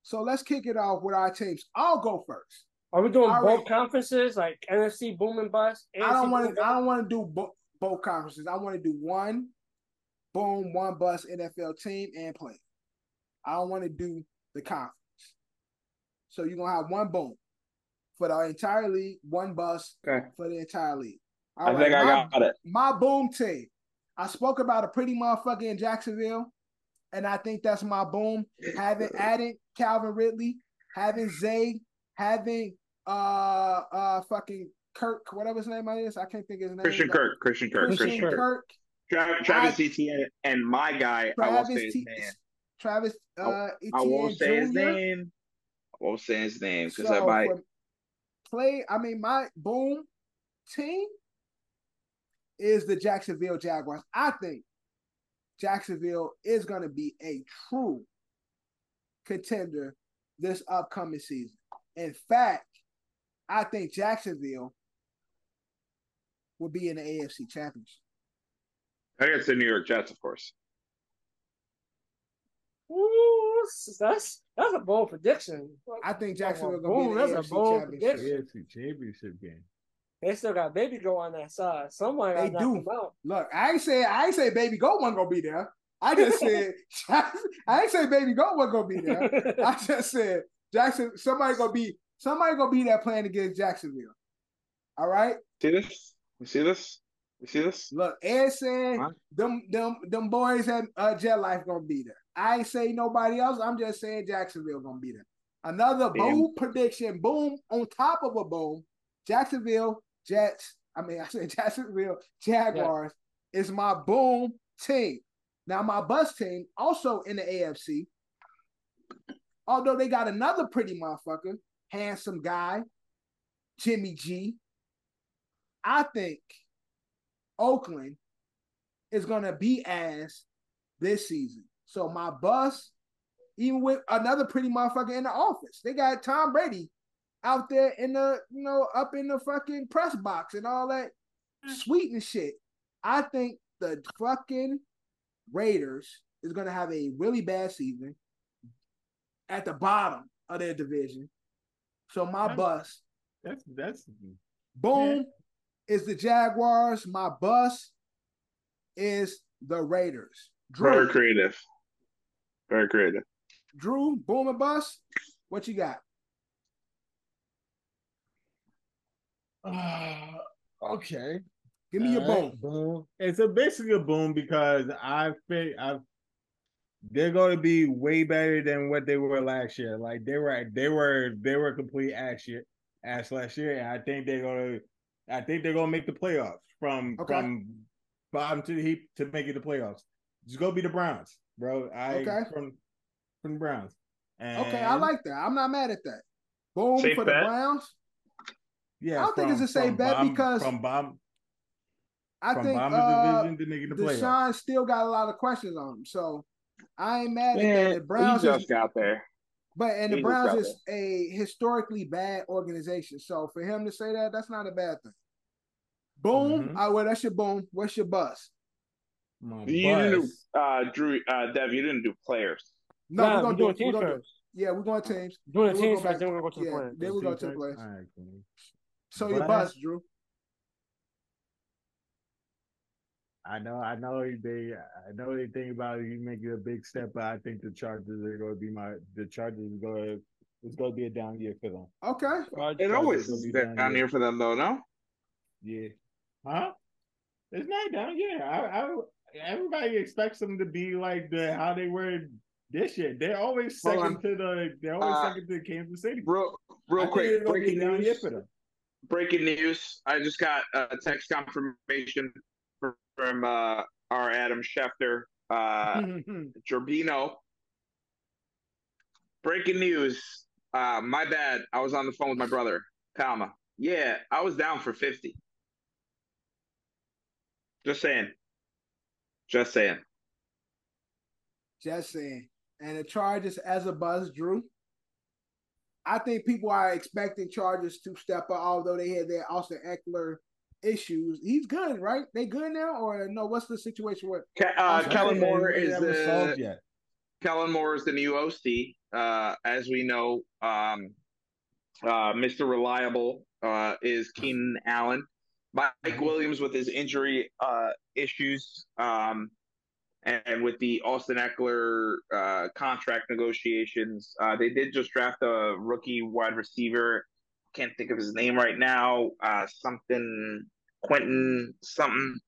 [SPEAKER 2] So let's kick it off with our teams. I'll go first.
[SPEAKER 6] Are we doing
[SPEAKER 2] All
[SPEAKER 6] both
[SPEAKER 2] right.
[SPEAKER 6] conferences like NFC boom and bust?
[SPEAKER 2] I don't want to. I don't want to do bo- both conferences. I want to do one boom, one bust NFL team and play. I don't want to do the conference. So you're gonna have one boom for the entire league, one bust
[SPEAKER 1] Okay.
[SPEAKER 2] for the entire league.
[SPEAKER 1] I
[SPEAKER 2] All
[SPEAKER 1] think I
[SPEAKER 2] my-
[SPEAKER 1] got it.
[SPEAKER 2] my boom team. I spoke about a pretty motherfucker in Jacksonville, and I think that's my boom. Having added Calvin Ridley, having Zay, having uh uh fucking Kirk, whatever his name is. I can't think of his name.
[SPEAKER 1] Christian Kirk. Christian Kirk.
[SPEAKER 2] Christian
[SPEAKER 1] Christian Kirk.
[SPEAKER 2] Kirk.
[SPEAKER 1] Tra- Travis
[SPEAKER 2] I-
[SPEAKER 1] Etienne and my guy. I won't
[SPEAKER 2] Travis
[SPEAKER 1] say his
[SPEAKER 2] T-
[SPEAKER 1] name.
[SPEAKER 2] Travis uh
[SPEAKER 1] I
[SPEAKER 2] Etienne
[SPEAKER 1] won't say his name. I won't say his name because I might.
[SPEAKER 2] play, I mean my boom team is the Jacksonville Jaguars. I think Jacksonville is going to be a true contender this upcoming season. In fact, I think Jacksonville will be in the AFC Championship.
[SPEAKER 1] I think it's the New York Jets, of course.
[SPEAKER 2] Ooh,
[SPEAKER 6] that's that's a bold prediction.
[SPEAKER 2] I think Jacksonville
[SPEAKER 6] Boom,
[SPEAKER 2] gonna be in the
[SPEAKER 6] that's a
[SPEAKER 2] AFC
[SPEAKER 6] bold
[SPEAKER 2] championship.
[SPEAKER 3] AFC championship game.
[SPEAKER 6] They still got baby go on that side. Someone
[SPEAKER 2] They do.
[SPEAKER 6] knocked him out.
[SPEAKER 2] Look, I ain't say I ain't say baby goat wasn't gonna be there. I just said I ain't say baby goat wasn't gonna be there. I just said Jackson somebody gonna be somebody gonna be there playing against Jacksonville. All right.
[SPEAKER 1] See this? You see this? You see this?
[SPEAKER 2] Look, Ed said
[SPEAKER 1] Huh?
[SPEAKER 2] them them them boys at uh, Jet Life gonna be there. I ain't say nobody else. I'm just saying Jacksonville gonna be there. Another
[SPEAKER 1] Damn.
[SPEAKER 2] bold prediction. Boom on top of a boom. Jacksonville Jets. I mean, I said Jacksonville Jaguars is my boom team. Now my bus team also in the AFC. Although they got another pretty motherfucker, handsome guy, Jimmy G. I think Oakland is gonna be as this season. So my bus, even with another pretty motherfucker in the office, they got Tom Brady out there in the you know up in the fucking press box and all that mm. sweet and shit. I think the fucking Raiders is gonna have a really bad season at the bottom of their division. So my
[SPEAKER 3] Yeah.
[SPEAKER 2] bus
[SPEAKER 3] That's that's
[SPEAKER 2] Boom is the Jaguars. My bus is the Raiders.
[SPEAKER 1] Very creative. Very creative.
[SPEAKER 2] Drew, boom and bus. What you got?
[SPEAKER 3] Uh, okay.
[SPEAKER 2] Give me your
[SPEAKER 3] Alright,
[SPEAKER 2] boom.
[SPEAKER 3] boom. It's a basically a boom because I think I they're going to be way better than what they were last year. Like they were, they were, they were complete ass year, ass last year, and I think they're going to, I think they're going to make the playoffs from
[SPEAKER 2] Okay.
[SPEAKER 3] from bottom to the heap to make it the playoffs. Just go be the Browns, bro. I
[SPEAKER 2] Okay.
[SPEAKER 3] from from the Browns. And
[SPEAKER 2] Okay, I like that. I'm not mad at that. Boom
[SPEAKER 1] Safe
[SPEAKER 2] for the? Browns.
[SPEAKER 3] Yeah,
[SPEAKER 2] I don't think it's a safe
[SPEAKER 3] from
[SPEAKER 2] bet
[SPEAKER 3] bottom-
[SPEAKER 2] because
[SPEAKER 3] from bottom
[SPEAKER 2] I
[SPEAKER 3] from
[SPEAKER 2] think
[SPEAKER 3] bottom
[SPEAKER 2] uh,
[SPEAKER 3] of the division to the playoffs.
[SPEAKER 2] Deshaun still got a lot of questions on him. So I ain't mad at that. The Browns
[SPEAKER 1] he
[SPEAKER 2] is
[SPEAKER 1] just got there.
[SPEAKER 2] But and the
[SPEAKER 1] He just
[SPEAKER 2] Browns
[SPEAKER 1] got
[SPEAKER 2] is a historically bad organization. So for him to say that, that's not a bad thing. Boom.
[SPEAKER 3] Mhm.
[SPEAKER 2] I well, that's your boom. What's your bus?
[SPEAKER 3] My
[SPEAKER 1] You didn't do, uh, Drew, uh, Dev, you didn't do players.
[SPEAKER 2] No,
[SPEAKER 6] Nah,
[SPEAKER 2] we're gonna
[SPEAKER 6] we
[SPEAKER 2] do
[SPEAKER 6] doing
[SPEAKER 2] it.
[SPEAKER 6] team
[SPEAKER 2] We're gonna do,
[SPEAKER 6] first.
[SPEAKER 2] yeah, we're going teams.
[SPEAKER 6] Doing
[SPEAKER 2] Then
[SPEAKER 6] the
[SPEAKER 2] we'll
[SPEAKER 6] team
[SPEAKER 2] go
[SPEAKER 6] first,
[SPEAKER 2] back-
[SPEAKER 6] then we're gonna go to the
[SPEAKER 2] yeah,
[SPEAKER 6] plan.
[SPEAKER 2] then we go
[SPEAKER 3] Team
[SPEAKER 2] to the
[SPEAKER 3] first?
[SPEAKER 2] players.
[SPEAKER 3] All right, cool.
[SPEAKER 2] So your
[SPEAKER 3] Bus.
[SPEAKER 2] bus, Drew.
[SPEAKER 3] I know, I know they, I know they think about it, you make making a big step, but I think the Chargers are going to be my, the Chargers are going to, it's going to be a down year for them.
[SPEAKER 2] Okay.
[SPEAKER 1] It always
[SPEAKER 3] will
[SPEAKER 1] is
[SPEAKER 3] be
[SPEAKER 1] down,
[SPEAKER 3] down
[SPEAKER 1] here for them, though, no?
[SPEAKER 3] Yeah, huh? It's not down. Yeah, I, I, everybody expects them to be like the how they were this year. They're always second to the, they're always
[SPEAKER 1] Uh,
[SPEAKER 3] second to Kansas City.
[SPEAKER 1] Real, real
[SPEAKER 3] think
[SPEAKER 1] quick,
[SPEAKER 3] it's gonna be a
[SPEAKER 1] breaking
[SPEAKER 3] down year
[SPEAKER 1] news.
[SPEAKER 3] for them.
[SPEAKER 1] Breaking news. I just got a text confirmation from, uh, our Adam Schefter, uh, Gerbino. Breaking news. Uh, my bad. I was on the phone with my brother, Palma. Yeah, I was down for 50. Just saying. Just saying.
[SPEAKER 2] Just saying. And the Chargers as a buzz, Drew. I think people are expecting Chargers to step up, although they had their Austin Ekeler issues. He's good, right? They good now, or no? What's the situation with?
[SPEAKER 1] Uh, Kellen Moore is the
[SPEAKER 3] yet.
[SPEAKER 1] Kellen Moore is the new OC. Uh, as we know, um, uh, Mr. Reliable uh, is Keenan Allen. Mike Williams with his injury uh, issues, um, and with the Austin Ekeler uh, contract negotiations, uh, they did just draft a rookie wide receiver. Can't think of his name right now. Uh, something Quentin something.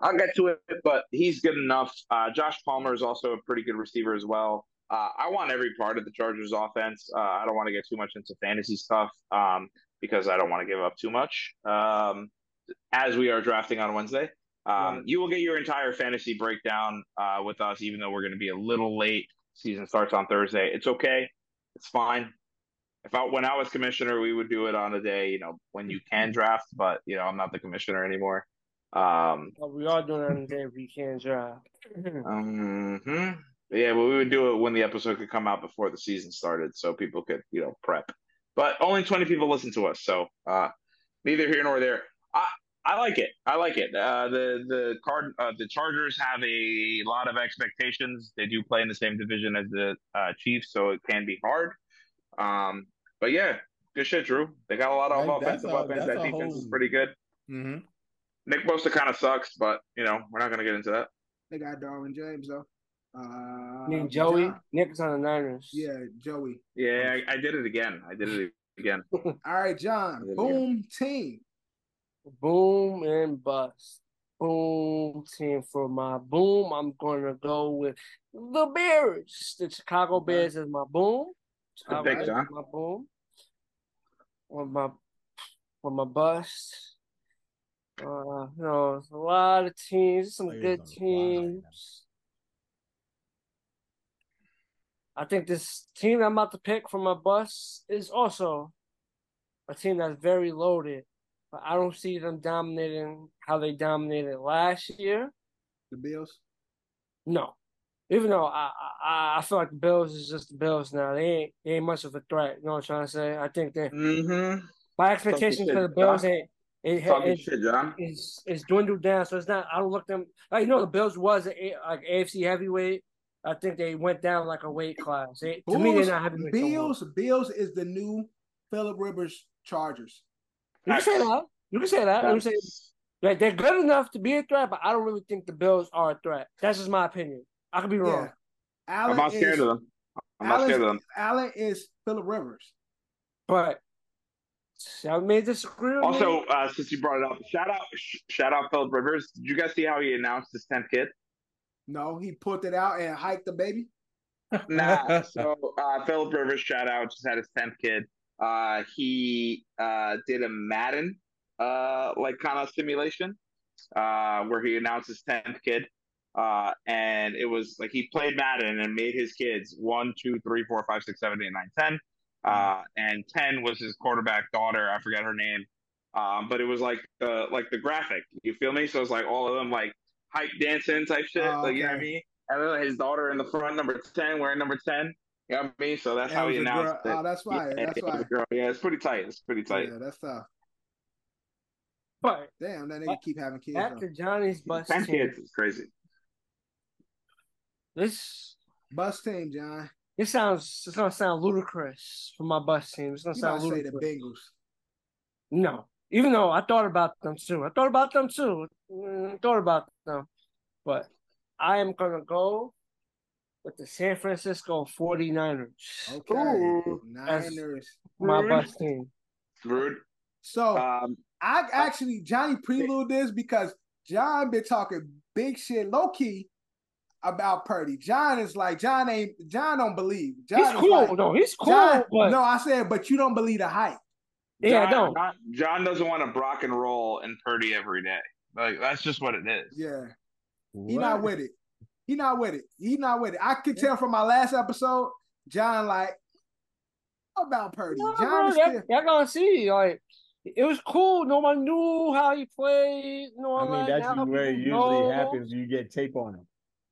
[SPEAKER 1] I'll get to it, but he's good enough. Uh, Josh Palmer is also a pretty good receiver as well. Uh, I want every part of the Chargers offense. Uh, I don't want to get too much into fantasy stuff um, because I don't want to give up too much um, as we are drafting on Wednesday. Um, You will get your entire fantasy breakdown uh, with us, even though we're going to be a little late. Season starts on Thursday. It's okay. It's fine. If I when I was commissioner, we would do it on a day, you know, when you can draft. But you know, I'm not the commissioner anymore. Um,
[SPEAKER 6] But we are doing it on the day we can drive.
[SPEAKER 1] hmm Yeah, but we would do it when the episode could come out before the season started, so people could, you know, prep. But only twenty people listen to us, so uh, neither here nor there. I I like it. I like it. Uh, the the card uh, the Chargers have a lot of expectations. They do play in the same division as the uh, Chiefs, so it can be hard. Um, but yeah, good shit, Drew. They got a lot of
[SPEAKER 3] That-
[SPEAKER 1] offensive
[SPEAKER 3] a-
[SPEAKER 1] offense. That
[SPEAKER 3] a
[SPEAKER 1] defense is pretty good.
[SPEAKER 3] Mm-hmm.
[SPEAKER 1] Nick Bosa kind of sucks, but you know we're not gonna get into that.
[SPEAKER 2] They got Derwin James though. Uh,
[SPEAKER 6] Name Joey.
[SPEAKER 2] John-
[SPEAKER 6] Nick's on the Niners.
[SPEAKER 2] yeah, Joey.
[SPEAKER 1] Yeah, I, I did it again. I did it again.
[SPEAKER 2] All right, John.
[SPEAKER 1] Yeah.
[SPEAKER 2] Boom team.
[SPEAKER 6] Boom and bust. Boom team for my boom. I'm gonna go with the Bears. The Chicago Bears is my boom. Chicago Bears is My boom. For my for my bust. Uh, you know, it's a lot of teams, some
[SPEAKER 3] Players
[SPEAKER 6] good
[SPEAKER 3] on the fly right now.
[SPEAKER 6] teams. I think this team I'm about to pick for my bus is also a team that's very loaded, but I don't see them dominating how they dominated last year.
[SPEAKER 2] The Bills.
[SPEAKER 6] No, even though I I, I feel like the Bills is just the Bills now. They ain't they ain't much of a threat. You know what I'm trying to say? I think that
[SPEAKER 1] Mm-hmm.
[SPEAKER 6] my expectations
[SPEAKER 1] shit,
[SPEAKER 6] for the Bills ain't it, it,
[SPEAKER 1] shit, John.
[SPEAKER 6] is is dwindled down. So it's not. I don't look them like you know the Bills was a, like AFC heavyweight. I think they went down like a weight class. They, to me, they're not heavyweight.
[SPEAKER 2] Bills. Bills is the new Philip Rivers Chargers.
[SPEAKER 6] You can say that. You can say that. You can say that they're good enough to be a threat, but I don't really think the Bills are a threat. That's just my opinion. I could be wrong.
[SPEAKER 2] Yeah. Allen
[SPEAKER 1] I'm not scared
[SPEAKER 2] is,
[SPEAKER 1] of them. I'm not
[SPEAKER 2] Allen's-
[SPEAKER 1] scared of them.
[SPEAKER 2] Allen is Philip Rivers.
[SPEAKER 6] But I may disagree with
[SPEAKER 1] Also,
[SPEAKER 6] me.
[SPEAKER 1] uh, since you brought it up, shout out, sh- shout out, Philip Rivers. Did you guys see how he announced his tenth kid?
[SPEAKER 2] No, he pulled it out and hiked the baby.
[SPEAKER 1] Nah. so uh, Philip Rivers, shout out, just had his tenth kid. Uh, he uh, did a Madden uh, like kind of simulation uh, where he announced his tenth kid. Uh, and it was like he played Madden and made his kids one, two, three, four, five, six, seven, eight, nine, ten. Uh, and ten was his quarterback daughter. I forget her name. Um, but it was like the like the graphic. You feel me? So it's like all of them like hype dancing type shit.
[SPEAKER 2] Oh,
[SPEAKER 1] Like you know what I mean? And then his daughter in the front, number ten, wearing number ten. You know what I mean? So that's
[SPEAKER 2] That
[SPEAKER 1] how
[SPEAKER 2] was
[SPEAKER 1] he announced
[SPEAKER 2] girl.
[SPEAKER 1] it.
[SPEAKER 2] Oh, that's why.
[SPEAKER 1] Yeah,
[SPEAKER 2] That's
[SPEAKER 1] it was a
[SPEAKER 2] fire.
[SPEAKER 1] girl. Yeah, it's pretty tight. It's pretty tight.
[SPEAKER 2] Yeah, that's tough.
[SPEAKER 6] But
[SPEAKER 2] Damn, that nigga keep having kids.
[SPEAKER 6] back
[SPEAKER 2] though.
[SPEAKER 6] Johnny's bus
[SPEAKER 1] Ten
[SPEAKER 6] team.
[SPEAKER 1] kids is crazy.
[SPEAKER 6] This
[SPEAKER 2] Bus team, John.
[SPEAKER 6] this sounds it's gonna sound ludicrous for my bus team. It's gonna
[SPEAKER 2] You
[SPEAKER 6] sound
[SPEAKER 2] might say the
[SPEAKER 6] ludicrous.
[SPEAKER 2] Bengals.
[SPEAKER 6] No, even though I thought about them too. I thought about them too. Mm, thought about them, but I am gonna go with the San Francisco 49ers.
[SPEAKER 2] Okay.
[SPEAKER 6] Ooh,
[SPEAKER 2] Niners.
[SPEAKER 6] my
[SPEAKER 1] Rude.
[SPEAKER 6] bus team.
[SPEAKER 1] Rude.
[SPEAKER 2] So
[SPEAKER 1] Um,
[SPEAKER 2] I actually Johnny preluded this because John been talking big shit low key about Purdy. John is like John ain't John don't believe. John
[SPEAKER 6] He's cool.
[SPEAKER 2] like-
[SPEAKER 6] no, he's cool.
[SPEAKER 2] John,
[SPEAKER 6] but
[SPEAKER 2] no, I said, but you don't believe the hype.
[SPEAKER 6] yeah, I
[SPEAKER 1] John,
[SPEAKER 6] don't.
[SPEAKER 1] John, John doesn't want to Brock and roll and Purdy every day. Like that's just what it is.
[SPEAKER 2] Yeah, he not with it. He not with it. He not with it. I could tell from my last episode, John like about Purdy.
[SPEAKER 6] No,
[SPEAKER 2] John
[SPEAKER 6] bro,
[SPEAKER 2] is
[SPEAKER 6] y'all,
[SPEAKER 2] still,
[SPEAKER 6] y'all gonna see. Like it was cool. No one knew how he played. No
[SPEAKER 3] I
[SPEAKER 6] one
[SPEAKER 3] mean,
[SPEAKER 6] like,
[SPEAKER 3] that's
[SPEAKER 6] now
[SPEAKER 3] where it usually
[SPEAKER 6] know.
[SPEAKER 3] happens. You get tape on him.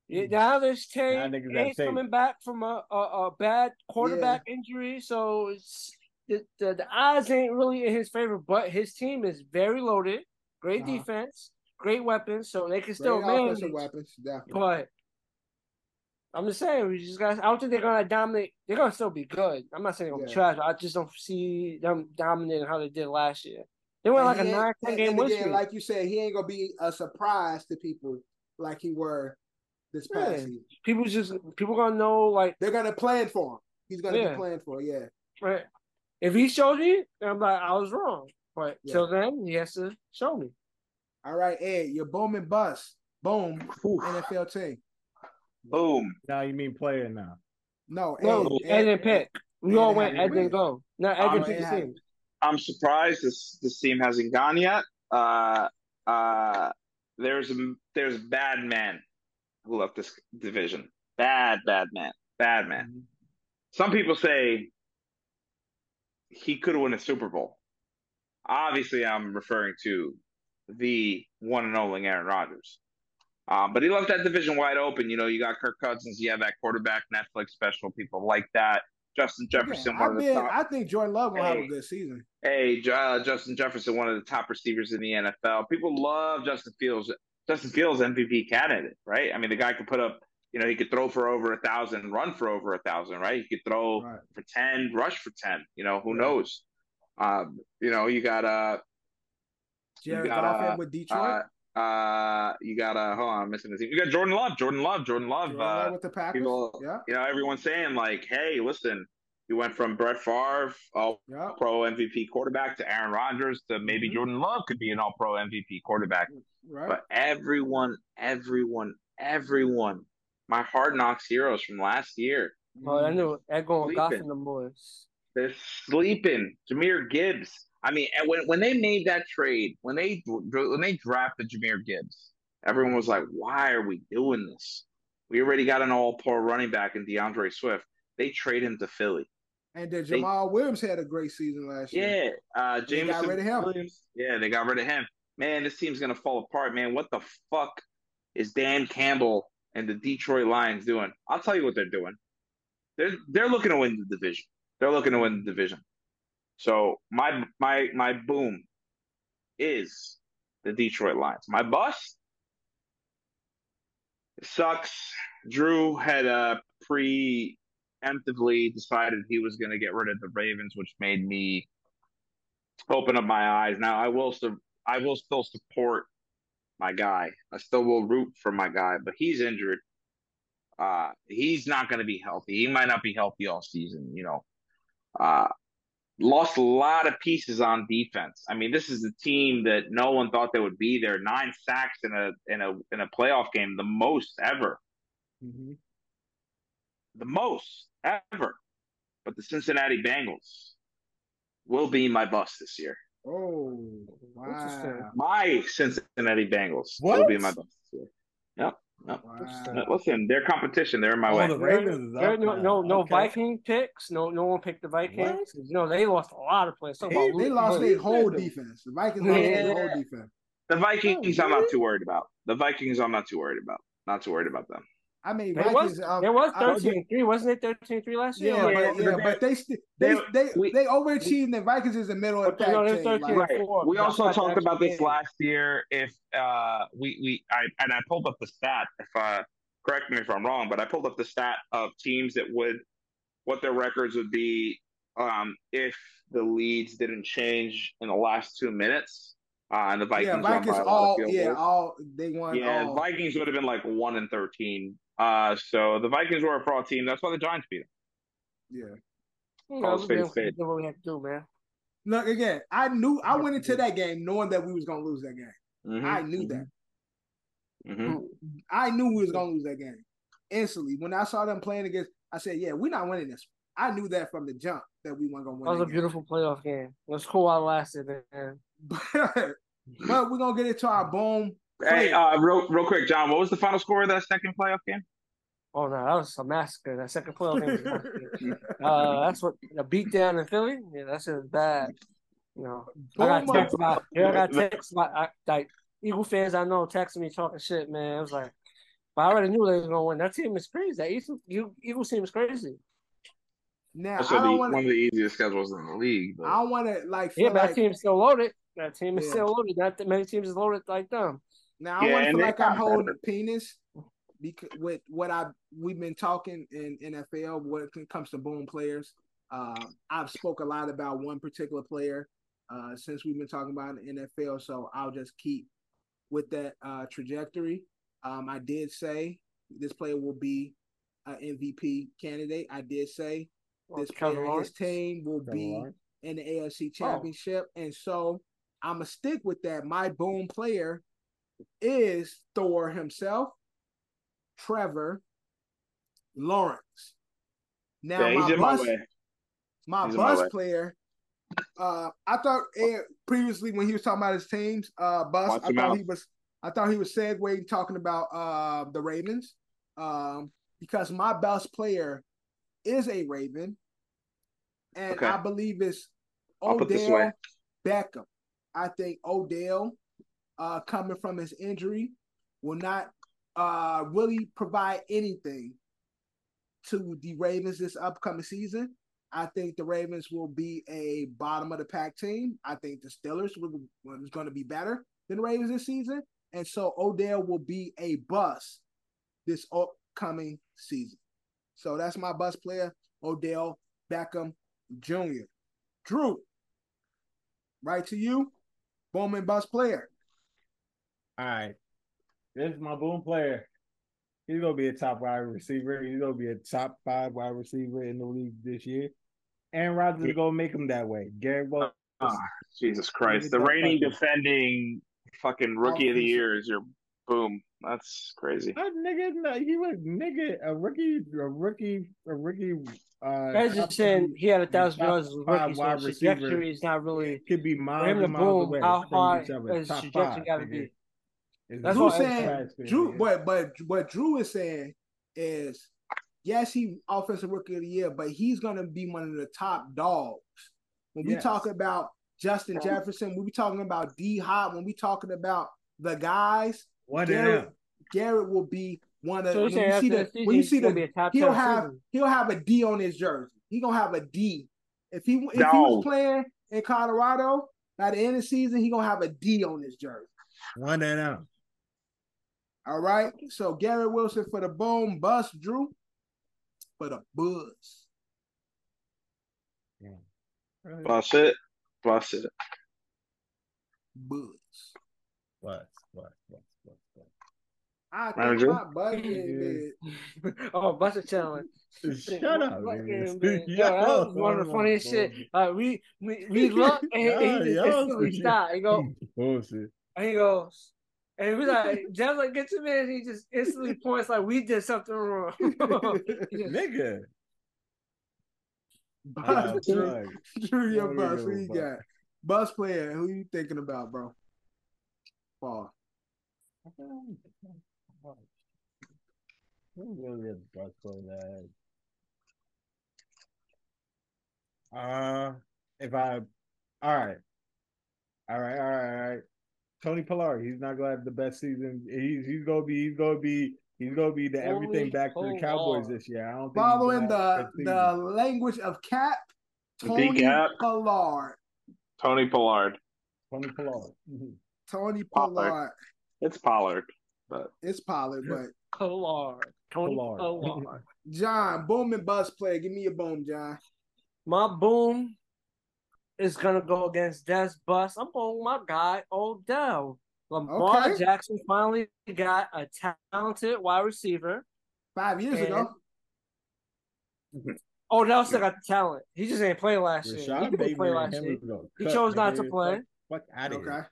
[SPEAKER 6] Yeah, now there's tape.
[SPEAKER 3] Now niggas
[SPEAKER 6] Ain't
[SPEAKER 3] tape.
[SPEAKER 6] coming back from a, a, a bad quarterback injury, so it's the, the the odds ain't really in his favor. But his team is very loaded, great
[SPEAKER 2] Uh-huh.
[SPEAKER 6] defense, great weapons, so they can still
[SPEAKER 2] great
[SPEAKER 6] manage.
[SPEAKER 2] weapons. Definitely.
[SPEAKER 6] But I'm just saying, we just got. I don't think they're gonna dominate. They're gonna still be good. I'm not saying they're gonna
[SPEAKER 2] Yeah.
[SPEAKER 6] trash. I just don't see them dominating how they did last year. They went like a
[SPEAKER 2] And he ain't-
[SPEAKER 6] nine, ten
[SPEAKER 2] and-
[SPEAKER 6] game win
[SPEAKER 2] again,
[SPEAKER 6] streak.
[SPEAKER 2] Like you said, he ain't gonna be a surprise to people like he were this past
[SPEAKER 6] Yeah.
[SPEAKER 2] season.
[SPEAKER 6] People just people gonna know like
[SPEAKER 2] They're gonna plan for him. He's gonna
[SPEAKER 6] Yeah.
[SPEAKER 2] be planned for. Yeah.
[SPEAKER 6] right. If he shows me, then I'm like I was wrong. But
[SPEAKER 2] Yeah.
[SPEAKER 6] till then, he has to show me.
[SPEAKER 2] All right, Ed, your boom and bust. Boom.
[SPEAKER 3] Oof.
[SPEAKER 2] NFL team.
[SPEAKER 1] Boom.
[SPEAKER 3] Now you mean player now.
[SPEAKER 2] No,
[SPEAKER 6] No,
[SPEAKER 2] Ed,
[SPEAKER 6] Ed didn't pick. We
[SPEAKER 2] Ed
[SPEAKER 6] all went.
[SPEAKER 2] to
[SPEAKER 6] Ed
[SPEAKER 2] win.
[SPEAKER 6] didn't go. No, Ed didn't pick the
[SPEAKER 2] had-
[SPEAKER 6] team.
[SPEAKER 1] I'm surprised this this team hasn't gone yet. Uh, uh, there's a there's bad man who left this division. Bad, bad man. Bad man. Some people say he could have won a Super Bowl. Obviously, I'm referring to the one and only Aaron Rodgers. Um, but he left that division wide open. You know, you got Kirk Cousins, you have that quarterback Netflix special. People like that. Justin Jefferson,
[SPEAKER 2] Yeah,
[SPEAKER 1] one
[SPEAKER 2] I've
[SPEAKER 1] of the top.
[SPEAKER 2] I think Jordan Love will have a good season.
[SPEAKER 1] Hey, uh, Justin Jefferson, one of the top receivers in the NFL. People love Justin Fields. Justin Fields, MVP candidate, right? I mean, the guy could put up, you know, he could throw for over a thousand, run for over a thousand, right? He could throw
[SPEAKER 2] Right.
[SPEAKER 1] for ten, rush for ten. You know, who
[SPEAKER 2] Yeah.
[SPEAKER 1] knows? Um, you know, you got uh,
[SPEAKER 2] Jared
[SPEAKER 1] got,
[SPEAKER 2] Goff
[SPEAKER 1] uh,
[SPEAKER 2] with Detroit.
[SPEAKER 1] uh, uh, you got uh, hold on, I'm missing the team. You got Jordan Love, Jordan Love, Jordan Love.
[SPEAKER 2] Jordan Love
[SPEAKER 1] uh,
[SPEAKER 2] with the Packers.
[SPEAKER 1] people,
[SPEAKER 2] yeah,
[SPEAKER 1] you know, everyone's saying like, hey, listen, you went from Brett Favre, all
[SPEAKER 2] yeah.
[SPEAKER 1] pro MVP quarterback, to Aaron Rodgers, to maybe
[SPEAKER 2] Mhm.
[SPEAKER 1] Jordan Love could be an all pro MVP quarterback.
[SPEAKER 2] Right.
[SPEAKER 1] But everyone, everyone, everyone, my hard knocks heroes from last year,
[SPEAKER 6] Oh, I knew that going Goff
[SPEAKER 1] Sleeping.
[SPEAKER 6] in the boys.
[SPEAKER 1] they're sleeping. Jahmyr Gibbs. I mean, and when when they made that trade, when they when they drafted Jahmyr Gibbs, everyone was like, "Why are we doing this? We already got an all pro running back in D'Andre Swift. They trade him to Philly.
[SPEAKER 2] And then
[SPEAKER 1] They-
[SPEAKER 2] Jamaal Williams had a great season last year.
[SPEAKER 1] Yeah, uh,
[SPEAKER 2] They got rid of him.
[SPEAKER 1] Williams. Yeah, they got rid of him. Man, this team's gonna fall apart, man. What the fuck is Dan Campbell and the Detroit Lions doing? I'll tell you what they're doing. They're they're looking to win the division. They're looking to win the division. So my my my boom is the Detroit Lions. My bust sucks. Drew had uh preemptively decided he was going to get rid of the Ravens, which made me open up my eyes. Now I will su- I will still support my guy. I still will root for my guy, but he's injured. Uh, he's not going to be healthy. He might not be healthy all season. You know, uh, lost a lot of pieces on defense. I mean, this is a team that no one thought they would be there. Nine sacks in a in a in a playoff game, the most ever,
[SPEAKER 2] Mhm.
[SPEAKER 1] the most ever. But the Cincinnati Bengals will be my bust this year.
[SPEAKER 2] Oh
[SPEAKER 6] Interesting.
[SPEAKER 2] wow!
[SPEAKER 1] My Cincinnati Bengals will be my bust this year. Yep.
[SPEAKER 2] Wow.
[SPEAKER 1] Uh, Listen, their competition. They're in my
[SPEAKER 3] Oh,
[SPEAKER 1] way.
[SPEAKER 3] the Ravens is
[SPEAKER 6] There,
[SPEAKER 3] up
[SPEAKER 6] no,
[SPEAKER 3] now.
[SPEAKER 6] no, no
[SPEAKER 3] Okay.
[SPEAKER 6] Viking picks. No, no one picked the Vikings. You know they lost a lot of players. Talk
[SPEAKER 3] Hey,
[SPEAKER 6] about
[SPEAKER 2] They
[SPEAKER 6] losing
[SPEAKER 2] lost their whole defense. The Vikings lost their whole defense.
[SPEAKER 1] The Vikings,
[SPEAKER 3] Oh,
[SPEAKER 1] I'm not too worried about. The Vikings, I'm not too worried about. Not too worried about them.
[SPEAKER 2] I mean, it
[SPEAKER 6] was,
[SPEAKER 2] um,
[SPEAKER 6] there was
[SPEAKER 2] I-
[SPEAKER 6] 13 3, wasn't it 13 3 last year?
[SPEAKER 2] Yeah,
[SPEAKER 6] Or-
[SPEAKER 2] but yeah, but they st- they
[SPEAKER 1] they-
[SPEAKER 2] they
[SPEAKER 1] we-
[SPEAKER 2] they overachieved. The Vikings is the middle of the
[SPEAKER 6] Okay, no,
[SPEAKER 2] pack
[SPEAKER 6] they're 13.
[SPEAKER 2] Like,
[SPEAKER 1] Right.
[SPEAKER 6] four.
[SPEAKER 1] We
[SPEAKER 6] That's
[SPEAKER 1] also
[SPEAKER 6] not
[SPEAKER 1] talked about this
[SPEAKER 6] game.
[SPEAKER 1] last year. If uh, we we I and I pulled up the stat. If uh, correct me if I'm wrong, but I pulled up the stat of teams that would what their records would be um, if the leads didn't change in the last two minutes. Uh, and the Vikings
[SPEAKER 2] yeah,
[SPEAKER 1] won by
[SPEAKER 2] Vikings
[SPEAKER 1] a lot of
[SPEAKER 2] all
[SPEAKER 1] field
[SPEAKER 2] yeah
[SPEAKER 1] goals.
[SPEAKER 2] all they won.
[SPEAKER 1] Yeah,
[SPEAKER 2] all.
[SPEAKER 1] Vikings would have been like one and thirteen. Uh, so the Vikings were a fraud team. That's why the Giants beat them.
[SPEAKER 2] yeah.
[SPEAKER 6] You
[SPEAKER 1] Call
[SPEAKER 6] know,
[SPEAKER 1] a spade
[SPEAKER 6] we did what we had to do, man.
[SPEAKER 2] Look again. I knew I went into that game knowing that we was gonna lose that game.
[SPEAKER 1] Mhm,
[SPEAKER 2] I knew that.
[SPEAKER 1] mhm.
[SPEAKER 2] I knew we was gonna lose that game instantly. When I saw them playing against, I said, "Yeah, we're not winning this." I knew that from the jump that we weren't gonna win.
[SPEAKER 6] That was a
[SPEAKER 2] game.
[SPEAKER 6] beautiful playoff game. It was cool while it lasted, man.
[SPEAKER 2] But, but we're gonna get into our boom.
[SPEAKER 1] Hey, uh, real real quick, John. What was the final score of that second playoff game?
[SPEAKER 6] Oh no, that was a massacre. That second playoff game was a. Uh, that's what a beat down in Philly. Yeah, that shit was bad. You know, I got
[SPEAKER 2] Boom.
[SPEAKER 6] text my, yeah, I got text my, I, like Eagle fans I know texting me talking shit, man. I was like, but I already knew they was gonna win. That team is crazy. That Eagle, Eagle, Eagle team is crazy.
[SPEAKER 2] now
[SPEAKER 1] Also,
[SPEAKER 2] I
[SPEAKER 1] the,
[SPEAKER 2] don't
[SPEAKER 1] one
[SPEAKER 2] want
[SPEAKER 1] of the easiest schedules in the league. But...
[SPEAKER 2] I don't want to like
[SPEAKER 6] Yeah,
[SPEAKER 2] feel like
[SPEAKER 6] that team's still loaded. That team is
[SPEAKER 2] Yeah.
[SPEAKER 6] still loaded. Not that many teams is loaded like them.
[SPEAKER 2] now I want to feel like I'm
[SPEAKER 1] got
[SPEAKER 2] holding
[SPEAKER 1] better.
[SPEAKER 2] penis because with what I we've been talking in NFL when it comes to boom players. Uh, I've spoke a lot about one particular player uh, since we've been talking about the NFL, so I'll just keep with that uh, trajectory. Um, I did say this player will be an MVP candidate. I did say
[SPEAKER 6] Well,
[SPEAKER 2] this
[SPEAKER 6] Trevor
[SPEAKER 2] player, his team will
[SPEAKER 3] Trevor
[SPEAKER 2] be
[SPEAKER 3] Lawrence.
[SPEAKER 2] in the AFC
[SPEAKER 6] Oh.
[SPEAKER 2] Championship, and so I'm gonna stick with that. My boom player is Thor himself, Trevor Lawrence. Now
[SPEAKER 1] yeah,
[SPEAKER 2] my
[SPEAKER 1] my
[SPEAKER 2] bus, my
[SPEAKER 1] my
[SPEAKER 2] bus
[SPEAKER 1] way.
[SPEAKER 2] player. Uh, I thought eh, previously when he was talking about his teams, uh, bus.
[SPEAKER 1] Watch
[SPEAKER 2] I thought
[SPEAKER 1] out.
[SPEAKER 2] he was, I thought he was segueing talking about uh the Ravens, um, because my best player is a Raven, and
[SPEAKER 1] Okay.
[SPEAKER 2] I believe it's Odell. Beckham. I think Odell, uh, coming from his injury, will not uh really provide anything to the Ravens this upcoming season. I think the Ravens will be a bottom of the pack team. I think the Steelers will, is going to be better than the Ravens this season. And so Odell will be a bust this upcoming season. So that's my bust player, Odell Beckham Jr. Drew, right to you. Bowman bust player.
[SPEAKER 3] All right. This is my boom player. He's gonna be a top wide receiver. He's gonna be a top five wide receiver in the league this year. Aaron Rodgers is gonna make him that way. Garrett Wilson.
[SPEAKER 9] Ah, Jesus Christ. The reigning defending fucking rookie of the year is your boom. That's crazy.
[SPEAKER 3] That nigga, he was nigga a rookie, a rookie, a rookie. Uh,
[SPEAKER 6] Guys just saying he had a thousand yards as a
[SPEAKER 3] five
[SPEAKER 6] rookie, so
[SPEAKER 3] wide
[SPEAKER 6] his trajectory is not really
[SPEAKER 3] could be
[SPEAKER 6] for
[SPEAKER 3] miles
[SPEAKER 6] him to
[SPEAKER 3] and miles
[SPEAKER 6] boom.
[SPEAKER 3] away.
[SPEAKER 6] How
[SPEAKER 3] from
[SPEAKER 6] hard
[SPEAKER 3] each
[SPEAKER 6] his trajectory got to be? That's
[SPEAKER 2] Drew
[SPEAKER 6] what-
[SPEAKER 2] saying Drew, but but what Drew is saying is, yes, he offensive rookie of the year, but he's gonna be one of the top dogs. When we talk about Justin Jefferson, when we talking about D Hop, when we talking about the guys,
[SPEAKER 3] One of
[SPEAKER 2] Garrett. Garrett will be one of
[SPEAKER 6] So
[SPEAKER 2] when
[SPEAKER 6] you're
[SPEAKER 2] you
[SPEAKER 6] saying
[SPEAKER 2] see
[SPEAKER 6] after
[SPEAKER 2] the when you see the
[SPEAKER 6] be a top
[SPEAKER 2] he'll have
[SPEAKER 6] season.
[SPEAKER 2] he'll have a D on his jersey. He gonna have a D. If he if he was playing in Colorado by the end of the season, he gonna have a D on his jersey.
[SPEAKER 3] One of out.
[SPEAKER 2] All right. So Garrett Wilson for the boom bust, Drew for the buzz.
[SPEAKER 9] Bust it. Bust it.
[SPEAKER 2] Buzz.
[SPEAKER 3] What? What? What? What? What?
[SPEAKER 2] I think
[SPEAKER 9] Manager?
[SPEAKER 2] my butt is
[SPEAKER 6] oh, Buster challenge.
[SPEAKER 3] Shut up,
[SPEAKER 6] Fucking
[SPEAKER 3] nigga.
[SPEAKER 6] man. Yo, that was one of the funniest shit. Uh, we we we look and he,
[SPEAKER 3] Yo,
[SPEAKER 6] he just instantly
[SPEAKER 3] shit.
[SPEAKER 6] stopped. He go
[SPEAKER 3] Bullshit.
[SPEAKER 6] and he goes. And we like, Jeff's like, get to me, and he just instantly points like we did something wrong. Just-
[SPEAKER 3] Nigga.
[SPEAKER 2] bust. Drew. Drew, your
[SPEAKER 3] What.
[SPEAKER 2] Who you
[SPEAKER 3] bro?
[SPEAKER 2] got? Bust player. Who you thinking about, bro? Paul.
[SPEAKER 3] Who really is bust for that? Uh, if I, all right, all right, all right, all right. Tony Pollard, he's not gonna have the best season. He's he's gonna be he's gonna be he's gonna be the everything back to the Cowboys
[SPEAKER 6] Pollard.
[SPEAKER 3] this year. I don't think
[SPEAKER 2] Following the the language of Cap, Tony
[SPEAKER 9] Cap.
[SPEAKER 2] Pollard.
[SPEAKER 9] Tony Pollard.
[SPEAKER 3] Tony Pollard. Mhm.
[SPEAKER 2] Tony
[SPEAKER 9] Pollard.
[SPEAKER 2] Pollard.
[SPEAKER 9] It's Pollard. But
[SPEAKER 2] It's Pollard, but
[SPEAKER 6] Pollard. Tony
[SPEAKER 3] Pollard.
[SPEAKER 6] Pollard.
[SPEAKER 2] John, boom and bust play. Give me your boom, John.
[SPEAKER 6] My boom is gonna go against Des Bus. I'm going with my guy Odell. Lamar
[SPEAKER 2] Okay.
[SPEAKER 6] Jackson finally got a talented wide receiver.
[SPEAKER 2] Five years
[SPEAKER 6] And-
[SPEAKER 2] ago.
[SPEAKER 6] Odell still got the talent. He just ain't play last year. He didn't play last year.
[SPEAKER 3] him is gonna
[SPEAKER 6] He chose not to play.
[SPEAKER 3] Fuck, fuck out of
[SPEAKER 2] Okay.
[SPEAKER 3] here.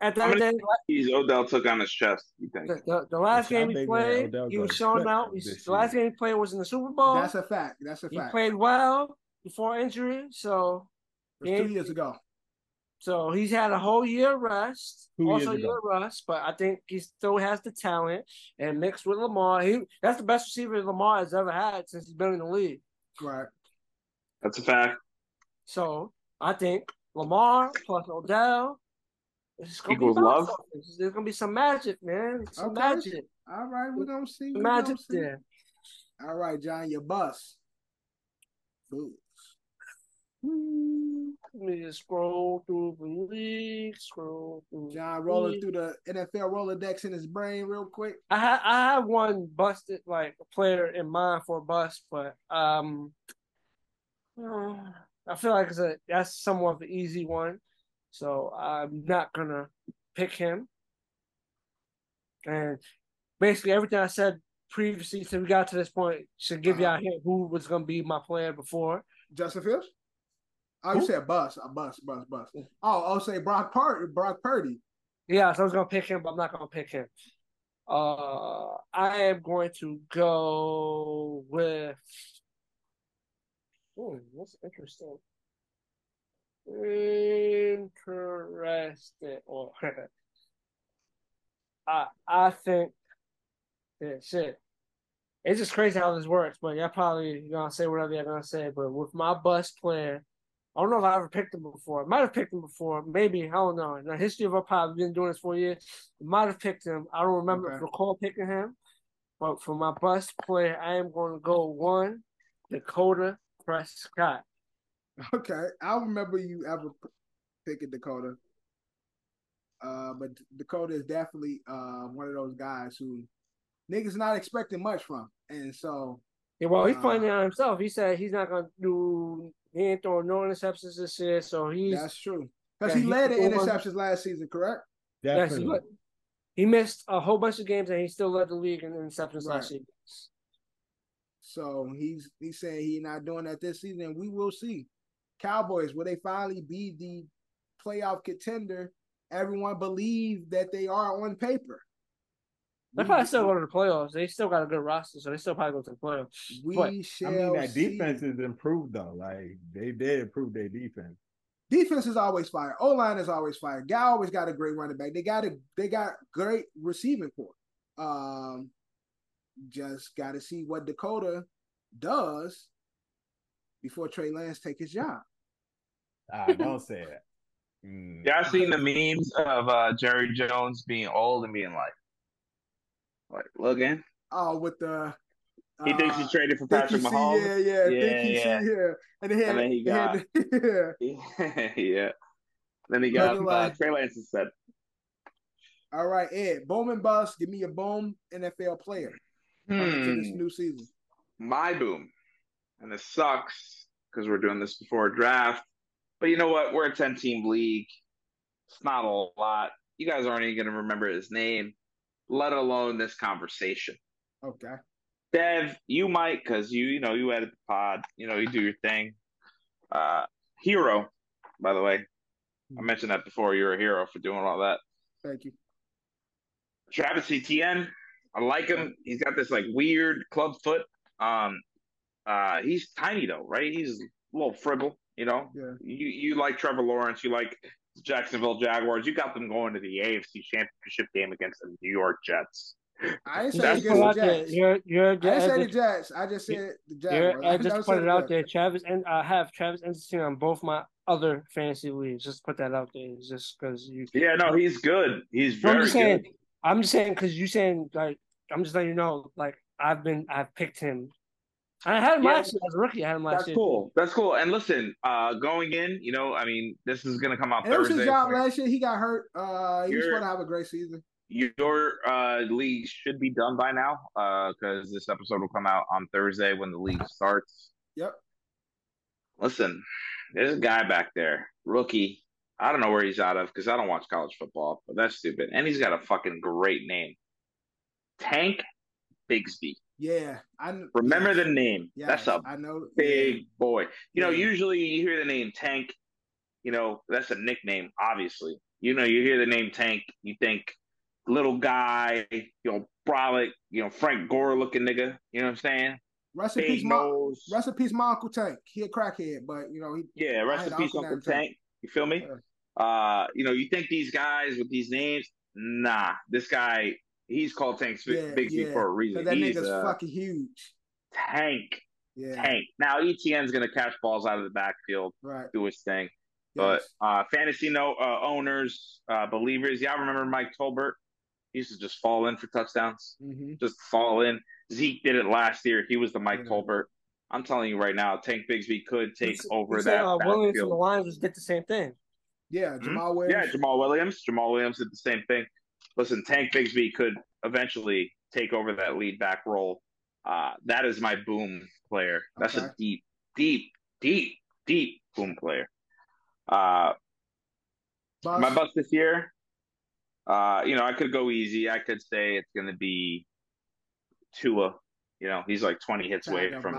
[SPEAKER 6] At the
[SPEAKER 9] How
[SPEAKER 6] end of the day,
[SPEAKER 9] Odell took on his chest, you think?
[SPEAKER 6] the, the, the last game he played, he was
[SPEAKER 3] got
[SPEAKER 6] showing out. He- the last game he played was in the Super Bowl.
[SPEAKER 2] That's a fact. That's a fact.
[SPEAKER 6] he played well before injury, so
[SPEAKER 2] It was two years ago.
[SPEAKER 6] So he's had a whole year rest,
[SPEAKER 3] Two
[SPEAKER 6] also
[SPEAKER 3] years
[SPEAKER 6] year
[SPEAKER 3] ago.
[SPEAKER 6] rest, but I think he still has the talent and mixed with Lamar. He that's the best receiver Lamar has ever had since he's been in the league.
[SPEAKER 2] Right.
[SPEAKER 9] That's a fact.
[SPEAKER 6] So I think Lamar plus Odell. It's gonna
[SPEAKER 9] Equals
[SPEAKER 6] be
[SPEAKER 9] love?
[SPEAKER 6] office. There's gonna be some magic, man. Some
[SPEAKER 2] Okay.
[SPEAKER 6] magic.
[SPEAKER 2] All right, we're gonna see. We're gonna
[SPEAKER 6] magic
[SPEAKER 2] see.
[SPEAKER 6] there.
[SPEAKER 2] All right, John, your bus. Boo.
[SPEAKER 6] Let me just scroll through the league, scroll through
[SPEAKER 2] John rolling
[SPEAKER 6] league.
[SPEAKER 2] through the NFL Rolodex in his brain real quick.
[SPEAKER 6] I ha- I have one busted like player in mind for a bust, but um, uh, I feel like it's a that's somewhat of an easy one, so I'm not gonna pick him. And basically, everything I said previously, since we got to this point, should give
[SPEAKER 2] Uh-huh.
[SPEAKER 6] y'all a hint who was gonna be my player before.
[SPEAKER 2] Justin Fields? Oh, you
[SPEAKER 6] Who?
[SPEAKER 2] said bus. A bus, bus, bus. Oh, I'll say Brock Purdy. Brock Purdy.
[SPEAKER 6] Yeah, so I was gonna pick him, but I'm not gonna pick him. Uh, I am going to go with. Hmm, that's interesting. Interesting. Or oh, I I think yeah, shit. It's just crazy how this works, but y'all probably gonna say whatever you're gonna say. But with my bus player, I don't know if I ever picked him before. I might have picked him before, maybe. I don't know. In the history of our pod, we've been doing this for years. Might have picked him. I don't remember
[SPEAKER 2] Okay.
[SPEAKER 6] recall picking him. But for my bus player, I am going to go one, Dakota Prescott.
[SPEAKER 2] Okay, I remember you ever p- picking Dakota. Uh, but Dakota is definitely uh one of those guys who niggas not expecting much from, and so
[SPEAKER 6] Yeah, well, he's
[SPEAKER 2] Uh,
[SPEAKER 6] pointing out himself. He said he's not gonna do. He ain't throwing no interceptions this year, so he's
[SPEAKER 2] that's true. Because
[SPEAKER 6] Yeah,
[SPEAKER 2] he
[SPEAKER 6] he
[SPEAKER 2] led the
[SPEAKER 6] could go
[SPEAKER 2] interceptions last season, correct?
[SPEAKER 6] yes, he,
[SPEAKER 3] Definitely.
[SPEAKER 6] he missed a whole bunch of games and he still led the league in interceptions last
[SPEAKER 2] Right.
[SPEAKER 6] year.
[SPEAKER 2] So he's he's saying he's not doing that this season. and We will see. Cowboys will they finally be the playoff contender? Everyone believe that they are on paper.
[SPEAKER 6] They
[SPEAKER 2] We-
[SPEAKER 6] probably still go to the playoffs. They still got a good roster, so they still probably go to the playoffs.
[SPEAKER 2] We
[SPEAKER 6] but,
[SPEAKER 2] shall
[SPEAKER 3] I mean, that
[SPEAKER 2] see.
[SPEAKER 3] defense is improved though. Like they did improve their defense.
[SPEAKER 2] defense is always fire. O line is always fire. Guy always got a great running back. They got a they got great receiving core. Um, just got to see what Dakota does before Trey Lance take his job.
[SPEAKER 3] Ah, don't say it. Mm.
[SPEAKER 1] Yeah, I've seen the memes of uh, Jerry Jones being old and being like, like looking.
[SPEAKER 2] Oh, with the
[SPEAKER 1] He thinks
[SPEAKER 2] uh,
[SPEAKER 1] he's traded for
[SPEAKER 2] think
[SPEAKER 1] Patrick Mahomes.
[SPEAKER 2] yeah, yeah,
[SPEAKER 1] Yeah,
[SPEAKER 2] think he
[SPEAKER 1] yeah.
[SPEAKER 2] see here, and then,
[SPEAKER 1] And then he
[SPEAKER 2] got, had- yeah.
[SPEAKER 1] yeah. Then he got
[SPEAKER 2] Looking
[SPEAKER 1] uh,
[SPEAKER 2] like-
[SPEAKER 1] Trey Lance instead.
[SPEAKER 2] All right, Ed, Bowman bust. Give me a boom NFL player coming to this
[SPEAKER 1] Hmm,
[SPEAKER 2] new season.
[SPEAKER 1] my boom, and this sucks because we're doing this before a draft. But you know what? We're a ten-team league. It's not a lot. You guys aren't even going to remember his name, let alone this conversation.
[SPEAKER 2] Okay.
[SPEAKER 1] Dev, you might because you you know you edit the pod, you know you do your thing. Uh, hero, by the way, I mentioned that before. You're a hero for doing all that.
[SPEAKER 2] Thank you.
[SPEAKER 1] Travis Etienne, I like him. He's got this like weird club foot. Um, uh, he's tiny though, right? He's a little fribble, you know.
[SPEAKER 2] Yeah.
[SPEAKER 1] You you like Trevor Lawrence, you like the Jacksonville Jaguars. You got them going to the AFC Championship game against the New York Jets.
[SPEAKER 2] I ain't say against the Jets.
[SPEAKER 6] You're, you're,
[SPEAKER 2] I didn't say the Jets. I just said the
[SPEAKER 6] you're,
[SPEAKER 2] Jaguars.
[SPEAKER 6] I
[SPEAKER 2] I
[SPEAKER 6] just
[SPEAKER 2] never
[SPEAKER 6] put
[SPEAKER 2] said
[SPEAKER 6] it out
[SPEAKER 2] Jets.
[SPEAKER 6] there. Travis and I have Travis Etienne on both my other fantasy leagues. Just put that out there, just because you.
[SPEAKER 1] Yeah, no, he's good. He's
[SPEAKER 6] No, I'm
[SPEAKER 1] very
[SPEAKER 6] just saying.
[SPEAKER 1] good.
[SPEAKER 6] I'm just saying because you saying like I'm just letting you know like I've been I've picked him. I had him
[SPEAKER 1] Yeah.
[SPEAKER 6] last year as a rookie. I had him last
[SPEAKER 1] That's
[SPEAKER 6] year.
[SPEAKER 1] cool. That's cool. And listen, uh, going in, you know, I mean, this is gonna come out
[SPEAKER 2] And it was his job last year. He got hurt. Uh, he was
[SPEAKER 1] You're-
[SPEAKER 2] supposed to have a great season.
[SPEAKER 1] your uh, league should be done by now Uh, because this episode will come out on Thursday when the league starts.
[SPEAKER 2] Yep.
[SPEAKER 1] Listen, there's a guy back there, rookie. I don't know where he's out of because I don't watch college football, but that's stupid. And he's got a fucking great name, Tank Bigsby.
[SPEAKER 2] Yeah, I
[SPEAKER 1] Remember
[SPEAKER 2] yes,
[SPEAKER 1] the name?
[SPEAKER 2] yes,
[SPEAKER 1] That's a
[SPEAKER 2] I know.
[SPEAKER 1] big boy. You know, usually you hear the name Tank, you know, that's a nickname, obviously. You know, you hear the name Tank, you think little guy, you know, brolic, you know, Frank Gore looking nigga. You know what I'm saying?
[SPEAKER 2] Rest in peace, my rest in peace, my uncle Tank. He a crackhead, but you know he.
[SPEAKER 1] Yeah, rest in peace,
[SPEAKER 2] Uncle
[SPEAKER 1] Uncle
[SPEAKER 2] Tank.
[SPEAKER 1] Tank. You feel me? Uh, you know, you think these guys with these names? Nah, this guy, he's called Tank Sp-
[SPEAKER 2] Yeah,
[SPEAKER 1] Bigsby
[SPEAKER 2] yeah.
[SPEAKER 1] for a reason.
[SPEAKER 2] that
[SPEAKER 1] He's
[SPEAKER 2] nigga's
[SPEAKER 1] a
[SPEAKER 2] fucking huge.
[SPEAKER 1] tank,
[SPEAKER 2] Yeah,
[SPEAKER 1] tank. Now Etienne's gonna catch balls out of the backfield,
[SPEAKER 2] right.
[SPEAKER 1] do his thing. But
[SPEAKER 2] Yes.
[SPEAKER 1] uh, fantasy no uh, owners, uh, believers, y'all remember Mike Tolbert? He used to just fall in for touchdowns,
[SPEAKER 2] Mhm.
[SPEAKER 1] just fall in. Zeke did it last year. He was the Mike
[SPEAKER 2] Yeah.
[SPEAKER 1] Tolbert. I'm telling you right now, Tank Bigsby could take
[SPEAKER 6] He
[SPEAKER 1] over
[SPEAKER 6] said,
[SPEAKER 1] that
[SPEAKER 6] uh, Williams from the. Lions did the same thing.
[SPEAKER 2] Yeah? Jamaal Williams.
[SPEAKER 1] Yeah, Jamaal Williams. Jamaal Williams did the same thing. Listen, Tank Bigsby could eventually take over that lead back role. Uh, that is my boom player. That's
[SPEAKER 2] Okay.
[SPEAKER 1] a deep, deep, deep, deep boom player. Uh,
[SPEAKER 2] Bus.
[SPEAKER 1] my bust this year, uh, you know, I could go easy. I could say it's going to be Tua. You know, he's like 20 hits away from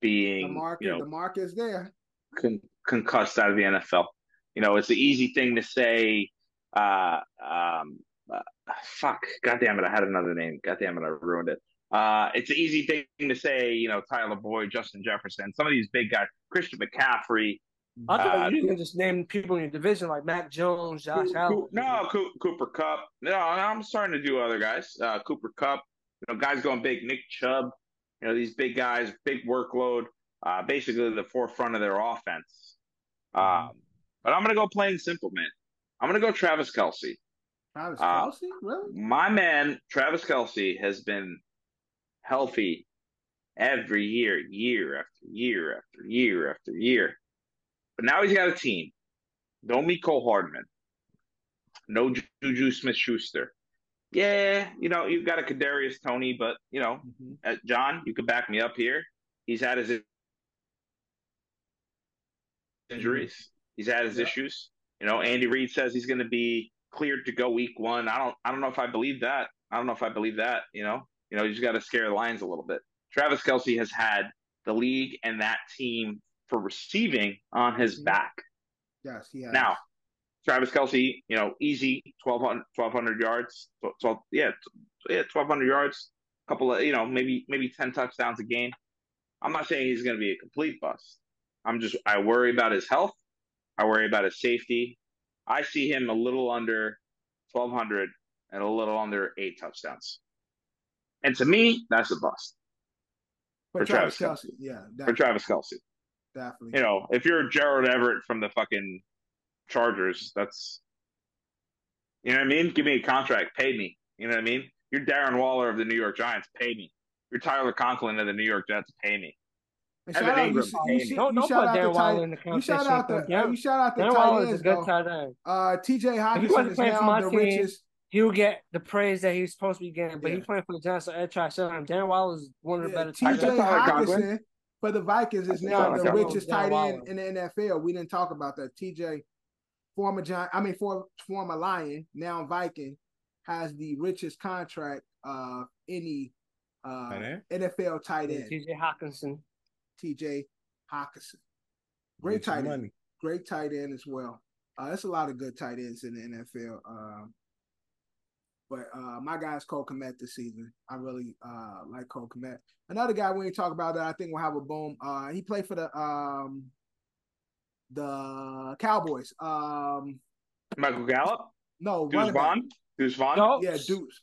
[SPEAKER 2] being The market,
[SPEAKER 1] you know,
[SPEAKER 2] the market's there.
[SPEAKER 1] con- concussed out of the NFL. You know, it's the easy thing to say. Uh, um, uh, fuck, God damn it, I had another name. God damn it, I ruined it. Uh, it's an easy thing to say. You know, Tyler Boyd, Justin Jefferson, some of these big guys, Christian McCaffrey.
[SPEAKER 6] I thought
[SPEAKER 1] Uh,
[SPEAKER 6] you can just name people in your division like Matt Jones, Josh
[SPEAKER 1] Coo-
[SPEAKER 6] Allen.
[SPEAKER 1] No, Coo- Cooper Kupp. No, I'm starting to do other guys. Uh, Cooper Kupp. You know, guys going big. Nick Chubb. You know, these big guys, big workload. Uh, basically the forefront of their offense. Um, but I'm gonna go plain simple, man. I'm gonna go Travis Kelce.
[SPEAKER 2] Travis
[SPEAKER 1] Uh,
[SPEAKER 2] Kelce, really?
[SPEAKER 1] My man, Travis Kelce, has been healthy every year, year after year after year after year. But now he's got a team. Don't meet Hardman. No Juju Smith Schuster. Yeah, you know, you've got a Kadarius Toney, but you know,
[SPEAKER 2] Mhm.
[SPEAKER 1] uh, John, you could back me up here. He's had his injuries. He's had his
[SPEAKER 2] Yeah.
[SPEAKER 1] issues. You know, Andy Reid says he's going to be cleared to go week one. I don't. I don't know if I believe that. I don't know if I believe that. You know. You know, you just got to scare the Lions a little bit. Travis Kelce has had the league and that team for receiving on his
[SPEAKER 2] Mhm.
[SPEAKER 1] back.
[SPEAKER 2] Yes, he has.
[SPEAKER 1] Now, Travis Kelce, you know, easy 1,200, 1,200 yards. 12, yeah, yeah, 1,200 yards. A couple of, you know, maybe maybe 10 touchdowns a game. I'm not saying he's going to be a complete bust. I'm just, I worry about his health. I worry about his safety. I see him a little under 1,200 and a little under eight touchdowns. And to me, that's a bust
[SPEAKER 2] for,
[SPEAKER 1] for
[SPEAKER 2] Travis,
[SPEAKER 1] Travis
[SPEAKER 2] Kelce. Yeah,
[SPEAKER 1] for. Travis Kelce.
[SPEAKER 2] definitely.
[SPEAKER 1] You know, if you're Gerald Everett from the fucking Chargers, that's you know what I mean. Give me a contract, pay me. You know what I mean. You're Darren Waller of the New York Giants, pay me. You're Tyler Conklin of the New York Jets, pay me.
[SPEAKER 2] And
[SPEAKER 1] Evan
[SPEAKER 2] shout out, you,
[SPEAKER 1] Ingram,
[SPEAKER 2] you,
[SPEAKER 6] Don't, don't
[SPEAKER 2] shout
[SPEAKER 6] put
[SPEAKER 2] out the
[SPEAKER 6] Waller
[SPEAKER 2] tight.
[SPEAKER 6] in the
[SPEAKER 2] You shout out the.
[SPEAKER 6] Dan,
[SPEAKER 2] uh, you shout out the
[SPEAKER 6] Dan
[SPEAKER 2] tight
[SPEAKER 6] Waller is a good
[SPEAKER 2] though.
[SPEAKER 6] tight end.
[SPEAKER 2] Uh, T.J.
[SPEAKER 6] If Hockenson
[SPEAKER 2] is now
[SPEAKER 6] my
[SPEAKER 2] the
[SPEAKER 6] team,
[SPEAKER 2] richest.
[SPEAKER 6] He'll get the praise that he's supposed to be getting, but
[SPEAKER 2] Yeah.
[SPEAKER 6] he's playing for the Giants, so I try to show him. Dan Waller is one of the
[SPEAKER 2] Yeah,
[SPEAKER 6] better tight
[SPEAKER 2] T.J.
[SPEAKER 6] ends.
[SPEAKER 1] Tyler
[SPEAKER 2] Hockenson for the Vikings is now the richest tight end in the NFL. We didn't talk about that. T.J. former Giant, I mean for former Lion, now Viking, has the richest contract of any uh, NFL tight end.
[SPEAKER 6] TJ Hockenson.
[SPEAKER 2] T.J. Hockenson, great
[SPEAKER 3] Get your
[SPEAKER 2] tight end. great tight end as well. Uh, there's a lot of good tight ends in the NFL. Um, but uh, my guy's Cole Kmet this season. I really uh, like Cole Kmet. Another guy we ain't talk about that I think will have a boom. Uh, he played for the um, the Cowboys. Um,
[SPEAKER 1] Michael Gallup,
[SPEAKER 2] no,
[SPEAKER 1] Deuce
[SPEAKER 2] running back.
[SPEAKER 1] Vaughn, Deuce Vaughn.
[SPEAKER 6] No,
[SPEAKER 2] Yeah, Deuce.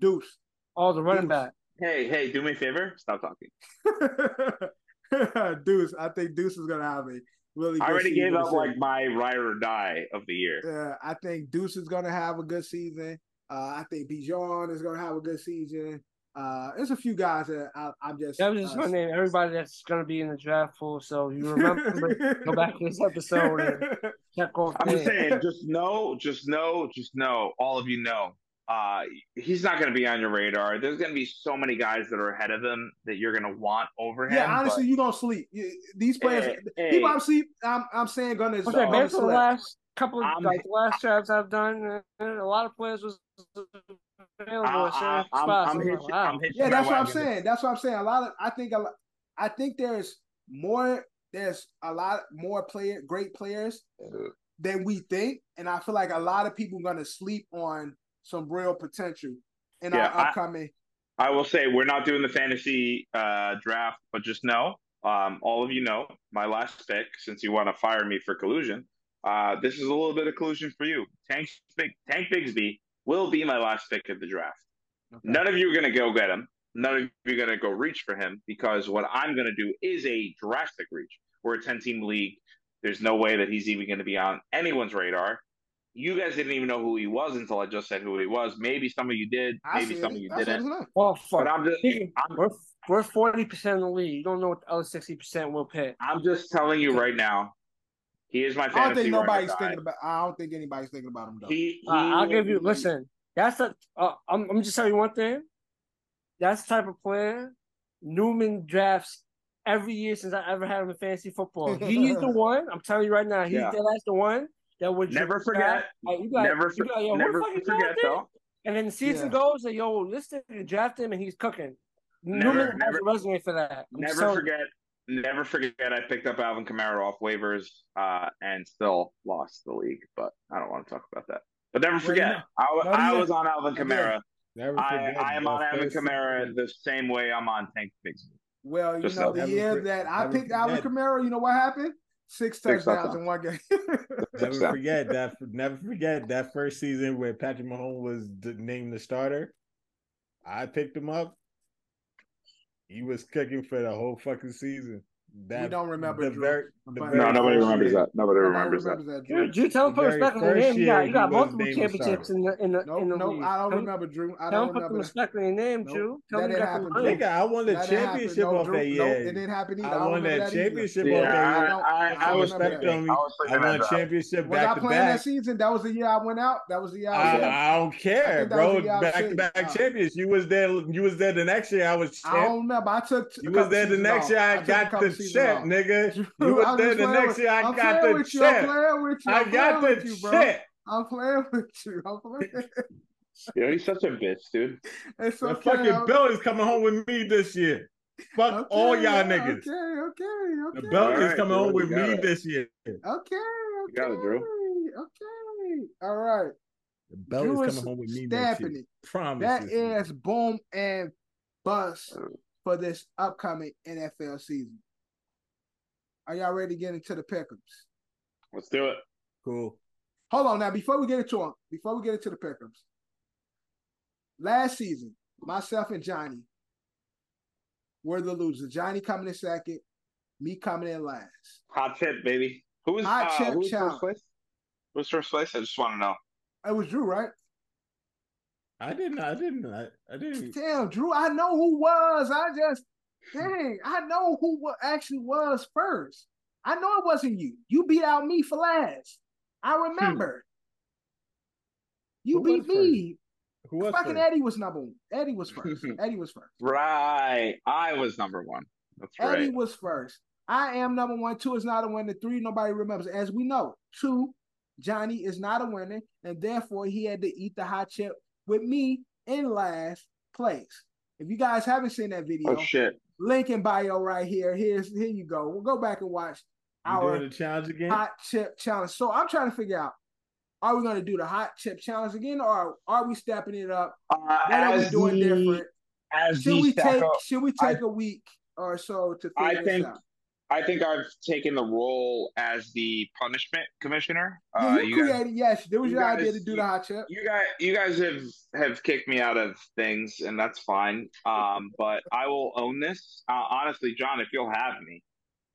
[SPEAKER 2] Deuce.
[SPEAKER 6] Oh, the running
[SPEAKER 2] Deuce.
[SPEAKER 6] back.
[SPEAKER 1] Hey, hey, do me a favor, stop talking.
[SPEAKER 2] Deuce. I think Deuce is gonna have a really. Good
[SPEAKER 1] I already
[SPEAKER 2] season
[SPEAKER 1] gave up like my ride or die of the year.
[SPEAKER 2] Yeah, I think Deuce is gonna have a good season. Uh, I think Bijan is gonna have a good season. Uh, there's a few guys that I, I'm just.
[SPEAKER 6] That was just
[SPEAKER 2] uh,
[SPEAKER 6] my name. Everybody that's going to be in the draft pool. So you remember, go back to this episode and check off.
[SPEAKER 1] I'm just saying, just know, just know, just know, all of you know, uh, he's not going to be on your radar. There's going to be so many guys that are ahead of him that you're going to want over him.
[SPEAKER 2] yeah, honestly, you gonna sleep. These players,
[SPEAKER 1] hey, hey,
[SPEAKER 2] people I'm. I'm I'm saying gonna.
[SPEAKER 6] Okay,
[SPEAKER 2] gonna
[SPEAKER 6] based on the last couple of
[SPEAKER 1] I'm-
[SPEAKER 6] like the last drafts I've done, uh, a lot of players was available at
[SPEAKER 1] I, I, I'm,
[SPEAKER 6] spots.
[SPEAKER 1] I'm
[SPEAKER 6] I'm like, wow.
[SPEAKER 1] I'm
[SPEAKER 2] Yeah, that's what I'm
[SPEAKER 1] wagon.
[SPEAKER 2] saying. That's what I'm saying. A lot of I think a lot, I think there's more there's a lot more player great players than we think, and I feel like a lot of people gonna sleep on some real potential in
[SPEAKER 1] Yeah,
[SPEAKER 2] our
[SPEAKER 1] I-
[SPEAKER 2] upcoming.
[SPEAKER 1] I will say we're not doing the fantasy uh, draft, but just know, um, all of you know, my last pick, since you want to fire me for collusion, uh, this is a little bit of collusion for you. Tank, Tank Bigsby will be my last pick of the draft. None of you are going to go get him. None of you are going to go reach for him because what I'm going to do is a drastic reach. We're a 10 team league. There's no way that he's even going to be on anyone's radar. You guys didn't even know who he was until I just said who he was. Maybe some of you did. Maybe some
[SPEAKER 2] it.
[SPEAKER 1] of you
[SPEAKER 2] That's
[SPEAKER 1] didn't.
[SPEAKER 2] I'm.
[SPEAKER 6] Well, fuck.
[SPEAKER 1] But I'm just, I'm,
[SPEAKER 6] we're we're forty percent of the league. You don't know what the other sixty percent will pick.
[SPEAKER 1] I'm just telling you right now, he is my
[SPEAKER 2] I don't think
[SPEAKER 1] ride
[SPEAKER 2] nobody's
[SPEAKER 1] die.
[SPEAKER 2] thinking about. I don't think anybody's thinking about him though.
[SPEAKER 1] He, he
[SPEAKER 6] Uh, I'll give you.
[SPEAKER 1] be-
[SPEAKER 6] Listen, that's the. Uh, I'm. I'm just telling you one thing. That's the type of player Newman drafts every year since I ever had him in fantasy football. He's the one. I'm telling you right now. He's
[SPEAKER 1] Yeah.
[SPEAKER 6] the last the one that would
[SPEAKER 1] Never
[SPEAKER 6] draft-
[SPEAKER 1] forget.
[SPEAKER 6] Like, you got,
[SPEAKER 1] Never,
[SPEAKER 6] you got, yo,
[SPEAKER 1] never
[SPEAKER 6] the fuck you
[SPEAKER 1] forget though.
[SPEAKER 6] And then the season
[SPEAKER 2] Yeah.
[SPEAKER 6] goes, like, yo, listen, you draft him and he's cooking.
[SPEAKER 1] Never-
[SPEAKER 6] Newman has
[SPEAKER 1] never-
[SPEAKER 6] a resume for that. I'm
[SPEAKER 1] Never
[SPEAKER 6] telling you.
[SPEAKER 1] forget. Never forget. I picked up Alvin Kamara off waivers uh, and still lost the league. But I don't want to talk about that. But never forget,
[SPEAKER 2] yeah.
[SPEAKER 1] I,
[SPEAKER 2] No,
[SPEAKER 1] I
[SPEAKER 2] yeah.
[SPEAKER 1] was on Alvin Kamara.
[SPEAKER 3] Never
[SPEAKER 1] I,
[SPEAKER 3] forget.
[SPEAKER 1] I am on Alvin Kamara the same way I'm on Tank Bigsby.
[SPEAKER 2] Well, you
[SPEAKER 1] Just
[SPEAKER 2] know,
[SPEAKER 1] know.
[SPEAKER 2] the year that I picked Alvin. Kamara, you know what happened? Six
[SPEAKER 1] Six
[SPEAKER 2] touchdowns
[SPEAKER 1] touchdowns.
[SPEAKER 2] in one game.
[SPEAKER 3] Never forget that. Never forget that first season where Patrick Mahomes was d- named the starter. I picked him up. He was cooking for the whole fucking season. That
[SPEAKER 2] we don't remember
[SPEAKER 3] the very, the very
[SPEAKER 1] No, nobody remembers
[SPEAKER 3] year.
[SPEAKER 1] that. Nobody
[SPEAKER 2] Nobody
[SPEAKER 1] remembers that.
[SPEAKER 2] remembers that.
[SPEAKER 6] Drew,
[SPEAKER 2] Drew.
[SPEAKER 6] Drew, tell him
[SPEAKER 3] The
[SPEAKER 6] respect on your
[SPEAKER 3] first
[SPEAKER 6] name. You got, you got multiple championships in the in the
[SPEAKER 2] Nope,
[SPEAKER 6] in the
[SPEAKER 2] nope,
[SPEAKER 6] league.
[SPEAKER 2] I don't
[SPEAKER 6] Tell-
[SPEAKER 2] remember Drew. I don't
[SPEAKER 6] him put the
[SPEAKER 2] remember that.
[SPEAKER 6] respect on your name,
[SPEAKER 2] Nope,
[SPEAKER 6] Drew.
[SPEAKER 2] that
[SPEAKER 6] Tell him you
[SPEAKER 2] didn't
[SPEAKER 6] got
[SPEAKER 2] happen,
[SPEAKER 6] the
[SPEAKER 2] Drew.
[SPEAKER 3] Nigga, I won the
[SPEAKER 2] That
[SPEAKER 3] championship
[SPEAKER 2] No,
[SPEAKER 3] off
[SPEAKER 2] Drew,
[SPEAKER 3] that
[SPEAKER 2] nope,
[SPEAKER 3] year.
[SPEAKER 2] it didn't happen either.
[SPEAKER 3] I won that
[SPEAKER 2] that
[SPEAKER 3] championship
[SPEAKER 1] Yeah,
[SPEAKER 3] off that year.
[SPEAKER 1] I,
[SPEAKER 2] I
[SPEAKER 1] I
[SPEAKER 2] don't
[SPEAKER 1] was
[SPEAKER 2] remember
[SPEAKER 3] Respect
[SPEAKER 2] that.
[SPEAKER 3] on me.
[SPEAKER 1] I was
[SPEAKER 3] I
[SPEAKER 1] thinking
[SPEAKER 3] won
[SPEAKER 1] that.
[SPEAKER 3] championship
[SPEAKER 2] Was I
[SPEAKER 3] back to
[SPEAKER 2] playing that season? That was the year I went out. That was the year I was there.
[SPEAKER 3] I, I don't care,
[SPEAKER 2] think that was
[SPEAKER 3] bro.
[SPEAKER 2] I was
[SPEAKER 3] Back to back champions. You was there. You was there the next year. I was
[SPEAKER 2] I don't remember. I took.
[SPEAKER 3] You was there the next year. I got the
[SPEAKER 2] seasons
[SPEAKER 3] chip, nigga.
[SPEAKER 2] Drew,
[SPEAKER 3] You was
[SPEAKER 2] I'm
[SPEAKER 3] there the next
[SPEAKER 2] with-
[SPEAKER 3] year. I
[SPEAKER 2] I'm
[SPEAKER 3] got
[SPEAKER 2] playing
[SPEAKER 3] the
[SPEAKER 2] with you. I'm
[SPEAKER 3] chip.
[SPEAKER 2] playing with you.
[SPEAKER 3] I
[SPEAKER 2] I'm
[SPEAKER 3] got
[SPEAKER 2] playing
[SPEAKER 3] the
[SPEAKER 2] with you, bro.
[SPEAKER 3] chip.
[SPEAKER 2] I'm playing with you. I'm playing.
[SPEAKER 1] Yo, he's such a bitch, dude.
[SPEAKER 2] It's okay,
[SPEAKER 3] The
[SPEAKER 2] okay.
[SPEAKER 3] fucking
[SPEAKER 2] I'm-
[SPEAKER 3] Bill is coming home with me this year. Fuck
[SPEAKER 2] okay,
[SPEAKER 3] all y'all
[SPEAKER 2] yeah,
[SPEAKER 3] niggas.
[SPEAKER 2] Okay, okay, okay.
[SPEAKER 3] The belt is coming
[SPEAKER 1] Drew,
[SPEAKER 3] home with me
[SPEAKER 1] it.
[SPEAKER 3] this year.
[SPEAKER 2] Okay, okay.
[SPEAKER 1] You got it, Drew.
[SPEAKER 2] Okay. All right.
[SPEAKER 3] The belt
[SPEAKER 2] Drew
[SPEAKER 3] is
[SPEAKER 2] is
[SPEAKER 3] coming home with me next year.
[SPEAKER 2] it.
[SPEAKER 3] Promise.
[SPEAKER 2] That
[SPEAKER 3] this
[SPEAKER 2] boom and bust uh. for this upcoming NFL season. Are y'all ready to get into the pickums?
[SPEAKER 1] Let's do it.
[SPEAKER 3] cool.
[SPEAKER 2] Hold on now. Before we get into them, before we get into the pickums, last season, myself and Johnny were the losers. Johnny coming in second, me coming in last.
[SPEAKER 1] Hot tip, baby. Who was
[SPEAKER 2] Hot
[SPEAKER 1] uh,
[SPEAKER 2] chip
[SPEAKER 1] who was first place? Who was first place? I just want to know.
[SPEAKER 2] It was Drew, right?
[SPEAKER 3] I didn't. I didn't. I, I didn't.
[SPEAKER 2] Damn, Drew, I know who was. I just, dang, I know who actually was first. I know it wasn't you. You beat out me for last. I remember. You
[SPEAKER 3] Who
[SPEAKER 2] beat
[SPEAKER 3] was
[SPEAKER 2] me.
[SPEAKER 3] Who was
[SPEAKER 2] Fucking
[SPEAKER 3] first?
[SPEAKER 2] Eddie was number one. Eddie was first. Eddie was first.
[SPEAKER 1] Right. I was number one. That's
[SPEAKER 2] Eddie
[SPEAKER 1] right.
[SPEAKER 2] was first. I am number one. Two is not a winner. Three, nobody remembers. As we know, two, Johnny is not a winner, and therefore he had to eat the hot chip with me in last place. If you guys haven't seen that video,
[SPEAKER 1] Oh shit.
[SPEAKER 2] link in bio right here. Here's here you go. We'll go back and watch
[SPEAKER 3] You
[SPEAKER 2] our
[SPEAKER 3] the challenge again?
[SPEAKER 2] hot chip challenge. So I'm trying to figure out: Are we going to do the hot chip challenge again, or are we stepping it up?
[SPEAKER 1] Uh,
[SPEAKER 2] What are we doing
[SPEAKER 1] the,
[SPEAKER 2] different?
[SPEAKER 1] As
[SPEAKER 2] Should we take
[SPEAKER 1] up-
[SPEAKER 2] Should we take a week or so to
[SPEAKER 1] I
[SPEAKER 2] figure this
[SPEAKER 1] think
[SPEAKER 2] out?
[SPEAKER 1] I think I've taken the role as the punishment commissioner.
[SPEAKER 2] Yeah,
[SPEAKER 1] Uh,
[SPEAKER 2] you,
[SPEAKER 1] you guys,
[SPEAKER 2] created yes. There was
[SPEAKER 1] you
[SPEAKER 2] your idea to do
[SPEAKER 1] you-
[SPEAKER 2] the hot chip.
[SPEAKER 1] you guys, you guys have have kicked me out of things, and that's fine. Um, but I will own this. Uh, honestly, John, if you'll have me,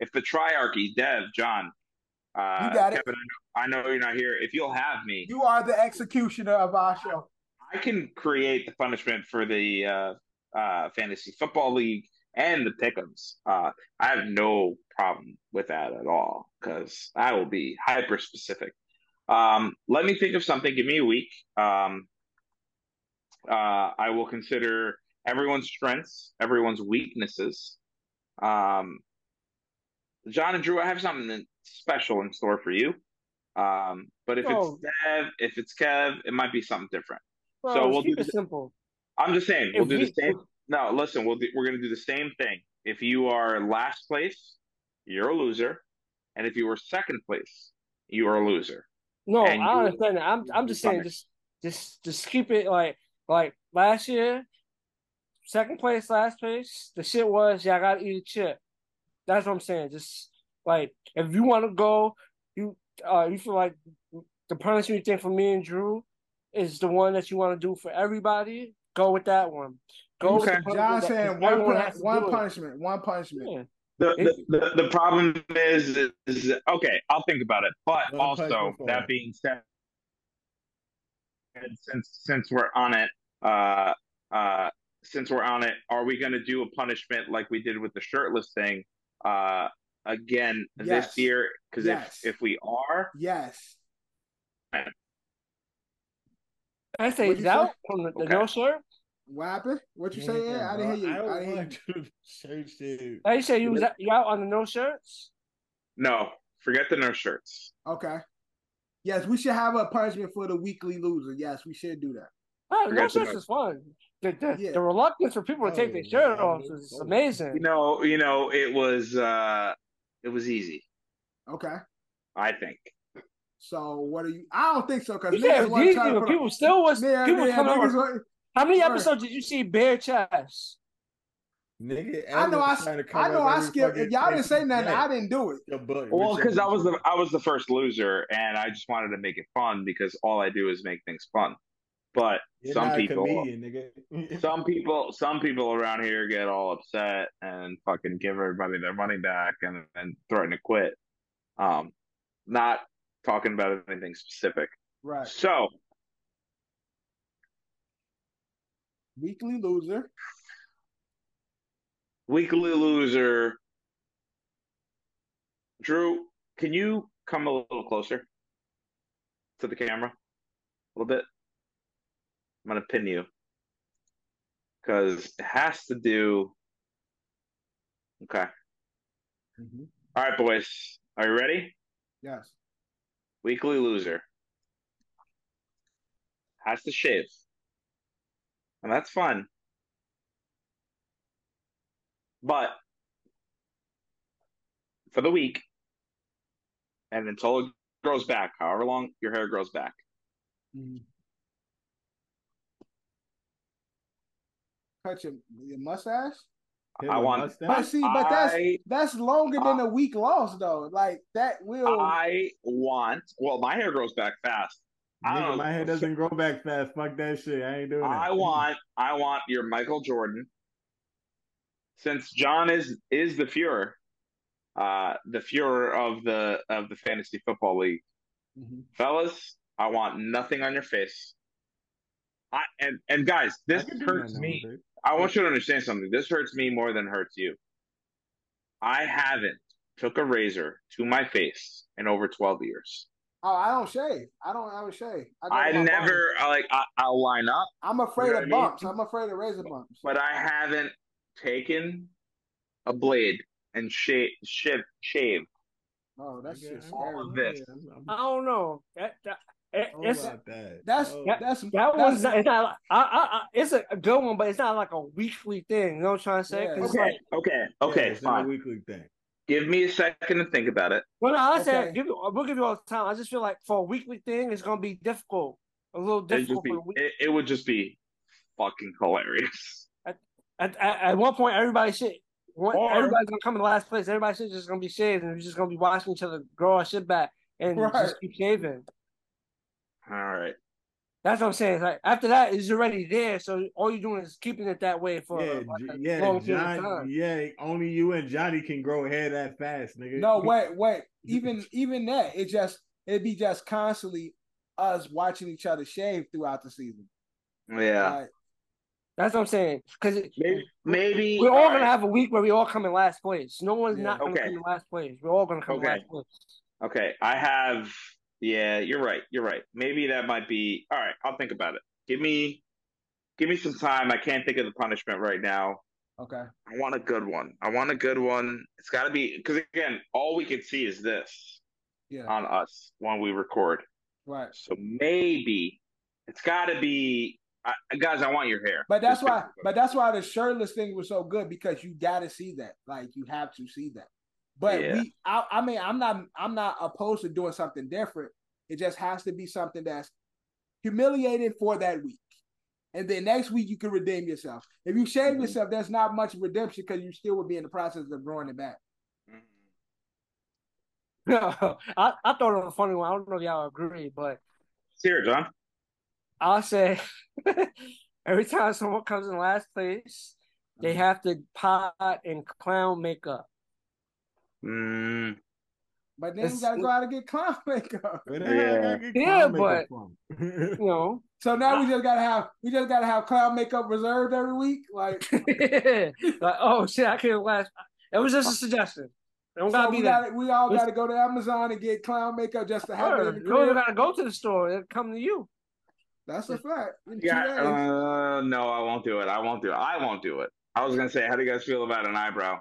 [SPEAKER 1] if the triarchy, Dev, John, uh,
[SPEAKER 2] You got it.
[SPEAKER 1] Kevin, I know, I know you're not here. If you'll have me,
[SPEAKER 2] You are the executioner of our show.
[SPEAKER 1] I can create the punishment for the uh, uh, fantasy football league and the pickums. Uh, I have no problem with that at all because I will be hyper specific. Um, let me think of something. Give me a week. Um, uh, I will consider everyone's strengths, everyone's weaknesses. Um, John and Drew, I have something special in store for you. Um, but if
[SPEAKER 6] Oh.
[SPEAKER 1] it's Dev, if it's Kev, it might be something different.
[SPEAKER 6] Well,
[SPEAKER 1] So we'll do the-
[SPEAKER 6] simple.
[SPEAKER 1] I'm just saying we'll do
[SPEAKER 6] we-
[SPEAKER 1] the same. No, listen, we'll do, we're going to do the same thing. If you are last place, you're a loser, and if you were second place, you are a loser.
[SPEAKER 6] No,
[SPEAKER 1] And
[SPEAKER 6] I understand that. I'm I'm just saying just just just keep it like like last year, second place, last place. The shit was yeah, I gotta eat a chip. That's what I'm saying. Just like if you want to go, you uh you feel like the punishment you think for me and Drew is the one that you want to do for everybody. Go with that one. Go with the
[SPEAKER 1] Okay.
[SPEAKER 2] John saying one pun- one punishment, one punishment.
[SPEAKER 6] Yeah.
[SPEAKER 1] The, the, the, the problem is, is okay. I'll think about it. But
[SPEAKER 3] One
[SPEAKER 1] also, that being said, and since since we're on it, uh, uh, since we're on it, are we going to do a punishment like we did with the shirtless thing? Uh, again
[SPEAKER 2] Yes.
[SPEAKER 1] this year because
[SPEAKER 2] Yes.
[SPEAKER 1] if if we are
[SPEAKER 2] Yes.
[SPEAKER 6] I say
[SPEAKER 2] What'd
[SPEAKER 6] he's
[SPEAKER 2] you
[SPEAKER 6] out
[SPEAKER 2] say?
[SPEAKER 6] from the, the
[SPEAKER 1] Okay.
[SPEAKER 6] no shirt.
[SPEAKER 2] What happened? What you say? Yeah, I didn't hear you.
[SPEAKER 3] I
[SPEAKER 2] I,
[SPEAKER 3] don't
[SPEAKER 2] didn't hear you.
[SPEAKER 3] to do the.
[SPEAKER 6] I say you was out, you out on the no shirts.
[SPEAKER 1] no, forget the no shirts.
[SPEAKER 2] Okay. Yes, we should have a punishment for the weekly loser. Yes, we should do that.
[SPEAKER 6] Oh, no shirts is fun. The, the,
[SPEAKER 2] Yeah.
[SPEAKER 6] the reluctance for people to take
[SPEAKER 3] Oh,
[SPEAKER 6] their shirt
[SPEAKER 3] yeah,
[SPEAKER 6] off is
[SPEAKER 3] know.
[SPEAKER 6] amazing.
[SPEAKER 1] You know, you know, it was uh, it was easy.
[SPEAKER 2] Okay.
[SPEAKER 1] I think.
[SPEAKER 2] So what are you? I don't think so because
[SPEAKER 6] You said it was easy, but people still was
[SPEAKER 2] Yeah,
[SPEAKER 6] people was
[SPEAKER 2] yeah,
[SPEAKER 6] coming
[SPEAKER 2] niggas
[SPEAKER 6] over.
[SPEAKER 2] wa-
[SPEAKER 6] How many
[SPEAKER 2] Right.
[SPEAKER 6] episodes did you see bare chest?
[SPEAKER 3] Nigga,
[SPEAKER 2] I know I,
[SPEAKER 3] everyone's trying to
[SPEAKER 2] I know I skipped.
[SPEAKER 3] fucking
[SPEAKER 2] If y'all didn't say nothing,
[SPEAKER 3] you
[SPEAKER 2] I didn't do it.
[SPEAKER 3] Your
[SPEAKER 1] Well, because I was the I was the first loser, and I just wanted to make it fun because all I do is make things fun. but
[SPEAKER 3] You're
[SPEAKER 1] some people,
[SPEAKER 3] comedian,
[SPEAKER 1] some people, some people around here get all upset and fucking give everybody their money back and and threaten to quit. Um, not talking about anything specific.
[SPEAKER 2] Right.
[SPEAKER 1] So
[SPEAKER 2] Weekly loser.
[SPEAKER 1] weekly loser. Drew, can you come a little closer to the camera? A little bit. I'm gonna pin you because it has to do. Okay.
[SPEAKER 2] Mhm.
[SPEAKER 1] All right, boys. Are you ready?
[SPEAKER 2] Yes.
[SPEAKER 1] Weekly loser has to shave, and that's fun. But for the week, and until it grows back, however long your hair grows back,
[SPEAKER 2] Mhm. Cut your, your mustache.
[SPEAKER 1] I want.
[SPEAKER 3] mustache?
[SPEAKER 2] But see, but that's
[SPEAKER 1] I,
[SPEAKER 2] that's longer than a week lost though. Like that will.
[SPEAKER 1] I want. Well, my hair grows back fast. I don't
[SPEAKER 3] Nigga,
[SPEAKER 1] know.
[SPEAKER 3] my hair doesn't grow back fast. Fuck that shit. I ain't doing that.
[SPEAKER 1] I want. I want your Michael Jordan. Since John is is the Fuhrer, uh, the Fuhrer of the of the fantasy football league,
[SPEAKER 2] Mhm.
[SPEAKER 1] fellas. I want nothing on your face. I and and guys, this hurts me.
[SPEAKER 3] dude.
[SPEAKER 1] I want you to understand something. This hurts me more than hurts you. I haven't took a razor to my face in over twelve years.
[SPEAKER 2] Oh, I don't shave. I don't ever shave. go to
[SPEAKER 1] I never
[SPEAKER 2] barber.
[SPEAKER 1] I like I, I'll line up,
[SPEAKER 2] I'm afraid
[SPEAKER 1] You know
[SPEAKER 2] of
[SPEAKER 1] what mean?
[SPEAKER 2] bumps. I'm afraid of razor bumps.
[SPEAKER 1] but I haven't taken a blade and shave shave shave.
[SPEAKER 2] Oh, that's
[SPEAKER 3] Nigga,
[SPEAKER 2] just
[SPEAKER 3] I-
[SPEAKER 2] scary.
[SPEAKER 1] all of this.
[SPEAKER 3] I'm- I'm-
[SPEAKER 6] I don't know. That, that, it, it's
[SPEAKER 3] that.
[SPEAKER 2] That's
[SPEAKER 3] Oh.
[SPEAKER 2] that's
[SPEAKER 6] that
[SPEAKER 2] that's,
[SPEAKER 6] one's not, it's not. I, I, I, it's a good one, but it's not like a weekly thing. You know what I'm trying to say?
[SPEAKER 2] Yeah.
[SPEAKER 1] Okay,
[SPEAKER 6] like,
[SPEAKER 1] okay,
[SPEAKER 3] Yeah,
[SPEAKER 1] okay,
[SPEAKER 3] it's not a
[SPEAKER 1] fine.
[SPEAKER 3] weekly thing.
[SPEAKER 1] Give me a second to think about it.
[SPEAKER 6] well, no, I said
[SPEAKER 2] Okay.
[SPEAKER 6] give you. We'll give you all the time. I just feel like for a weekly thing, it's gonna be difficult. A little
[SPEAKER 1] It'd just
[SPEAKER 6] difficult
[SPEAKER 1] be
[SPEAKER 6] for the week.
[SPEAKER 1] it, it would just be fucking hilarious.
[SPEAKER 6] At, at, at one point, everybody should. One,
[SPEAKER 1] Or-
[SPEAKER 6] everybody's gonna come in the last place. Everybody should just gonna be shaved, and we're just gonna be watching each other grow our shit back and
[SPEAKER 2] Right.
[SPEAKER 6] just keep shaving.
[SPEAKER 1] All right.
[SPEAKER 6] That's what I'm saying. It's like after that, it's already there. So all you're doing is keeping it that way for
[SPEAKER 3] Yeah,
[SPEAKER 6] like,
[SPEAKER 3] yeah,
[SPEAKER 6] long period of
[SPEAKER 3] John.
[SPEAKER 6] time.
[SPEAKER 3] Yeah, only you and Johnny can grow hair that fast, nigga.
[SPEAKER 2] no wait wait. Even even that it just it'd be just constantly us watching each other shave throughout the season.
[SPEAKER 1] Yeah.
[SPEAKER 2] Like,
[SPEAKER 6] That's what I'm saying. Because
[SPEAKER 1] Maybe maybe
[SPEAKER 6] we're all
[SPEAKER 1] all
[SPEAKER 6] gonna
[SPEAKER 1] right.
[SPEAKER 6] have a week where we all come in last place. No one's
[SPEAKER 2] Yeah.
[SPEAKER 6] not gonna
[SPEAKER 1] Okay.
[SPEAKER 6] come in last place. We're all gonna come
[SPEAKER 1] Okay.
[SPEAKER 6] in last place.
[SPEAKER 1] Okay, I have. Yeah, you're right. You're right. Maybe that might be. All right, I'll think about it. Give me, give me some time. I can't think of the punishment right now.
[SPEAKER 2] okay.
[SPEAKER 1] I want a good one. I want a good one. It's got to be because again, all we can see is this
[SPEAKER 2] Yeah.
[SPEAKER 1] on us when we record.
[SPEAKER 2] Right.
[SPEAKER 1] So maybe it's got to be. I, guys, I want your hair.
[SPEAKER 2] But that's
[SPEAKER 1] Just
[SPEAKER 2] why but that's why the shirtless thing was so good because you gotta see that. Like you have to see that. But
[SPEAKER 1] Yeah.
[SPEAKER 2] we I, I mean I'm not I'm not opposed to doing something different. It just has to be something that's humiliating for that week. And then next week you can redeem yourself. If you shave
[SPEAKER 1] Mhm.
[SPEAKER 2] yourself, there's not much redemption because you still would be in the process of growing it back.
[SPEAKER 1] No,
[SPEAKER 6] I, I thought it was a funny one. I don't know if y'all agree, but
[SPEAKER 1] Let's John.
[SPEAKER 6] I'll say every time someone comes in last place, they have to pot and clown makeup.
[SPEAKER 1] Mm,
[SPEAKER 2] But then
[SPEAKER 6] It's-
[SPEAKER 2] you gotta go out and get clown makeup.
[SPEAKER 3] Where the hell I
[SPEAKER 1] Yeah.
[SPEAKER 3] gotta get
[SPEAKER 6] Yeah,
[SPEAKER 3] clown makeup from?
[SPEAKER 6] You know,
[SPEAKER 2] So now we just gotta have we just gotta have clown makeup reserved every week. Like
[SPEAKER 6] like oh shit, I can't last. It was just a suggestion. It don't
[SPEAKER 2] so
[SPEAKER 6] gotta
[SPEAKER 2] we
[SPEAKER 6] be that.
[SPEAKER 2] gotta we all
[SPEAKER 6] It's-
[SPEAKER 2] gotta go to Amazon and get clown makeup just to have it
[SPEAKER 6] Sure,
[SPEAKER 2] the
[SPEAKER 6] You don't gotta go to the store. It'll come to you.
[SPEAKER 2] That's a fact.
[SPEAKER 1] Yeah. Uh, no, I won't do it. I won't do it. I won't do it. I was gonna say, how do you guys feel about an eyebrow?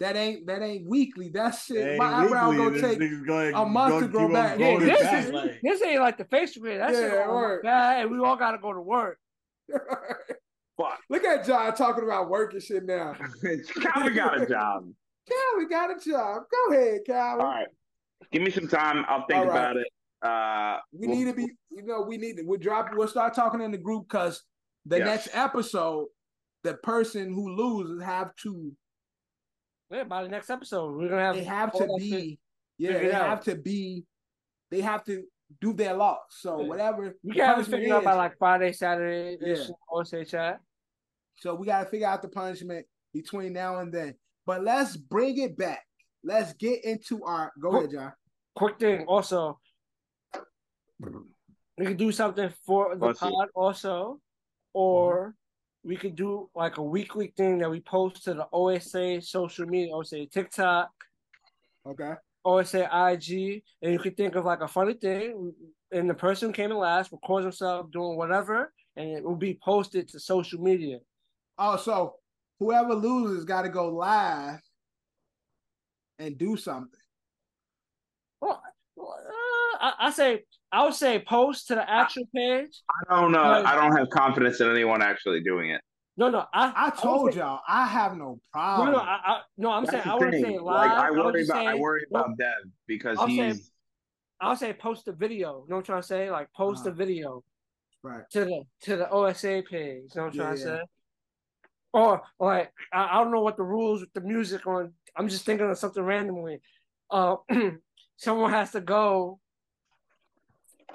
[SPEAKER 2] That ain't that ain't weekly. That shit.
[SPEAKER 3] Ain't
[SPEAKER 2] my eyebrow
[SPEAKER 3] weekly,
[SPEAKER 2] gonna take.
[SPEAKER 3] nigga's gonna-
[SPEAKER 2] a month
[SPEAKER 3] gonna
[SPEAKER 2] to grow back.
[SPEAKER 6] Yeah, this
[SPEAKER 3] back,
[SPEAKER 6] is
[SPEAKER 3] like-
[SPEAKER 6] this ain't like the facial hair. That shit.
[SPEAKER 2] Yeah,
[SPEAKER 6] Oh my
[SPEAKER 2] word.
[SPEAKER 6] And we all gotta go to work.
[SPEAKER 1] Fuck.
[SPEAKER 2] Look at John talking about work and shit now.
[SPEAKER 1] Calvin got a job.
[SPEAKER 2] Calvin got a job. Go ahead, Calvin.
[SPEAKER 1] All right. Give me some time. I'll think
[SPEAKER 2] All right.
[SPEAKER 1] about it. Uh,
[SPEAKER 2] We
[SPEAKER 1] we'll-
[SPEAKER 2] need to be, you know, we need to. We'll drop. We'll start talking in the group because the
[SPEAKER 1] Yes.
[SPEAKER 2] next episode, the person who loses have to.
[SPEAKER 6] Yeah, by the next episode, we're gonna have.
[SPEAKER 2] They have to be. Yeah, they
[SPEAKER 6] out.
[SPEAKER 2] have to be. They have to do their loss. So
[SPEAKER 6] Yeah.
[SPEAKER 2] whatever
[SPEAKER 6] We
[SPEAKER 2] the
[SPEAKER 6] gotta
[SPEAKER 2] punishment
[SPEAKER 6] figure out by like Friday, Saturday,
[SPEAKER 2] Yeah.
[SPEAKER 6] edition OSA chat.
[SPEAKER 2] So we got to figure out the punishment between now and then. But let's bring it back. Let's get into our. Go
[SPEAKER 6] Cool.
[SPEAKER 2] ahead, John.
[SPEAKER 6] Quick thing, also, we could do something for the
[SPEAKER 1] Let's see.
[SPEAKER 6] pod, also, or we could do like a weekly thing that we post to the OSA social media, OSA TikTok,
[SPEAKER 2] Okay.
[SPEAKER 6] OSA IG, and you could think of like a funny thing, and the person who came in last records himself doing whatever, and it will be posted to social media.
[SPEAKER 2] Oh, so whoever loses got to go live and do something.
[SPEAKER 6] Well, uh, I, I say I would say post to the actual page.
[SPEAKER 1] I don't know.
[SPEAKER 6] Right.
[SPEAKER 1] I don't have confidence in anyone actually doing it.
[SPEAKER 6] No, no, I
[SPEAKER 2] I
[SPEAKER 6] would
[SPEAKER 2] told
[SPEAKER 6] say-
[SPEAKER 2] y'all I have no
[SPEAKER 6] No,
[SPEAKER 2] problem.
[SPEAKER 6] no, I, I, no. I'm
[SPEAKER 1] That's
[SPEAKER 6] saying I wouldn't
[SPEAKER 1] thing.
[SPEAKER 6] say live.
[SPEAKER 1] Like I worry
[SPEAKER 6] just
[SPEAKER 1] about I
[SPEAKER 6] say-
[SPEAKER 1] worry
[SPEAKER 6] no,
[SPEAKER 1] about Dev because
[SPEAKER 6] I'm saying-
[SPEAKER 1] he's
[SPEAKER 6] I'll say post a video. You know what I'm trying to say? Like post a
[SPEAKER 2] Uh-huh.
[SPEAKER 6] video
[SPEAKER 2] right.
[SPEAKER 6] to the to the OSA page. You know what I'm trying
[SPEAKER 2] Yeah,
[SPEAKER 6] to say? Or like I, I don't know what the rules with the music on. I'm just thinking of something randomly. Uh, someone has to go.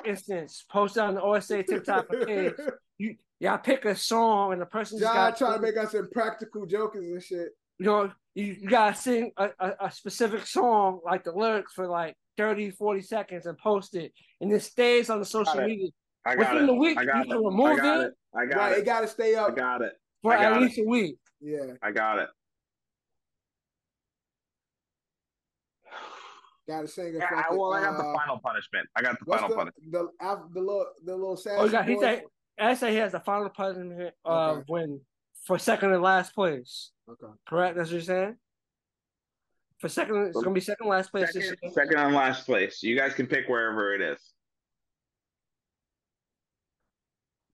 [SPEAKER 6] Instance, post on the OSA TikTok page. You y'all pick a song and the person's
[SPEAKER 2] John
[SPEAKER 6] got
[SPEAKER 2] trying to make us impractical jokers and shit.
[SPEAKER 6] you know, you, you gotta sing a, a, a specific song, like the lyrics for like 30, 40 seconds and post it. And it stays on the social
[SPEAKER 1] Got it.
[SPEAKER 6] media
[SPEAKER 1] I got
[SPEAKER 6] Within
[SPEAKER 1] it.
[SPEAKER 6] the week,
[SPEAKER 1] I got
[SPEAKER 6] you
[SPEAKER 1] it.
[SPEAKER 6] can
[SPEAKER 1] I
[SPEAKER 6] remove
[SPEAKER 1] got
[SPEAKER 6] it.
[SPEAKER 1] it. I got
[SPEAKER 2] Right,
[SPEAKER 1] it.
[SPEAKER 2] it got to stay up.
[SPEAKER 1] I got it.
[SPEAKER 6] for
[SPEAKER 1] I
[SPEAKER 6] at
[SPEAKER 1] got
[SPEAKER 6] least a week.
[SPEAKER 2] Yeah,
[SPEAKER 1] I got it.
[SPEAKER 2] Got to sing. a
[SPEAKER 1] Yeah, I,
[SPEAKER 2] fucking,
[SPEAKER 1] well, I got the
[SPEAKER 2] uh,
[SPEAKER 1] final punishment. I got the
[SPEAKER 2] What's
[SPEAKER 1] final
[SPEAKER 2] the,
[SPEAKER 1] punishment.
[SPEAKER 2] the af- the little the little sad?
[SPEAKER 6] Oh, he got, he said, I say he has the final punishment uh,
[SPEAKER 2] Okay.
[SPEAKER 6] when for second and last place.
[SPEAKER 2] Okay.
[SPEAKER 6] Correct? That's what you're saying? For second, it's gonna be second last place. this
[SPEAKER 1] Second,
[SPEAKER 6] year.
[SPEAKER 1] second and last place. You guys can pick wherever it is.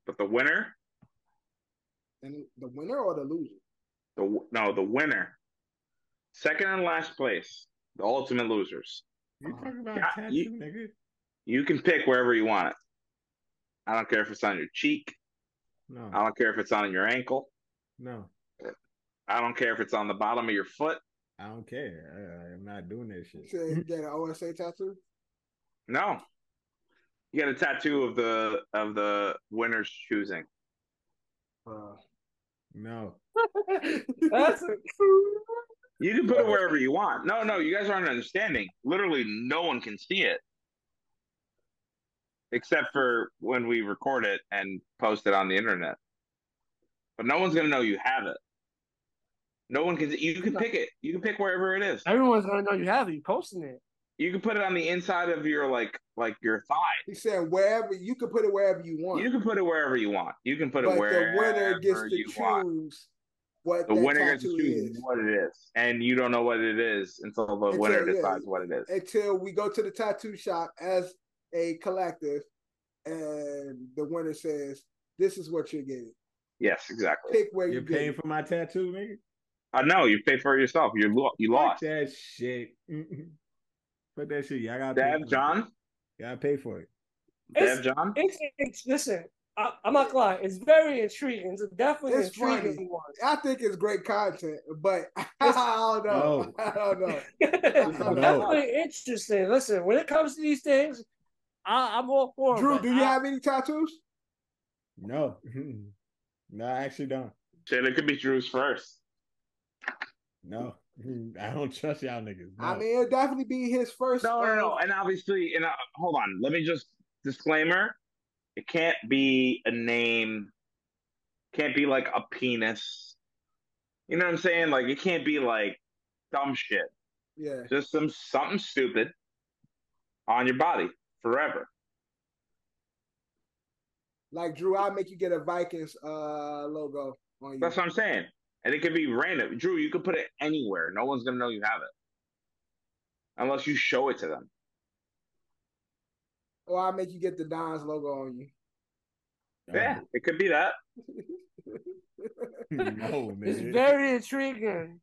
[SPEAKER 1] But the winner,
[SPEAKER 2] And the winner or the loser?
[SPEAKER 1] the no, the winner, second and last place, the ultimate losers.
[SPEAKER 3] You talking about
[SPEAKER 1] Yeah,
[SPEAKER 3] tattoo,
[SPEAKER 1] you-
[SPEAKER 3] nigga?
[SPEAKER 1] You can pick wherever you want it. I don't care if it's on your cheek.
[SPEAKER 3] No,
[SPEAKER 1] I don't care if it's on your ankle.
[SPEAKER 3] no,
[SPEAKER 1] I don't care if it's on the bottom of your foot.
[SPEAKER 3] I don't care. I, I'm not doing that shit.
[SPEAKER 2] said you get an OSA tattoo.
[SPEAKER 1] No. You got a tattoo of the of the winner's choosing.
[SPEAKER 2] Uh,
[SPEAKER 3] No,
[SPEAKER 6] That's a,
[SPEAKER 1] You can put it wherever you want. No, no, you guys aren't understanding. Literally, no one can see it, except for when we record it and post it on the internet. But no one's gonna know you have it. No one can. You can pick it. You can pick wherever it is.
[SPEAKER 6] everyone's gonna know you have it. You posting it.
[SPEAKER 1] You can put it on the inside of your like like your thigh.
[SPEAKER 2] he said wherever you can put it wherever you want.
[SPEAKER 1] You can put it wherever you want. You can put it
[SPEAKER 2] but the winner gets to
[SPEAKER 1] you want.
[SPEAKER 2] Choose what
[SPEAKER 1] The
[SPEAKER 2] that
[SPEAKER 1] winner gets to choose
[SPEAKER 2] is.
[SPEAKER 1] what it is, and you don't know what it is until the
[SPEAKER 2] Until-
[SPEAKER 1] winner
[SPEAKER 2] yeah.
[SPEAKER 1] decides what it is.
[SPEAKER 2] Until we go to the tattoo shop as a collective, and the winner says, "This is what you're getting.
[SPEAKER 1] Yes, exactly.
[SPEAKER 2] Pick where
[SPEAKER 3] you're
[SPEAKER 2] you
[SPEAKER 3] paying
[SPEAKER 2] get."
[SPEAKER 3] for my tattoo, nigga.
[SPEAKER 1] I know you pay for it yourself. You lo- you
[SPEAKER 3] Fuck
[SPEAKER 1] lost.
[SPEAKER 3] that shit. Mm-mm. That shit. Y'all gotta pay
[SPEAKER 1] Dad,
[SPEAKER 3] for.
[SPEAKER 1] John,
[SPEAKER 3] Y'all pay for it.
[SPEAKER 1] Dad, John.
[SPEAKER 6] It's, it's listen. I, I'm not gonna lie. It's very intriguing. It's definitely
[SPEAKER 2] It's
[SPEAKER 6] intriguing
[SPEAKER 2] funny.
[SPEAKER 6] one.
[SPEAKER 2] I think it's great content, but I don't know.
[SPEAKER 3] No.
[SPEAKER 2] I don't know.
[SPEAKER 6] It's definitely interesting. Listen, when it comes to these things, I, I'm all for it.
[SPEAKER 2] Drew, do you
[SPEAKER 6] I-
[SPEAKER 2] have any tattoos?
[SPEAKER 3] No, no, I actually don't.
[SPEAKER 1] Shit, it could be Drew's first.
[SPEAKER 3] No, I don't trust y'all niggas. No.
[SPEAKER 2] I mean, it'll definitely be his first.
[SPEAKER 1] No, no, no. And obviously, and uh, hold on. Let me just disclaimer. It can't be a name. Can't be like a penis. You know what I'm saying? Like it can't be like dumb shit.
[SPEAKER 2] Yeah.
[SPEAKER 1] Just some something stupid on your body forever.
[SPEAKER 2] Like Drew, I'll make you get a Vikings uh logo on you.
[SPEAKER 1] That's what I'm saying. And it could be random. Drew, you could put it anywhere. No one's gonna know you have it. Unless you show it to them.
[SPEAKER 2] Or I'll make you get the Don's logo on you.
[SPEAKER 1] Yeah, it could be that.
[SPEAKER 3] no,
[SPEAKER 6] It's very intriguing.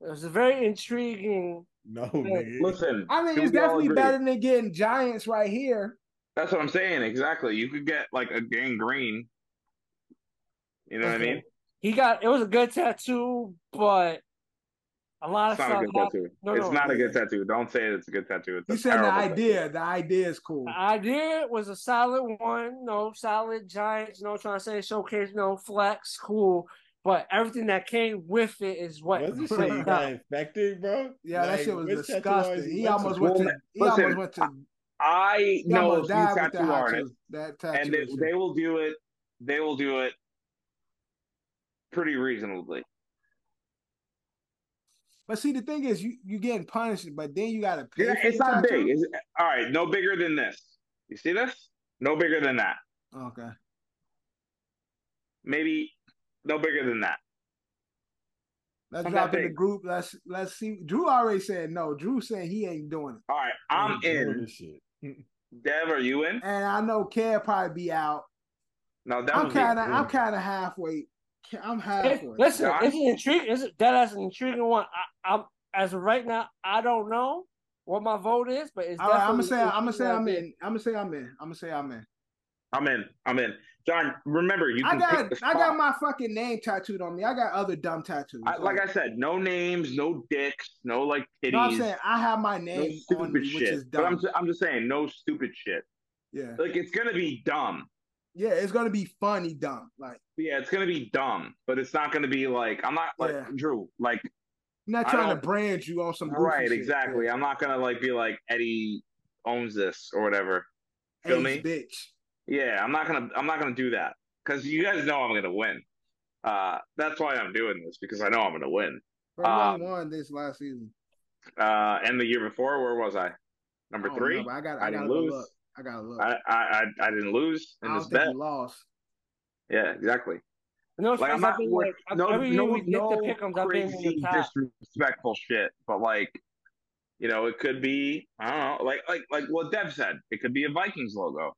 [SPEAKER 6] It's a very intriguing.
[SPEAKER 3] no, nigga.
[SPEAKER 1] Listen,
[SPEAKER 2] I mean, it's definitely better than getting Giants right here.
[SPEAKER 1] That's what I'm saying. Exactly. You could get like a gangrene. You know what I mean?
[SPEAKER 6] He got it was a good tattoo, but A lot of
[SPEAKER 1] It's not a
[SPEAKER 6] stuff.
[SPEAKER 1] good tattoo.
[SPEAKER 6] No,
[SPEAKER 1] it's
[SPEAKER 6] no.
[SPEAKER 1] not a good tattoo. Don't say it's a good tattoo. It's a
[SPEAKER 2] He said the
[SPEAKER 1] terrible tattoo.
[SPEAKER 2] idea. The idea is cool.
[SPEAKER 6] The idea was a solid one, no solid Giants, no trying to say showcase, no flex, cool. But everything that came with it is what
[SPEAKER 3] What's this shit?
[SPEAKER 6] brings
[SPEAKER 3] You
[SPEAKER 6] it
[SPEAKER 3] got infected, bro?
[SPEAKER 2] Yeah, that shit was disgusting. He almost went to. He
[SPEAKER 1] listen,
[SPEAKER 2] almost went to.
[SPEAKER 1] I know a few
[SPEAKER 2] died with
[SPEAKER 1] tattoo
[SPEAKER 2] that
[SPEAKER 1] artists,
[SPEAKER 2] tattoo. That
[SPEAKER 1] and
[SPEAKER 2] tattoo.
[SPEAKER 1] they, they will do it. They will do it pretty reasonably.
[SPEAKER 2] But see, the thing is, you you getting punished, but then you gotta pay.
[SPEAKER 1] Yeah, it's not
[SPEAKER 2] tattoo?
[SPEAKER 1] big. It's, all right, no bigger than this. You see this? No bigger than that.
[SPEAKER 2] Okay.
[SPEAKER 1] Maybe no bigger than that.
[SPEAKER 2] Let's
[SPEAKER 1] Not
[SPEAKER 2] drop
[SPEAKER 1] that
[SPEAKER 2] in the group. Let's let's see. Drew already said no. Drew said he ain't doing it,
[SPEAKER 1] All right, I'm in.
[SPEAKER 3] this shit.
[SPEAKER 1] Dev, are you in?
[SPEAKER 2] and I know Kev probably be out.
[SPEAKER 1] No, Dev
[SPEAKER 2] I'm kind of. I'm kind of halfway. I'm
[SPEAKER 6] It-
[SPEAKER 2] halfway.
[SPEAKER 6] listen,
[SPEAKER 1] Josh?
[SPEAKER 6] it's an intriguing. It's that as an intriguing one. I, I'm as of right now, I don't know what my vote is, but it's
[SPEAKER 2] All right, I'm gonna say I'm gonna say I'm in. I'm gonna say I'm in. I'm gonna say I'm in.
[SPEAKER 1] I'm in. I'm in. John, remember you
[SPEAKER 2] I got
[SPEAKER 1] pick the
[SPEAKER 2] I got my fucking name tattooed on me. I got other dumb tattoos.
[SPEAKER 1] I, like I said, no names, no dicks, no like titties,
[SPEAKER 2] no, I'm saying I have my
[SPEAKER 1] no
[SPEAKER 2] name on
[SPEAKER 1] stupid
[SPEAKER 2] me, which
[SPEAKER 1] shit.
[SPEAKER 2] is
[SPEAKER 1] But I'm I'm just saying, no stupid shit.
[SPEAKER 2] yeah,
[SPEAKER 1] Like it's gonna be dumb.
[SPEAKER 2] Yeah, it's gonna be funny dumb. Like
[SPEAKER 1] Yeah, it's gonna be dumb, but it's not gonna be like I'm not like
[SPEAKER 2] Yeah.
[SPEAKER 1] Drew. Like
[SPEAKER 2] I'm not trying to brand you on some
[SPEAKER 1] right, exactly. I'm not gonna like be like Eddie owns this or whatever. Feel
[SPEAKER 2] Ace
[SPEAKER 1] me?
[SPEAKER 2] bitch.
[SPEAKER 1] Yeah, I'm not gonna I'm not gonna do that because you guys know I'm gonna win. Uh, that's why I'm doing this because I know I'm gonna win.
[SPEAKER 2] Bro,
[SPEAKER 1] Um,
[SPEAKER 2] won this last season.
[SPEAKER 1] Uh, and the year before, where was I? Number three.
[SPEAKER 2] know, I got
[SPEAKER 1] I
[SPEAKER 2] I,
[SPEAKER 1] didn't lose.
[SPEAKER 2] Look. I gotta look.
[SPEAKER 1] I, I I I didn't lose
[SPEAKER 2] I
[SPEAKER 1] in
[SPEAKER 2] don't
[SPEAKER 1] this
[SPEAKER 2] think
[SPEAKER 1] bet.
[SPEAKER 2] you lost.
[SPEAKER 1] Yeah, exactly.
[SPEAKER 6] You know, it's
[SPEAKER 1] Like I'm not
[SPEAKER 6] I've been
[SPEAKER 1] with
[SPEAKER 6] like I've-
[SPEAKER 1] no
[SPEAKER 6] every year
[SPEAKER 1] no
[SPEAKER 6] we get
[SPEAKER 1] no
[SPEAKER 6] the pick'ems, I've been in the
[SPEAKER 1] crazy disrespectful shit, but like, you know, it could be I don't know, like like like what Dev said, it could be a Vikings logo.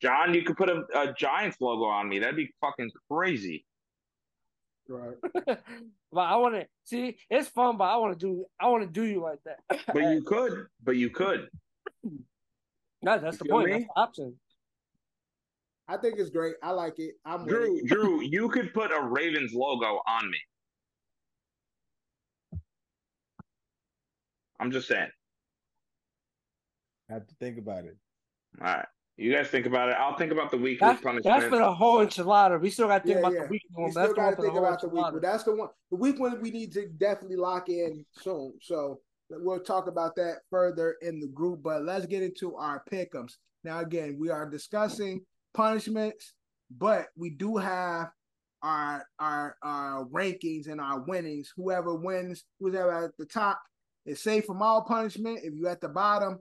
[SPEAKER 1] John, you could put a, a Giants logo on me. That'd be fucking crazy.
[SPEAKER 2] Right.
[SPEAKER 6] but I want to see. It's fun, but I want to do. I want to do you like that.
[SPEAKER 1] But you could, but you could.
[SPEAKER 6] No, that's the
[SPEAKER 1] You feel
[SPEAKER 6] point. That's the option.
[SPEAKER 2] I think it's great. I like it. I'm
[SPEAKER 1] Drew,
[SPEAKER 2] it.
[SPEAKER 1] Drew, you could put a Ravens logo on me. I'm just saying.
[SPEAKER 3] I have to think about it.
[SPEAKER 1] All right. You guys think about it. I'll think about the weekly
[SPEAKER 6] That's,
[SPEAKER 1] punishment.
[SPEAKER 6] that's for the whole enchilada. We still got to think
[SPEAKER 2] Yeah,
[SPEAKER 6] about
[SPEAKER 2] yeah.
[SPEAKER 6] the week
[SPEAKER 2] We still got to
[SPEAKER 6] for the
[SPEAKER 2] think
[SPEAKER 6] whole
[SPEAKER 2] about the week. But that's the one. The week one we need to definitely lock in soon. So we'll talk about that further in the group. But let's get into our pickums. Now again, we are discussing punishments, but we do have our our our rankings and our winnings. Whoever wins, whoever at the top is safe from all punishment. If you're at the bottom,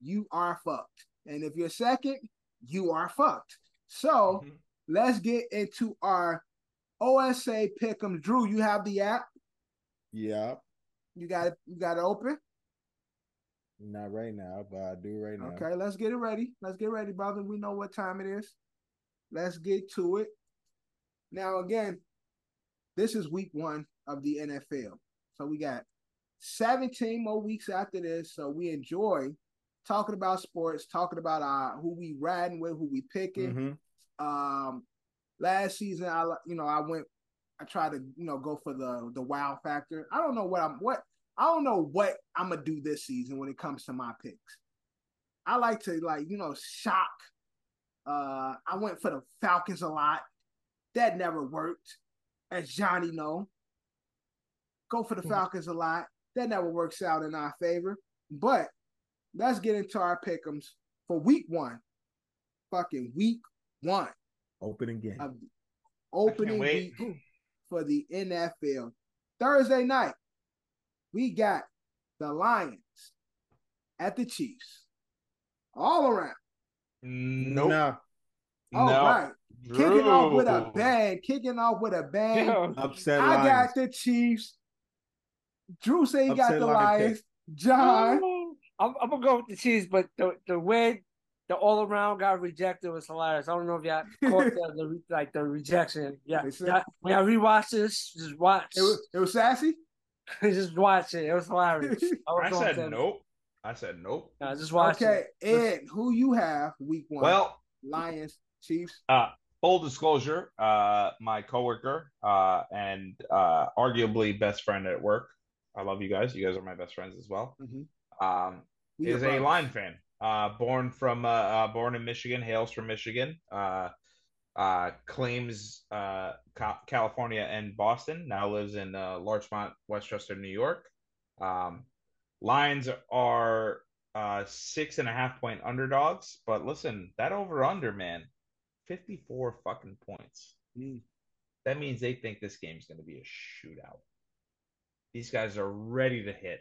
[SPEAKER 2] you are fucked. And if you're second, you are fucked. So
[SPEAKER 10] Mhm.
[SPEAKER 2] let's get into our OSA pick'em. Drew, you have the app.
[SPEAKER 3] Yeah,
[SPEAKER 2] You got it. You got it open.
[SPEAKER 3] not right now, but I do right now.
[SPEAKER 2] Okay, let's get it ready. Let's get ready, brother. We know what time it is. Let's get to it. Now, again, this is week one of the NFL. So we got 17 more weeks after this. So we enjoy talking about sports, talking about uh, who we riding with, who we picking.
[SPEAKER 3] Mhm.
[SPEAKER 2] Um, last season, I you know I went, I try to you know go for the the wow factor. I don't know what I'm what I don't know what I'm gonna do this season when it comes to my picks. I like to like you know shock. Uh, I went for the Falcons a lot. That never worked, as Johnny know. Go for the Falcons a lot. That never works out in our favor. But let's get into our pick'ems for week one. Fucking week one
[SPEAKER 3] Opening game.
[SPEAKER 2] of opening week for the NFL. Thursday night, we got the Lions at the Chiefs. All around.
[SPEAKER 10] Nope.
[SPEAKER 3] Nah,
[SPEAKER 2] All
[SPEAKER 10] no.
[SPEAKER 2] right. Kicking off with a bang. Kicking off with a bang.
[SPEAKER 6] Yeah.
[SPEAKER 3] upset
[SPEAKER 2] I
[SPEAKER 3] Lions.
[SPEAKER 2] got the Chiefs. Drew say he got the
[SPEAKER 3] Lions
[SPEAKER 2] Lions. John.
[SPEAKER 6] I'm, I'm gonna go with the Chiefs, but the the way the all around got rejected was hilarious. I don't know if y'all caught the, the like the rejection. Yeah,
[SPEAKER 2] They said-
[SPEAKER 6] yeah. When I rewatch this, just watch,
[SPEAKER 2] It was it was sassy.
[SPEAKER 6] just watch it. It was hilarious. was
[SPEAKER 10] I
[SPEAKER 6] going
[SPEAKER 10] said
[SPEAKER 6] to-
[SPEAKER 10] nope. I said nope.
[SPEAKER 6] Nah, just watch
[SPEAKER 2] Okay,
[SPEAKER 6] it.
[SPEAKER 2] Ed, who you have week one?
[SPEAKER 10] Well,
[SPEAKER 2] Lions, Chiefs.
[SPEAKER 10] uh, full disclosure, uh, my coworker uh, and uh, arguably best friend at work,
[SPEAKER 1] I love you guys. You guys are my best friends as well.
[SPEAKER 2] Mhm.
[SPEAKER 1] Um,
[SPEAKER 2] We
[SPEAKER 1] is a. Lion fan. Uh, born from uh, uh, born in Michigan, hails from Michigan. Uh, uh, claims uh, Ca- California and Boston. Now lives in uh, Larchmont, Westchester, New York. Um, Lions are uh, six and a half point underdogs, but listen, that over under man, fifty four fucking points.
[SPEAKER 2] Mm.
[SPEAKER 1] That means they think this game's going to be a shootout. These guys are ready to hit.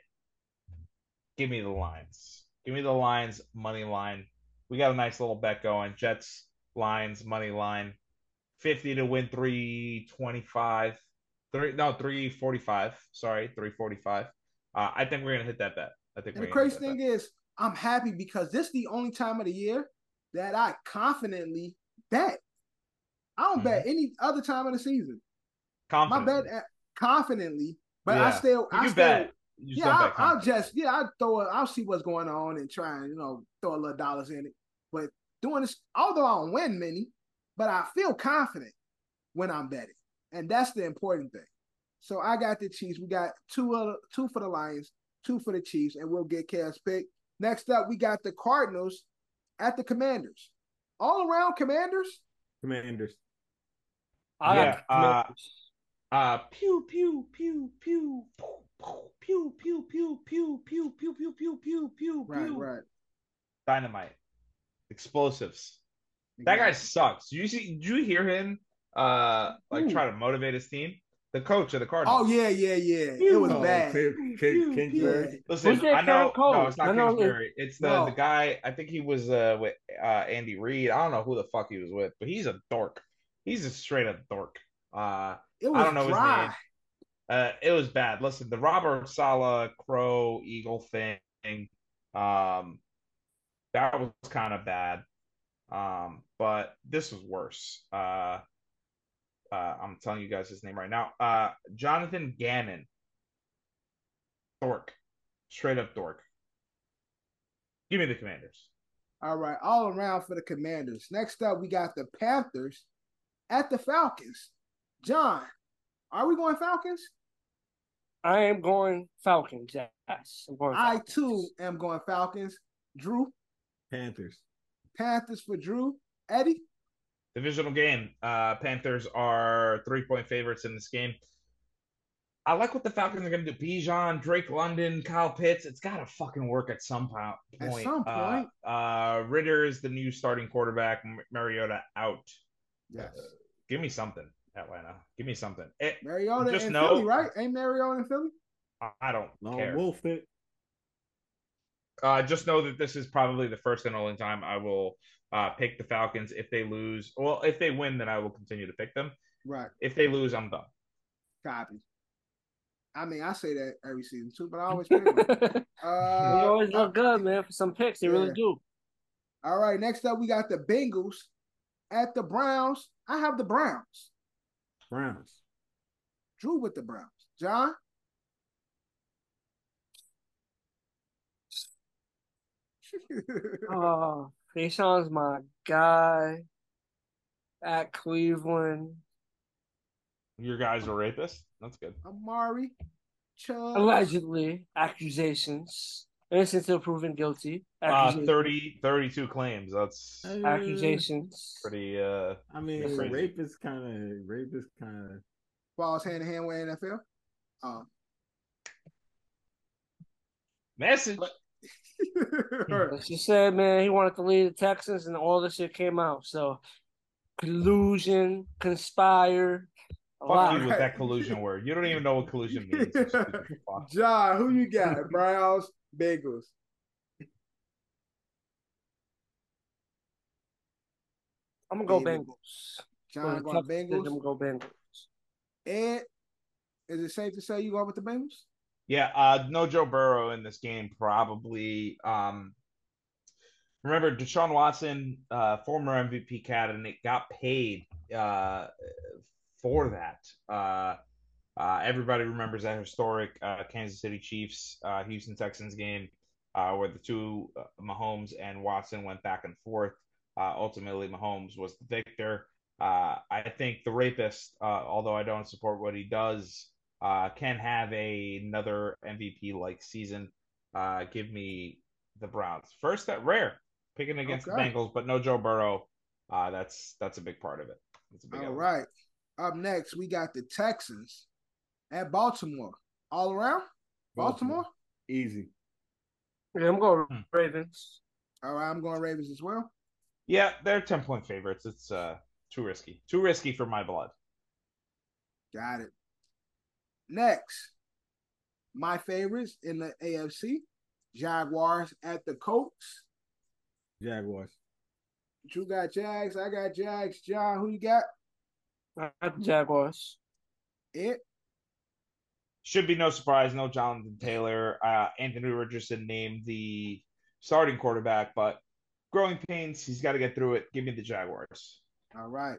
[SPEAKER 1] Give me the Lions. Give me the Lions money line. We got a nice little bet going. Jets, Lions money line. 50 to win 325. Three no, 345. Sorry, 345. Uh, I think we're going to hit that bet. I think
[SPEAKER 2] the
[SPEAKER 1] gonna
[SPEAKER 2] crazy thing
[SPEAKER 1] bet.
[SPEAKER 2] is, I'm happy because this is the only time of the year that I confidently bet. I don't bet
[SPEAKER 1] Mm-hmm.
[SPEAKER 2] any other time of the season.
[SPEAKER 1] Confident.
[SPEAKER 2] My bet confidently, but I still,
[SPEAKER 1] You
[SPEAKER 2] I still,
[SPEAKER 1] bet. You
[SPEAKER 2] yeah, I'll, I'll just, yeah, I'll throw it, I'll see what's going on and try and you know throw a little dollars in it. But doing this, although I don't win many, but I feel confident when I'm betting, and that's the important thing. So I got the Chiefs. We got two of the, two for the Lions, two for the Chiefs, and we'll get Cavs pick. Next up, we got the Cardinals at the Commanders. All around Commanders.
[SPEAKER 3] Commanders.
[SPEAKER 6] I
[SPEAKER 1] Yeah,
[SPEAKER 6] got
[SPEAKER 1] uh, Uh, pew pew pew pew pew pew pew pew pew pew pew pew pew pew pew
[SPEAKER 2] Right,
[SPEAKER 1] pew.
[SPEAKER 2] right.
[SPEAKER 1] Dynamite, explosives. That guy sucks. You see? Did you hear him? Uh, like
[SPEAKER 2] Who?
[SPEAKER 1] try to motivate his team. The coach of the Cardinals.
[SPEAKER 2] Oh yeah, yeah, yeah. It was
[SPEAKER 3] Oh,
[SPEAKER 2] bad.
[SPEAKER 3] Ken- Ken- Kingsbury.
[SPEAKER 2] Yeah.
[SPEAKER 1] Listen,
[SPEAKER 6] Who's their
[SPEAKER 1] I know.
[SPEAKER 6] coach?
[SPEAKER 1] No, it's not
[SPEAKER 6] I know it-
[SPEAKER 1] Kingsbury. It's the
[SPEAKER 2] No.
[SPEAKER 1] the guy. I think he was uh with uh Andy Reid. I don't know who the fuck he was with, but he's a dork. He's a straight up dork. Uh,
[SPEAKER 2] It was
[SPEAKER 1] I don't know
[SPEAKER 2] dry.
[SPEAKER 1] his name. Uh, it was bad. Listen, the Robert Saleh Crow Eagle thing, um, that was kind of bad. Um, but this was worse. Uh, uh, I'm telling you guys his name right now. Uh, Jonathan Gannon, dork, straight up dork. Give me the Commanders.
[SPEAKER 2] All right, all around for the Commanders. Next up, we got the Panthers at the Falcons. John, are we going Falcons?
[SPEAKER 6] I am going Falcons. Yes, I'm going.
[SPEAKER 2] I too am going Falcons. Drew,
[SPEAKER 3] Panthers.
[SPEAKER 2] Panthers for Drew. Eddie,
[SPEAKER 1] Divisional game. Uh, Panthers are three point favorites in this game. I like what the Falcons are going to do. Bijan, Drake London, Kyle Pitts. It's got to fucking work at some po-
[SPEAKER 2] At
[SPEAKER 1] point.
[SPEAKER 2] some
[SPEAKER 1] Uh,
[SPEAKER 2] point.
[SPEAKER 1] uh, Ridder is the new starting quarterback. M- Mariota out.
[SPEAKER 2] yes,
[SPEAKER 1] Give me something, Atlanta. Give me something. It,
[SPEAKER 2] Mariota
[SPEAKER 1] just
[SPEAKER 2] and
[SPEAKER 1] know-
[SPEAKER 2] Philly, right? Ain't Mariota in Philly?
[SPEAKER 1] I- I don't
[SPEAKER 3] Lone
[SPEAKER 1] care.
[SPEAKER 3] Wolf it.
[SPEAKER 1] Uh, just know that this is probably the first and only time I will uh, pick the Falcons. If they lose, well, if they win, then I will continue to pick them.
[SPEAKER 2] Right,
[SPEAKER 1] If they lose, I'm done.
[SPEAKER 2] copy. I mean, I say that every season too, but I always pick them.
[SPEAKER 6] they
[SPEAKER 2] Uh,
[SPEAKER 6] always look good, man. For some picks, they really do.
[SPEAKER 2] all right, next up, we got the Bengals at the Browns. I have the Browns.
[SPEAKER 3] Browns.
[SPEAKER 2] Drew with the Browns. John,
[SPEAKER 6] Oh, Faison's my guy at Cleveland.
[SPEAKER 1] Your guys are rapists. That's good.
[SPEAKER 2] Amari, Chubb.
[SPEAKER 6] Allegedly, accusations. Innocent until proven guilty.
[SPEAKER 1] Uh,
[SPEAKER 6] Accusations.
[SPEAKER 1] 30, 32 claims. That's
[SPEAKER 3] Uh,
[SPEAKER 6] accusations.
[SPEAKER 1] pretty. Uh,
[SPEAKER 3] I mean,
[SPEAKER 1] Crazy.
[SPEAKER 3] rape is kind of rape is kind of.
[SPEAKER 2] Falls hand in hand with NFL. Um,
[SPEAKER 1] message.
[SPEAKER 6] Let's just say, man, he wanted to lead the Texans, and all this shit came out. So, collusion, conspire, a
[SPEAKER 1] Fuck
[SPEAKER 6] lot.
[SPEAKER 1] you with that collusion word. You don't even know what collusion means. you stupid fuck.
[SPEAKER 2] John, who you got? Browns, Bengals.
[SPEAKER 6] I'm gonna go
[SPEAKER 2] David.
[SPEAKER 6] Bengals.
[SPEAKER 2] John
[SPEAKER 6] For
[SPEAKER 2] going
[SPEAKER 6] Texans, I'm
[SPEAKER 2] Bengals.
[SPEAKER 6] gonna go Bengals.
[SPEAKER 2] And is it safe to say you go with the Bengals?
[SPEAKER 1] Yeah, uh, no Joe Burrow in this game, probably. Um, remember, Deshaun Watson, uh, former MVP candidate, got paid uh, for that. Uh, everybody remembers that historic uh, Kansas City Chiefs, uh, Houston Texans game uh, where the two, uh, Mahomes and Watson, went back and forth. Uh, ultimately, Mahomes was the victor. Uh, I think the rapist, uh, although I don't support what he does, uh, can have a, another MVP like season. Uh, give me the Browns first. That rare picking against
[SPEAKER 2] Okay.
[SPEAKER 1] the Bengals, but no Joe Burrow. Uh, that's that's a big part of it. That's a big
[SPEAKER 2] All
[SPEAKER 1] element.
[SPEAKER 2] right. Up next, we got the Texans at Baltimore. All around? Baltimore?
[SPEAKER 3] Easy.
[SPEAKER 6] Yeah, I'm going
[SPEAKER 1] Hmm.
[SPEAKER 6] Ravens.
[SPEAKER 2] All right, I'm going Ravens as well.
[SPEAKER 1] Yeah, they're ten point favorites. It's uh too risky. Too risky for my blood.
[SPEAKER 2] Got it. Next, my favorites in the AFC Jaguars at the Colts.
[SPEAKER 3] Jaguars.
[SPEAKER 2] You got Jags. I got Jags. John, who you got?
[SPEAKER 6] I got the Jaguars.
[SPEAKER 2] It.
[SPEAKER 1] Should be no surprise. No Jonathan Taylor. Uh, Anthony Richardson named the starting quarterback, but growing pains. He's got to get through it. Give me the Jaguars.
[SPEAKER 2] All right.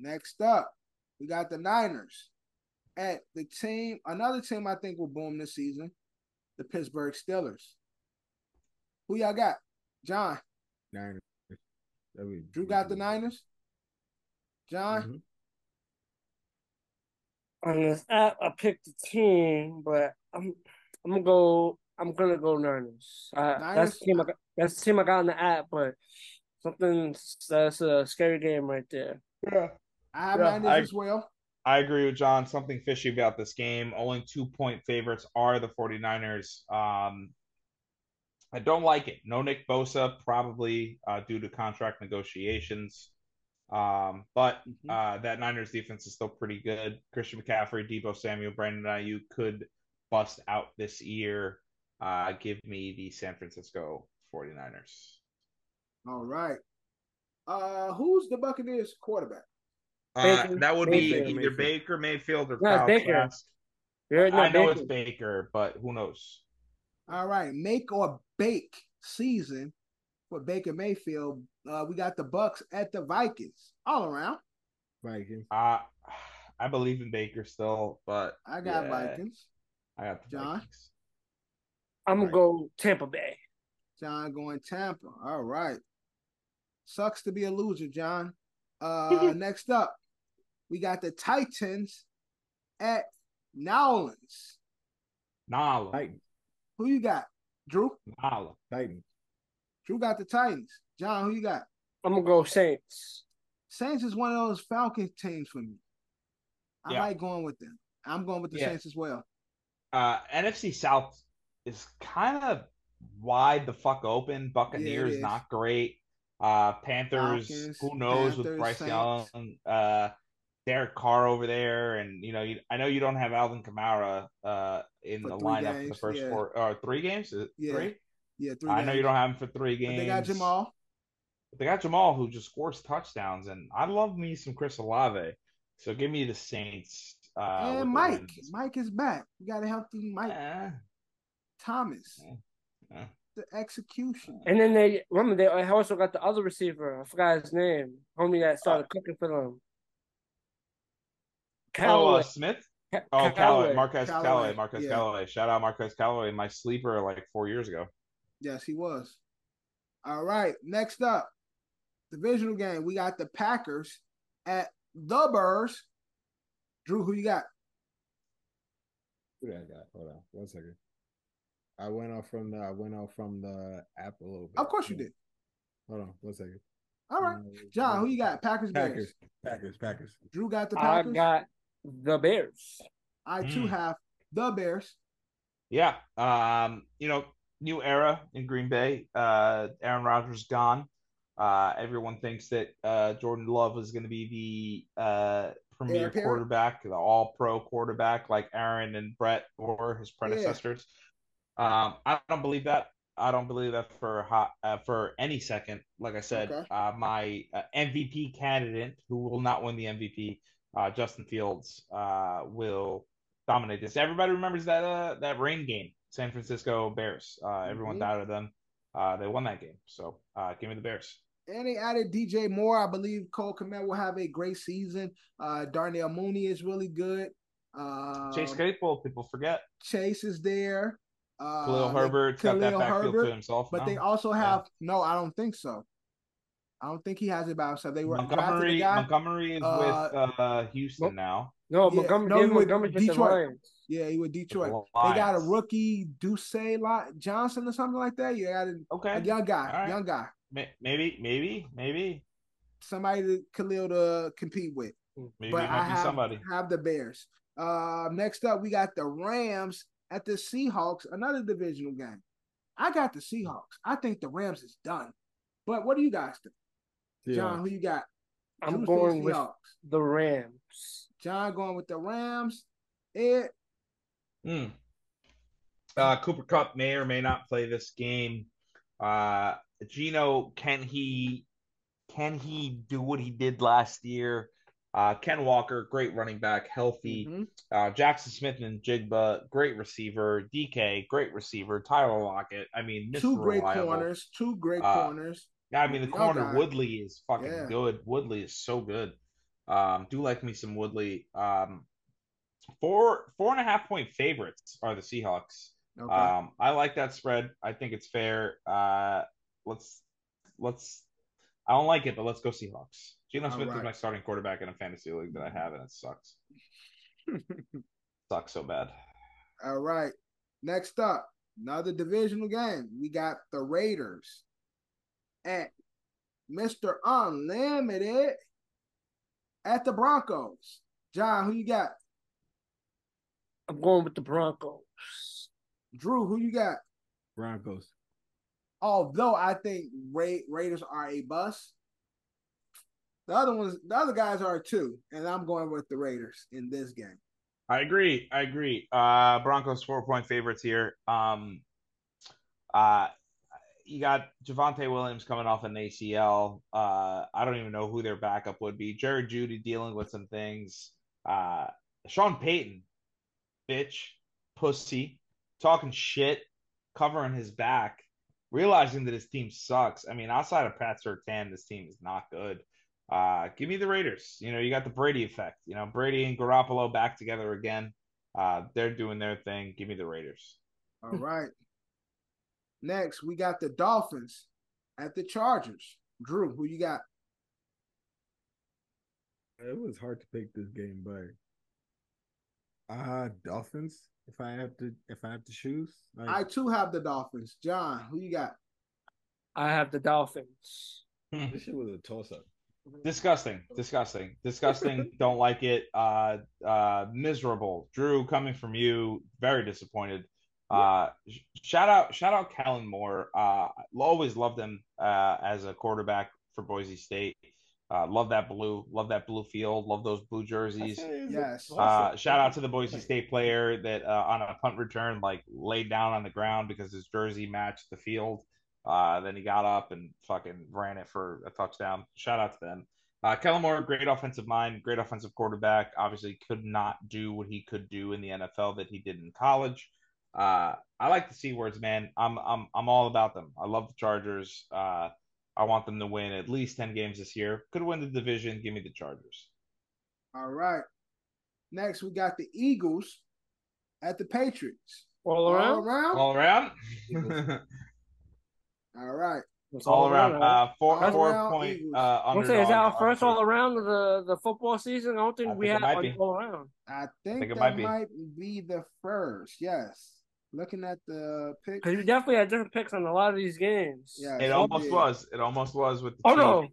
[SPEAKER 2] Next up, we got the Niners at the team. Another team I think will boom this season, the Pittsburgh Steelers. Who y'all got? John.
[SPEAKER 3] Niners.
[SPEAKER 2] Drew got the Niners. John.
[SPEAKER 3] Mhm.
[SPEAKER 6] On this app, I picked the team, but I'm I'm gonna go. I'm gonna go Niners. Uh, That's the team I got. That's the team I got on the app, but something that's a scary game right there.
[SPEAKER 1] Yeah.
[SPEAKER 2] I have
[SPEAKER 1] Yeah,
[SPEAKER 2] Niners
[SPEAKER 1] I-
[SPEAKER 2] as well.
[SPEAKER 1] I agree with John. Something fishy about this game. Only two point favorites are the 49ers. Um, I don't like it. No Nick Bosa, probably uh, due to contract negotiations. Um, but
[SPEAKER 2] Mhm.
[SPEAKER 1] uh, that Niners defense is still pretty good. Christian McCaffrey, Debo Samuel, Brandon Aiyuk could bust out this year. Uh, give me the San Francisco 49ers.
[SPEAKER 2] All right. Uh, who's the Buccaneers quarterback?
[SPEAKER 1] Uh,
[SPEAKER 6] Baker
[SPEAKER 1] that would be
[SPEAKER 6] Mayfield.
[SPEAKER 1] either Baker Mayfield or
[SPEAKER 6] No,
[SPEAKER 1] Kyle
[SPEAKER 6] Baker.
[SPEAKER 1] Trask.
[SPEAKER 6] You're
[SPEAKER 1] I know
[SPEAKER 6] Baker.
[SPEAKER 1] it's Baker, but who knows?
[SPEAKER 2] All right, make or bake season for Baker Mayfield. Uh, we got the Bucks at the Vikings. All around.
[SPEAKER 3] Vikings.
[SPEAKER 1] Uh I believe in Baker still, but
[SPEAKER 2] I got
[SPEAKER 1] yeah,
[SPEAKER 2] Vikings.
[SPEAKER 1] I got the
[SPEAKER 2] John?
[SPEAKER 1] Vikings.
[SPEAKER 6] I'm gonna
[SPEAKER 2] Right.
[SPEAKER 6] go Tampa Bay.
[SPEAKER 2] John going Tampa. All right. Sucks to be a loser, John. Uh, next up, we got the Titans at Nowlands.
[SPEAKER 1] Nala.
[SPEAKER 3] Titans.
[SPEAKER 2] Who you got? Drew?
[SPEAKER 1] Nala.
[SPEAKER 3] Titans.
[SPEAKER 2] Drew got the Titans. John, who you got?
[SPEAKER 6] I'm gonna go Saints.
[SPEAKER 2] Saints is one of those Falcons teams for me. I
[SPEAKER 1] Yeah.
[SPEAKER 2] like going with them. I'm going with the
[SPEAKER 1] Yeah.
[SPEAKER 2] Saints as well.
[SPEAKER 1] Uh NFC South is kind of wide the fuck open. Buccaneers
[SPEAKER 2] is.
[SPEAKER 1] not great. Uh Panthers,
[SPEAKER 2] Falcons,
[SPEAKER 1] who knows with
[SPEAKER 2] Panthers,
[SPEAKER 1] Bryce
[SPEAKER 2] Saints.
[SPEAKER 1] Young, uh Derek Carr over there, and you know, you, I know you don't have Alvin Kamara uh in
[SPEAKER 2] For
[SPEAKER 1] the
[SPEAKER 2] three
[SPEAKER 1] lineup for the first
[SPEAKER 2] yeah.
[SPEAKER 1] four or three games. Is it
[SPEAKER 2] Yeah,
[SPEAKER 1] three?
[SPEAKER 2] Yeah, three.
[SPEAKER 1] I know you don't have him for three
[SPEAKER 2] But
[SPEAKER 1] games.
[SPEAKER 2] they got Jamaal.
[SPEAKER 1] They got Jamaal who just scores touchdowns, and I love me some Chris Olave. So give me the Saints. Uh,
[SPEAKER 2] and Mike. Mike is back. We got a healthy Mike
[SPEAKER 1] Eh,
[SPEAKER 2] Thomas.
[SPEAKER 1] eh.
[SPEAKER 2] The execution.
[SPEAKER 6] And then they remember they also got the other receiver. I forgot his name. Homie that started cooking for them.
[SPEAKER 1] Oh, uh, Smith.
[SPEAKER 6] Ca-
[SPEAKER 1] Oh, Callaway.
[SPEAKER 6] Callaway.
[SPEAKER 1] Marquez
[SPEAKER 2] Callaway,
[SPEAKER 1] Callaway. Marquez
[SPEAKER 2] yeah.
[SPEAKER 1] Callaway. Shout out Marquez Callaway. My sleeper like four years ago.
[SPEAKER 2] Yes, he was. All right. Next up, divisional game. We got the Packers at the Bears. Drew, who you got?
[SPEAKER 3] Who did I got? Hold on, one second. I went off from the I went off from the app a little bit.
[SPEAKER 2] Of course you did.
[SPEAKER 3] Hold on, one second.
[SPEAKER 2] All right. John, who you got? Packers, Bears.
[SPEAKER 3] Packers, Packers, Packers.
[SPEAKER 2] Drew got the Packers.
[SPEAKER 6] I got the Bears.
[SPEAKER 2] I too
[SPEAKER 1] Mm.
[SPEAKER 2] have the Bears.
[SPEAKER 1] Yeah. Um, you know, new era in Green Bay. Uh, Aaron Rodgers gone. Uh, everyone thinks that uh, Jordan Love is going to be the uh, premier quarterback, the all pro quarterback like Aaron and Brett or his predecessors. Um, I don't believe that. I don't believe that for hot uh, for any second. Like I said,
[SPEAKER 2] Okay.
[SPEAKER 1] uh, my uh, MVP candidate, who will not win the MVP, uh, Justin Fields, uh, will dominate this. Everybody remembers that uh, that rain game, San Francisco Bears. Uh, everyone
[SPEAKER 2] Mhm.
[SPEAKER 1] doubted them. Uh, they won that game. So uh, give me the Bears.
[SPEAKER 2] And they added DJ Moore. I believe Cole Kmet will have a great season. Uh, Darnell Mooney is really good. Uh,
[SPEAKER 1] Chase Claypool, people forget.
[SPEAKER 2] Chase is there. Uh,
[SPEAKER 1] Khalil Herbert's got that
[SPEAKER 2] Khalil
[SPEAKER 1] backfield
[SPEAKER 2] Herbert,
[SPEAKER 1] to himself.
[SPEAKER 2] But
[SPEAKER 1] now.
[SPEAKER 2] they also have no, I don't think so. I don't think he has it by himself. They were drafted a
[SPEAKER 1] Montgomery
[SPEAKER 2] guy.
[SPEAKER 1] Montgomery is
[SPEAKER 2] Uh,
[SPEAKER 1] with uh, Houston
[SPEAKER 6] Nope.
[SPEAKER 1] now.
[SPEAKER 6] No,
[SPEAKER 2] Yeah,
[SPEAKER 6] Montgomery,
[SPEAKER 2] no,
[SPEAKER 6] David
[SPEAKER 2] he with
[SPEAKER 6] Montgomery's with the
[SPEAKER 2] Detroit.
[SPEAKER 6] Lions.
[SPEAKER 2] Yeah, he with Detroit.
[SPEAKER 1] The
[SPEAKER 2] They got a rookie, Duce Lot Johnson or something like that. Yeah,
[SPEAKER 1] Okay.
[SPEAKER 2] a young guy,
[SPEAKER 1] All right.
[SPEAKER 2] young guy,
[SPEAKER 1] Maybe, maybe, maybe,
[SPEAKER 2] somebody to Khalil to compete with.
[SPEAKER 1] maybe
[SPEAKER 2] but
[SPEAKER 1] it
[SPEAKER 2] I
[SPEAKER 1] be
[SPEAKER 2] have,
[SPEAKER 1] somebody.
[SPEAKER 2] have the Bears. Uh, next up, we got the Rams at the Seahawks, another divisional game. I got the Seahawks. I think the Rams is done. But what do you guys think? John, who you got?
[SPEAKER 6] I'm
[SPEAKER 2] Drew says
[SPEAKER 6] going with the Rams.
[SPEAKER 2] John going with the Rams. Ed,
[SPEAKER 1] Hmm. Uh, Cooper Kupp may or may not play this game. Uh, Geno, can he can he do what he did last year? Uh, Ken Walker, great running back, healthy.
[SPEAKER 2] mhm.
[SPEAKER 1] Uh, Jaxon Smith-Njigba, great receiver. DK, great receiver. Tyler Lockett, I mean,
[SPEAKER 2] two great
[SPEAKER 1] Reliable.
[SPEAKER 2] corners, two great
[SPEAKER 1] Uh,
[SPEAKER 2] corners.
[SPEAKER 1] Yeah, I mean, the corner
[SPEAKER 2] guy.
[SPEAKER 1] Woodley is fucking
[SPEAKER 2] Yeah.
[SPEAKER 1] good. Woodley is so good. Um, do like me some Woodley. Um, four four and a half point favorites are the Seahawks.
[SPEAKER 2] Okay.
[SPEAKER 1] Um, I like that spread. I think it's fair. Uh, let's let's. I don't like it, but let's go Seahawks. Geno Smith
[SPEAKER 2] right.
[SPEAKER 1] is my starting quarterback in a fantasy league that I have, and it sucks. sucks so bad.
[SPEAKER 2] All right. Next up, another divisional game. We got the Raiders at Mr. Unlimited at the Broncos. John, who you got?
[SPEAKER 6] I'm going with the Broncos.
[SPEAKER 2] Drew, who you got?
[SPEAKER 3] Broncos.
[SPEAKER 2] Although I think Ra- Raiders are a bust, the other ones, the other guys are too, and I'm going with the Raiders in this game.
[SPEAKER 1] I agree. I agree. Uh, Broncos four point favorites here. Um, uh, you got Javonte Williams coming off an ACL. Uh, I don't even know who their backup would be. Jared Jeudy dealing with some things. Uh, Sean Payton, bitch, pussy, talking shit, covering his back, realizing that his team sucks. I mean, outside of Pat Surtain, this team is not good. Uh, give me the Raiders. You know, you got the Brady effect. You know, Brady and Garoppolo back together again. Uh, they're doing their thing. Give me the Raiders.
[SPEAKER 2] All right. Next, we got the Dolphins at the Chargers. Drew, who you got?
[SPEAKER 3] It was hard to pick this game, but uh Dolphins. If I have to, if I have to choose, like,
[SPEAKER 2] I too have the Dolphins. John, who you got?
[SPEAKER 6] I have the Dolphins.
[SPEAKER 3] this shit was a toss up.
[SPEAKER 1] Disgusting, disgusting, disgusting. Don't like it. Uh, uh, miserable. Drew, coming from you, very disappointed. Uh, sh- shout out, shout out, Kellen Moore. Uh, always loved him uh, as a quarterback for Boise State. Uh, love that blue, love that blue field, love those blue jerseys.
[SPEAKER 2] Yes.
[SPEAKER 1] Uh, shout out to the Boise State player that uh, on a punt return like laid down on the ground because his jersey matched the field. Uh, then he got up and fucking ran it for a touchdown. Shout out to them. Uh, Kellen Moore, great offensive mind, great offensive quarterback. Obviously, could not do what he could do in the NFL that he did in college. Uh, I like the C words, man. I'm I'm I'm all about them. I love the Chargers. I want them to win at least ten games this year. Could win the division. Give me the Chargers.
[SPEAKER 2] All right. Next, we got the Eagles at the Patriots.
[SPEAKER 6] All around.
[SPEAKER 2] All around.
[SPEAKER 1] All around.
[SPEAKER 2] All right.
[SPEAKER 6] It's
[SPEAKER 1] all around. Uh, four
[SPEAKER 2] All
[SPEAKER 1] four
[SPEAKER 2] around
[SPEAKER 1] point.
[SPEAKER 2] Eagles.
[SPEAKER 1] Uh,
[SPEAKER 6] I'm saying, is that our first all around of the, the football season? I don't think
[SPEAKER 1] I
[SPEAKER 6] we
[SPEAKER 1] think
[SPEAKER 6] had
[SPEAKER 1] it might
[SPEAKER 6] one
[SPEAKER 1] be.
[SPEAKER 6] all around.
[SPEAKER 2] I think,
[SPEAKER 1] think it
[SPEAKER 2] that
[SPEAKER 1] might
[SPEAKER 2] might
[SPEAKER 1] be.
[SPEAKER 2] be. the first. Yes. Looking at the pick.
[SPEAKER 6] Because we definitely had different picks on a lot of these games.
[SPEAKER 2] Yeah.
[SPEAKER 1] It almost was. It almost was with the.
[SPEAKER 6] Oh
[SPEAKER 1] Chiefs.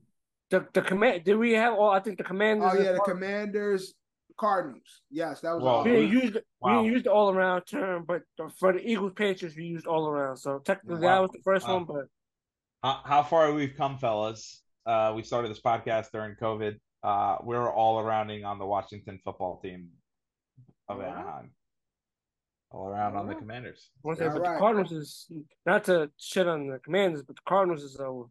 [SPEAKER 6] no, the the command. Did we have? all? I think the commanders.
[SPEAKER 2] Oh yeah,
[SPEAKER 6] and-
[SPEAKER 2] the Commanders, Cardinals. Yes, that was
[SPEAKER 1] Well,
[SPEAKER 2] all.
[SPEAKER 6] we didn't use the,
[SPEAKER 1] Wow.
[SPEAKER 6] didn't use the all around term, but the, for the Eagles Patriots we used all around. So technically
[SPEAKER 1] Wow.
[SPEAKER 6] that was the first
[SPEAKER 1] Wow.
[SPEAKER 6] one, but
[SPEAKER 1] How, how far we've come, fellas. Uh, we started this podcast during COVID. Uh, we're all arounding on the Washington football team of
[SPEAKER 2] All right.
[SPEAKER 1] Anaheim. All around on the Commanders.
[SPEAKER 6] one thing, but
[SPEAKER 2] right.
[SPEAKER 6] the Cardinals is not to shit on the Commanders, but the Cardinals is a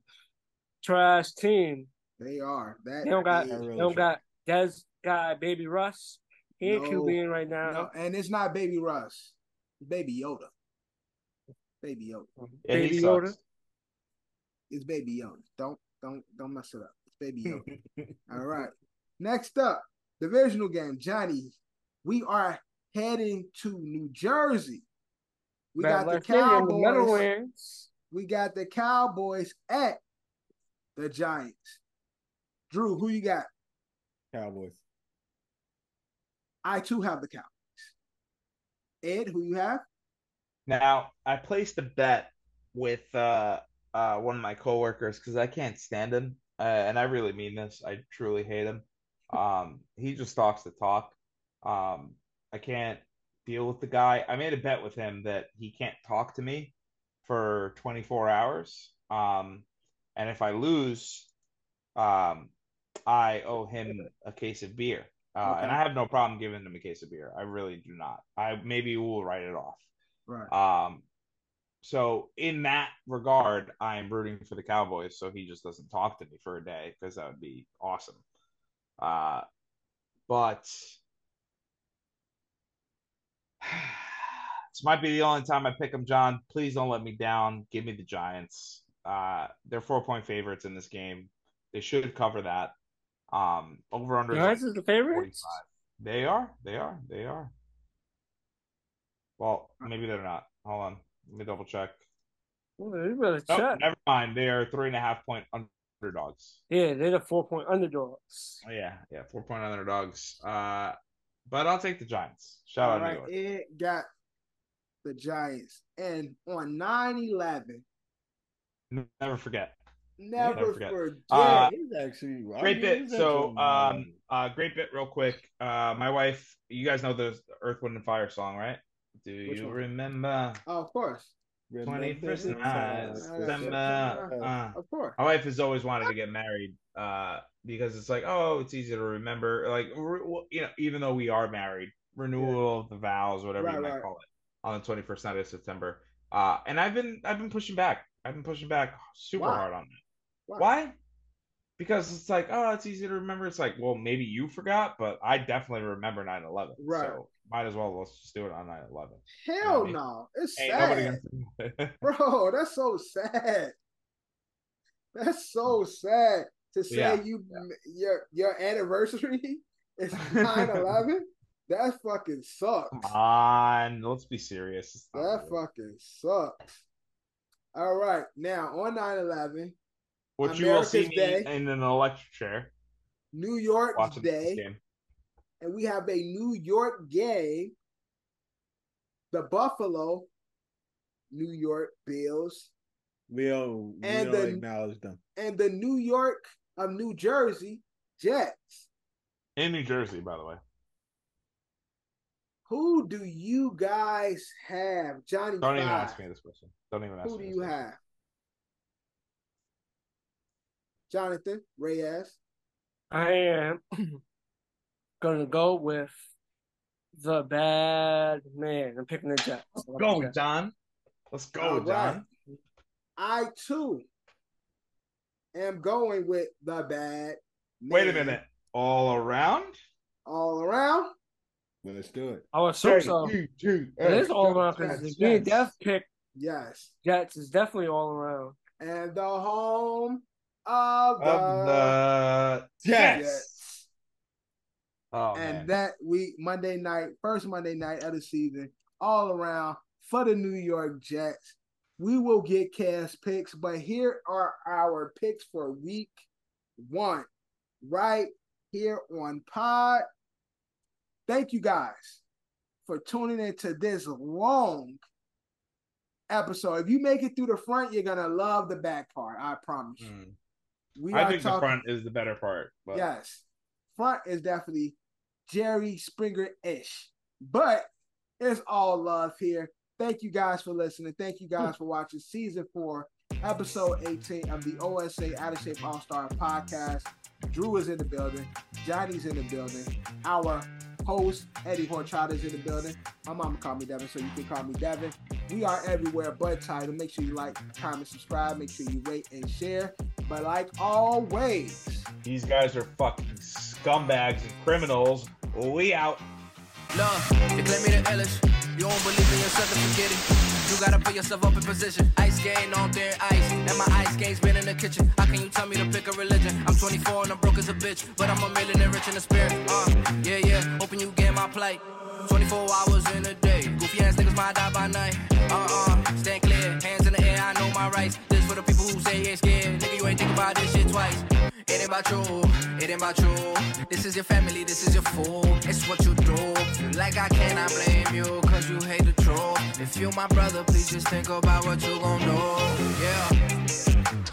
[SPEAKER 6] trash team.
[SPEAKER 2] They are. That
[SPEAKER 6] They don't got
[SPEAKER 2] is-
[SPEAKER 6] they don't got Des guy Baby Russ. He ain't
[SPEAKER 2] No.
[SPEAKER 6] QB in right now.
[SPEAKER 2] no, and it's not Baby Russ. It's Baby Yoda. Baby Yoda.
[SPEAKER 1] Yeah, he
[SPEAKER 6] Baby
[SPEAKER 1] sucks.
[SPEAKER 6] Yoda.
[SPEAKER 2] It's Baby Yoda. Don't don't don't mess it up. It's Baby Yoda. All right. Next up, divisional game. Johnny, we are heading to New Jersey. We got the
[SPEAKER 6] Bad Luck the
[SPEAKER 2] Cowboys.
[SPEAKER 6] Meadowlands.
[SPEAKER 2] We got the Cowboys at the Giants. Drew, who you got?
[SPEAKER 3] Cowboys.
[SPEAKER 2] I too have the Cowboys. Ed, who you have?
[SPEAKER 1] Now, I placed a bet with uh, uh, one of my coworkers because I can't stand him, uh, and I really mean this. I truly hate him. Um, he just talks the talk. Um, I can't deal with the guy. I made a bet with him that he can't talk to me for 24 hours. Um, and if I lose, um, I owe him a case of beer. Uh, and I have no problem giving him a case of beer. I really do not. I maybe will write it off.
[SPEAKER 2] Right.
[SPEAKER 1] Um, so in that regard, I'm rooting for the Cowboys, so he just doesn't talk to me for a day because that would be awesome. Uh, but this might be the only time I pick them, John. Please don't let me down. Give me the Giants. Uh, they're four point favorites in this game. They should cover that. Um, over under
[SPEAKER 6] Giants is the favorite.
[SPEAKER 1] 45. They are. They are. They are. Well, maybe they're not. Hold on. Let me double check.
[SPEAKER 6] Well, you better
[SPEAKER 1] Oh,
[SPEAKER 6] check.
[SPEAKER 1] never mind. They are three and a half point underdogs.
[SPEAKER 6] Yeah, they're the four point underdogs.
[SPEAKER 1] Oh, yeah, yeah, four point underdogs. Uh, but I'll take the Giants. Shout
[SPEAKER 2] All
[SPEAKER 1] out
[SPEAKER 2] right,
[SPEAKER 1] New York.
[SPEAKER 2] Ed got the Giants. And on 9-11,
[SPEAKER 1] Never forget.
[SPEAKER 2] never,
[SPEAKER 1] Never forget.
[SPEAKER 2] forget.
[SPEAKER 1] Uh,
[SPEAKER 3] actually
[SPEAKER 1] Great bit. So, um, uh, great bit, real quick. Uh, my wife. You guys know the Earth, Wind, and Fire song, right? Do
[SPEAKER 2] Which
[SPEAKER 1] you
[SPEAKER 2] one?
[SPEAKER 1] remember
[SPEAKER 2] oh, of course.
[SPEAKER 1] Twenty first
[SPEAKER 3] Remember
[SPEAKER 1] night,
[SPEAKER 3] the
[SPEAKER 1] December?
[SPEAKER 3] time.
[SPEAKER 1] Uh,
[SPEAKER 2] Of course.
[SPEAKER 1] My wife has always wanted to get married uh, because it's like, oh, it's easy to remember. Like, re- well, you know, even though we are married, renewal of the vows, whatever
[SPEAKER 2] Right,
[SPEAKER 1] you might
[SPEAKER 2] right.
[SPEAKER 1] call it, on the 21st night of September. Uh, and I've been I've been pushing back. I've been pushing back super
[SPEAKER 2] Why?
[SPEAKER 1] hard on that.
[SPEAKER 2] Why?
[SPEAKER 1] Why? Because it's like, oh, it's easy to remember. It's like, well, maybe you forgot, but I definitely remember 9/11.
[SPEAKER 2] Right.
[SPEAKER 1] So might as well let's just do it on 9/11.
[SPEAKER 2] Hell
[SPEAKER 1] Yeah, me-
[SPEAKER 2] no. It's
[SPEAKER 1] Ain't
[SPEAKER 2] sad. Bro, that's so sad. That's so sad to say
[SPEAKER 1] Yeah,
[SPEAKER 2] you your your anniversary is 9-11. That fucking sucks.
[SPEAKER 1] Come on, let's be serious.
[SPEAKER 2] That
[SPEAKER 1] real.
[SPEAKER 2] fucking sucks. All right. Now on 9-11,
[SPEAKER 1] Which you will see
[SPEAKER 2] America's Day.
[SPEAKER 1] in an electric chair
[SPEAKER 2] New York's Day. And we have a New York game. The Buffalo, New York Bills,
[SPEAKER 3] Leo,
[SPEAKER 2] And
[SPEAKER 3] Leo
[SPEAKER 2] the-
[SPEAKER 3] acknowledged them.
[SPEAKER 2] and the New York of New Jersey Jets.
[SPEAKER 1] In New Jersey, by the way.
[SPEAKER 2] Who do you guys have? Johnny
[SPEAKER 1] Don't even ask me this question. Don't even ask
[SPEAKER 2] Who
[SPEAKER 1] me
[SPEAKER 2] do
[SPEAKER 1] this
[SPEAKER 2] you
[SPEAKER 1] question.
[SPEAKER 2] have? Jonathan Reyes.
[SPEAKER 6] I am gonna go with the bad man. I'm picking the Jets. I like the
[SPEAKER 1] Go,
[SPEAKER 6] Jets.
[SPEAKER 1] John. Let's go,
[SPEAKER 2] All right.
[SPEAKER 1] John.
[SPEAKER 2] I too am going with the bad.
[SPEAKER 1] Wait a minute. All around?
[SPEAKER 2] All around.
[SPEAKER 3] Well, let's do it.
[SPEAKER 6] I would assume so.
[SPEAKER 1] Three, two,
[SPEAKER 6] It is all around
[SPEAKER 2] Jets,
[SPEAKER 6] because if me and
[SPEAKER 2] Jets.
[SPEAKER 6] Death pick
[SPEAKER 2] Yes.
[SPEAKER 6] Jets is definitely all around.
[SPEAKER 2] And the home of the,
[SPEAKER 1] Of the
[SPEAKER 3] Jets.
[SPEAKER 2] Jets.
[SPEAKER 1] Oh,
[SPEAKER 2] and
[SPEAKER 1] man.
[SPEAKER 2] that week, Monday night, first Monday night of the season, all around for the New York Jets. We will get cast picks, but here are our picks for week one, right here on Pod. Thank you guys for tuning into this long episode. If you make it through the front, you're gonna love the back part. I promise you.
[SPEAKER 1] Hmm.
[SPEAKER 2] We
[SPEAKER 1] I think the front is the better part. But
[SPEAKER 2] Yes. Front is definitely Jerry Springer ish. But it's all love here. Thank you guys for listening. Thank you guys for watching season four, episode 18 of the OSA Out of Shape All Star podcast. Drew is in the building. Johnny's in the building. Our host, Eddie Horchata, is in the building. My mama called me Devin, so you can call me Devin. We are everywhere but title. Make sure you like, comment, subscribe. Make sure you rate and share. But like always,
[SPEAKER 1] these guys are fucking scumbags and criminals. We out.
[SPEAKER 5] Love, you claim me the illest. You don't believe in yourself and forget it. You gotta put yourself up in position. Ice skating on thin ice. And my ice skates been in the kitchen. How can you tell me to pick a religion? I'm 24 and I'm broke as a bitch. But I'm a millionaire rich in the spirit. Uh, yeah, yeah. Hoping you get my plight. 24 hours in a day. Goofy ass niggas might die by night. Uh uh. Stand clear. Hands in the air. I know my rights. This for the people who say ain't scared. Nigga, you ain't think about this shit twice. It ain't about you, it ain't about you. This is your family, this is your fool. It's what you do. Like I cannot blame you, cause you hate the truth. If you my brother, please just think about what you gon' do. Yeah.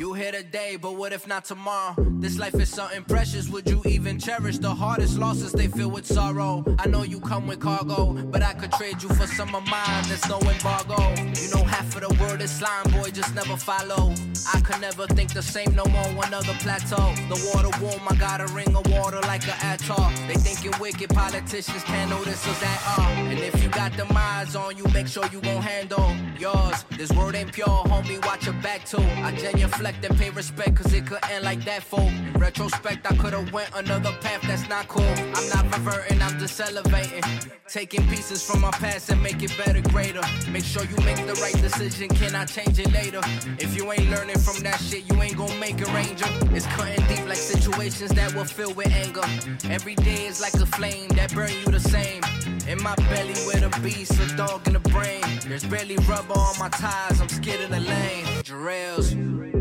[SPEAKER 5] You here today, but what if not tomorrow? This life is something precious. Would you even cherish the hardest losses they feel with sorrow? I know you come with cargo, but I could trade you for some of mine. There's no embargo. You know half of the world is slime, boy, just never follow. I could never think the same no more. another plateau. The water warm, I got a ring of water like an atoll. They thinking wicked politicians can't notice us at all. Uh. And if you got the eyes on you, make sure you gon' handle yours. This world ain't pure, homie. Watch your back too. I genuflect and pay respect, cause it could end like that, fool. In retrospect, I could've went another path that's not cool. I'm not reverting, I'm just elevating. Taking pieces from my past and make it better, greater. Make sure you make the right decision, can I change it later? If you ain't learning from that shit, you ain't gon' make a ranger. It's cutting deep like situations that will fill with anger. Every day is like a flame that burn you the same. In my belly with a beast, a dog in the brain. There's barely rubber on my tires, I'm scared in the lane. Jarrell's.